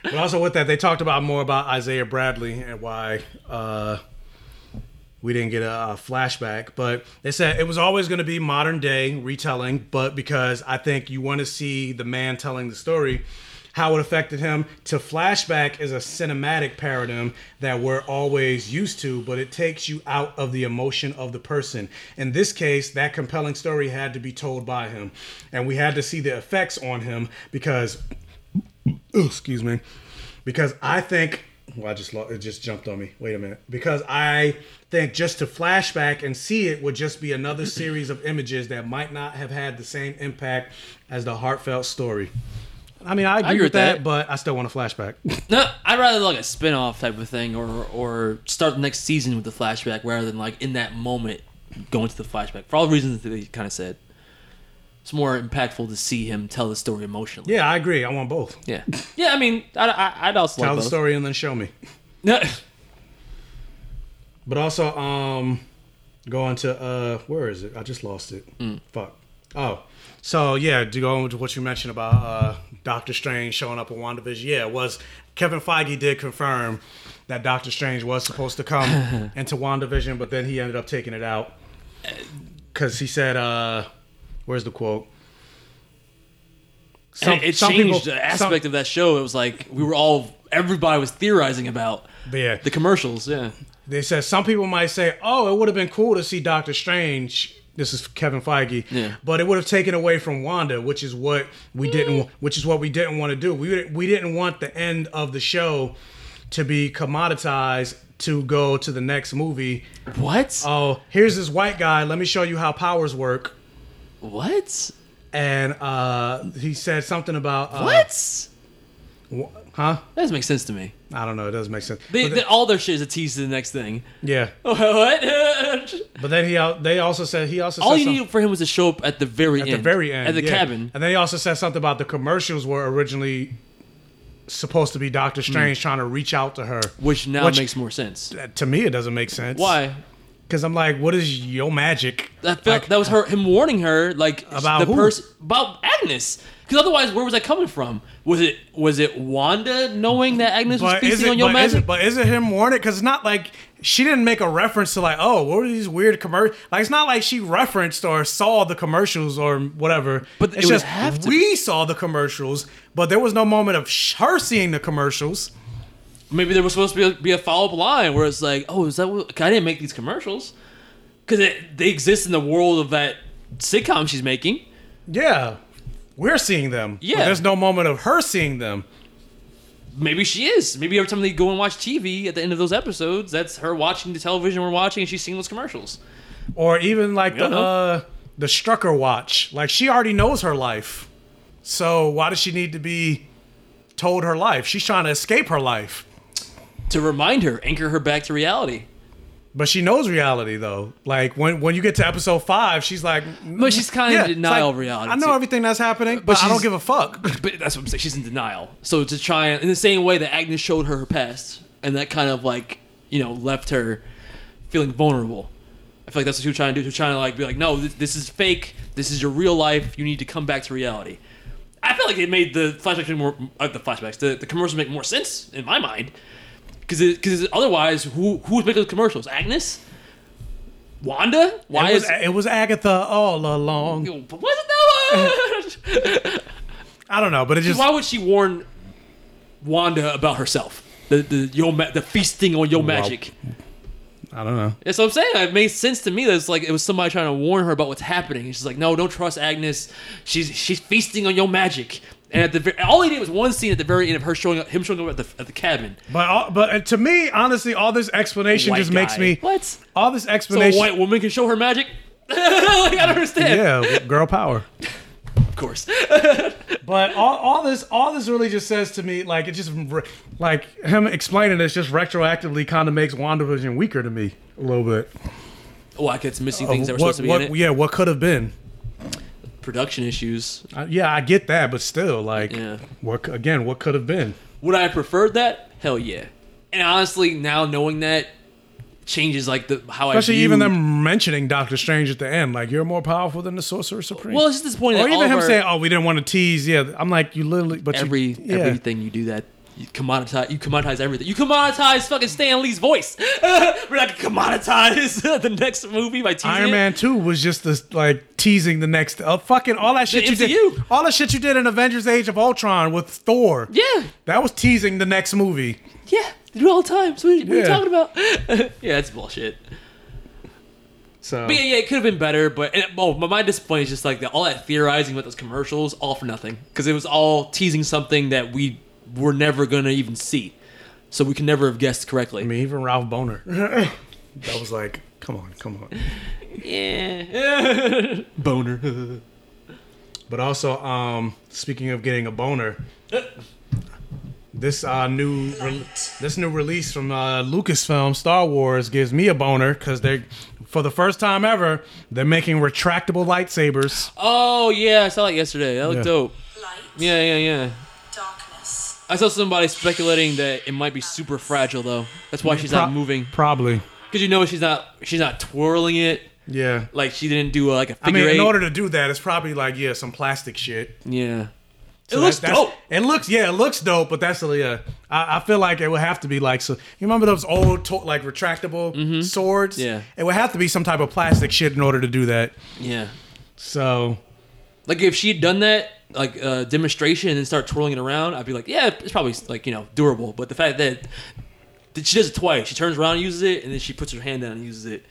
But also with that, they talked about more about Isaiah Bradley and why uh, we didn't get a, flashback. But they said it was always going to be modern day retelling, but because I think you want to see the man telling the story how it affected him. To flashback is a cinematic paradigm that we're always used to, but it takes you out of the emotion of the person. In this case, that compelling story had to be told by him, and we had to see the effects on him because, excuse me, because I think. Well, I just lo- it just jumped on me. Wait a minute. Because I think just to flashback and see it would just be another series of images that might not have had the same impact as the heartfelt story. I mean, I agree, agree with that, that. but I still want a flashback. No, I'd rather like a spin-off type of thing, or or start the next season with the flashback rather than like in that moment going to the flashback. For all the reasons that he kind of said, it's more impactful to see him tell the story emotionally. yeah, I agree. I want both. Yeah, yeah. I mean, I, I, I'd also Tell like the both. story and then show me. But also, um, going to uh, where is it? I just lost it. Fuck. Oh, so yeah, to go into what you mentioned about uh, Doctor Strange showing up in WandaVision, yeah, it was Kevin Feige did confirm that Doctor Strange was supposed to come into WandaVision, but then he ended up taking it out because he said, uh, "Where's the quote?" And it changed the aspect of that show. It was like we were all everybody was theorizing about yeah, the commercials. Yeah, They said some people might say, "Oh, it would have been cool to see Doctor Strange." This is Kevin Feige, Yeah. but it would have taken away from Wanda, which is what we didn't, which is what we didn't want to do. We we didn't want the end of the show to be commoditized to go to the next movie. what? Oh, here's this white guy. Let me show you how powers work. What? And uh, he said something about uh, What? wh- Huh? That doesn't make sense to me. I don't know. It doesn't make sense. They, they- all their shit is a tease to the next thing. yeah, what? but then he al- they also said he also all you some- need for him was to show up at the very at end. the very end At the yeah. cabin. and then he also said something about the commercials were originally supposed to be Doctor Strange trying to reach out to her. Which now Which- makes more sense. To me, it doesn't make sense. Why? Because I'm like, what is your magic? That felt that was her him warning her like About the person about Agnes. Because otherwise, where was that coming from? Was it was it Wanda knowing that Agnes was But is feasting it? on your But is, magic? it but is it him warning? Because it's not like she didn't make a reference to like, oh, what are these weird commercials? Like it's not like she referenced or saw the commercials or whatever. But it's it just have to- we saw the commercials, but there was no moment of her seeing the commercials. Maybe there was supposed to be a, be a follow up line where it's like, oh, is that what? I didn't make these commercials because they exist in the world of that sitcom she's making. Yeah, we're seeing them. but Yeah. there's no moment of her seeing them. Maybe she is. Maybe every time they go and watch TV at the end of those episodes, that's her watching the television we're watching and she's seeing those commercials. or even like the uh the Strucker watch. Like she already knows her life, so why does she need to be told her life? She's trying to escape her life, To remind her, anchor her back to reality. but she knows reality though. Like when when you get to episode five, she's like, But she's kind of Yeah, in denial like, of reality. I know too. everything that's happening, but, I don't give a fuck. But that's what I'm saying. She's in denial. So to try and, in the same way that Agnes showed her her past, and that kind of like, you know, left her feeling vulnerable. I feel like that's what she was trying to do. She was trying to like be like, no, this, this is fake. This is your real life. You need to come back to reality. I feel like it made the flashbacks more, uh, the flashbacks, the, the commercials make more sense in my mind. Because because otherwise, who who was making the commercials? Agnes, Wanda. Why it was, is it was Agatha all along. was it though? I don't know, but it just Why would she warn Wanda about herself? The the yo ma- the feasting on your magic. I don't know. That's what I'm saying. It made sense to me that it's like it was somebody trying to warn her about what's happening. And she's like, "No, don't trust Agnes. She's she's feasting on your magic." And at the all he did was one scene at the very end of her showing up, him showing up at the at the cabin. But all, but uh, to me, honestly, all this explanation White just makes me What? all this explanation. So a white woman can show her magic? like, I don't understand. yeah, girl power. Of course. But all, all this all this really just says to me, like it just like him explaining this just retroactively kind of makes WandaVision weaker to me a little bit. Like it's missing things that were what, supposed to be what, in it. Yeah, what could have been? Production issues. Uh, yeah, I get that, but still, like, Yeah. what again? What could have been? Would I have preferred that? Hell yeah. And honestly, now knowing that changes like the how Especially I view, Especially even them mentioning Doctor Strange at the end, like you're more powerful than the Sorcerer Supreme. Well, it's just disappointing. or that even him saying, "Oh, we didn't want to tease." Yeah, I'm like, you literally, but every you, yeah. everything you do that You commoditize, you commoditize everything. You commoditize fucking Stan Lee's voice. We're not gonna commoditize the next movie by teasing Iron it. Man Two was just this like teasing the next uh, fucking all that shit you did. MCU. All the shit you did in Avengers: Age of Ultron with Thor. Yeah, That was teasing the next movie. yeah, they do all the time. So what, what are you talking about? yeah, that's bullshit. So But yeah, yeah, it could have been better. But and, oh, but my disappointment is just like the, all that theorizing with those commercials, all for nothing, because it was all teasing something that we were never gonna even see, so we can never have guessed correctly. I mean, even Ralph Bohner. that was like, come on, come on. yeah, boner. But also, um, speaking of getting a boner, this uh, new re- this new release from uh, Lucasfilm Star Wars gives me a boner because they're for the first time ever, they're making retractable lightsabers. oh yeah, I saw that yesterday. That looked Yeah. dope. Yeah, yeah, yeah. I saw somebody speculating that it might be super fragile though. That's why she's not Pro- moving. Probably, Because you know she's not she's not twirling it. yeah. Like she didn't do a, like a I figure mean, in eight. order to do that, it's probably like yeah, some plastic shit. yeah. So it looks that- that's- dope. It looks yeah, it looks dope, but that's yeah. I, I feel like it would have to be like so. You remember those old to, like retractable swords? Mm-hmm. Yeah. it would have to be some type of plastic shit in order to do that. Yeah. So Like if she'd done that like uh, demonstration and start twirling it around, I'd be like, yeah, it's probably like you know durable. But the fact that, that she does it twice, she turns around and uses it, and then she puts her hand down and uses it,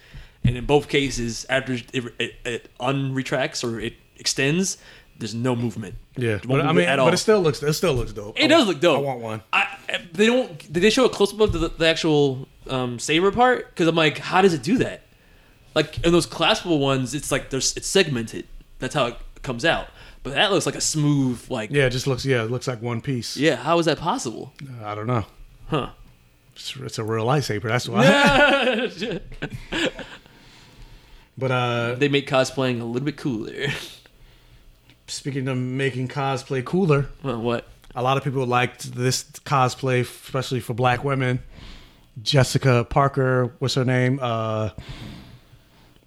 and in both cases, after it, it, it unretracts or it extends, there's no movement. yeah, but I mean, at all. but it still looks it still looks dope. It I does want- look dope. I want one. I they don't did they show a close up of the, the actual um, saber part? Because I'm like, how does it do that? Like in those claspable ones, it's like there's it's segmented. That's how it comes out. But that looks like a smooth like Yeah, it just looks yeah, it looks like one piece. yeah. How is that possible? I don't know. Huh? It's, it's a real lightsaber. That's why. but uh, they make cosplaying a little bit cooler. speaking of making cosplay cooler, well, what? a lot of people liked this cosplay, especially for black women. Jessica Parker, what's her name? Uh,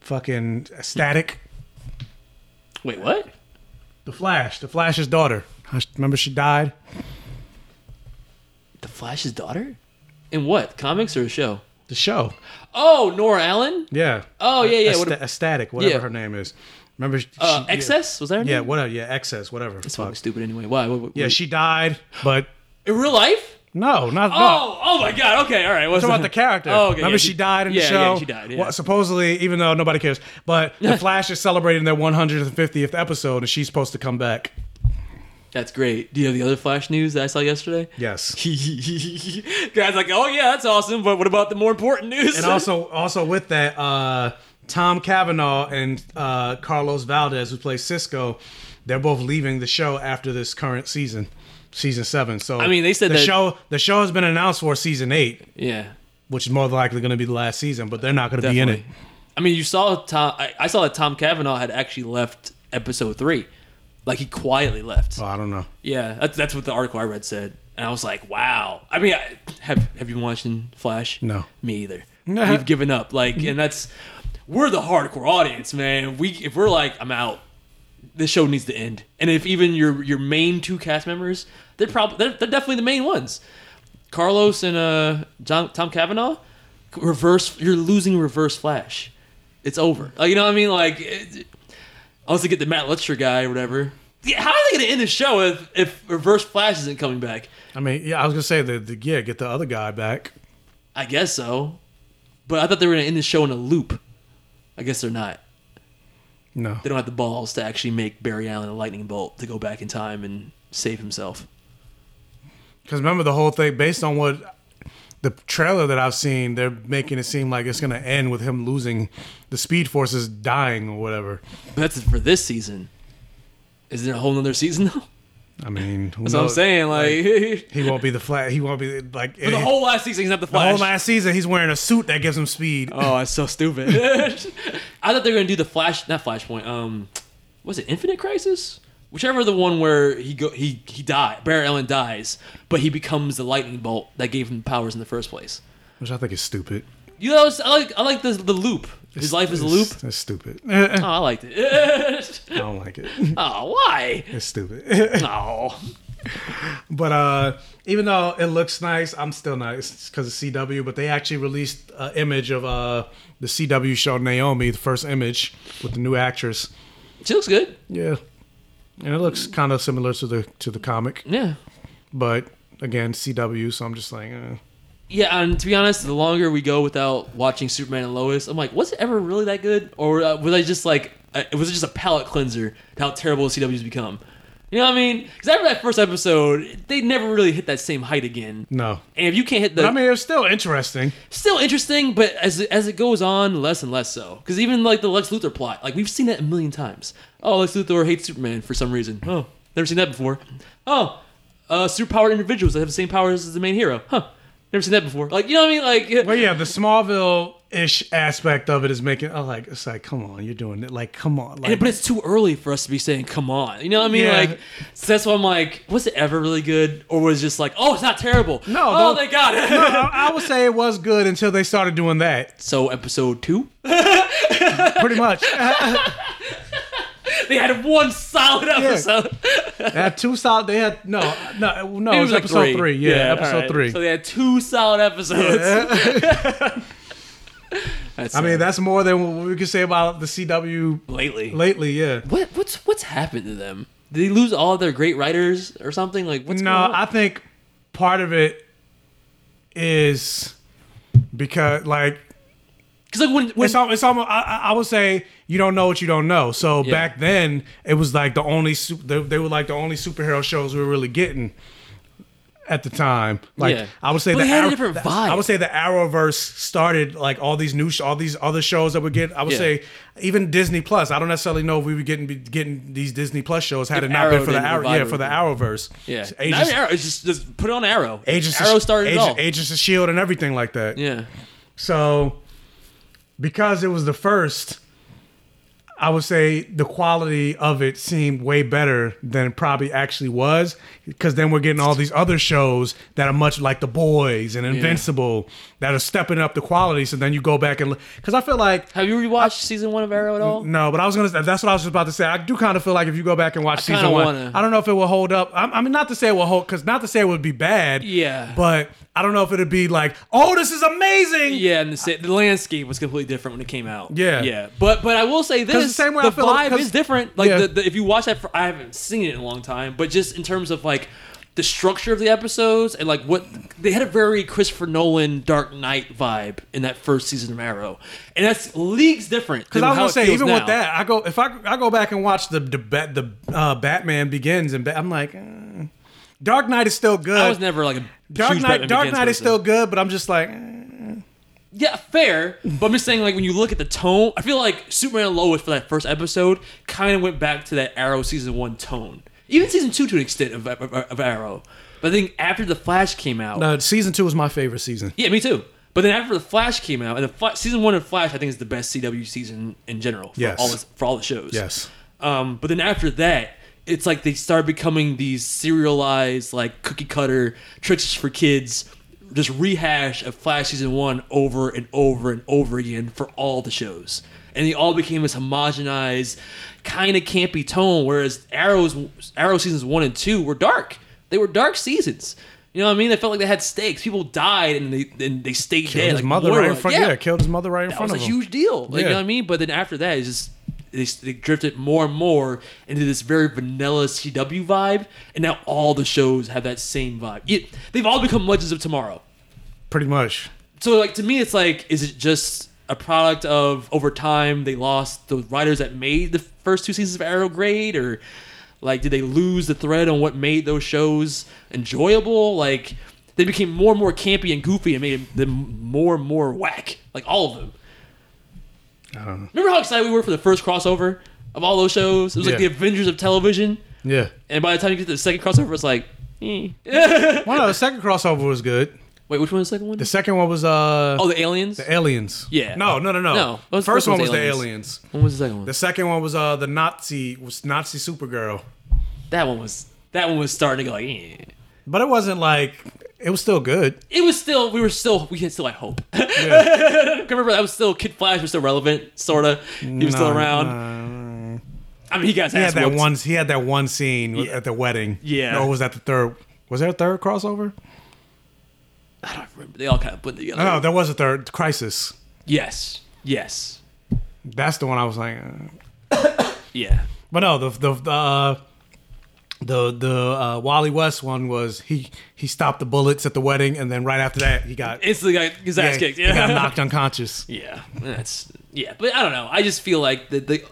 fucking Static, Wait, what? The Flash, the Flash's daughter. Remember she died. The Flash's daughter? In what? Comics or a show? The show, Oh, Nora Allen. yeah. Oh yeah, yeah. A, What? a Static, whatever Yeah. her name is. Remember? She, uh, yeah. XS was that? her Yeah, name? whatever. Yeah, XS, whatever. That's fucking stupid anyway. Why? What, what, Yeah, she died, but in real life? No, not no. Oh, oh my god. Okay, all right. What's about the character. Oh, okay. Remember yeah, she died in the yeah, show. Yeah, she died. Yeah. Well, supposedly, even though nobody cares, but the Flash is celebrating their 150th episode, and she's supposed to come back. That's great. Do you have the other Flash news that I saw yesterday? Yes. Guys, like, oh yeah, that's awesome. But what about the more important news? And also, also with that, uh, Tom Cavanagh and uh, Carlos Valdes, who plays Cisco, they're both leaving the show after this current season, season seven. So I mean, they said the that- show the show has been announced for season eight, yeah, which is more than likely going to be the last season, but they're not going to be in it. definitely. I mean, you saw Tom. I, I saw that Tom Cavanagh had actually left episode three, like he quietly left. Oh, I don't know. Yeah, that's that's what the article I read said, and I was like, wow. I mean, I, have have you been watching Flash? No. me either. We've given up. Like, and that's we're the hardcore audience, man. We if we're like, I'm out. This show needs to end. And if even your your main two cast members, they're probably they're, they're definitely the main ones. Carlos and uh John, Tom Cavanagh, reverse. You're losing reverse Flash. It's over. Like you know what I mean? Like, it, unless they get the Matt Letscher guy or whatever. Yeah, how are they going to end the show if if Reverse Flash isn't coming back? I mean, yeah, I was gonna say the, the yeah, get the other guy back. I guess so, but I thought they were going to end the show in a loop. I guess they're not. No, They don't have the balls to actually make Barry Allen a lightning bolt to go back in time and save himself. because remember the whole thing based on what the trailer that I've seen, they're making it seem like it's gonna end with him losing the Speed Forces dying or whatever. But that's for this season. Is there a whole nother season though? I mean, who That's what I'm saying. Like, he won't be the flat. He won't be like for the whole last season, he's not the Flash. the whole last season. He's wearing a suit that gives him speed. Oh, that's so stupid. I thought they were gonna do the Flash, not Flashpoint. Um, was it Infinite Crisis? Whichever the one where he go he he died. Barry Allen dies, but he becomes the lightning bolt that gave him powers in the first place. Which I think is stupid. You know, I like I like the the loop. His life is a loop. That's stupid. Oh, I liked it. I don't like it. oh, why? It's stupid. Oh, But uh, even though it looks nice, I'm still not because of CW. But they actually released an image of uh, the CW show Naomi, the first image with the new actress. She looks good. Yeah, and it looks kind of similar to the to the comic. Yeah. But again, CW, so I'm just like, eh. Yeah, and to be honest, the longer we go without watching Superman and Lois, I'm like, was it ever really that good, or uh, was I just like, uh, was it just a palate cleanser to how terrible the CW's become? You know what I mean? Because after that first episode, they never really hit that same height again. no. And if you can't hit the, But I mean, it's still interesting. still interesting, but as it, as it goes on, less and less so. Because even like the Lex Luthor plot, like we've seen that a million times. Oh, Lex Luthor hates Superman for some reason. Oh, never seen that before. Oh, uh, superpowered individuals that have the same powers as the main hero. Huh, never seen that before. Like you know what I mean? Like Well, yeah, the Smallville ish aspect of it is making. Oh, like it's like, come on, you're doing it. Like, come on, like, And- but it's too early for us to be saying, "Come on," you know what I mean? Yeah. Like, so that's why I'm like, was it ever really good, or was it just like, "Oh, it's not terrible"? No, oh, they got it. no, I, I would say it was good until they started doing that. so episode two, Pretty much. they had one solid episode. They had two solid. They had no, no, no. It was, like episode three. Yeah, episode alright. three. So they had two solid episodes. That's I mean, that's more than what we could say about the CW lately. lately. Yeah. What what's what's happened to them? Did they lose all their great writers or something? Like what's no? I think part of it is because like Because like when, when it's, al- it's almost I, I would say you don't know what you don't know. So Yeah. back then it was like the only they, they were like the only superhero shows we were really getting at the time. Like Yeah. I would say But the had a Arrow- different the- vibe. I would say the Arrowverse started like all these new sh- all these other shows that we get. I would Yeah. say even Disney Plus. I don't necessarily know if we were getting be getting these Disney Plus shows had If it not Arrow been for the Arrow yeah for the Arrowverse. yeah, Agents, Not even Arrow. It's just just put it on Arrow. Agents Arrow started all. Agents of Shield and everything like that. yeah, So, because it was the first, I would say the quality of it seemed way better than it probably actually was. Because then we're getting all these other shows that are much like The Boys and Invincible that are stepping up the quality. So then you go back and because I feel like have you rewatched season one of Arrow at all? no, but I was gonna. That's what I was just about to say. I do kind of feel like if you go back and watch kinda season one, wanna- I don't know if it will hold up. I, I mean, not to say it will hold, because not to say it would be bad. Yeah. But I don't know if it'd be like, oh, this is amazing. Yeah, and the, sa- the landscape was completely different when it came out. Yeah. yeah. But but I will say this: the same way the I feel- vibe is different. Like Yeah. the, the, if you watch that, for, I haven't seen it in a long time, but just in terms of like the structure of the episodes and like what they had a very Christopher Nolan Dark Knight vibe in that first season of Arrow, and that's leagues different. Because I was gonna say, even now. with that, I go if I I go back and watch the the the uh, Batman Begins and I'm like, eh. Dark Knight is still good. I was never like a Dark huge Knight. Batman Dark Begins Knight is person. still good, but I'm just like, eh. Yeah, fair. But I'm just saying, like, when you look at the tone, I feel like Superman and Lois for that first episode kind of went back to that Arrow season one tone. Even season two to an extent of, of, of Arrow. But I think after The Flash came out. no, season two was my favorite season. Yeah, me too. But then after The Flash came out, and the Fla- season one of Flash, I think, is the best CW season in general for, Yes. all, the, for all the shows. Yes. Um, but then after that, it's like they started becoming these serialized, like cookie cutter tricks for kids, just rehash of Flash season one over and over and over again for all the shows. And they all became this homogenized, kind of campy tone. Whereas Arrow's Arrow seasons one and two were dark. They were dark seasons. You know what I mean? They felt like they had stakes. People died and they and they stayed Killed dead. his like mother right in front. Yeah. killed his mother right in that front was a of him. huge deal. Like, You know what I mean? But then after that, it's just they, they drifted more and more into this very vanilla CW vibe, and now all the shows have that same vibe. It, they've all become Legends of Tomorrow. Pretty much. So, like to me, it's like, is it just a product of over time they lost the writers that made the first two seasons of Arrow great, or like did they lose the thread on what made those shows enjoyable? Like they became more and more campy and goofy and made them more and more whack. Like all of them. I don't know. Remember how excited we were for the first crossover of all those shows? It was like the Yeah. Avengers of television. Yeah. And by the time you get to the second crossover, it's like, eh. Well, no, the second crossover was good. wait, which one was the second one? The second one was uh oh, the aliens. the aliens. Yeah. No, no, no, no. No, The first, first one was the aliens. aliens. When was the second one? The second one was uh the Nazi was Nazi Supergirl. that one was that one was starting to go like, eh. But it wasn't like it was still good. It was still we were still we had still had hope. Remember that was still Kid Flash was still relevant, sorta. He was still around. nah. I mean, he got his He had that whooped. one. He had that one scene Yeah. at the wedding. Yeah. Or was that the third? Was there a third crossover? I don't remember. They all kind of put together. No, there was a third. Crisis. Yes. Yes. That's the one I was like. uh. Yeah. But no, the the the uh, the, the uh, Wally West one was he he stopped the bullets at the wedding, and then right after that he got Instantly got his ass kicked. he got knocked unconscious. Yeah, that's yeah, but I don't know. I just feel like the the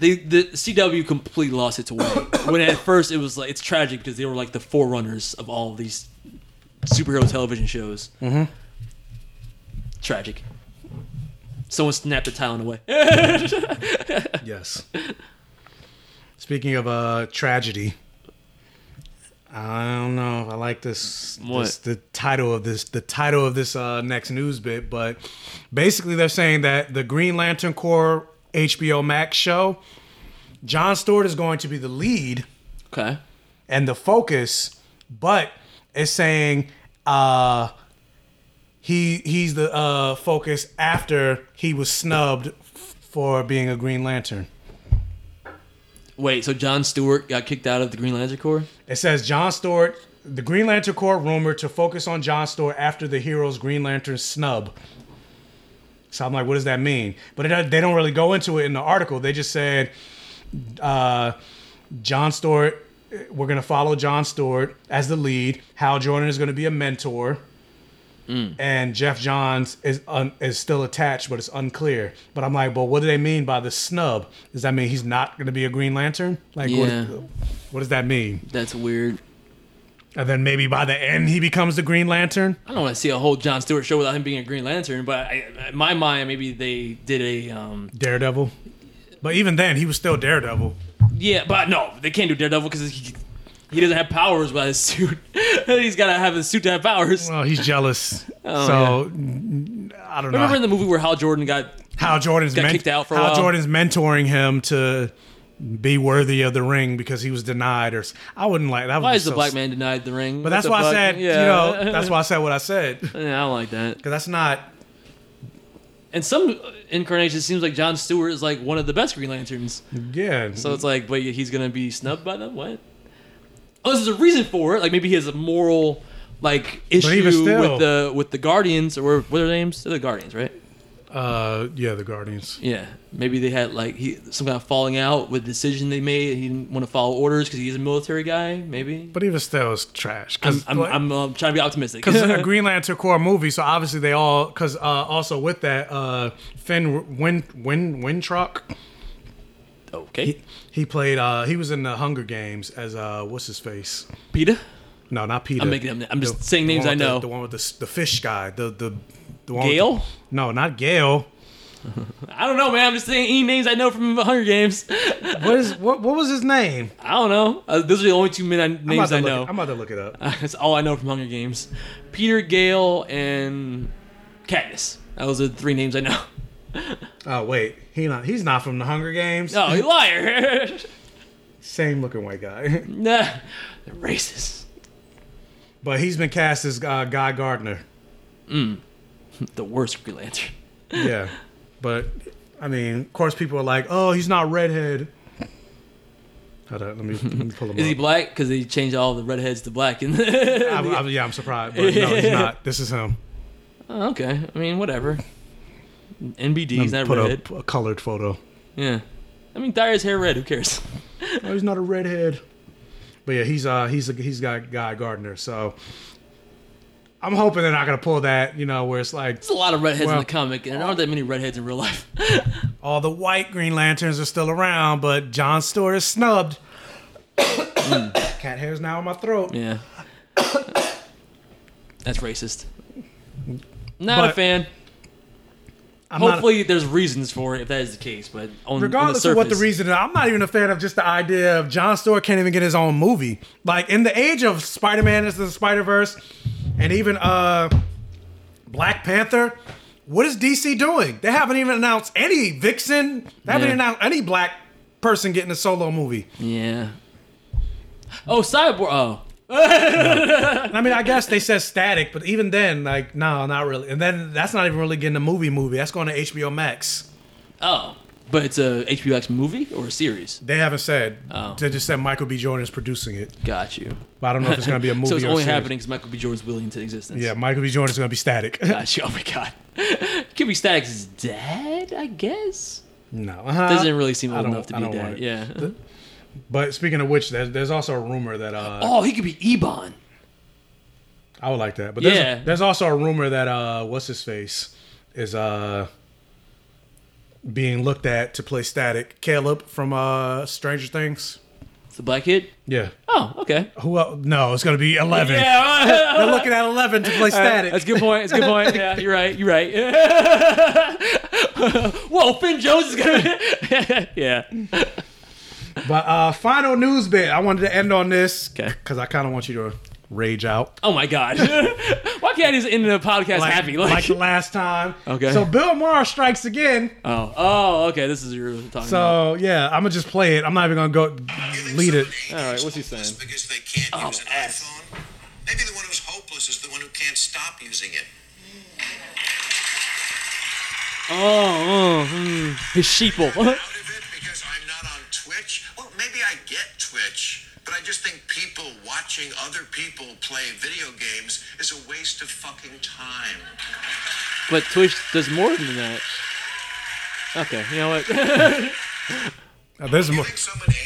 the, the CW completely lost its way. when at first it was like it's tragic because they were like the forerunners of all of these superhero television shows. Mm-hmm. Tragic. Someone snapped a tile in the talent away. Yes. Speaking of uh, tragedy, I don't know if I like this, this. The title of this. The title of this uh, next news bit, but basically they're saying that the Green Lantern Corps HBO Max show, John Stewart is going to be the lead okay. and the focus, but it's saying uh, he he's the uh, focus after he was snubbed for being a Green Lantern. Wait, so John Stewart got kicked out of the Green Lantern Corps? It says John Stewart, the Green Lantern Corps rumored to focus on John Stewart after the hero's Green Lantern snub. So I'm like, what does that mean? But it, they don't really go into it in the article. They just said uh, John Stewart, we're going to follow John Stewart as the lead. Hal Jordan is going to be a mentor. And Geoff Johns is un, is still attached, but it's unclear. But I'm like, well, what do they mean by the snub? Does that mean he's not going to be a Green Lantern? Like, Yeah. what, what does that mean? That's weird. And then maybe by the end he becomes the Green Lantern. I don't want to see a whole John Stewart show without him being a Green Lantern, but I, in my mind, maybe they did a um, Daredevil. But even then, he was still Daredevil. Yeah, but no, they can't do Daredevil because he, doesn't have powers by his suit. He's got to have his suit to have powers. Well, he's jealous. Oh, so I don't know. Remember in the movie where Hal Jordan got Hal Jordan's got kicked out for a Hal? Jordan's mentoring him to be worthy of the ring because he was denied. Or I wouldn't like that. why is the so black man denied the ring? But that's the why I said, yeah. you know, that's why I said what I said. Yeah, I don't like that. Because that's not. And some incarnations seems like John Stewart is like one of the best Green Lanterns. Yeah. So it's like, but he's gonna be snubbed by them. What? Oh, there's a reason for it. Like maybe he has a moral like issue still- with the with the Guardians or what are their names? They're the Guardians, right? uh, yeah, the Guardians. Yeah, maybe they had like he some kind of falling out with the decision they made. He didn't want to follow orders because he's a military guy. Maybe. But even still, it's trash. I'm Because I'm, I'm uh, trying to be optimistic. because it's a Green Lantern Corps movie, so obviously they all because uh, also with that uh, Finn Win Win Wittrock. okay, He, he played. Uh, he was in the Hunger Games as uh, what's his face? Peeta. No, not Peeta. I'm making. I'm just The- saying the names I with the- know. The, one with the the fish guy. The the the one Gale. no, not Gale. I don't know, man. I'm just saying any names I know from the Hunger Games. What is what? What was his name? I don't know. Uh, those are the only two men I, names I know. It, I'm about to look it up. That's all I know from Hunger Games. Peeta, Gale, and Katniss. Those are the three names I know. Oh wait, he not. He's not from the Hunger Games. Oh, you liar! Same looking white guy, nah, they're racist. but he's been cast as uh, Guy Gardner. The worst Green Lantern. Yeah, but I mean, of course, people are like, "Oh, he's not redhead." Hold on, let me, let me pull him up. Is he black? Because they changed all the redheads to black. And yeah, I'm surprised, but no, he's not. This is him. Oh, okay. I mean, whatever. NBD, he's not Put redhead. up a colored photo. Yeah. I mean, dye his hair red. Who cares? Oh, he's not a redhead. But yeah, he's uh he's a, he's got Guy Gardner. So I'm hoping they're not gonna pull that, you know, where it's like There's a lot of redheads Well- in the comic, and there aren't that many redheads in real life. all the white Green Lanterns are still around, but John Stewart is snubbed. Cat hair's now in my throat. yeah. That's racist. Not a fan. I'm Hopefully, there's reasons for it if that is the case. But on, regardless on of what the reason is, I'm not even a fan of just the idea of John Stewart can't even get his own movie. Like in the age of Spider-Man into the Spider-Verse and even uh Black Panther, what is DC doing? They haven't even announced any Vixen. They haven't Yeah. announced any black person getting a solo movie. Yeah. Oh, Cyborg. Oh. I mean, I guess they said static, but even then, like, no, not really. And then that's not even really getting a movie movie. That's going to HBO Max. Oh. But it's a HBO Max movie or a series. They haven't said. Oh. They just said Michael B. Jordan is producing it. Got you. But I don't know if it's going to be a movie so it's only happening because Michael B. Jordan's willing into existence. Yeah, Michael B. Jordan is going to be static. Got you. Oh my god. Kimmy Static's is dead, I guess. no. Uh-huh. Doesn't really seem old enough to be don't want dead. But speaking of which, there's, there's also a rumor that uh, Oh, he could be Ebon. I would like that. But there's, Yeah. there's also a rumor that uh, what's his face is uh being looked at to play Static. Caleb from uh Stranger Things. The black kid. Yeah. Oh, okay. Who? el no, it's gonna be Eleven. Yeah. They're looking at Eleven to play Static. That's a good point. That's a good point. Yeah, you're right. You're right. Whoa, Finn Jones is gonna. yeah. But uh final news bit. I wanted to end on this because I kind of want you to rage out. Oh my god. Why can't he just end the podcast Like, happy? like Like, the last time. Okay. So Bill Maher strikes again. oh, oh, okay. This is your talking about. So yeah, I'm gonna just play it. I'm not even gonna go lead it. All right, what's he saying? Because they can't Oh, use an S. iPhone. Maybe the one who's hopeless is the one who can't stop using it. Oh, oh hmm. his sheeple. I just think people watching other people play video games is a waste of fucking time. but Twitch does more than that. Okay, you know what? Uh, there's more.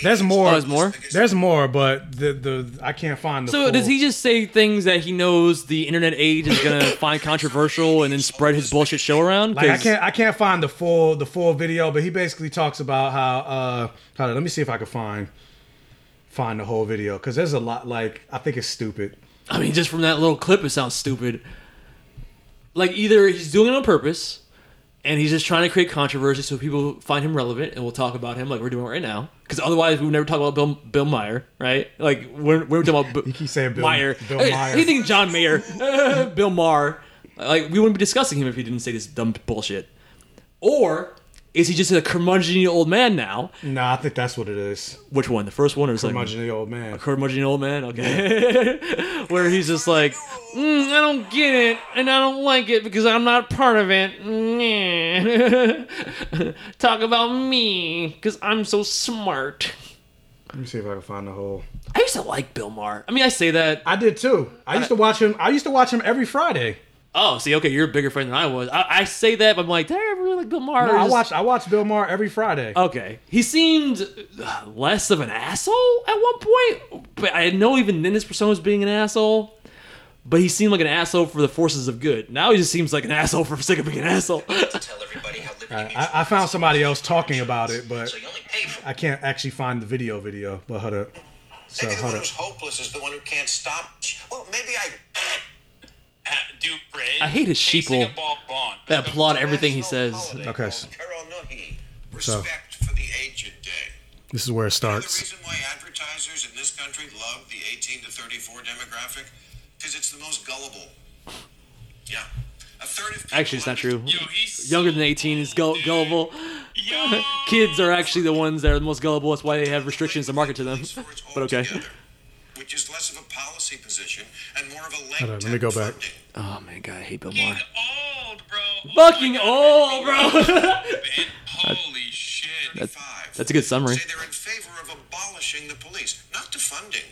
There's more. There's more? There's more, but the the I can't find the. so full- does he just say things that he knows the internet age is gonna find controversial and then spread his bullshit show around? Like I 'Cause- can't I can't find the full the full video, but he basically talks about how uh hold on, let me see if I can find find the whole video because there's a lot like I think it's stupid. I mean, just from that little clip, it sounds stupid. Like either he's doing it on purpose, and he's just trying to create controversy so people find him relevant, and we'll talk about him like we're doing right now. Because otherwise, we would never talk about Bill Bill Meyer, right? Like we're, we're talking about You keep saying Bill Meyer. Bill Hey, Meyer. You think John Mayer, Bill Maher? Like we wouldn't be discussing him if he didn't say this dumb bullshit. Or is he just a curmudgeon old man now? Nah, I think that's what it is. Which one? The first one or the second? Curmudgeon old man. curmudgeon old man. Okay, where he's just like, mm, I don't get it, and I don't like it because I'm not part of it. Talk about me because I'm so smart. Let me see if I can find the whole. I used to like Bill Maher. I mean, I say that. I did too. I used to watch him. I used to watch him every Friday. Oh, see, okay, you're a bigger fan than I was. I, I say that, but I'm like, did I really like Bill Maher? No, I just- watched I watched Bill Maher every Friday. Okay, he seemed uh, less of an asshole at one point, but I know even then his persona was being an asshole. But he seemed like an asshole for the forces of good. Now he just seems like an asshole for the sake of being an asshole. Tell everybody how I, I, I found somebody else talking about it, but So you only pay for I can't actually find the video video. But hold up. So Maybe the hold one up. who's hopeless is the one who can't stop. Well, maybe I. Do bread. I hate his tasting sheeple a that applaud everything he says. Okay. called Carol for the aged day. This is where it starts The starts. reason why advertisers in this country love the 18 to 34 demographic because it's the most gullible. Yeah. A third of Actually, it's not true. Yo, Younger so than 18 is gull- gullible. Yo. Kids are actually the ones that are the most gullible. That's why they have restrictions to market to them. But okay. Which is less of a policy position and more of a leg Hold on, let me go back. Oh man, God, I hate Bill Maher. Fucking old, bro. Oh Fucking my old, bro. Holy shit. That's, that's a good summary. Say they're in favor of abolishing the police, not defunding,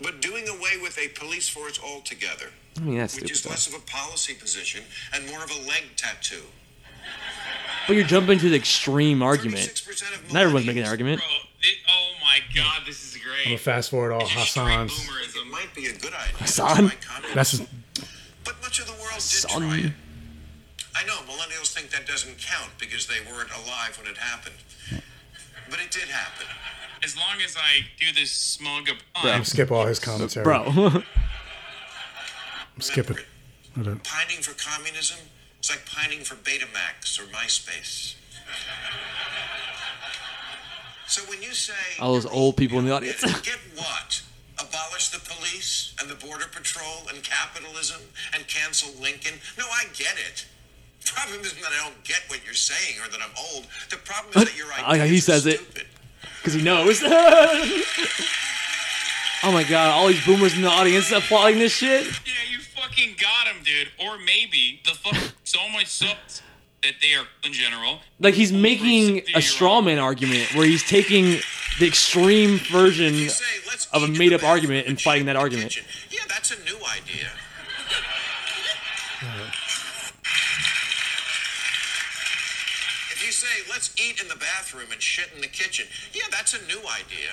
but doing away with a police force altogether, I mean, that's which stupid. is less of a policy position and more of a leg tattoo. But you're jumping to the extreme argument. Not everyone's making an argument. Bro, it, oh my god, this is great. I'm gonna fast forward all It's just straight Hassan's. It might be a good idea. Hassan? to try communism, That's his, but much of the world did try it. I know millennials think that doesn't count because they weren't alive when it happened, but it did happen. As long as I do this smug Bro. apply. skip all his commentary. Bro. skip it. Hold up. Pining for communism is like pining for Betamax or MySpace. So when you say All those old people in the audience. get what? Abolish the police and the border patrol and capitalism and cancel Lincoln? No, I get it. The Problem isn't that I don't get what you're saying or that I'm old. The problem is that your Oh, yeah, ideas he are says it. stupid. Because he knows. oh my god, all these boomers in the audience applauding this shit. Yeah, you fucking got him, dude. Or maybe the fuck so much so that they are in general. Like he's making a straw man argument where he's taking the extreme version of a made up argument and fighting that argument. Yeah, that's a new idea. If you say, let's eat in the bathroom and shit in the kitchen, yeah, that's a new idea.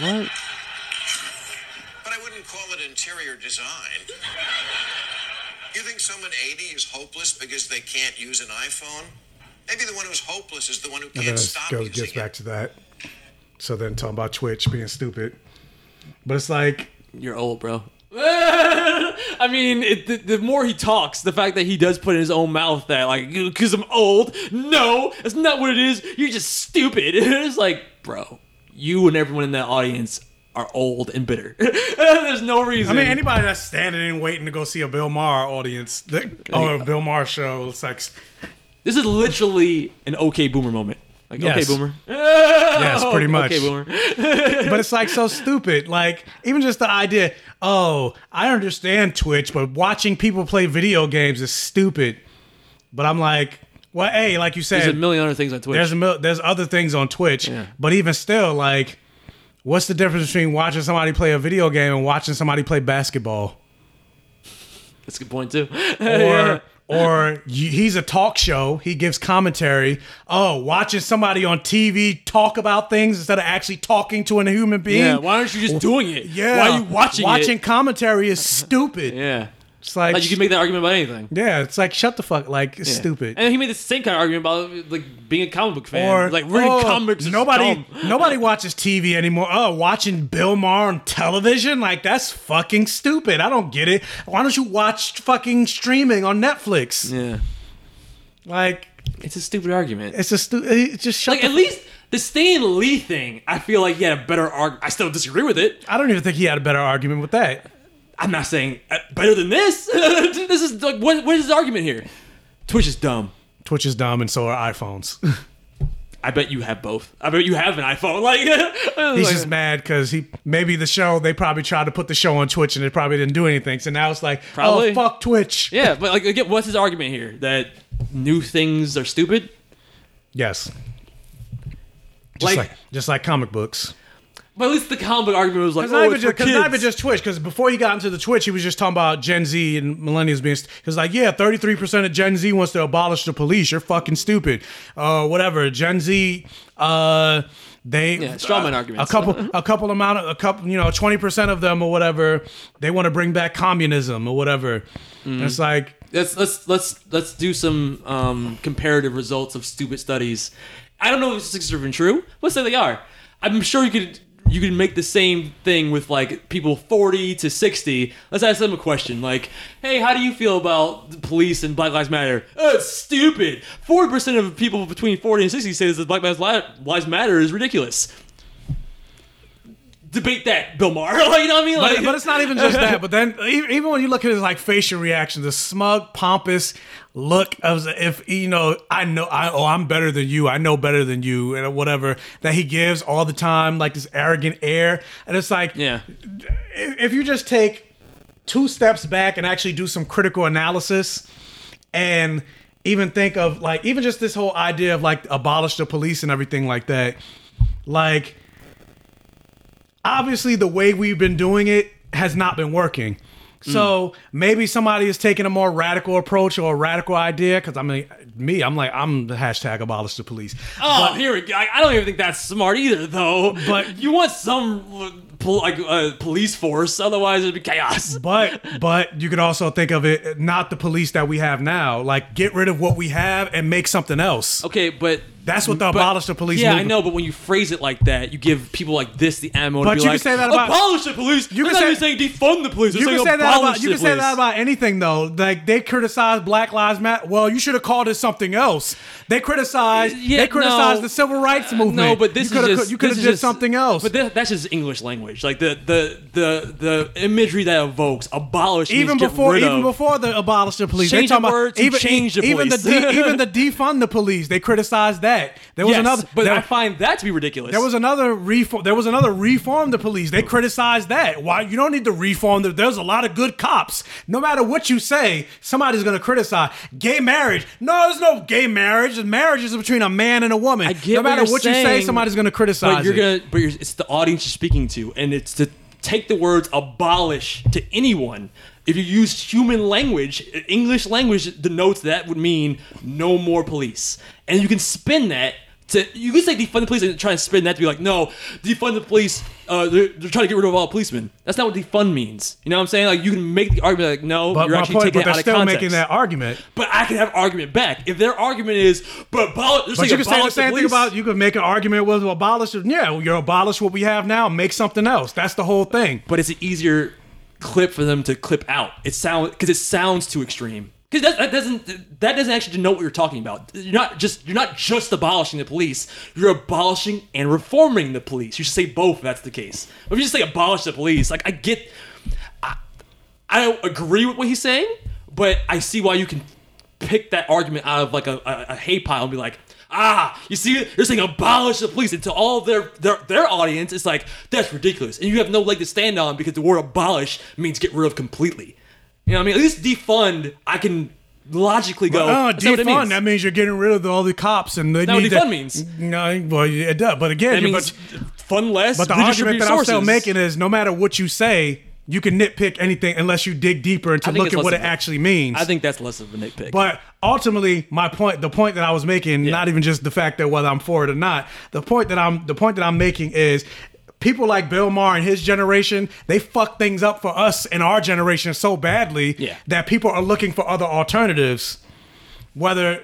What? But I wouldn't call it interior design. You think someone 80 is hopeless because they can't use an iPhone? Maybe the one who's hopeless is the one who And then can't it stop goes, using gets back to that. So then talking about Twitch being stupid. But it's like You're old, bro. I mean, it, the, the more he talks, the fact that he does put in his own mouth that, like, because I'm old. No, that's not what it is. You're just stupid. It's like, bro, you and everyone in that audience are old and bitter. There's no reason. I mean, anybody that's standing and waiting to go see a Bill Maher audience that, or a Bill Maher show, it's like this is literally an okay boomer moment. Like, okay, Yes. boomer. yes, pretty much. Okay, boomer. but it's like so stupid. Like even just the idea, oh, I understand Twitch, but watching people play video games is stupid. But I'm like, well, hey, like you said, There's a million other things on Twitch. There's a mil- there's other things on Twitch, but even still, like, what's the difference between watching somebody play a video game and watching somebody play basketball? That's a good point, too. Or or you, he's a talk show. He gives commentary. Oh, watching somebody on TV talk about things instead of actually talking to a human being. Yeah, why aren't you just doing it? Yeah, Why are you watching it? Watching commentary is stupid. Yeah. It's like, Like, you can make that argument about anything. yeah, it's like shut the fuck. Like it's Yeah. stupid. And he made the same kind of argument about like being a comic book fan. Or like reading oh, comics. Is Nobody, dumb. nobody watches TV anymore. Oh, watching Bill Maher on television, like that's fucking stupid. I don't get it. Why don't you watch fucking streaming on Netflix? Yeah, like it's a stupid argument. it's a stu- it Just shut. like the at least the Stan Lee thing, I feel like he had a better argument. I still disagree with it. I don't even think he had a better argument with that. I'm not saying uh, better than this. this is like what? What is his argument here? Twitch is dumb. Twitch is dumb, and so are iPhones. I bet you have both. I bet you have an iPhone. Like He's like- just mad because he maybe the show they probably tried to put the show on Twitch and it probably didn't do anything. So now it's like, Probably. oh fuck Twitch. yeah, but like again, what's his argument here? That new things are stupid. Yes. Just Like- like, just like comic books. But at least the comic book argument was like, It's oh, not, it's for not even just Twitch, because before he got into the Twitch, he was just talking about Gen Z and millennials being. Because like, yeah, thirty three percent of Gen Z wants to abolish the police. You're fucking stupid. Uh, whatever. Gen Z. Uh, they Yeah, straw man uh, arguments. A couple, a couple amount of a couple, you know, twenty percent of them or whatever. They want to bring back communism or whatever. Mm. It's like let's let's let's let's do some um, comparative results of stupid studies. I don't know if this is even true. Let's say they are. I'm sure you could you can make the same thing with like people 40 to 60. Let's ask them a question like, "Hey, how do you feel about the police and Black Lives Matter?" Oh, it's stupid. 40% of people between 40 and 60 say that Black Lives Matter is ridiculous. Debate that, Bill Maher. like, you know what I mean? Like, but, but it's not even just that. But then even, when you look at his like facial reaction, the smug, pompous look of if you know, I know, I oh, I'm better than you. I know better than you, and whatever that he gives all the time, like this arrogant air, and it's like, yeah. if you just take two steps back and actually do some critical analysis, and even think of like even just this whole idea of like abolish the police and everything like that, like obviously the way we've been doing it has not been working. So maybe somebody is taking a more radical approach or a radical idea. Because I mean, me, I'm like, I'm the hashtag abolish the police. Oh, here we go. I, I don't even think that's smart either, though. But- you want some pol- like uh, police force, otherwise it'd be chaos. But but you could also think of it not the police that we have now. Like get rid of what we have and make something else. Okay, but That's what the but- abolish the police. Yeah, I know, but when you phrase it like that, you give people like this the ammo But to be you can like, say that about- abolish the police. You can say- saying defund the police. They're You can say that about you can say police. that about anything though. Like they criticize Black Lives Matter. Well, you should have called it something else. They criticize Yeah, they criticize no. the civil rights uh, movement. No, but this you is just you could have did just- something else. But that, that's just English language. Like the the the the imagery that evokes abolish even before even of. before the abolish the police, Change they talking the about even change the even the police. de, even the defund the police. They criticize that. There was yes, another, but there, I find that to be ridiculous. there was another reform. There was another reform the police. They criticized that. Why you don't need to reform? The, there's a lot of good cops. No matter what you say, somebody's going to criticize gay marriage. No, there's no gay marriage. Marriage is between a man and a woman. I get no matter what, what you say, somebody's going to criticize. But you're it. gonna, but you're, it's the audience you're speaking to, and it's to take the words abolish to anyone. If you use human language, English language denotes that would mean no more police, and you can spin that. To, you can say defund the police and try and spin that to be like, no, defund the police. Uh, they're, they're trying to get rid of all policemen. That's not what defund means. You know what I'm saying? Like you can make the argument like, no, But you're my actually point, taking but it they're out of still context. making that argument. But I can have argument back if their argument is, but abolish. But saying you can say the same thing about you can make an argument with abolish. it. Yeah, you're abolish what we have now. Make something else. That's the whole thing. but it's an easier clip for them to clip out. It sounds because it sounds too extreme. Because that, that doesn't that doesn't actually denote what you're talking about. You're not just you're not just abolishing the police. You're abolishing and reforming the police. You should say both. If that's the case. But if you just say abolish the police, like I get, I, I don't agree with what he's saying, but I see why you can pick that argument out of like a, a, a hay pile and be like, ah, you see, they're saying abolish the police, and to all their their their audience, it's like that's ridiculous, and you have no leg to stand on because the word abolish means get rid of completely. You know what I mean? At least defund, I can logically go. Oh, what it defund. means. That means you're getting rid of all the cops, and they That what need defund to, means. No, well, it does. But again, That means but, fund less. but the argument that I'm still making is no matter what you say, you can nitpick anything unless you dig deeper and to look at what it actually means. I think that's less of a nitpick. But ultimately, my point, the point that I was making, not even just the fact that whether I'm for it or not, the point that I'm, the point that I'm making is. People like Bill Maher and his generation, they fuck things up for us and our generation so badly Yeah. that people are looking for other alternatives, whether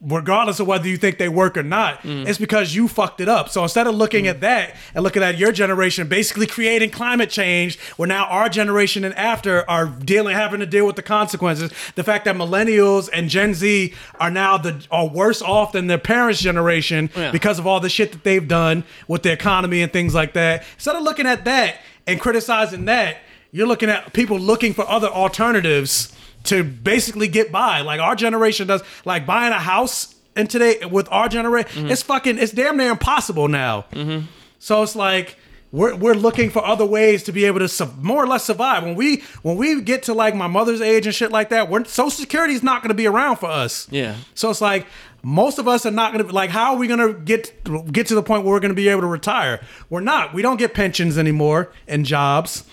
regardless of whether you think they work or not, Mm. it's because you fucked it up. So instead of looking at that and looking at your generation basically creating climate change, where now our generation and after are dealing having to deal with the consequences, the fact that millennials and Gen Z are now the are worse off than their parents' generation Yeah. because of all the shit that they've done with the economy and things like that. Instead of looking at that and criticizing that, you're looking at people looking for other alternatives to basically get by. Like our generation does, like buying a house and today with our generation, Mm-hmm. it's fucking, it's damn near impossible now. So it's like we're we're looking for other ways to be able to su- more or less survive. When we when we get to like my mother's age and shit like that, we're, Social Security is not going to be around for us. Yeah. So it's like most of us are not going to like. How are we going to get get to the point where we're going to be able to retire? We're not. We don't get pensions anymore and jobs.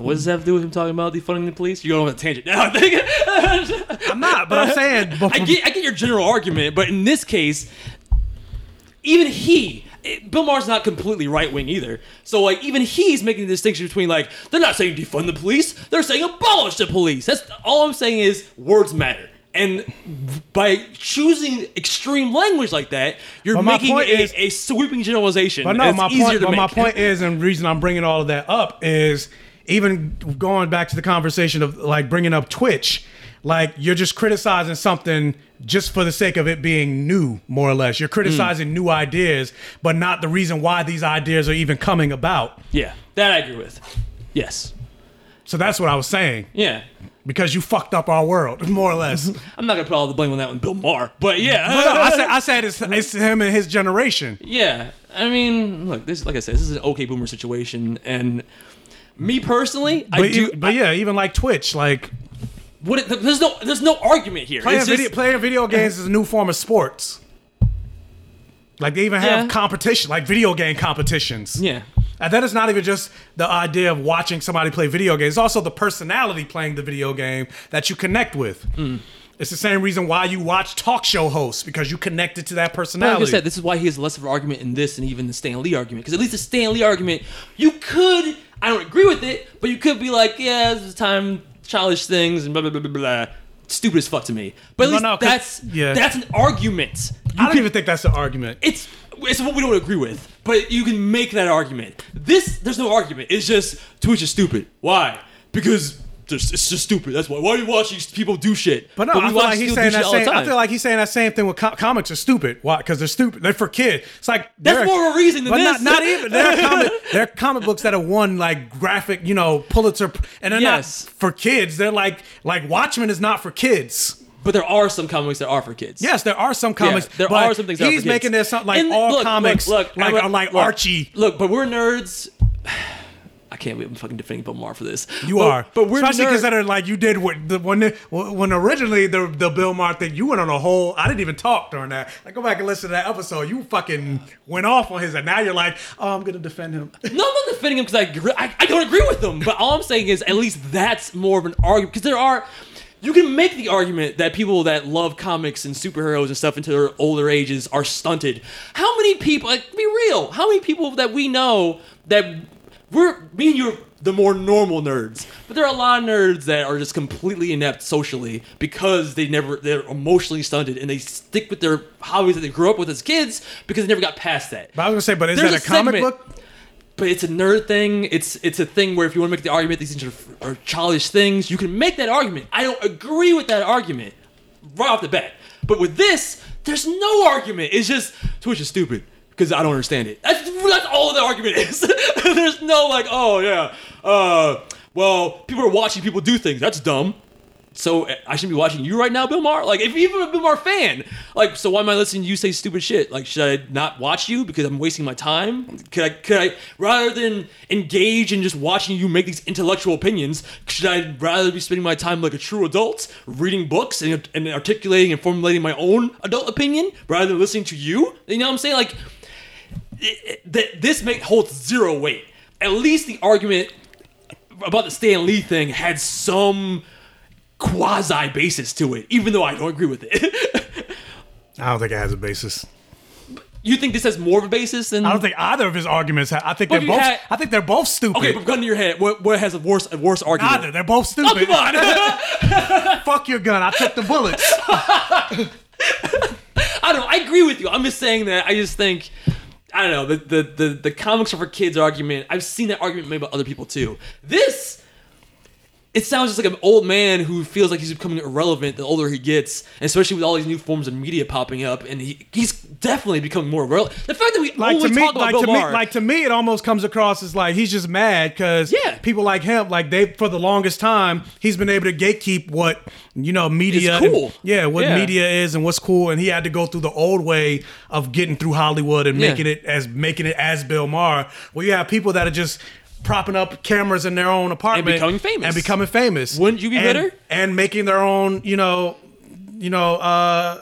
What does that have to do with him talking about defunding the police? You're going on a tangent now. I think. I'm not, but I'm saying. I get, I get your general argument, but in this case, even he, it- Bill Maher's not completely right wing either. So like, even he's making the distinction between like, they're not saying defund the police, they're saying abolish the police. That's all I'm saying is words matter. And by choosing extreme language like that, you're making a, is- a sweeping generalization. But no, my point. to But my point is, and the reason I'm bringing all of that up is even going back to the conversation of like bringing up Twitch. Like you're just criticizing something just for the sake of it being new, more or less. You're criticizing new ideas, but not the reason why these ideas are even coming about. yeah, that I agree with. Yes. So that's what I was saying. Yeah. Because you fucked up our world, more or less. I'm not gonna put all the blame on that one, Bill Maher. But yeah. But no, I said I said it's, it's him and his generation. Yeah, I mean, look, this like I said, this is an okay boomer situation, and me personally, I But, do. e- but yeah, even like Twitch, like what? it- There's no, there's no argument here. playing just- video, playing video games is a new form of sports. Like they even have Yeah. competition, like video game competitions. yeah, And that is not even just the idea of watching somebody play video games. It's also the personality playing the video game that you connect with. Mm. It's the same reason why you watch talk show hosts because you connected to that But like personality. I said, this is why he has less of an argument in this than even the Stan Lee argument. Because at least the Stan Lee argument, you could, I don't agree with it, but you could be like, yeah, this is time, childish things, and blah blah blah blah blah. Stupid as fuck to me. But at No, least no, that's yeah. that's an argument. You I don't can- even think that's an argument. it's it's what we don't agree with, but you can make that argument. This there's no argument. It's just Twitch is stupid. Why? Because there's, it's just stupid. That's why. Why are you watching people do shit? But no, we I feel like he's saying that same. I feel like he's saying that same thing with com- comics are stupid. Why? Because they're stupid. They're for kids. It's like That's they're- more of a reason than but this. Not, not even. There are comic. There are comic books that have won like graphic, you know, Pulitzer, and they're Yes. not for kids. They're like like Watchmen is not for kids. But there are some comics that are for kids. Yes, there are some comics. Yeah, there but are some things. that are He's for kids. making this like And all look, comics, look, look, like I'm are like look, Archie. Look, but we're nerds. I can't believe I'm fucking defending Bill Maher for this. You But- are, but we're especially considering like you did what the when when originally the the Bill Maher thing. You went on a whole. I didn't even talk during that. I go back and listen to that episode. You fucking went off on his, and now you're like, oh, I'm gonna defend him. No, I'm not defending him because I, I I don't agree with him. But all I'm saying is at least that's more of an argument because there are. You can make the argument that people that love comics and superheroes and stuff into their older ages are stunted. How many people? Like, be real. How many people that we know that we're me and you are the more normal nerds, but there are a lot of nerds that are just completely inept socially because they never they're emotionally stunted and they stick with their hobbies that they grew up with as kids because they never got past that. But I was gonna say, but is There's that a, a comic segment- book? But it's a nerd thing. It's it's a thing where if you want to make the argument these things are, are childish things, you can make that argument. I don't agree with that argument right off the bat. But with this, there's no argument. It's just Twitch is stupid because I don't understand it. That's that's all the argument is. there's no like, oh yeah, uh, well people are watching people do things. That's dumb. So I shouldn't be watching you right now, Bill Maher. Like, if you're a Bill Maher fan, like, so why am I listening to you say stupid shit? Like, should I not watch you because I'm wasting my time? Could I, could I, rather than engage in just watching you make these intellectual opinions, should I rather be spending my time like a true adult, reading books and, and articulating and formulating my own adult opinion rather than listening to you? You know what I'm saying? Like, it, it, th- this make, holds zero weight. At least the argument about the Stan Lee thing had some quasi basis to it, even though I don't agree with it. I don't think it has a basis. you think this has more of a basis than? I don't think either of his arguments. Ha- I think But they're both. had- I think they're both stupid. Okay, but gun to your head. What what has a worse a worse argument? Neither. They're both Oh, stupid. come on. Fuck your gun. I took the bullets. I don't. I agree with you. I'm just saying that. I just think. I don't know the the the, the comics are for kids argument. I've seen that argument made by other people too. This. It sounds just like an old man who feels like he's becoming irrelevant the older he gets, especially with all these new forms of media popping up, and he, he's definitely becoming more relevant. The fact that we like to me, talk about like Bill to me, like to me, it almost comes across as like he's just mad because Yeah. people like him, like they for the longest time, he's been able to gatekeep what you know media, cool. yeah, what Yeah. media is and what's cool, and he had to go through the old way of getting through Hollywood and Yeah. making it as making it as Bill Maher. Well, you have people that are just propping up cameras in their own apartment and becoming famous. and becoming famous. Wouldn't you be and, bitter? And making their own, you know. You know, uh,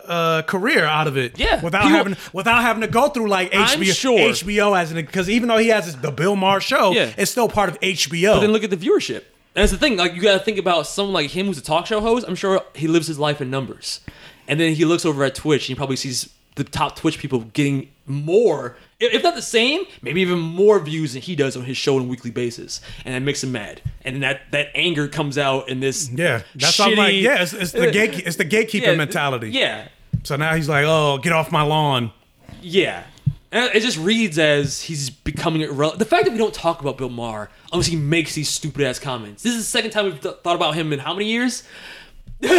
uh, career out of it. Yeah. Without People- having without having to go through like HBO, sure. HBO as an because even though he has his, the Bill Maher show, Yeah. it's still part of HBO. But then look at the viewership. And that's the thing. Like you got to think about someone like him who's a talk show host. I'm sure he lives his life in numbers, and then he looks over at Twitch and he probably sees the top Twitch people getting more, if not the same, maybe even more views than he does on his show on a weekly basis, and that makes him mad. And then that that anger comes out in this. yeah, that's I'm like. shitty- Yeah, it's, it's the gate, it's the gatekeeping yeah, mentality. Yeah, So now he's like, oh, get off my lawn. Yeah. And it just reads as he's becoming irrelevant. The fact that we don't talk about Bill Maher unless he makes these stupid ass comments. This is the second time we've th- thought about him in how many years? and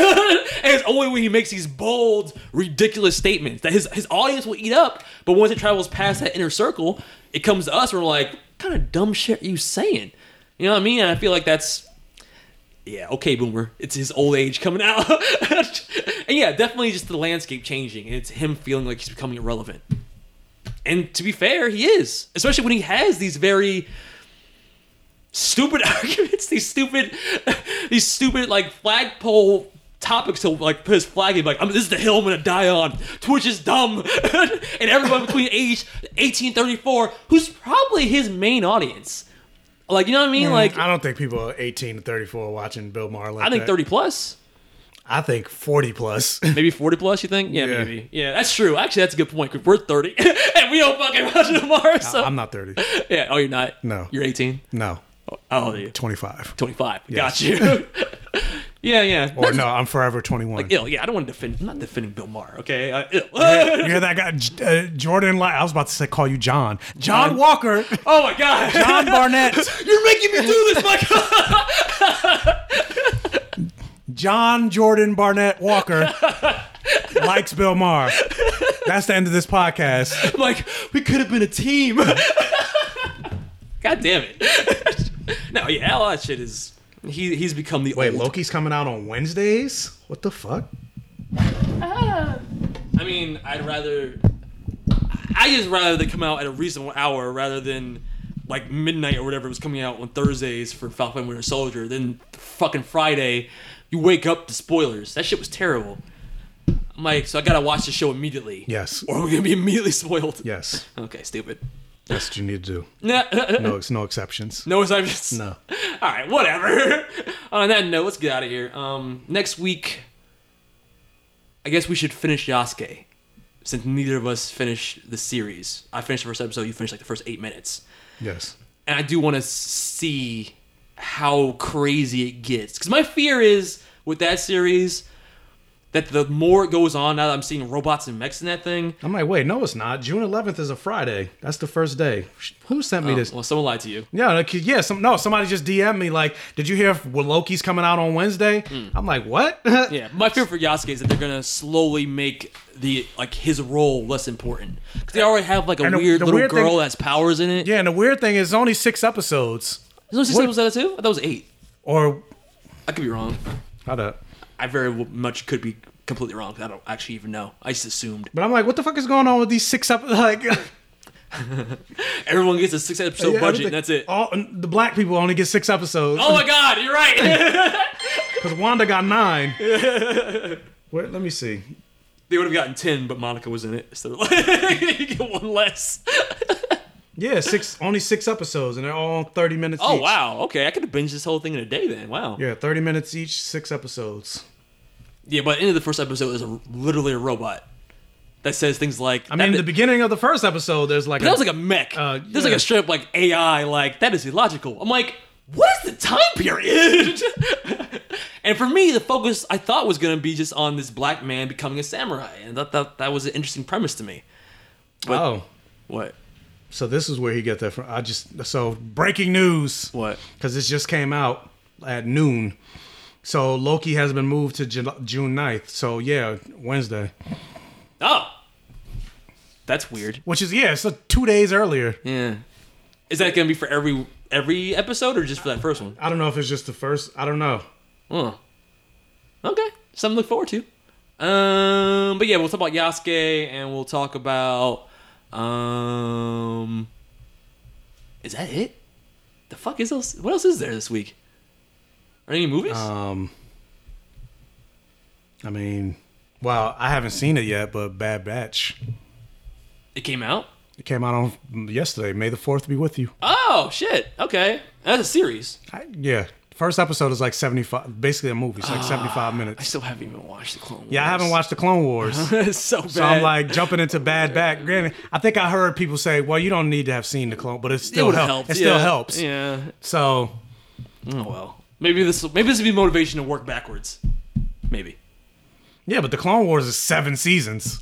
it's only when he makes these bold, ridiculous statements that his, his audience will eat up. But once it travels past that inner circle, it comes to us and we're like, what kind of dumb shit are you saying? You know what I mean? And I feel like that's yeah, okay, boomer. It's his old age coming out. and yeah, definitely just the landscape changing. And it's him feeling like he's becoming irrelevant. And to be fair, he is. Especially when he has these very stupid arguments, these stupid these stupid like flagpole topics to like put his flag in like I'm, this is the hill I'm gonna die on. Twitch is dumb. and everyone between age 18 34 who's probably his main audience. Like you know what I mean? Like I don't think people are 18 to 34 watching Bill Maher like I think that. 30 plus. I think 40 plus. Maybe 40 plus, you think? Yeah, Yeah. maybe. Yeah, that's true. Actually, that's a good point because we're 30 and we don't fucking watch tomorrow. So. I'm not 30. Yeah, oh, you're not? No. You're 18? No, How old are you? 25. 25. Yes. Got you. yeah, yeah. Or no, I'm forever 21. Like, ill. Yeah, I don't want to defend. I'm not defending Bill Maher, okay? Uh, ill. you hear that guy, uh, Jordan? I was about to say, call you John. John John? Walker. oh, my God. John Barnett. You're making me do this, Michael. John Jordan Barnett Walker likes Bill Maher. That's the end of this podcast. Like, we could have been a team. God damn it. no, yeah, all that shit is. He, he's become the Wait, old. Loki's coming out on Wednesdays? What the fuck? I mean, I'd rather. I just rather they come out at a reasonable hour rather than like midnight or whatever It was coming out on Thursdays for Falcon and Winter Soldier. Then fucking Friday, you wake up to spoilers. That shit was terrible. I'm like, so I gotta watch the show immediately. Yes. Or we're gonna be immediately spoiled. Yes. Okay, stupid. That's what you need to do. no, No, it's no exceptions. no exceptions. No. All right, whatever. On that note, let's get out of here. Um, next week, I guess we should finish Yasuke, since neither of us finished the series. I finished the first episode. You finished like the first eight minutes, Yes. and I do want to see how crazy it gets. Because my fear is with that series that the more it goes on, now that I'm seeing robots and mechs in that thing. I'm like, wait, no, it's not. June 11th is a Friday. That's the first day. Who sent me Oh, this? well, someone lied to you. Yeah, yeah. Some no, somebody just DM me like, "Did you hear if Loki's coming out on Wednesday?" Hmm. I'm like, "What?" Yeah, my fear for Yasuke is that they're gonna slowly make the like his role less important because they already have like a the- weird the little weird girl thing- that has powers in it. yeah, and the weird thing is, only six episodes. There's only six What- episodes of that too. I thought it was eight. Or I could be wrong. how that? I very much could be completely wrong. I don't actually even know. I just assumed But I'm like, what the fuck is going on with these six ep- like? everyone gets a six episode Yeah, budget and that's it. All the black people only get six episodes. Oh my god, you're right. because Wanda got nine. Wait, let me see. they would have gotten ten, but Monica was in it, so like, you get one less. Yeah, six only six episodes, and they're all thirty minutes. Oh each. wow, okay, I could have binged this whole thing in a day then. Wow. Yeah, thirty minutes each, six episodes. Yeah, but end of the first episode is a, literally a robot that says things like. I mean, that, the beginning of the first episode, there's like But that was like a mech. Uh, There's like a straight up like AI, like that is illogical. I'm like, what is the time period? and for me, the focus I thought was gonna be just on this black man becoming a samurai, and that that, that was an interesting premise to me. But oh, what? So this is where he got that from. I just so breaking news. What? because this just came out at noon. So Loki has been moved to June 9th. So yeah, Wednesday. Oh, that's weird. Which is yeah, so two days earlier. Yeah, is that gonna be for every every episode or just for that first one? I don't know if it's just the first. I don't know. Huh. Okay, something to look forward to. Um, but yeah, we'll talk about Yasuke and we'll talk about um. Is that it? The fuck is else? What else is there this week? Are there any movies? Um, I mean, well, I haven't seen it yet, but Bad Batch. it came out. It came out on yesterday. May the fourth be with you. Oh shit! Okay, that's a series. I, yeah, first episode is like seventy five, basically a movie. It's like ah, seventy five minutes. I still haven't even watched the Clone Wars. Yeah, I haven't watched the Clone Wars. it's so bad. So I'm like jumping into Bad Batch. Granted, I think I heard people say, "Well, you don't need to have seen the clone," but it it still would helps. helped. It still yeah. helps. Yeah. So Oh well. Maybe this. will Maybe this would be motivation to work backwards. Maybe. yeah, but the Clone Wars is seven seasons.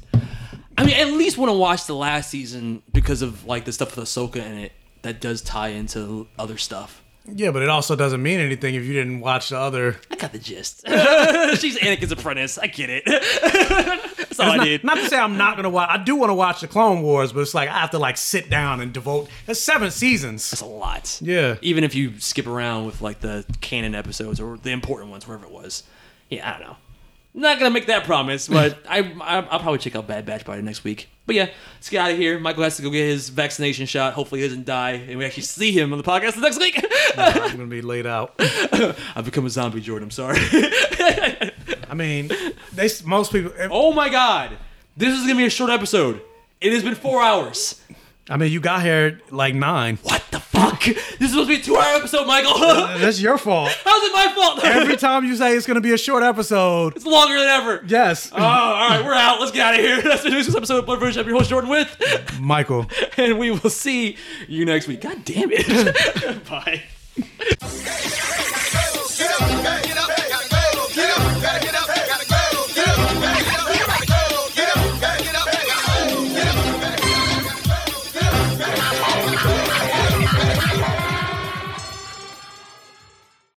I mean, at least want to watch the last season because of like the stuff with Ahsoka in it that does tie into other stuff. Yeah, but it also doesn't mean anything if you didn't watch the other. I got the gist. She's Anakin's apprentice. I get it. That's all I not, need. not to say I'm not gonna watch. I do want to watch the Clone Wars, but it's like I have to like sit down and devote. That's seven seasons. That's a lot. Yeah. Even if you skip around with like the canon episodes or the important ones, wherever it was. Yeah, I don't know. Not gonna make that promise, but I, I I'll probably check out Bad Batch by next week. But yeah, let's get out of here. Michael has to go get his vaccination shot. Hopefully, he doesn't die, and we actually see him on the podcast next week. I'm gonna be laid out. I've become a zombie, Jordan. I'm sorry. I mean, they most people. oh my god, this is gonna be a short episode. It has been four hours. I mean, you got here like nine. What the fuck? This is supposed to be a two-hour episode, Michael. Uh, that's your fault. How's it my fault? Every time you say it's gonna be a short episode, it's longer than ever. yes, Oh, all right, we're out. Let's get out of here. That's the news this episode of Blurred Vision. I'm your host, Jordan With, Michael. and we will see you next week. God damn it. Bye.